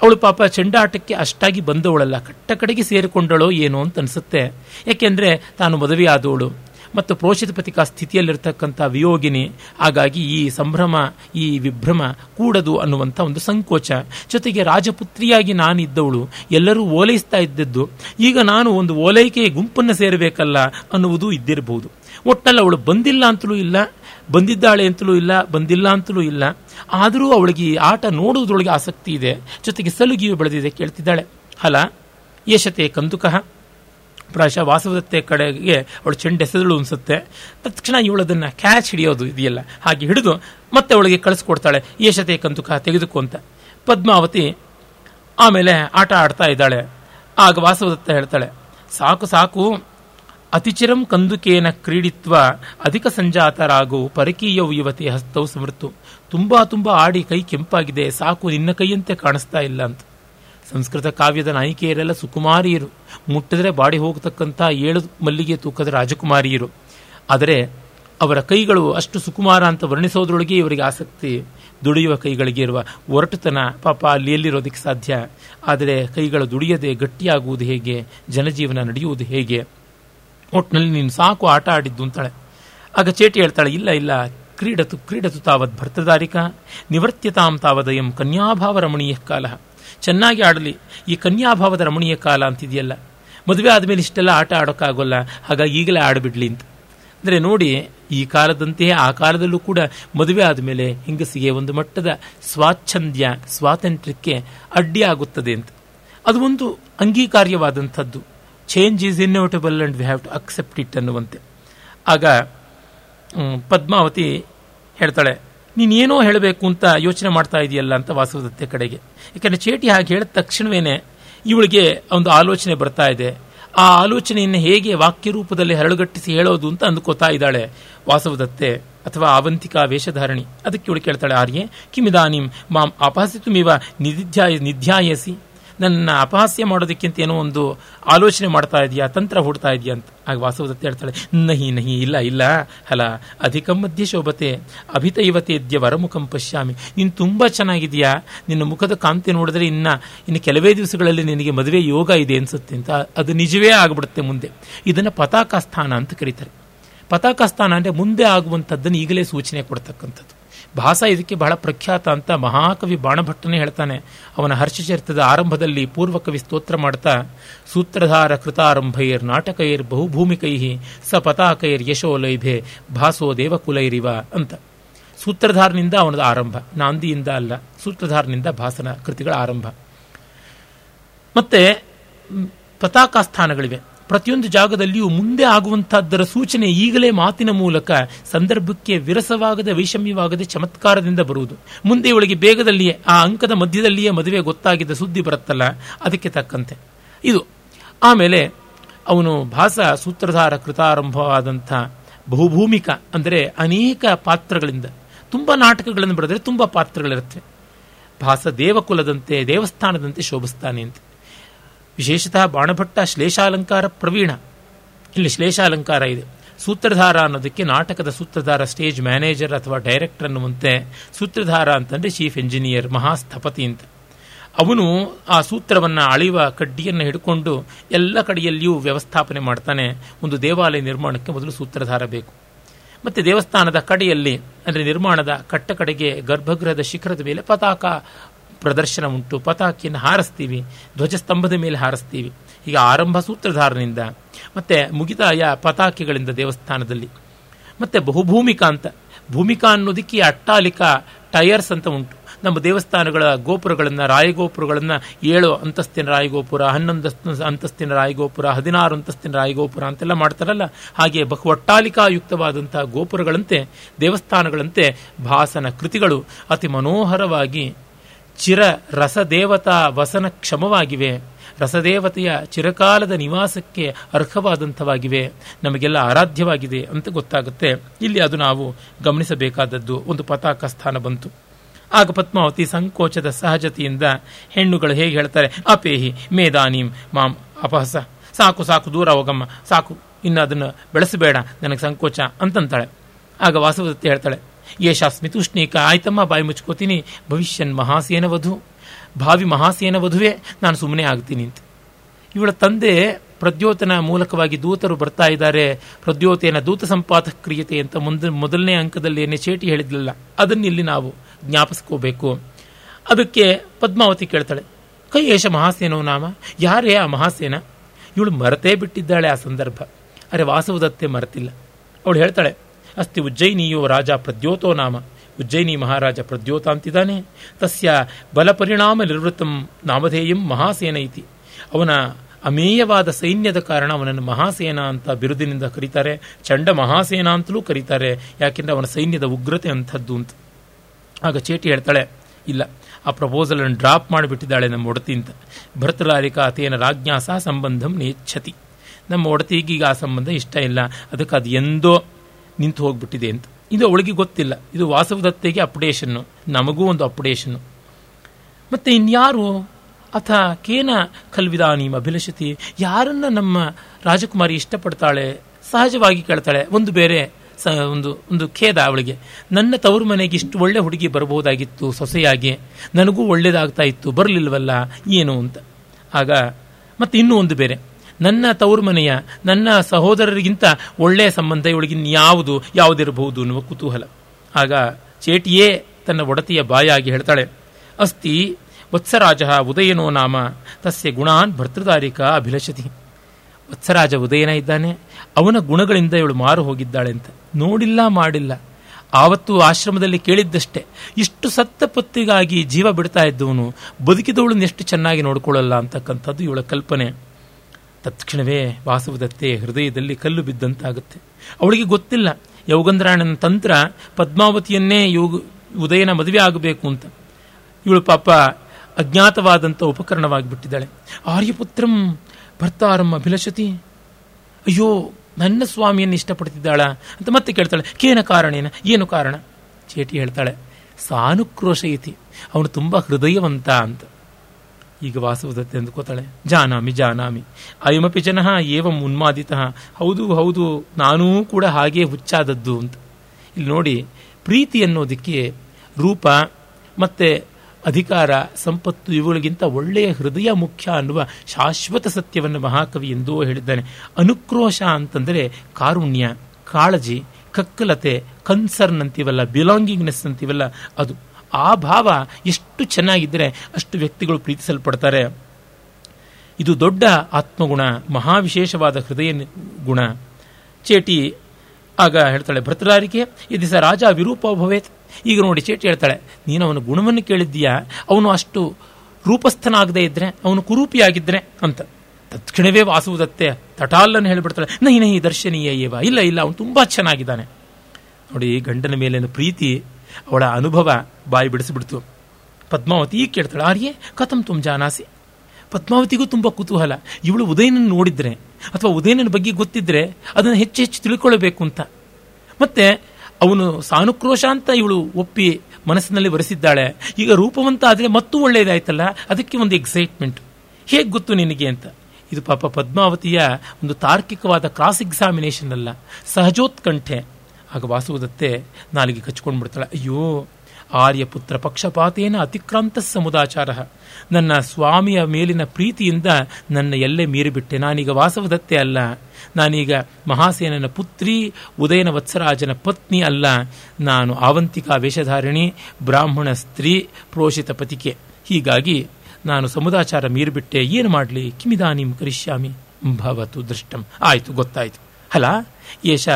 ಅವಳು ಪಾಪ ಚೆಂಡಾಟಕ್ಕೆ ಅಷ್ಟಾಗಿ ಬಂದವಳಲ್ಲ ಕಟ್ಟ ಕಡೆಗೆ ಸೇರಿಕೊಂಡಳೋ ಏನೋ ಅಂತ ಅನಿಸುತ್ತೆ. ಯಾಕೆಂದ್ರೆ ತಾನು ಮದುವೆಯಾದವಳು. ಮತ್ತು ಪ್ರೋಷಿತ ಪತಿಕಾ ಸ್ಥಿತಿಯಲ್ಲಿರ್ತಕ್ಕಂಥ ವಿಯೋಗಿನಿ. ಹಾಗಾಗಿ ಈ ಸಂಭ್ರಮ, ಈ ವಿಭ್ರಮ ಕೂಡದು ಅನ್ನುವಂಥ ಒಂದು ಸಂಕೋಚ. ಜೊತೆಗೆ ರಾಜಪುತ್ರಿಯಾಗಿ ನಾನು ಇದ್ದವಳು ಎಲ್ಲರೂ ಓಲೈಸ್ತಾ ಇದ್ದದ್ದು. ಈಗ ನಾನು ಒಂದು ಓಲೈಕೆ ಗುಂಪನ್ನು ಸೇರಬೇಕಲ್ಲ ಅನ್ನುವುದು ಇದ್ದಿರಬಹುದು. ಒಟ್ಟಲ್ಲಿ ಅವಳು ಬಂದಿಲ್ಲ ಅಂತಲೂ ಇಲ್ಲ, ಬಂದಿದ್ದಾಳೆ ಅಂತಲೂ ಇಲ್ಲ, ಬಂದಿಲ್ಲ ಅಂತಲೂ ಇಲ್ಲ. ಆದರೂ ಅವಳಿಗೆ ಈ ಆಟ ನೋಡುವುದರೊಳಗೆ ಆಸಕ್ತಿ ಇದೆ. ಜೊತೆಗೆ ಸಲುಗಿಯು ಬೆಳೆದಿದೆ ಕೇಳ್ತಿದ್ದಾಳೆ. ಅಲ ಯಶತೆ ಕಂದುಕಃ. ಪ್ರಾಯಶಃ ವಾಸವದತ್ತೆ ಕಡೆಗೆ ಅವಳು ಚೆಂಡು ಎಸೆದಳು ಅನ್ಸುತ್ತೆ ತಕ್ಷಣ ಇವಳದನ್ನ ಕ್ಯಾಚ್ ಹಿಡಿಯೋದು ಇದೆಯಲ್ಲ, ಹಾಗೆ ಹಿಡಿದು ಮತ್ತೆ ಅವಳಿಗೆ ಕಳಿಸ್ಕೊಡ್ತಾಳೆ ಯಶತೆ ಕಂತುಕ, ತೆಗೆದುಕೊ ಅಂತ. ಪದ್ಮಾವತಿ ಆಮೇಲೆ ಆಟ ಆಡ್ತಾ ಇದ್ದಾಳೆ. ಆಗ ವಾಸವದತ್ತ ಹೇಳ್ತಾಳೆ, ಸಾಕು ಸಾಕು, ಅತಿಚಿರಂ ಕಂದುಕೇನ ಕ್ರೀಡಿತ್ವ, ಅಧಿಕ ಸಂಜಾತರಾಗು, ಪರಕೀಯವು ಯುವತಿ ಹಸ್ತವು ಸ್ಮೃತು ತುಂಬಾ ತುಂಬಾ ಆಡಿ ಕೈ ಕೆಂಪಾಗಿದೆ, ಸಾಕು ನಿನ್ನ ಕೈಯಂತೆ ಕಾಣಿಸ್ತಾ ಇಲ್ಲ ಅಂತ. ಸಂಸ್ಕೃತ ಕಾವ್ಯದ ನಾಯಿಕೆಯರೆಲ್ಲ ಸುಕುಮಾರಿಯರು. ಮುಟ್ಟಿದ್ರೆ ಬಾಡಿ ಹೋಗತಕ್ಕಂಥ ಏಳು ಮಲ್ಲಿಗೆ ತೂಕದ ರಾಜಕುಮಾರಿಯರು. ಆದರೆ ಅವರ ಕೈಗಳು ಅಷ್ಟು ಸುಕುಮಾರ ಅಂತ ವರ್ಣಿಸೋದ್ರೊಳಗೆ ಇವರಿಗೆ ಆಸಕ್ತಿ ದುಡಿಯುವ ಕೈಗಳಿಗೆ ಇರುವ ಒರಟುತನ ಪಾಪ ಅಲ್ಲಿ ಎಲ್ಲಿರೋದಕ್ಕೆ ಸಾಧ್ಯ? ಆದರೆ ಕೈಗಳು ದುಡಿಯದೆ ಗಟ್ಟಿಯಾಗುವುದು ಹೇಗೆ? ಜನಜೀವನ ನಡೆಯುವುದು ಹೇಗೆ? ಒಟ್ಟಿನಲ್ಲಿ ನೀನು ಸಾಕು ಆಟ ಆಡಿದ್ದು ಅಂತಾಳೆ. ಆಗ ಚೇಟಿ ಹೇಳ್ತಾಳೆ, ಇಲ್ಲ ಇಲ್ಲ, ಕ್ರೀಡತು ಕ್ರೀಡತು ತಾವದ್ ಭರ್ತದಾರಿಕ, ನಿವರ್ತ್ಯತಾಂ ತಾವದಯಂ ಕನ್ಯಾಭಾವ ರಮಣೀಯ ಕಾಲ. ಚೆನ್ನಾಗಿ ಆಡಲಿ. ಈ ಕನ್ಯಾಭಾವದ ರಮಣೀಯ ಕಾಲ ಅಂತಿದೆಯಲ್ಲ. ಮದುವೆ ಆದಮೇಲೆ ಇಷ್ಟೆಲ್ಲ ಆಟ ಆಡೋಕ್ಕಾಗೋಲ್ಲ. ಹಾಗಾಗಿ ಈಗಲೇ ಆಡಬಿಡ್ಲಿ ಅಂತ. ಅಂದರೆ ನೋಡಿ, ಈ ಕಾಲದಂತೆಯೇ ಆ ಕಾಲದಲ್ಲೂ ಕೂಡ ಮದುವೆ ಆದಮೇಲೆ ಹೆಂಗಸಿಗೆ ಒಂದು ಮಟ್ಟದ ಸ್ವಾಚ್ಛಂದ್ಯ, ಸ್ವಾತಂತ್ರ್ಯಕ್ಕೆ ಅಡ್ಡಿ ಆಗುತ್ತದೆ ಅಂತ. ಅದು ಒಂದು ಅಂಗೀಕಾರ್ಯವಾದಂಥದ್ದು. Change is inevitable and we have to accept it ಅನ್ನುವಂತೆ. ಆಗ ಪದ್ಮಾವತಿ ಹೇಳ್ತಾಳೆ ನೀನೇನೋ ಹೇಳಬೇಕು ಅಂತ ಯೋಚನೆ ಮಾಡ್ತಾ ಇದೆಯಲ್ಲ ಅಂತ ವಾಸವದತ್ತೆ ಕಡೆಗೆ. ಯಾಕಂದರೆ ಚೇಟಿ ಹಾಗೆ ಹೇಳಿದ ತಕ್ಷಣವೇ ಇವಳಿಗೆ ಒಂದು ಆಲೋಚನೆ ಬರ್ತಾ ಇದೆ. ಆ ಆಲೋಚನೆಯನ್ನು ಹೇಗೆ ವಾಕ್ಯ ರೂಪದಲ್ಲಿ ಹರಳುಗಟ್ಟಿಸಿ ಹೇಳೋದು ಅಂತ ಅಂದುಕೋತಾ ಇದ್ದಾಳೆ ವಾಸವದತ್ತೆ ಅಥವಾ ಅವಂತಿಕಾ ವೇಷಧಾರಣಿ. ಅದಕ್ಕೆ ಇವಳು ಕೇಳ್ತಾಳೆ, ಆರ್ಯೆ, ಕಿಮಿದಾನಿಂ ಮಾಂ ಅಪಹಸಿತುಮಿವ ನಿಧಿಧ್ಯಾಯ ನಿಧ್ಯಾಯಸಿ. ನನ್ನ ಅಪಹಾಸ್ಯ ಮಾಡೋದಕ್ಕಿಂತ ಏನೋ ಒಂದು ಆಲೋಚನೆ ಮಾಡ್ತಾ ಇದೆಯಾ, ತಂತ್ರ ಹುಡ್ತಾ ಇದೆಯಾ ಅಂತ. ಆಗ ವಾಸವದತ್ತೆ ಹೇಳ್ತಾಳೆ, ನಹಿ ನಹಿ, ಇಲ್ಲ ಇಲ್ಲ ಅಲ್ಲ ಅಧಿಕ ಮಧ್ಯ ಶೋಭತೆ ಅಭಿತೈವತೇದ್ಯ ವರಮುಖಂ ಪಶ್ಯಾಮಿ. ನೀನು ತುಂಬ ಚೆನ್ನಾಗಿದೆಯಾ ನಿನ್ನ ಮುಖದ ಕಾಂತಿ ನೋಡಿದ್ರೆ ಇನ್ನ, ಇನ್ನು ಕೆಲವೇ ದಿವಸಗಳಲ್ಲಿ ನಿನಗೆ ಮದುವೆ ಯೋಗ ಇದೆ ಅನ್ಸುತ್ತೆ ಅಂತ, ಅದು ನಿಜವೇ ಆಗ್ಬಿಡುತ್ತೆ ಮುಂದೆ. ಇದನ್ನು ಪತಾಕಾಸ್ಥಾನ ಅಂತ ಕರೀತಾರೆ. ಪತಾಕಾಸ್ಥಾನ ಅಂದರೆ ಮುಂದೆ ಆಗುವಂಥದ್ದನ್ನು ಈಗಲೇ ಸೂಚನೆ ಕೊಡ್ತಕ್ಕಂಥದ್ದು. ಭಾಸ ಇದಕ್ಕೆ ಬಹಳ ಪ್ರಖ್ಯಾತ ಅಂತ ಮಹಾಕವಿ ಬಾಣಭಟ್ಟನೇ ಹೇಳ್ತಾನೆ. ಅವನ ಹರ್ಷಚರಿತದ ಆರಂಭದಲ್ಲಿ ಪೂರ್ವಕವಿ ಸ್ತೋತ್ರ ಮಾಡ್ತಾ, ಸೂತ್ರಧಾರ ಕೃತಾರಂಭೈರ್ ನಾಟಕೈರ್ ಬಹುಭೂಮಿಕೈ ಸ ಪತಾಕೈರ್ ಯಶೋ ಲೈಭೆ ಭಾಸೋ ದೇವಕುಲೈರಿವ ಅಂತ. ಸೂತ್ರಧಾರನಿಂದ ಅವನದ ಆರಂಭ, ನಾಂದಿಯಿಂದ ಅಲ್ಲ, ಸೂತ್ರಧಾರನಿಂದ ಭಾಸನ ಕೃತಿಗಳ ಆರಂಭ. ಮತ್ತೆ ಪತಾಕ ಸ್ಥಾನಗಳಿವೆ ಪ್ರತಿಯೊಂದು ಜಾಗದಲ್ಲಿಯೂ ಮುಂದೆ ಆಗುವಂತಹದ್ದರ ಸೂಚನೆ ಈಗಲೇ ಮಾತಿನ ಮೂಲಕ ಸಂದರ್ಭಕ್ಕೆ ವಿರಸವಾಗದೆ ವೈಷಮ್ಯವಾಗದೆ ಚಮತ್ಕಾರದಿಂದ ಬರುವುದು. ಮುಂದೆ ಇವಳಿಗೆ ಬೇಗದಲ್ಲಿಯೇ, ಆ ಅಂಕದ ಮಧ್ಯದಲ್ಲಿಯೇ ಮದುವೆ ಗೊತ್ತಾಗಿದ್ದ ಸುದ್ದಿ ಬರುತ್ತಲ್ಲ, ಅದಕ್ಕೆ ತಕ್ಕಂತೆ. ಇದು, ಆಮೇಲೆ ಅವನು ಭಾಸ ಸೂತ್ರಧಾರ ಕೃತಾರಂಭವಾದಂಥ ಬಹುಭೂಮಿಕ, ಅಂದರೆ ಅನೇಕ ಪಾತ್ರಗಳಿಂದ, ತುಂಬ ನಾಟಕಗಳನ್ನು ಬರೆದರೆ ತುಂಬ ಪಾತ್ರಗಳಿರುತ್ತೆ. ಭಾಸ ದೇವಕುಲದಂತೆ, ದೇವಸ್ಥಾನದಂತೆ ಶೋಭಿಸ್ತಾನೆ ಅಂತ. ವಿಶೇಷತಃ ಬಾಣಭಟ್ಟ ಶ್ಲೇಷಾಲಂಕಾರ ಪ್ರವೀಣ. ಇಲ್ಲಿ ಶ್ಲೇಷಾಲಂಕಾರ ಇದೆ. ಸೂತ್ರಧಾರ ಅನ್ನೋದಕ್ಕೆ ನಾಟಕದ ಸೂತ್ರಧಾರ, ಸ್ಟೇಜ್ ಮ್ಯಾನೇಜರ್ ಅಥವಾ ಡೈರೆಕ್ಟರ್ ಅನ್ನುವಂತೆ ಸೂತ್ರಧಾರ ಅಂತಂದ್ರೆ ಚೀಫ್ ಇಂಜಿನಿಯರ್ ಮಹಾಸ್ಥಪತಿ ಅಂತ. ಅವನು ಆ ಸೂತ್ರವನ್ನು ಅಳಿಯುವ ಕಡ್ಡಿಯನ್ನು ಹಿಡ್ಕೊಂಡು ಎಲ್ಲ ಕಡೆಯಲ್ಲಿಯೂ ವ್ಯವಸ್ಥಾಪನೆ ಮಾಡ್ತಾನೆ. ಒಂದು ದೇವಾಲಯ ನಿರ್ಮಾಣಕ್ಕೆ ಮೊದಲು ಸೂತ್ರಧಾರ ಬೇಕು. ಮತ್ತೆ ದೇವಸ್ಥಾನದ ಕಡೆಯಲ್ಲಿ, ಅಂದರೆ ನಿರ್ಮಾಣದ ಕಟ್ಟ ಕಡೆಗೆ ಗರ್ಭಗೃಹದ ಶಿಖರದ ಮೇಲೆ ಪತಾಕ ಪ್ರದರ್ಶನ ಉಂಟು. ಪತಾಕಿಯನ್ನು ಹಾರಿಸ್ತೀವಿ. ಧ್ವಜಸ್ತಂಭದ ಮೇಲೆ ಹಾರಿಸ್ತೀವಿ. ಈಗ ಆರಂಭ ಸೂತ್ರಧಾರನಿಂದ. ಮತ್ತೆ ಮುಗಿತಾಯ ಪತಾಕಿಗಳಿಂದ ದೇವಸ್ಥಾನದಲ್ಲಿ. ಮತ್ತೆ ಬಹುಭೂಮಿಕಾ ಅಂತ. ಭೂಮಿಕಾ ಅನ್ನೋದಕ್ಕೆ ಅಟ್ಟಾಲಿಕಾ ಟೈರ್ಸ್ ಅಂತ ಉಂಟು. ನಮ್ಮ ದೇವಸ್ಥಾನಗಳ ಗೋಪುರಗಳನ್ನು, ರಾಯಗೋಪುರಗಳನ್ನು ಏಳು ಅಂತಸ್ತಿನ ರಾಯಗೋಪುರ, ಹನ್ನೊಂದು ಅಂತಸ್ತಿನ ರಾಯಗೋಪುರ, ಹದಿನಾರು ಅಂತಸ್ತಿನ ರಾಯಗೋಪುರ ಅಂತೆಲ್ಲ ಮಾಡ್ತಾರಲ್ಲ. ಹಾಗೆ ಬಹು ಒಟ್ಟಾಲಿಕಾಯುಕ್ತವಾದಂತಹ ಗೋಪುರಗಳಂತೆ, ದೇವಸ್ಥಾನಗಳಂತೆ ಭಾಸನ ಕೃತಿಗಳು ಅತಿ ಮನೋಹರವಾಗಿ ಚಿರ ರಸದೇವತಾ ವಸನ ಕ್ಷಮವಾಗಿವೆ ರಸದೇವತೆಯ ಚಿರಕಾಲದ ನಿವಾಸಕ್ಕೆ ಅರ್ಹವಾದಂಥವಾಗಿವೆ. ನಮಗೆಲ್ಲ ಆರಾಧ್ಯವಾಗಿದೆ ಅಂತ ಗೊತ್ತಾಗುತ್ತೆ. ಇಲ್ಲಿ ಅದು ನಾವು ಗಮನಿಸಬೇಕಾದದ್ದು. ಒಂದು ಪತಾಕ ಸ್ಥಾನ ಬಂತು. ಆಗ ಪದ್ಮಾವತಿ ಸಂಕೋಚದ ಸಹಜತೆಯಿಂದ ಹೆಣ್ಣುಗಳು ಹೇಗೆ ಹೇಳ್ತಾರೆ, ಅಪೇಹಿ ಮೇದಾನೀಂ ಮಾಂ ಅಪಹಸ. ಸಾಕು ಸಾಕು, ದೂರ ಹೋಗಮ್ಮ. ಸಾಕು, ಇನ್ನು ಅದನ್ನು ಬೆಳೆಸಬೇಡ. ನನಗೆ ಸಂಕೋಚ ಅಂತಂತಾಳೆ. ಆಗ ವಾಸವದತ್ತಿ ಹೇಳ್ತಾಳೆ ಯೇಷಾಸ್ಮಿ ತುಷ್ಣೀಕ, ಆಯ್ತಮ್ಮ, ಬಾಯಿ ಮುಚ್ಕೋತೀನಿ. ಭವಿಷ್ಯನ್ ಮಹಾಸೇನ ವಧು. ಭಾವಿ ಮಹಾಸೇನ ವಧುವೆ, ನಾನು ಸುಮ್ಮನೆ ಆಗ್ತೀನಿ ಅಂತ. ಇವಳ ತಂದೆ ಪ್ರದ್ಯೋತನ ಮೂಲಕವಾಗಿ ದೂತರು ಬರ್ತಾ ಇದ್ದಾರೆ. ಪ್ರದ್ಯೋತೇನ ದೂತ ಸಂಪಾತ ಕ್ರಿಯತೆ ಅಂತ ಮುಂದೆ ಮೊದಲನೇ ಅಂಕದಲ್ಲಿ ಏನೇ ಚೇಟಿ ಹೇಳಿದ್ಲಲ್ಲ ಅದನ್ನಿಲ್ಲಿ ನಾವು ಜ್ಞಾಪಿಸ್ಕೋಬೇಕು. ಅದಕ್ಕೆ ಪದ್ಮಾವತಿ ಕೇಳ್ತಾಳೆ, ಕೈ ಏಷ ಮಹಾಸೇನೋ ನಾಮ? ಯಾರೇ ಆ ಮಹಾಸೇನ? ಇವಳು ಮರೆತೇ ಬಿಟ್ಟಿದ್ದಾಳೆ ಆ ಸಂದರ್ಭ. ಅರೆ ವಾಸವದತ್ತೆ ಮರೆತಿಲ್ಲ. ಅವಳು ಹೇಳ್ತಾಳೆ ಅಸ್ತಿ ಉಜ್ಜಯಿನಿಯೋ ರಾಜ ಪ್ರದ್ಯೋತೋ ನಾಮ ಉಜ್ಜಯಿನಿ ಮಹಾರಾಜ ಪ್ರದ್ಯೋತ ಅಂತಿದ್ದಾನೆ ತಸ್ಯ ಬಲಪರಿಣಾಮ ನಿವೃತ್ತಂ ನಾಮಧೇಯಂ ಮಹಾಸೇನ ಇತಿ ಅವನ ಅಮೇಯವಾದ ಸೈನ್ಯದ ಕಾರಣ ಅವನನ್ನು ಮಹಾಸೇನ ಅಂತ ಬಿರುದಿನಿಂದ ಕರೀತಾರೆ, ಚಂಡ ಮಹಾಸೇನ ಅಂತಲೂ ಕರೀತಾರೆ, ಯಾಕೆಂದ್ರೆ ಅವನ ಸೈನ್ಯದ ಉಗ್ರತೆ ಅಂಥದ್ದು ಅಂತ। ಆಗ ಚೇಟಿ ಹೇಳ್ತಾಳೆ, ಇಲ್ಲ, ಆ ಪ್ರಪೋಸಲ್ ಅನ್ನು ಡ್ರಾಪ್ ಮಾಡಿಬಿಟ್ಟಿದ್ದಾಳೆ ನಮ್ಮ ಒಡತಿ ಅಂತ। ಭರ್ತರಾರಿಕಾ ತೇನ ರಾಜ್ಞಾ ಸಹ ಸಂಬಂಧಂ ನೇಚ್ಛತಿ। ನಮ್ಮ ಒಡತಿಗೀಗ ಆ ಸಂಬಂಧ ಇಷ್ಟ ಇಲ್ಲ, ಅದಕ್ಕೆ ಅದು ಎಂದೋ ನಿಂತು ಹೋಗ್ಬಿಟ್ಟಿದೆ ಅಂತ. ಇದು ಅವಳಿಗೆ ಗೊತ್ತಿಲ್ಲ. ಇದು ವಾಸವದತ್ತೆಗೆ ಅಪ್ಡೇಷನ್ನು, ನಮಗೂ ಒಂದು ಅಪ್ಡೇಷನ್ನು. ಮತ್ತೆ ಇನ್ಯಾರು? ಅಥ, ಕೇನ ಕಲ್ವಿದಾನಿ ಅಭಿಲಷತಿ? ಯಾರನ್ನ ನಮ್ಮ ರಾಜಕುಮಾರಿ ಇಷ್ಟಪಡ್ತಾಳೆ? ಸಹಜವಾಗಿ ಕೇಳ್ತಾಳೆ. ಒಂದು ಬೇರೆ ಒಂದು ಒಂದು ಖೇದ ಅವಳಿಗೆ. ನನ್ನ ತವರು ಮನೆಗೆ ಇಷ್ಟು ಒಳ್ಳೆ ಹುಡುಗಿ ಬರಬಹುದಾಗಿತ್ತು ಸೊಸೆಯಾಗಿ. ನನಗೂ ಒಳ್ಳೇದಾಗ್ತಾ ಇತ್ತು. ಬರಲಿಲ್ವಲ್ಲ? ಏನು ಅಂತ. ಆಗ, ಮತ್ತೆ ಇನ್ನೂ ಒಂದು ಬೇರೆ. ನನ್ನ ತವರು ಮನೆಯ ನನ್ನ ಸಹೋದರರಿಗಿಂತ ಒಳ್ಳೆಯ ಸಂಬಂಧ ಇವಳಿಗಿನ್ ಯಾವುದು ಯಾವುದಿರಬಹುದು ಅನ್ನುವ ಕುತೂಹಲ. ಆಗ ಚೇಟಿಯೇ ತನ್ನ ಒಡತಿಯ ಬಾಯಾಗಿ ಹೇಳ್ತಾಳೆ, ಅಸ್ತಿ ವತ್ಸರಾಜ ಉದಯನೋ ನಾಮ, ತಸ್ಯ ಗುಣಾನ್ ಭರ್ತೃದಾರಿಕ ಅಭಿಲಷತಿ. ವತ್ಸರಾಜ ಉದಯನ ಇದ್ದಾನೆ, ಅವನ ಗುಣಗಳಿಂದ ಇವಳು ಮಾರು ಹೋಗಿದ್ದಾಳೆ ಅಂತ. ನೋಡಿಲ್ಲ, ಮಾಡಿಲ್ಲ. ಆವತ್ತು ಆಶ್ರಮದಲ್ಲಿ ಕೇಳಿದ್ದಷ್ಟೇ, ಇಷ್ಟು ಸತ್ತ ಪತ್ತಿಗಾಗಿ ಜೀವ ಬಿಡ್ತಾ ಇದ್ದವನು, ಬದುಕಿದವಳನ್ನ ಎಷ್ಟು ಚೆನ್ನಾಗಿ ನೋಡಿಕೊಳ್ಳಲ್ಲ ಅಂತಕ್ಕಂಥದ್ದು ಇವಳ ಕಲ್ಪನೆ. ತತ್ಕ್ಷಣವೇ ವಾಸವದತ್ತೆ ಹೃದಯದಲ್ಲಿ ಕಲ್ಲು ಬಿದ್ದಂತಾಗುತ್ತೆ. ಅವಳಿಗೆ ಗೊತ್ತಿಲ್ಲ ಯೋಗಂದ್ರಾಯಣನ ತಂತ್ರ ಪದ್ಮಾವತಿಯನ್ನೇ ಯೋಗ, ಉದಯನ ಮದುವೆ ಆಗಬೇಕು ಅಂತ. ಇವಳು ಪಾಪ ಅಜ್ಞಾತವಾದಂಥ ಉಪಕರಣವಾಗಿಬಿಟ್ಟಿದ್ದಾಳೆ. ಆರ್ಯಪುತ್ರಂ ಭರ್ತಾರಂ ಅಭಿಲಷತಿ. ಅಯ್ಯೋ, ನನ್ನ ಸ್ವಾಮಿಯನ್ನು ಇಷ್ಟಪಡ್ತಿದ್ದಾಳ ಅಂತ ಮತ್ತೆ ಕೇಳ್ತಾಳೆ. ಕೇನ ಕಾರಣೇನ ಏನು? ಕಾರಣ? ಚೇಟಿ ಹೇಳ್ತಾಳೆ ಸಾನುಕ್ರೋಶ ಇತಿ ಅವನು ತುಂಬ ಹೃದಯವಂತ ಅಂತ. ಈಗ ವಾಸವದತ್ತೆ ಅಂದ್ಕೋತಾಳೆ ಜಾನಾಮಿ ಜಾನಾಮಿ. ಅಯಮಪಿ ಜನ ಏವಂ ಉನ್ಮಾದಿತ. ಹೌದು ಹೌದು, ನಾನೂ ಕೂಡ ಹಾಗೆ ಹುಚ್ಚಾದದ್ದು ಅಂತ. ಇಲ್ಲಿ ನೋಡಿ, ಪ್ರೀತಿ ಅನ್ನೋದಕ್ಕೆ ರೂಪ ಮತ್ತೆ ಅಧಿಕಾರ, ಸಂಪತ್ತು ಇವುಗಳಿಗಿಂತ ಒಳ್ಳೆಯ ಹೃದಯ ಮುಖ್ಯ ಅನ್ನುವ ಶಾಶ್ವತ ಸತ್ಯವನ್ನು ಮಹಾಕವಿ ಎಂದೂ ಹೇಳಿದ್ದಾನೆ. ಅನುಕ್ರೋಶ ಅಂತಂದರೆ ಕಾರುಣ್ಯ, ಕಾಳಜಿ, ಕಕ್ಕಲತೆ, ಕನ್ಸರ್ನ್ ಅಂತೀವಲ್ಲ ಬಿಲಾಂಗಿಂಗ್ನೆಸ್ ಅಂತೀವಲ್ಲ, ಅದು. ಆ ಭಾವ ಎಷ್ಟು ಚೆನ್ನಾಗಿದ್ದರೆ ಅಷ್ಟು ವ್ಯಕ್ತಿಗಳು ಪ್ರೀತಿಸಲ್ಪಡ್ತಾರೆ. ಇದು ದೊಡ್ಡ ಆತ್ಮಗುಣ, ಮಹಾವಿಶೇಷವಾದ ಹೃದಯ ಗುಣ. ಚೇಟಿ ಆಗ ಹೇಳ್ತಾಳೆ ಭರ್ತರಾರಿಕೆ ಇದು ದಿವಸ ರಾಜ ವಿರೂಪ ಭವೇತ್? ಈಗ ನೋಡಿ, ಚೇಟಿ ಹೇಳ್ತಾಳೆ, ನೀನು ಅವನ ಗುಣವನ್ನು ಕೇಳಿದ್ದೀಯಾ? ಅವನು ಅಷ್ಟು ರೂಪಸ್ಥನಾಗದೇ ಇದ್ರೆ, ಅವನು ಕುರೂಪಿಯಾಗಿದ್ರೆ? ಅಂತ. ತತ್ಕ್ಷಣವೇ ವಾಸುವುದತ್ತೆ. ತಟಾಲನ್ನು ಹೇಳಿಬಿಡ್ತಾಳೆ ನೈ ನೈ ದರ್ಶನೀಯ ಏವ? ಇಲ್ಲ ಇಲ್ಲ, ಅವನು ತುಂಬ ಚೆನ್ನಾಗಿದ್ದಾನೆ. ನೋಡಿ, ಗಂಡನ ಮೇಲಿನ ಪ್ರೀತಿ ಅವಳ ಅನುಭವ ಬಾಯಿ ಬಿಡಿಸಿಬಿಡ್ತು. ಪದ್ಮಾವತಿ ಕೇಳ್ತಾಳೆ, ಆರ್ಯೆ, ಕಥಂ ತುಮ್ ಜಾನಾಸಿ. ಪದ್ಮಾವತಿಗೂ ತುಂಬ ಕುತೂಹಲ. ಇವಳು ಉದಯನನ್ನು ನೋಡಿದ್ರೆ ಅಥವಾ ಉದಯನನ ಬಗ್ಗೆ ಗೊತ್ತಿದ್ರೆ ಅದನ್ನು ಹೆಚ್ಚು ಹೆಚ್ಚು ತಿಳ್ಕೊಳ್ಬೇಕು ಅಂತ. ಮತ್ತೆ ಅವನು ಸಾನುಕ್ರೋಶ ಅಂತ ಇವಳು ಒಪ್ಪಿ ಮನಸ್ಸಿನಲ್ಲಿ ಬರೆಸಿದ್ದಾಳೆ ಈಗ ರೂಪವಂತ ಆದರೆ ಮತ್ತೂ ಒಳ್ಳೆಯದಾಯ್ತಲ್ಲ ಅದಕ್ಕೆ ಒಂದು ಎಕ್ಸೈಟ್ಮೆಂಟ್ ಹೇಗೆ ಗೊತ್ತು ನಿನಗೆ ಅಂತ? ಇದು ಪಾಪ ಪದ್ಮಾವತಿಯ ಒಂದು ತಾರ್ಕಿಕವಾದ ಕ್ರಾಸ್ ಎಕ್ಸಾಮಿನೇಷನ್ ಅಲ್ಲ. ಸಹಜೋತ್ಕಂಠೆ. ಆಗ ವಾಸುದತ್ತೆ ನಾಲಿಗೆ ಕಚ್ಕೊಂಡು ಬಿಡ್ತಾಳೆ ಅಯ್ಯೋ ಆರ್ಯಪುತ್ರ ಪಕ್ಷಪಾತೇನ ಅತಿಕ್ರಾಂತ ಸಮುದಾಚಾರ. ನನ್ನ ಸ್ವಾಮಿಯ ಮೇಲಿನ ಪ್ರೀತಿಯಿಂದ ನನ್ನ ಎಲ್ಲೆ ಮೀರಿಬಿಟ್ಟೆ. ನಾನೀಗ ವಾಸವದತ್ತೆ ಅಲ್ಲ. ನಾನೀಗ ಮಹಾಸೇನನ ಪುತ್ರಿ, ಉದಯನ ವತ್ಸರಾಜನ ಪತ್ನಿ ಅಲ್ಲ. ನಾನು ಆವಂತಿಕಾ ವೇಷಧಾರಿಣಿ, ಬ್ರಾಹ್ಮಣ ಸ್ತ್ರೀ, ಪ್ರೋಷಿತ ಪತಿಕೆ. ಹೀಗಾಗಿ ನಾನು ಸಮುದಾಚಾರ ಮೀರಿಬಿಟ್ಟೆ. ಏನು ಮಾಡಲಿ? ಕಿಮಿದಾನಿಂ ಕರಿಷ್ಯಾಮಿ. ಭವತು ದೃಷ್ಟಂ. ಆಯಿತು, ಗೊತ್ತಾಯಿತು. ಅಲ್ಲ ಏಷ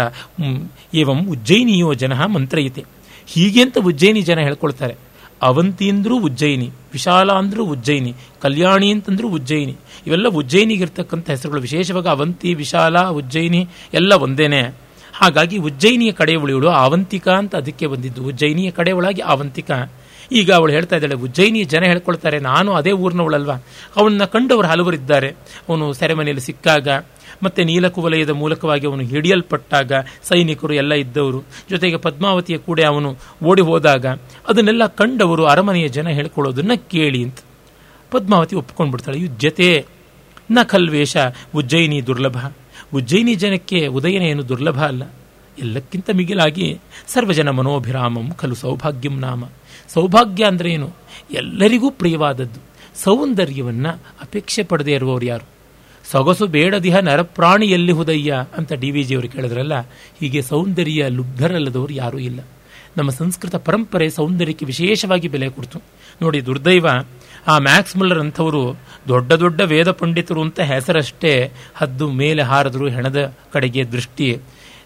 ಏವಂ ಉಜ್ಜಯಿನಿಯೋ ಜನ ಮಂತ್ರಯಿತೆ. ಹೀಗೆ ಅಂತ ಉಜ್ಜಯಿನಿ ಜನ ಹೇಳ್ಕೊಳ್ತಾರೆ. ಅವಂತಿ ಅಂದ್ರೂ ಉಜ್ಜಯಿನಿ ವಿಶಾಲ ಅಂದ್ರೂ ಉಜ್ಜಯಿನಿ ಕಲ್ಯಾಣಿ ಅಂತಂದ್ರೂ ಉಜ್ಜಯಿನಿ. ಇವೆಲ್ಲ ಉಜ್ಜಯಿನಿಗಿರ್ತಕ್ಕಂಥ ಹೆಸರುಗಳು. ವಿಶೇಷವಾಗಿ ಅವಂತಿ, ವಿಶಾಲ, ಉಜ್ಜಯಿನಿ, ಎಲ್ಲ ಒಂದೇನೆ. ಹಾಗಾಗಿ ಉಜ್ಜಯಿನಿಯ ಉಳಿಯುಳು ಅವಂತಿಕ ಅಂತ ಅದಕ್ಕೆ ಬಂದಿದ್ದು. ಉಜ್ಜಯಿನಿಯ ಕಡೆಯವಳಾಗಿ ಆವಂತಿಕಾ. ಈಗ ಅವಳು ಹೇಳ್ತಾ ಇದ್ದಾಳೆ, ಉಜ್ಜಯಿನಿ, ಜನ ಹೇಳ್ಕೊಳ್ತಾರೆ, ನಾನು ಅದೇ ಊರಿನವಳಲ್ವಾ? ಅವನ್ನ ಕಂಡವರು ಹಲವರಿದ್ದಾರೆ ಅವನು ಸೆರೆಮನೆಯಲ್ಲಿ ಸಿಕ್ಕಾಗ, ಮತ್ತೆ ನೀಲಕುವಲಯದ ಮೂಲಕವಾಗಿ ಅವನು ಹಿಡಿಯಲ್ಪಟ್ಟಾಗ, ಸೈನಿಕರು ಎಲ್ಲ ಇದ್ದವರು. ಜೊತೆಗೆ ಪದ್ಮಾವತಿಯ ಕೂಡ ಅವನು ಓಡಿ ಹೋದಾಗ, ಅದನ್ನೆಲ್ಲ ಕಂಡವರು ಅರಮನೆಯ ಜನ ಹೇಳ್ಕೊಳ್ಳೋದನ್ನ ಕೇಳಿ ಅಂತ. ಪದ್ಮಾವತಿ ಒಪ್ಕೊಂಡು ಒಪ್ಕೊಂಡ್ಬಿಡ್ತಾಳೆ ಜೊತೆ ನ ಖಲ್ವೇಷ ಉಜ್ಜಯಿನಿ ದುರ್ಲಭ. ಉಜ್ಜಯಿನಿ ಜನಕ್ಕೆ ಉದಯನ ಏನು ದುರ್ಲಭ ಅಲ್ಲ. ಎಲ್ಲಕ್ಕಿಂತ ಮಿಗಿಲಾಗಿ ಸರ್ವಜನ ಮನೋಭಿರಾಮಂ ಖಲು ಸೌಭಾಗ್ಯಂ ನಾಮ. ಸೌಭಾಗ್ಯ ಅಂದರೆ ಏನು? ಎಲ್ಲರಿಗೂ ಪ್ರಿಯವಾದದ್ದು. ಸೌಂದರ್ಯವನ್ನು ಅಪೇಕ್ಷೆ ಪಡದೇ ಇರುವವರು ಯಾರು? ಸೊಗಸು ಬೇಡದಿಹ ನರಪ್ರಾಣಿ ಎಲ್ಲಿ ಹುದಯ್ಯ ಅಂತ ಡಿ ವಿ ಜಿಯವರು ಕೇಳಿದ್ರಲ್ಲ, ಹೀಗೆ ಸೌಂದರ್ಯ ಲುಬ್ಧರಲ್ಲದವರು ಯಾರೂ ಇಲ್ಲ. ನಮ್ಮ ಸಂಸ್ಕೃತ ಪರಂಪರೆ ಸೌಂದರ್ಯಕ್ಕೆ ವಿಶೇಷವಾಗಿ ಬೆಲೆ ಕೊಡ್ತು. ನೋಡಿ, ದುರ್ದೈವ, ಆ ಮ್ಯಾಕ್ಸ್ ಮುಲ್ಲರ್ ಅಂಥವರು ದೊಡ್ಡ ದೊಡ್ಡ ವೇದ ಪಂಡಿತರು ಅಂತ ಹೆಸರಷ್ಟೇ ಹದ್ದು, ಮೇಲೆ ಹಾರದ್ರು ಹೆಣದ ಕಡೆಗೆ ದೃಷ್ಟಿ.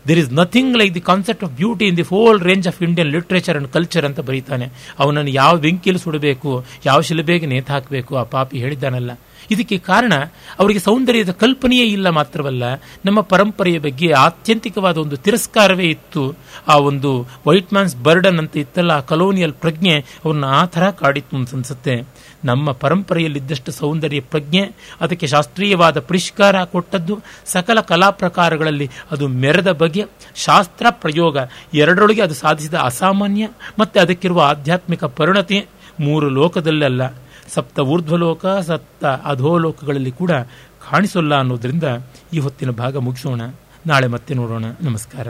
There is nothing like the concept of beauty in the whole range of Indian literature and culture ಅಂತ ಬರೀತಾನೆ. ಅವನನ್ನು ಯಾವ ಬೆಂಕಿಯಲ್ಲಿ ಸುಡಬೇಕು, ಯಾವ ಶಿಲುಬೆಗೆ ನೇತು ಹಾಕಬೇಕು, ಆ ಪಾಪಿ ಹೇಳಿದ್ದಾನಲ್ಲ. ಇದಕ್ಕೆ ಕಾರಣ ಅವರಿಗೆ ಸೌಂದರ್ಯದ ಕಲ್ಪನೆಯೇ ಇಲ್ಲ ಮಾತ್ರವಲ್ಲ, ನಮ್ಮ ಪರಂಪರೆಯ ಬಗ್ಗೆ ಆತ್ಯಂತಿಕವಾದ ಒಂದು ತಿರಸ್ಕಾರವೇ ಇತ್ತು. ಆ ಒಂದು ವೈಟ್ ಮ್ಯಾನ್ಸ್ ಬರ್ಡನ್ ಅಂತ ಇತ್ತಲ್ಲ, ಆ ಕಲೋನಿಯಲ್ ಪ್ರಜ್ಞೆ ಅವ್ರನ್ನ ಆ ಥರ ಕಾಡಿತ್ತು ಅಂತ ಅನ್ಸುತ್ತೆ. ನಮ್ಮ ಪರಂಪರೆಯಲ್ಲಿದ್ದಷ್ಟು ಸೌಂದರ್ಯ ಪ್ರಜ್ಞೆ, ಅದಕ್ಕೆ ಶಾಸ್ತ್ರೀಯವಾದ ಪರಿಷ್ಕಾರ ಕೊಟ್ಟದ್ದು ಸಕಲ ಕಲಾ ಪ್ರಕಾರಗಳಲ್ಲಿ ಅದು ಮೆರೆದ ಬಗ್ಗೆ ಶಾಸ್ತ್ರ ಪ್ರಯೋಗ, ಎರಡರೊಳಗೆ ಅದು ಸಾಧಿಸಿದ ಅಸಾಮಾನ್ಯ, ಮತ್ತು ಅದಕ್ಕಿರುವ ಆಧ್ಯಾತ್ಮಿಕ ಪರಿಣತಿ, ಮೂರು ಲೋಕದಲ್ಲಲ್ಲ ಸಪ್ತ ಊರ್ಧ್ವಲೋಕ, ಸಪ್ತ ಅಧೋಲೋಕಗಳಲ್ಲಿ ಕೂಡ ಕಾಣಿಸೋಲ್ಲ ಅನ್ನೋದರಿಂದ ಈ ಹೊತ್ತಿನ ಭಾಗ ಮುಗಿಸೋಣ. ನಾಳೆ ಮತ್ತೆ ನೋಡೋಣ. ನಮಸ್ಕಾರ.